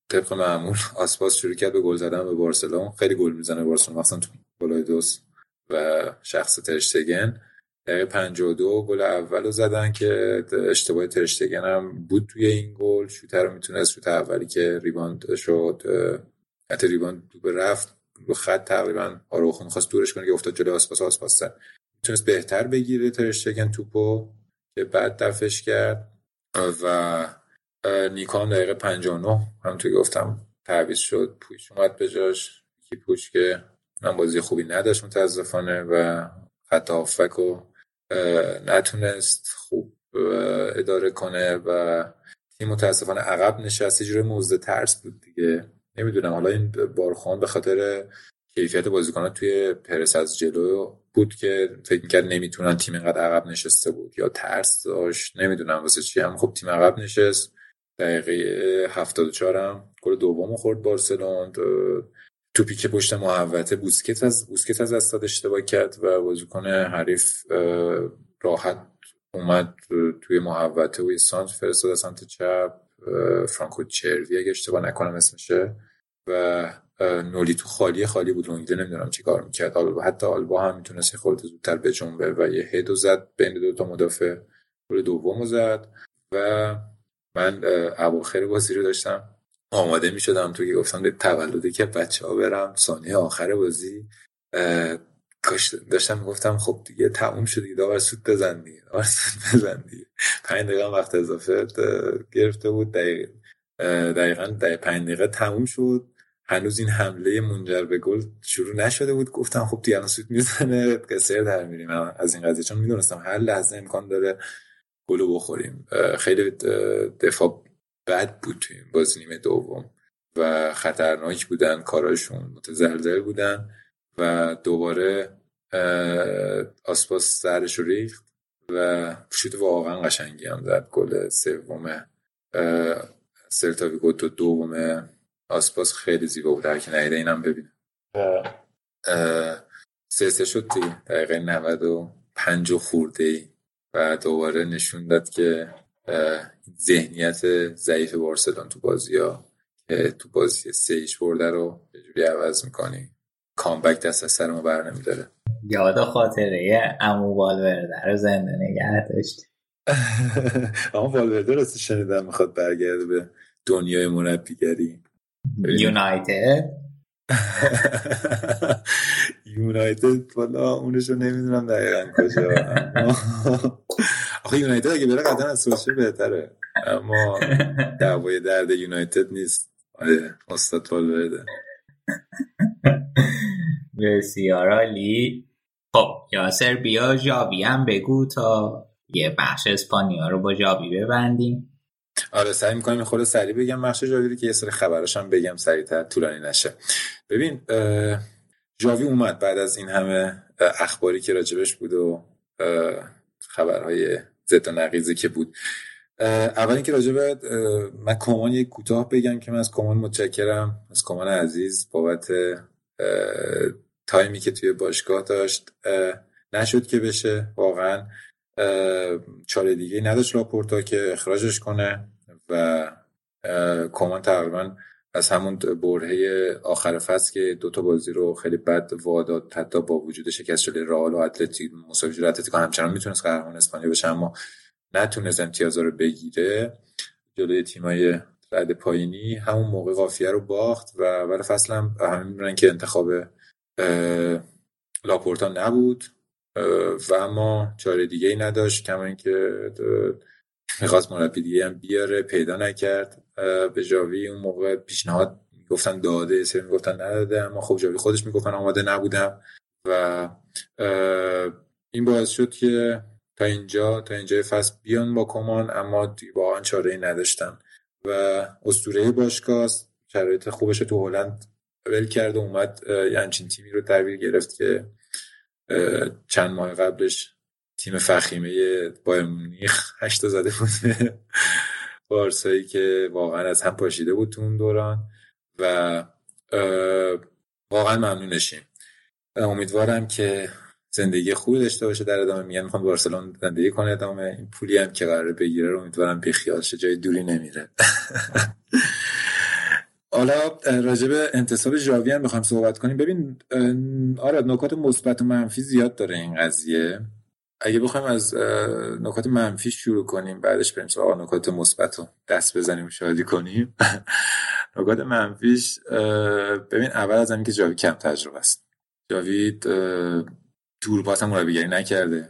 طبق معمول <laughs> آسپاس شروع کرد به گل زدن به بارسلون. خیلی گل می‌زنه بارسلون مثلا تو گلای دوست و شخص ترشتگن. دقیقه 52 گل اولو زدن که اشتباه ترشتگن هم بود توی این گل. شوتر رو می‌تونست شوت اولی که ریباند شد حتی ریباند به رفت رو خط تقریبا آروخو می‌خواست دورش کنه که افتاد جلو آسپاس آسپاس می‌تونست بهتر بگیره ترشتگن توپو که بعد دفش کرد و نیکان دقیقه 59 هم توی گفتم تعویض شد پوش اومد به جاش. کی پوش که من بازی خوبی نداشت متاسفانه و خط هافک رو نتونست خوب اداره کنه و تیم متاسفانه عقب نشست. یه جوری موزه ترس بود دیگه. نمی‌دونم. حالا این بارخان به خاطر کیفیت بازیکنان توی پرس از جلو بود که فکر می‌کرد نمی‌تونن تیم اینقدر عقب نشسته بود یا ترس داشت. نمی‌دونم واسه چی هم. خب تیم عقب نشست. دقیقه 74 هم گل دوم خورد بارسلون. توپی که پشت محوطه بوسکت از بوسکت از استاد اشتباه کرد و بازیکن حریف راحت اومد توی محوطه و سانت فرستاد سمت چپ. فرانکو چروی اگه اشتباه نکنم اسمشه و نولی تو خالی خالی بود لونگله نمی‌دونم چی کار می‌کرد. حتی آلبا هم می‌تونست خورده زودتر بجنبه و یه هدو زد بین دو تا مدافع گل دوم زد و من اواخر بازی رو داشتم. آماده می شدم تو که گفتم به تولدی که بچه ها برم ثانیه آخر بازی داشتم گفتم خب دیگه تموم شد دیگه داور سود بزن دیگه داور سود بزن دیگه. پنج دقیقه وقت اضافه گرفته بود. دقیقه دقیقا دقیقه پنج دقیقه تموم شد. هنوز این حمله منجر به گل شروع نشده بود. گفتم خب دیگه سود می‌زنه قصر در میریم. از این قضیه چون می‌دونستم هر لحظه امکان داره گلو بخوریم. خیلی دفاع بد بود توی بازی نیمه دوم و خطرناک بودن کاراشون متزلزل بودن. و دوباره آسپاس سرش رو ریخت و شوت واقعا قشنگی هم زد. گل سوم سلتاویگو تو دوم آسپاس خیلی زیبا بود. که نیده اینم ببینم سه سه شد دیگه. دقیقه 95 خورده ای. و دوباره نشون داد که ذهنیت ضعیف بارسلون تو بازی ها که تو بازی سیش برده رو به جوری عوض می‌کنی؟ کامبک دست از سر ما بر نمیداره. یاد خاطره امو والورده رو زنده نگه داشت. <laughs> اما والورده راستی شنیدم می‌خواد برگرده به دنیای مربیگری؟ یونایتد؟ <laughs> یونایتد والا اونش رو نمی‌دونم دقیقا کجا. <laughs> آخه یونایتد اگه بره قطعا از سوشه بهتره. اما دعوای درد یونایتد نیست. آره استاد بده بسیار عالی خب یاسر بیا جابی هم بگو تا یه بخش اسپانیا رو با جابی ببندیم. آره سعی می‌کنم خود سریع بگم بخش جاوی که یه سری خبراش هم بگم سریعتر طولانی نشه. ببین جاوی اومد بعد از این همه اخباری که راجبش بود و خبرهای ضد و نقیزی که بود. اول اینکه راجب من کمان یک کوتاه بگم که من از کمان متشکرم. از کمان عزیز بابت تایمی که توی باشگاه داشت نشد که بشه. واقعا چاره دیگه نداشت لاپورتا که اخراجش کنه و کمان تقریبا از همون برهه آخر فصل که دوتا بازی رو خیلی بد واداد حتی با وجود شکست شده رئال و اتلتیک مساوی شده اتلتیکو همچنان می‌تونست قهرمان اسپانیا بشه اما نتونست امتیازا رو بگیره. جلوی تیمای رد پایینی همون موقع قافیه رو باخت و اول فصل هم همین که انتخاب لاپورتا نبود. و اما چاره دیگه ای نداشت کما اینکه می‌خواست مربی دیگه هم بیاره پیدا نکرد. به جاوی اون موقع پیشنهاد می‌گفتن داده سری می‌گفتن نداده اما خب جاوی خودش می‌گفتن آماده نبودم. و این باعث شد که تا اینجا تا اینجا فصل بیان با کمان اما واقعا چاره ای نداشتن. و اسطوره باشگاه شرایط خوبش تو هلند ول کرد و اومد یه همچین تیمی رو تحویل گرفت که چند ماه قبلش تیم فخیمه بایر مونیخ هشتا زده بود. <laughs> بارسایی که واقعا از هم پاشیده بود تو اون دوران و واقعا ممنونشیم. امیدوارم که زندگی خوبی داشته باشه در ادامه. میگن می‌خوام بارسلون زندگی کنه. ادامه این پولی هم که قراره بگیره رو امیدوارم بیخیال شه جای دوری نمیره. <laughs> حالا راجب انتصاب ژاوی هم بخوام صحبت کنیم. ببین آره نکات مثبت و منفی زیاد داره این قضیه. اگه بخوایم از نکات منفی شروع کنیم بعدش بریم سراغ نکات مثبت رو دست بزنیم شادی کنیم. <laughs> نکات منفیش ببین اول از همین که جاوی کم تجربه است. جاوی دور پاس مربیگری نکرده.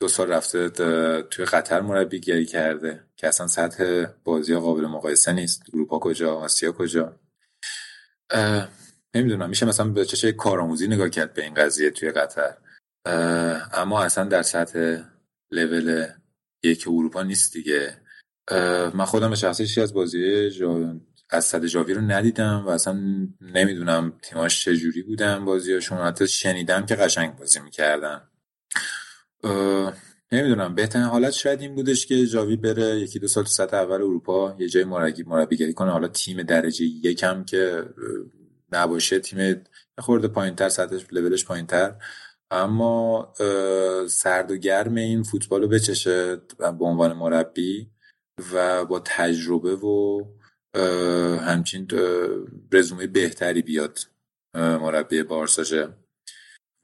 دو سال رفته توی قطر مربیگری کرده که اصلا سطح بازی قابل مقایسه نیست. اروپا کجا آسیا کجا؟ نمی‌دونم میشه مثلا به چشه کارآموزی نگاه کرد به این قضیه توی قطر. اما اصلا در سطح لول یک اروپا نیست دیگه. من خودم به شخصی از بازی جا... از صد جاوی رو ندیدم و اصلا نمی‌دونم تیماش چجوری بودن بازیاشون. حتی شنیدم که قشنگ بازی می‌کردن. نمی‌دونم. بهترین حالت شاید این بودش که جاوی بره یکی دو سال تو سطح اول اروپا یه جای مربی مربیگری کنه. حالا تیم درجه یکم که نباشه تیم خورده پایینتر سطحش لولش پایینتر. اما سرد و گرم این فوتبال رو بچشه به عنوان مربی و با تجربه و همچین رزومه بهتری بیاد مربی بارساشه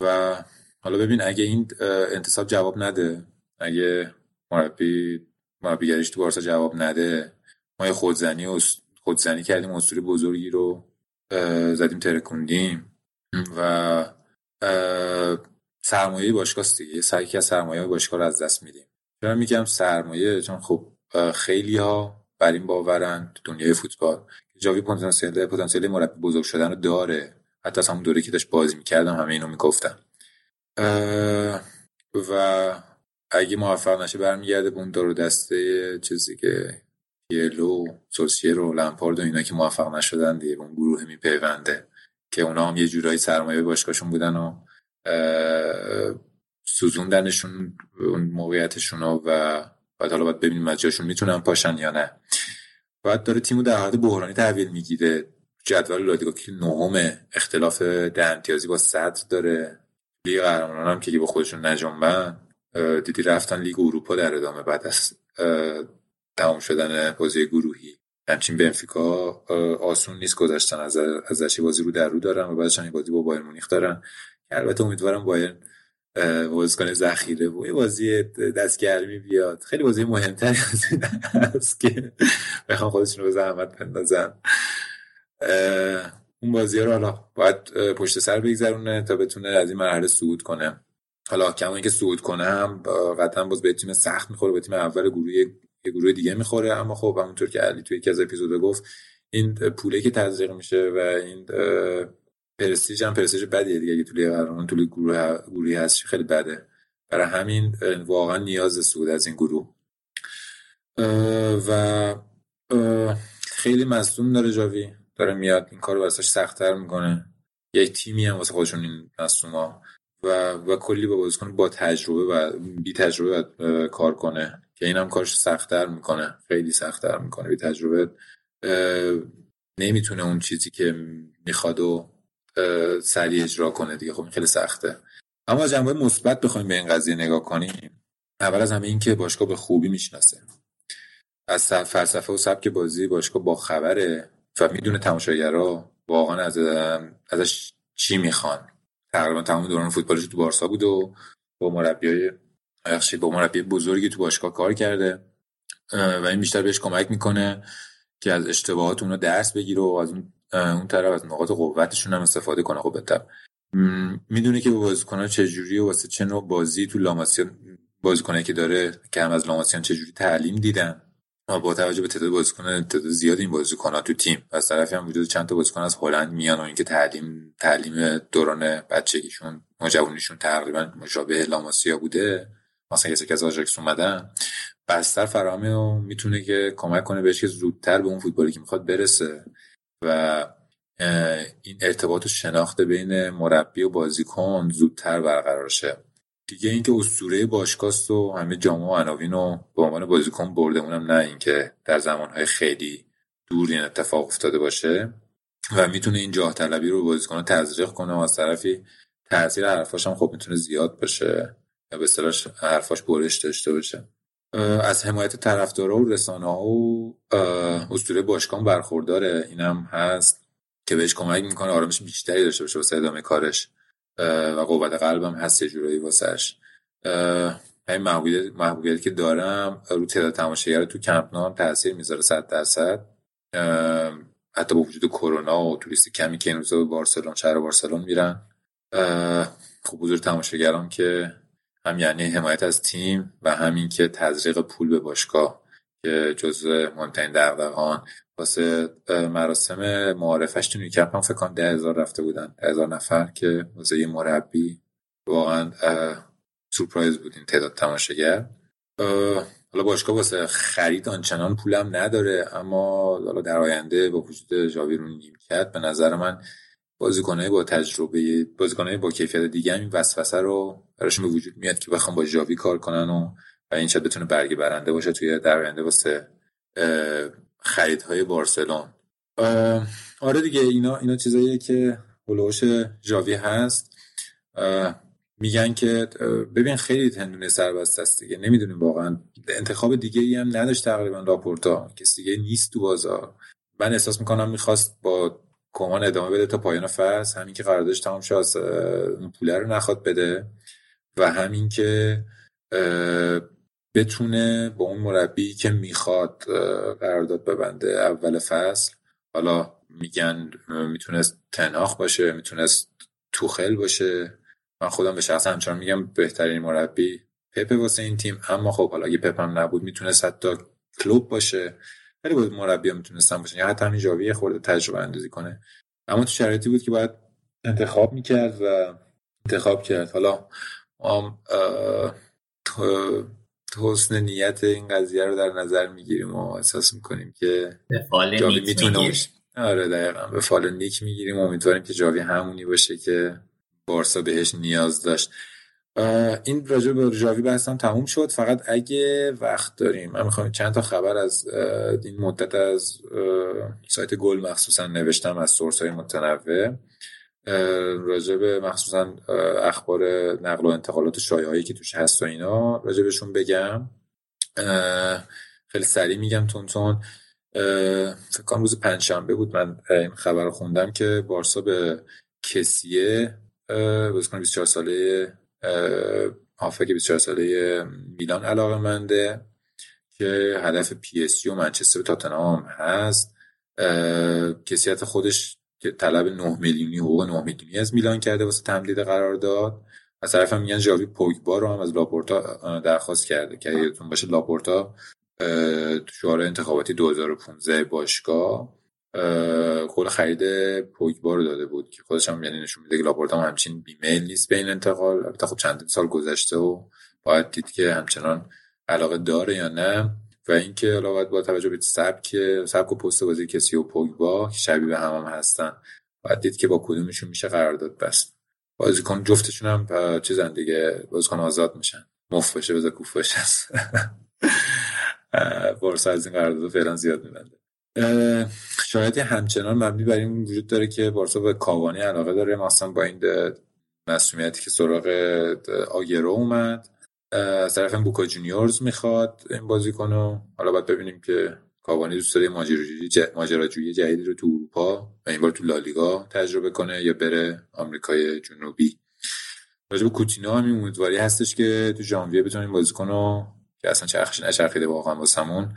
و حالا ببین اگه این انتصاب جواب نده اگه مربی مربیگریش تو بارسا جواب نده ما یه خودزنی و خودزنی کردیم اسطوره بزرگی رو زدیم ترکوندیم. و سرمایه باشگاه دیگه. سعی از سرمایه باشگاه رو از دست میدیم. چرا میگم سرمایه؟ چون خب خیلی ها بر این باورن تو دنیای فوتبال. جاوی پتانسیل پتانسیل مربی بزرگ شدن رو داره. حتی از همون دوره که داشت بازی می‌کردم همه اینو می‌گفتم و اگه موفق نشه برمیگرده به اون دارو دسته چیزی که یلو سوسیرو لمپارد و اینا که موفق نشدن دیگه اون گروه میپیونده که اونا هم یه جورایی سرمایه باشگاهشون بودن و سوزوندنشون اون موقعیتشون و بعد حالا باید ببینیم از جاشون می‌تونن پاشن یا نه. بعد داره تیمو در حالت بحرانی تحویل می‌گیره. جدول لالیگا که نهم اختلاف ده امتیازی با صد داره. لیگ قهرمانان هم که با خودشون نجنبن دیدی رفتن لیگ اروپا در ادامه بعد از تمام شدن بازی گروهی. همچین بنفیکا آسون نیست گذاشتن از ازش بازی رو در رو دارن و بعدش بازی با بایر مونیخ دارن. البته امیدوارم بایر بازیکن ذخیره و یه بازی دستگرمی بیاد. خیلی بازی مهمتری این هست که بخوام خودشون رو به زحمت بندازن. اون بازی رو حالا باید پشت سر بگذرونه تا بتونه از این مرحله صعود کنه. حالا کما اینکه صعود کنه هم قطعا باز به تیم سخت می‌خوره به تیم اول گروه یه گروه دیگه می‌خوره. اما خب همونطور که علی توی یکی از اپیزود گفت این پوله که تزریق میشه و این پرستیج هم پرستیج بدیه دیگه. اگه توی قهرمان توی گروه گروهی هست خیلی بده. برای همین واقعا نیاز سود از این گروه. و خیلی مصدوم داره جاوی. داره میاد این کارو واسش سختتر می‌کنه. یک تیمی هم واسه خودشون این ها و و کلی با بازیکن با تجربه و بی تجربه کار کنه که این هم کارش سختتر می‌کنه خیلی سختتر می‌کنه. بی تجربه نمی‌تونه اون چیزی که می‌خواد و سریع اجرا کنه دیگه. خب خیلی سخته. اما از جنبه مثبت بخوایم به این قضیه نگاه کنیم. اول از همه این که باشگاه به خوبی می‌شناسه. از فلسفه و سبک بازی باشگاه با خبره و می‌دونه تماشاگرها واقعا از ازش چی می‌خوان. تقریبا تمام دوران فوتبالش تو بارسا بود و با مربیای با مربی بزرگی تو باشگاه کار کرده. و این بیشتر بهش کمک می‌کنه که از اشتباهات اونو درس بگیره و از اون اون طرف از نقاط قوتشون هم استفاده کنه. خب بهتر. می‌دونه که بازیکن‌ها چجوری و واسه چه نوع بازی تو لاماسیان بازیکنایی که داره که هم از لاماسیان چجوری تعلیم دیدن؟ با توجه به تعداد بازیکن تعداد زیاد این بازیکن‌ها تو تیم. و از طرفی هم وجود چند تا بازیکن از هلند میان و اینکه تعلیم تعلیم دوران بچگیشون نوجوانیشون تقریبا مشابه لاماسیا بوده. مثلا کسی که از آژاکس اومدن. بستر فراهمه و می‌تونه که کمک کنه بهش که زودتر به اون فوتبالی که می‌خواد برسه. و این ارتباط و شناخت بین مربی و بازیکن زودتر برقرار شه. دیگه اینکه اسطوره باشکاست و همه جامعه و عناوین رو به عنوان بازیکن برده اونم نه اینکه در زمانهای خیلی دور این اتفاق افتاده باشه و می‌تونه این جاه طلبی رو بازیکن تزریق کنه و از طرفی تاثیر حرفاش هم خب می‌تونه زیاد باشه و به اصطلاح حرفاش برش داشته باشه. از حمایت طرفدارا و رسانه ها و اسطوره باشگاه برخورداره. اینم هست که بهش کمک می‌کنه. آرامش بیشتری داشته باشه واسه ادامه کارش. و قوت قلبم هست یه جورایی واسش. این محبوبیت محبوبیت که دارم رو تعداد تماشاگر تو کمپ نام تاثیر می‌ذاره صد درصد. حتی با وجود کرونا و توریست کمی که این روزا به بارسلون شهر بارسلون میرن. خب حضور تماشاگران که هم یعنی حمایت از تیم و همین که تزریق پول به باشگاه که جزء مهمترین دغدغه‌هان واسه مراسم معارفش تو نیوکمپ هم فکر کنم ده رفته بودن. هزار نفر که واسه یه مربی واقعا سورپرایز بود تعداد تماشاگر. حالا باشگاه واسه خرید آنچنان پولم نداره اما حالا در آینده با وجود جاوی رو کرد به نظر من بازیکنای با تجربه بازیکنای با کیفیت دیگه این وسوسه رو براشون به وجود میاد که بخوام با جاوی کار کنن و و این شاید بتونه برگی برنده باشه توی در آینده واسه خریدهای بارسلون. آره دیگه اینا اینا چیزاییه که هلوش جاوی هست. میگن که ببین خیلی تندونه سربسته است دیگه نمی‌دونیم واقعا. انتخاب دیگه ای هم نداشت تقریبا راپورتا. کسی دیگه نیست تو بازار. من احساس می‌کنم می‌خواست با کمان ادامه بده تا پایان فصل. همین که قراردادش تمام شد پوله رو نخواد بده. و همین که بتونه با اون مربی که می‌خواد قرارداد ببنده اول فصل حالا میگن می‌تونست تناخ باشه می‌تونست توخل باشه. من خودم به شخص همچنان میگم بهترین مربی پپ واسه این تیم اما خب حالا اگه پپ هم نبود می‌تونست حتی کلوب باشه. خیلی بود مربی هم می‌تونستن باشه یا حتی همین جاوی خورده تجربه اندازی کنه. اما تو شرایطی بود که باید انتخاب می‌کرد و انتخاب کرد. حالا ما حسن نیت این قضیه رو در نظر می‌گیریم و احساس می‌کنیم که جاوی می‌تونه آره دقیقا. به فال نیک می‌گیریم. و امیدواریم که جاوی همونی باشه که بارسا بهش نیاز داشت. این راجع به جاوی بحثم تموم شد. فقط اگه وقت داریم من می‌خوام چند تا خبر از این مدت از سایت گل مخصوصا نوشتم از سورس های متنوع. راجع به مخصوصا اخبار نقل و انتقالات شایعی که توش هست و اینا راجع بهشون بگم. خیلی سریع میگم تون تون فکر کنم روز پنجشنبه بود من این خبر رو خوندم که بارسا به کسیه بازیکن 24 ساله هافک 24 ساله میلان علاقه منده که هدف پی اس و منچستر تاتنهام هست. کسیه خودش که طلب 9 میلیونی حقوق 9 میلیونی از میلان کرده واسه تمدید قرار داد از طرف هم میگن ژاوی پوگبا رو هم از لاپورتا درخواست کرده که یادتون باشه لاپورتا تو شعار انتخاباتی 2015 باشگاه قول خرید پوگبا رو داده بود که خودش هم یعنی نشون میده که لاپورتا هم همچین بیمیل نیست به این انتقال. البته خب چند سال گذشته و باید دید که همچنان علاقه داره یا نه. و اینکه حالا با توجه به سبک سبک و پست بازی کسی و پوگبا شبیه به هم, هم هستن باید دید که با کدومشون میشه قرارداد بست. بازیکن جفتشون هم چیزن دیگه بازیکن آزاد میشن. مفت بشه بذار کوف بشه بارسا از این قرارداد فعلا زیاد میبنده. شاید همچنان مبنی بر این وجود داره که بارسا به کاوانی علاقه داره. مثلا با این مسئولیتی که سراغ آگرو اومد. از طرف بوکا جونیورز می‌خواد این بازی کنه حالا باید ببینیم که کاوانی دوست داره ماجراجویی جدیدی رو تو اروپا و این بار تو لالیگا تجربه کنه یا بره آمریکای جنوبی. راجع به کوتینو هم امیدواری هستش که تو ژانویه بتونیم بازی کنه که اصلا چرخش نچرخیده واقعا واسمون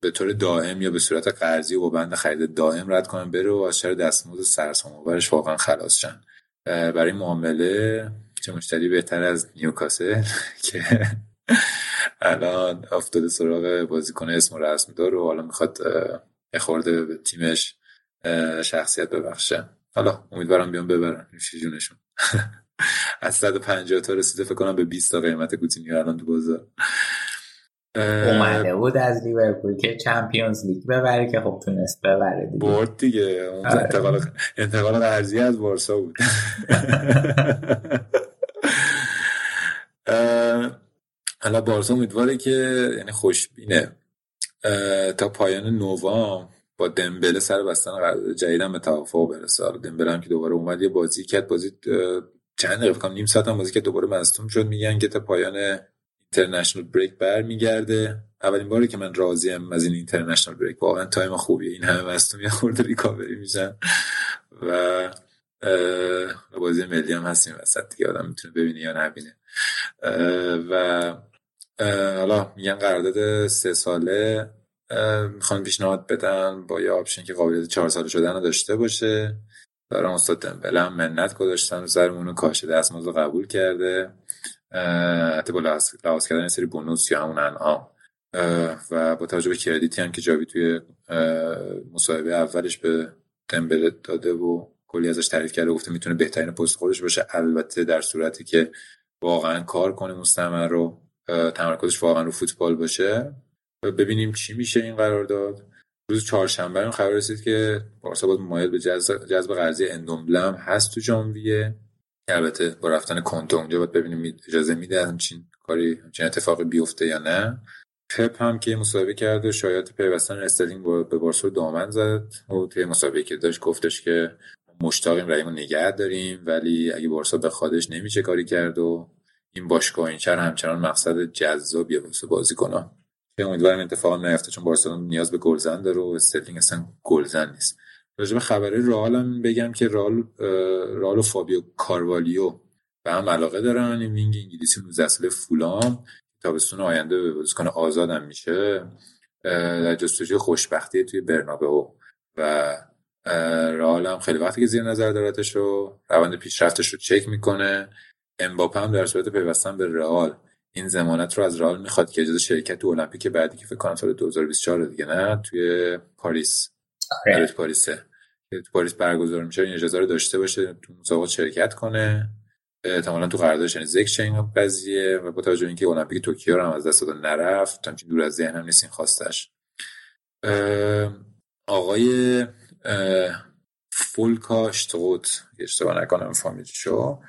به طور دائم یا به صورت قرضی و با بند خرید دائم رد کنن بره و از شر دستمزد سرسام واقعا خلاص شن. برای معامله چه مشتری بهتر از نیوکاسل <laughs> که الان افتاده سراغ بازیکن اسم و رسم دار و حالا می‌خواد خورده به تیمش شخصیت ببخشه. حالا امیدوارم بیان ببرن. جونشون. <laughs> از 150 تا رسیده فکر کنم به 20 تا قیمت کوتینیو الان تو بازار. اومده بود از لیورپول که چمپیونز لیگ ببره که خب تونست ببره دیگه. برد دیگه. آره. انتقال انتقال قرضی از بارسا بود. <laughs> حالا بارسا امیدواره که یعنی خوشبینه تا پایان نوامبر با دمبله سر بستن قرارداد جدیدم به توافق برسه. دمبله هم که دوباره اومد یه بازی کرد. بازی چند دقیقه نیم ساعت هم بازی که دوباره مصدوم شد. میگن که تا پایان international break برمیگرده. اولین باری که من راضیم از این international break واقعا تایم خوبیه. این همه مصدوم یه خورده ریکاوری میشن. و بازی ملی هم هستیم. وسط دیگه آدم می‌تونه ببینه یا نبینه. و حالا میگن قرارداد سه ساله. می‌خوان پیشنهاد بدن با یه option که قابلیت چهار ساله شدن رو داشته باشه. دارم استاد دمبله هم منت گذاشتن رو سرمون کاش دستمزد قبول کرده. حتی با لحاظ کردن سری بونوس یا همون انعام. و با توجه به credit ی هم که ژاوی توی مصاحبه اولش به دمبله داده و کلی ازش تعریف کرده گفته می‌تونه بهترین پست خودش باشه. البته در صورتی که واقعا کار کنه مستمر رو تمرکزش واقعا رو فوتبال باشه. و ببینیم چی میشه این قرارداد. روز چهارشنبه خبر رسید که بارسا باید مایل به جذب قرضی اندومبلم هست تو ژانویه. البته با رفتن کنته اونجا باید ببینیم اجازه میده همچین کاری همچین اتفاقی بیفته یا نه. پپ هم که مصاحبه کرده شایعه پیوستن استرلینگ به بارسا دامن زد. و توی مصاحبه که داشت گفتش که مشتاقیم رحیمو نگه داریم ولی اگه بارسا بخوادش نمیشه کاری کرد و این باشگاه این چر همچنان مقصد جذابیه واسه بازیکنان که امیدوارم اتفاق نیفته چون بارسلونا نیاز به گلزن داره و استرلینگ اصلا گلزن نیست. راجع به خبری رئال هم بگم که رئال رئال و فابیو کاروالیو به هم علاقه دارن. این wing انگلیسی 19 ساله فولام تابستون آینده به بازیکن آزادم میشه. در جستجوی خوشبختی توی برنابهو و رئال هم خیلی وقتی که زیر نظر دارتش رو روند پیشرفتش رو چک می‌کنه. امباپه هم در صورت پیوستن به رئال. این زمانت رو از رئال می‌خواد که اجازه شرکت تو المپیک بعدی که فکر کنم سال 2024 دیگه نه؟ توی پاریس. آره. پاریسه. تو پاریس برگزار میشه این اجازه رو داشته باشه تو مسابقات شرکت کنه. احتمالا تو قراردادش یعنی ذکر این قضیه و با توجه اینکه المپیک توکیو هم از دست داد نرفت همچین دور از ذهنم نیست این خواستش. آقای فولکا شتروت اشتباه نکنم فامیلشو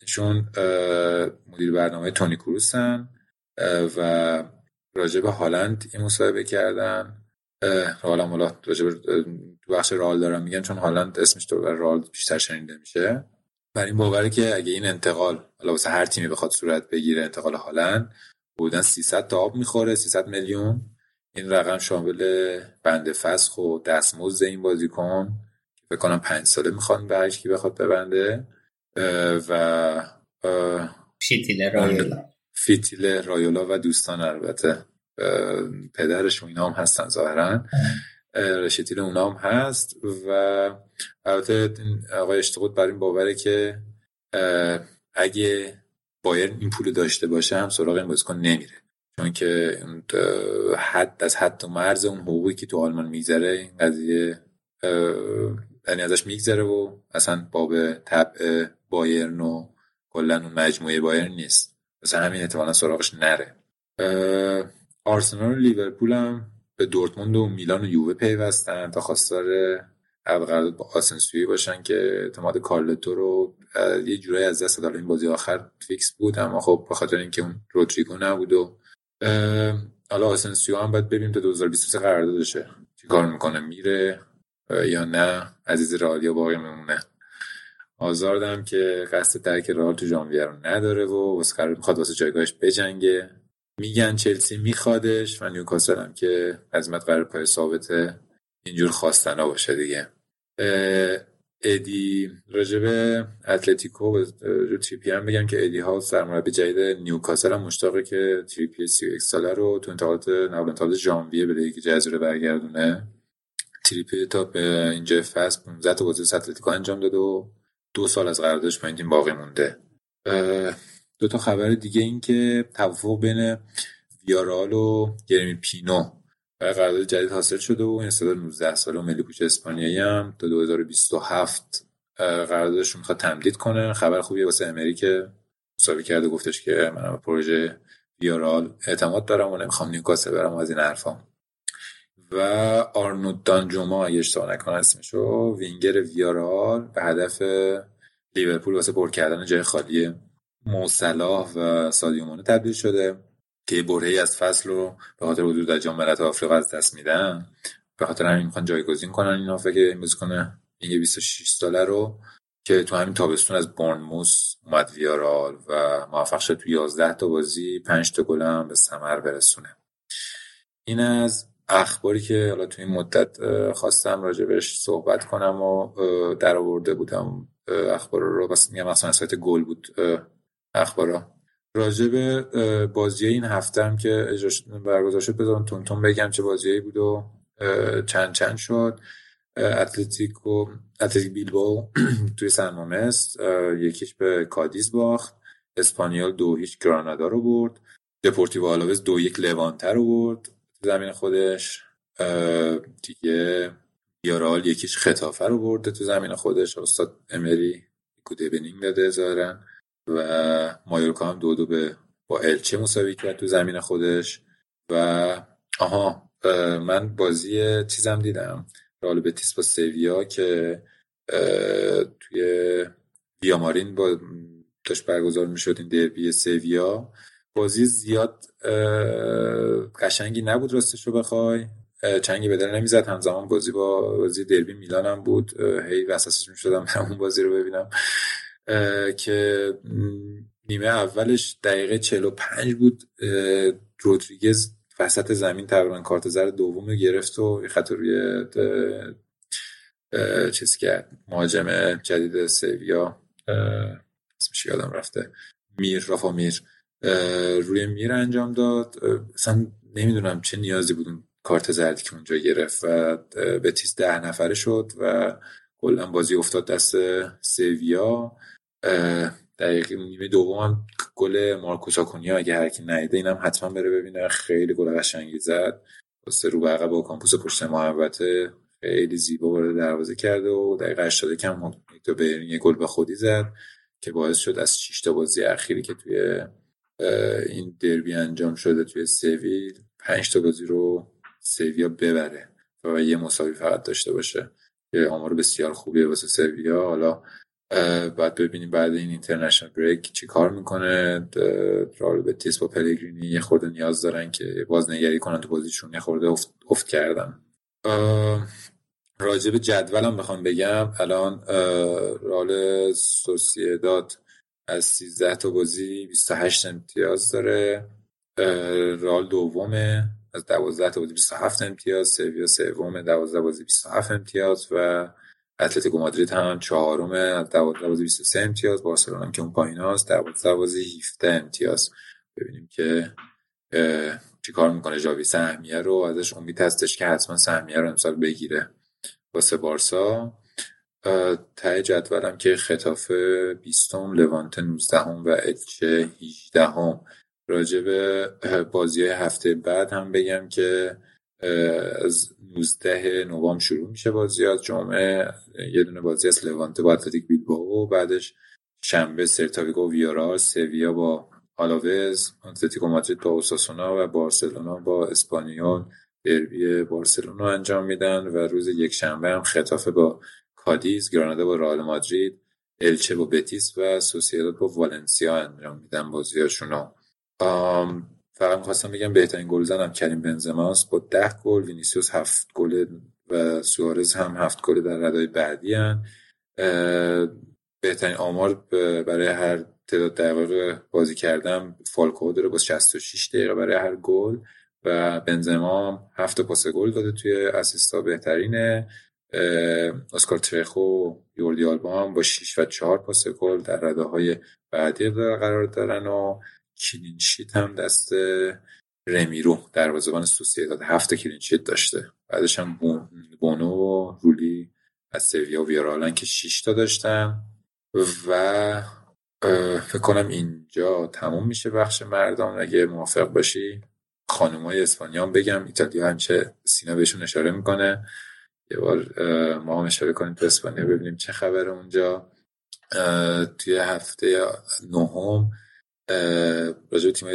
ایشون مدیر برنامه تونی کروسن و راجع به هالند این مصاحبه کردن. حالا مولا راجع به تو بخش رئال دارم میگن چون هالند اسمش تو رئال بیشتر شنیده میشه. بر این باوره که اگه این انتقال حالا واسه هر تیمی بخواد صورت بگیره انتقال هالند بودن 300 تا آب می‌خوره 300 میلیون. این رقم شامل بند فسخ و دستمزد این بازیکن. که فکر کنم پنج ساله می‌خوان به کی بخواد ببنده. و فیتیل رایولا فیتیل رایولا و دوستان البته. پدرش و اینا هم هستن ظاهرا. رشیتیل اونا هم هست و البته آقای اشتقود بر این باوره که اگه باید این پول داشته باشه هم سراغ این بازیکن نمیره. چون که حد از حد و مرز اون حقوقی که تو آلمان میگذره این قضیه یعنی ازش میگذره و اصلا باب طبع بایرن و کلا اون مجموعه بایرن نیست. مثلا همین احتمالا سراغش نره. آرسنال و لیورپول هم به دورتموند و میلان و یووه پیوستن تا خواستار قرارداد با آسنسیوی باشن که اعتماد کارلتو رو یه جورایی از دست داد. این بازی آخر فیکس بود اما خب به خاطر اینکه اون رودریگو نبود و حالا آسنسیو هم باید ببینیم تا 2023 قراردادشه. چیکار می‌کنه؟ میره. یا نه. عزیز رئالیا باقی میمونه هازاردم که قصد ترک رئال تو ژانویه رو نداره و واسه قرار می‌خواد واسه جایگاهش بجنگه. میگن چلسی میخوادش و نیوکاسل هم که عظمت قراره پای ثابت اینجور خواستنا باشه دیگه. ادی راجب اتلتیکو و تریپیر هم بگم که ادی هاو سرمربی جدید نیوکاسل هم مشتاقه که تریپیر 31 ساله رو تو انتقالات نقل انتقالات ژانویه به لیگ جزیره برگردونه. تریپی تا به اینجا فصل 15 تا بازی اتلتیکو انجام داد و دو سال از قراردادش با این تیم باقی مونده. دو تا خبر دیگه این که توافق بین ویارال و گرمی پینو. برای قرارداد جدید حاصل شده و این استعداد 19 ساله و ملی پوچ اسپانیایی هم تا 2027 قراردادش می‌خواد تمدید کنه. خبر خوبیه واسه امری که مساوی کرده گفتش که من پروژه ویارال اعتماد دارم و نمی‌خوام نیوکاسل برم از این حرفا و آرنود دانجوما اگه اشتباه نکنم اسمشو وینگر ویارال به هدف لیورپول واسه پر کردن جای خالی موصلاح و سادیومانه تبدیل شده که برهی از فصل رو به خاطر حضور در جام ملت آفریقا از دست میدن. به خاطر همین می‌خوان جایگزین کنن اینا فکر این کنه این 26 ساله رو که تو همین تابستون از بورنموس اومد ویارال و موفق شد تو 11 تا بازی 5 تا گل هم به ثمر برسونه. این از اخباری که حالا تو این مدت خواستم راجبش صحبت کنم و در آورده بودم. اخبار رو بس میگم مثلا سایت گل بود اخبارا. راجب بازی این هفته هم که برگزار شد بذارم تون بگم چه بازیایی بود و چند چند شد. اتلتیکو اتلتیک بیلباو <clears throat> توی سنمامست یکیش به کادیز باخت. اسپانیال دو هیچ گرانادا رو برد. دپورتیو آلاوز دو یک لوانتر رو برد. زمین خودش دیگه یارال یکیش خطافه رو برده تو زمین خودش. استاد امری گوده بنینگ داده ظاهرا و مایورکا هم دو دو به با الچه مساوی کرد تو زمین خودش. و آها من بازی چیزم دیدم. رال بتیس با سیویا که توی بیامارین با داشت برگزار می‌شد این دربی سیویا. بازی زیاد قشنگی نبود راستش رو بخوای. چنگی به دل نمی‌زد. همزمان بازی با بازی دربی میلان هم بود. هی وسوسش می‌شدم همون بازی رو ببینم. که نیمه اولش دقیقه 45 بود. رودریگز وسط زمین تقریبا کارت زر دوم رو گرفت و خط روی چیز کرد. مهاجم جدید سیویا اسمش یادم رفته. میر رافا میر. روی میر انجام داد. اصلا نمی‌دونم چه نیازی بود کارت زردی که اونجا گرفت و بتیس ده نفره شد و کلا بازی افتاد دست سیویا دقیقه نیمه دوم گل مارکوس آکونیا اگه هر کی ندیده اینم حتما بره ببینه. خیلی گل قشنگی زد. واسه رو به با کامپوس پشت محبته خیلی زیبا وارد دروازه کرده و دقیقه 80 کم تو برین یه گل به خودی زد که باعث شد از 6 تا بازی اخیری که توی این دربی انجام شده توی سویل. 5 تا بازی رو سویا ببره و یه مساوی فقط داشته باشه. که آمار بسیار خوبیه واسه سویا. حالا بعد ببینیم بعد این اینترنشنال بریک چی کار می‌کنه. رال بتیس با پلگرینی یه خورده نیاز دارن که بازنگری کنن. تو بازیشون یه خورده افت, افت کردن. راجب جدولم بخوام بگم. الان رال سوسیداد از 13 تا بازی 28 امتیاز داره. رال دومه از 12 تا بازی 27 امتیاز. سویا سومه 12 بازی 27 امتیاز. و اتلتیکو مادرید هم چهارم از 12 بازی 23 امتیاز. بارسلونا هم که اون پایین هاست 12 بازی 17 امتیاز. ببینیم که چی کار می‌کنه. جاوی سهمیه رو ازش امید هستش که حتما سهمیه رو امسال بگیره. واسه بارسا ته جدولم که خطاف بیستم لوانت 19 و اچه 18 هم راجع به بازی هفته بعد هم بگم که از 19 نوامبر شروع میشه بازی از جمعه یه دونه بازی از لوانته با اتلتیک بیلبائو بعدش شنبه سلتاویگو و ویارئال سویا با آلاوز اتلتیکو مادرید با اوساسونا و بارسلونا با اسپانیول. دربی بارسلونا انجام میدن و روز یک شنبه هم ختافه با کادیز گرانادا با رئال مادرید الچه با بتیس و سوسیداد با والنسیا انجام میدن بازیاشونو فقط می‌خواستم بگم بهترین گل زنم کریم بنزماست با ده گل وینیسیوس هفت گل و سوارز هم هفت گل در رده های بعدی هن. بهترین آمار برای هر تعداد دقیقه بازی کردم فالکائو داره با 66 دقیقه برای هر گل و بنزما هفت پاس گل داده توی assist ا بهترینه اسکار ترخو یوردی آلبا هم با 6 و 4 پاس گل در رده های بعدی قرار دارن و clean sheet هم دست رمیرو دروازه‌بان سوسییداد هفت clean sheet داشته. بعدش هم بونو و رولی از سویا و ویارالن که 6 تا داشتن و فکر کنم اینجا تموم میشه بخش مردان اگه موافق باشی خانومای اسپانیا بگم ایتالیا همیشه سینا بهشون اشاره می‌کنه. یه بار ما هم اشاره کنیم تو اسپانیا ببینیم چه خبره اونجا. توی هفته نهم راجع تیم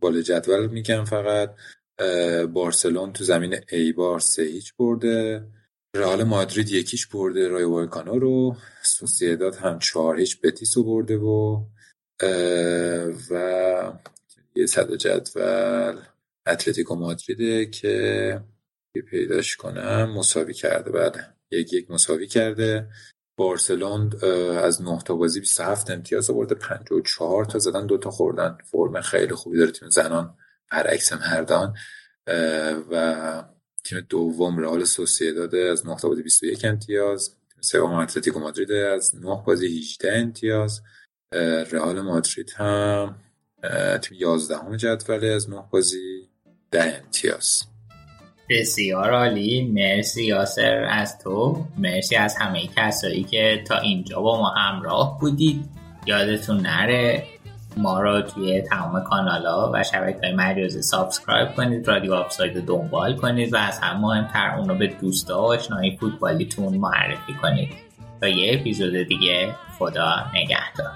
بالا جدول میگم فقط. بارسلون تو زمین ایبار سه هیچ برده. رئال مادرید یکیش برده رای وایکانو رو. سوسیداد هم چهار هیچ بتیس رو برده و و یه صد جدول اتلتیکو مادریده که پیداش کنم مساوی کرده. بعد یک یک مساوی کرده. بارسلون از 9 تا بازی 27 امتیاز آورده. 54 تا زدن دو تا خوردن. فرم خیلی خوبی داره تیم زنان. برعکس مردان. و تیم دوم رئال سوسییداد از 9 تا بازی 21 امتیاز. تیم سوم اتلتیکو مادرید از 9 بازی 18 امتیاز. رئال مادرید هم تیم 11 جدوله از 9 بازی 10 امتیاز. بسیار عالی. مرسی یاسر از تو. مرسی از همه کسایی که تا اینجا با ما همراه بودید. یادتون نره ما رو توی تمام کانال ها و شبکه های مجازی subscribe کنید رادیو آفساید رو دنبال کنید و از همه مهمتر اون رو به دوستا و آشنایی فوتبالیتون معرفی کنید. تا یه اپیزود دیگه خدا نگهدار.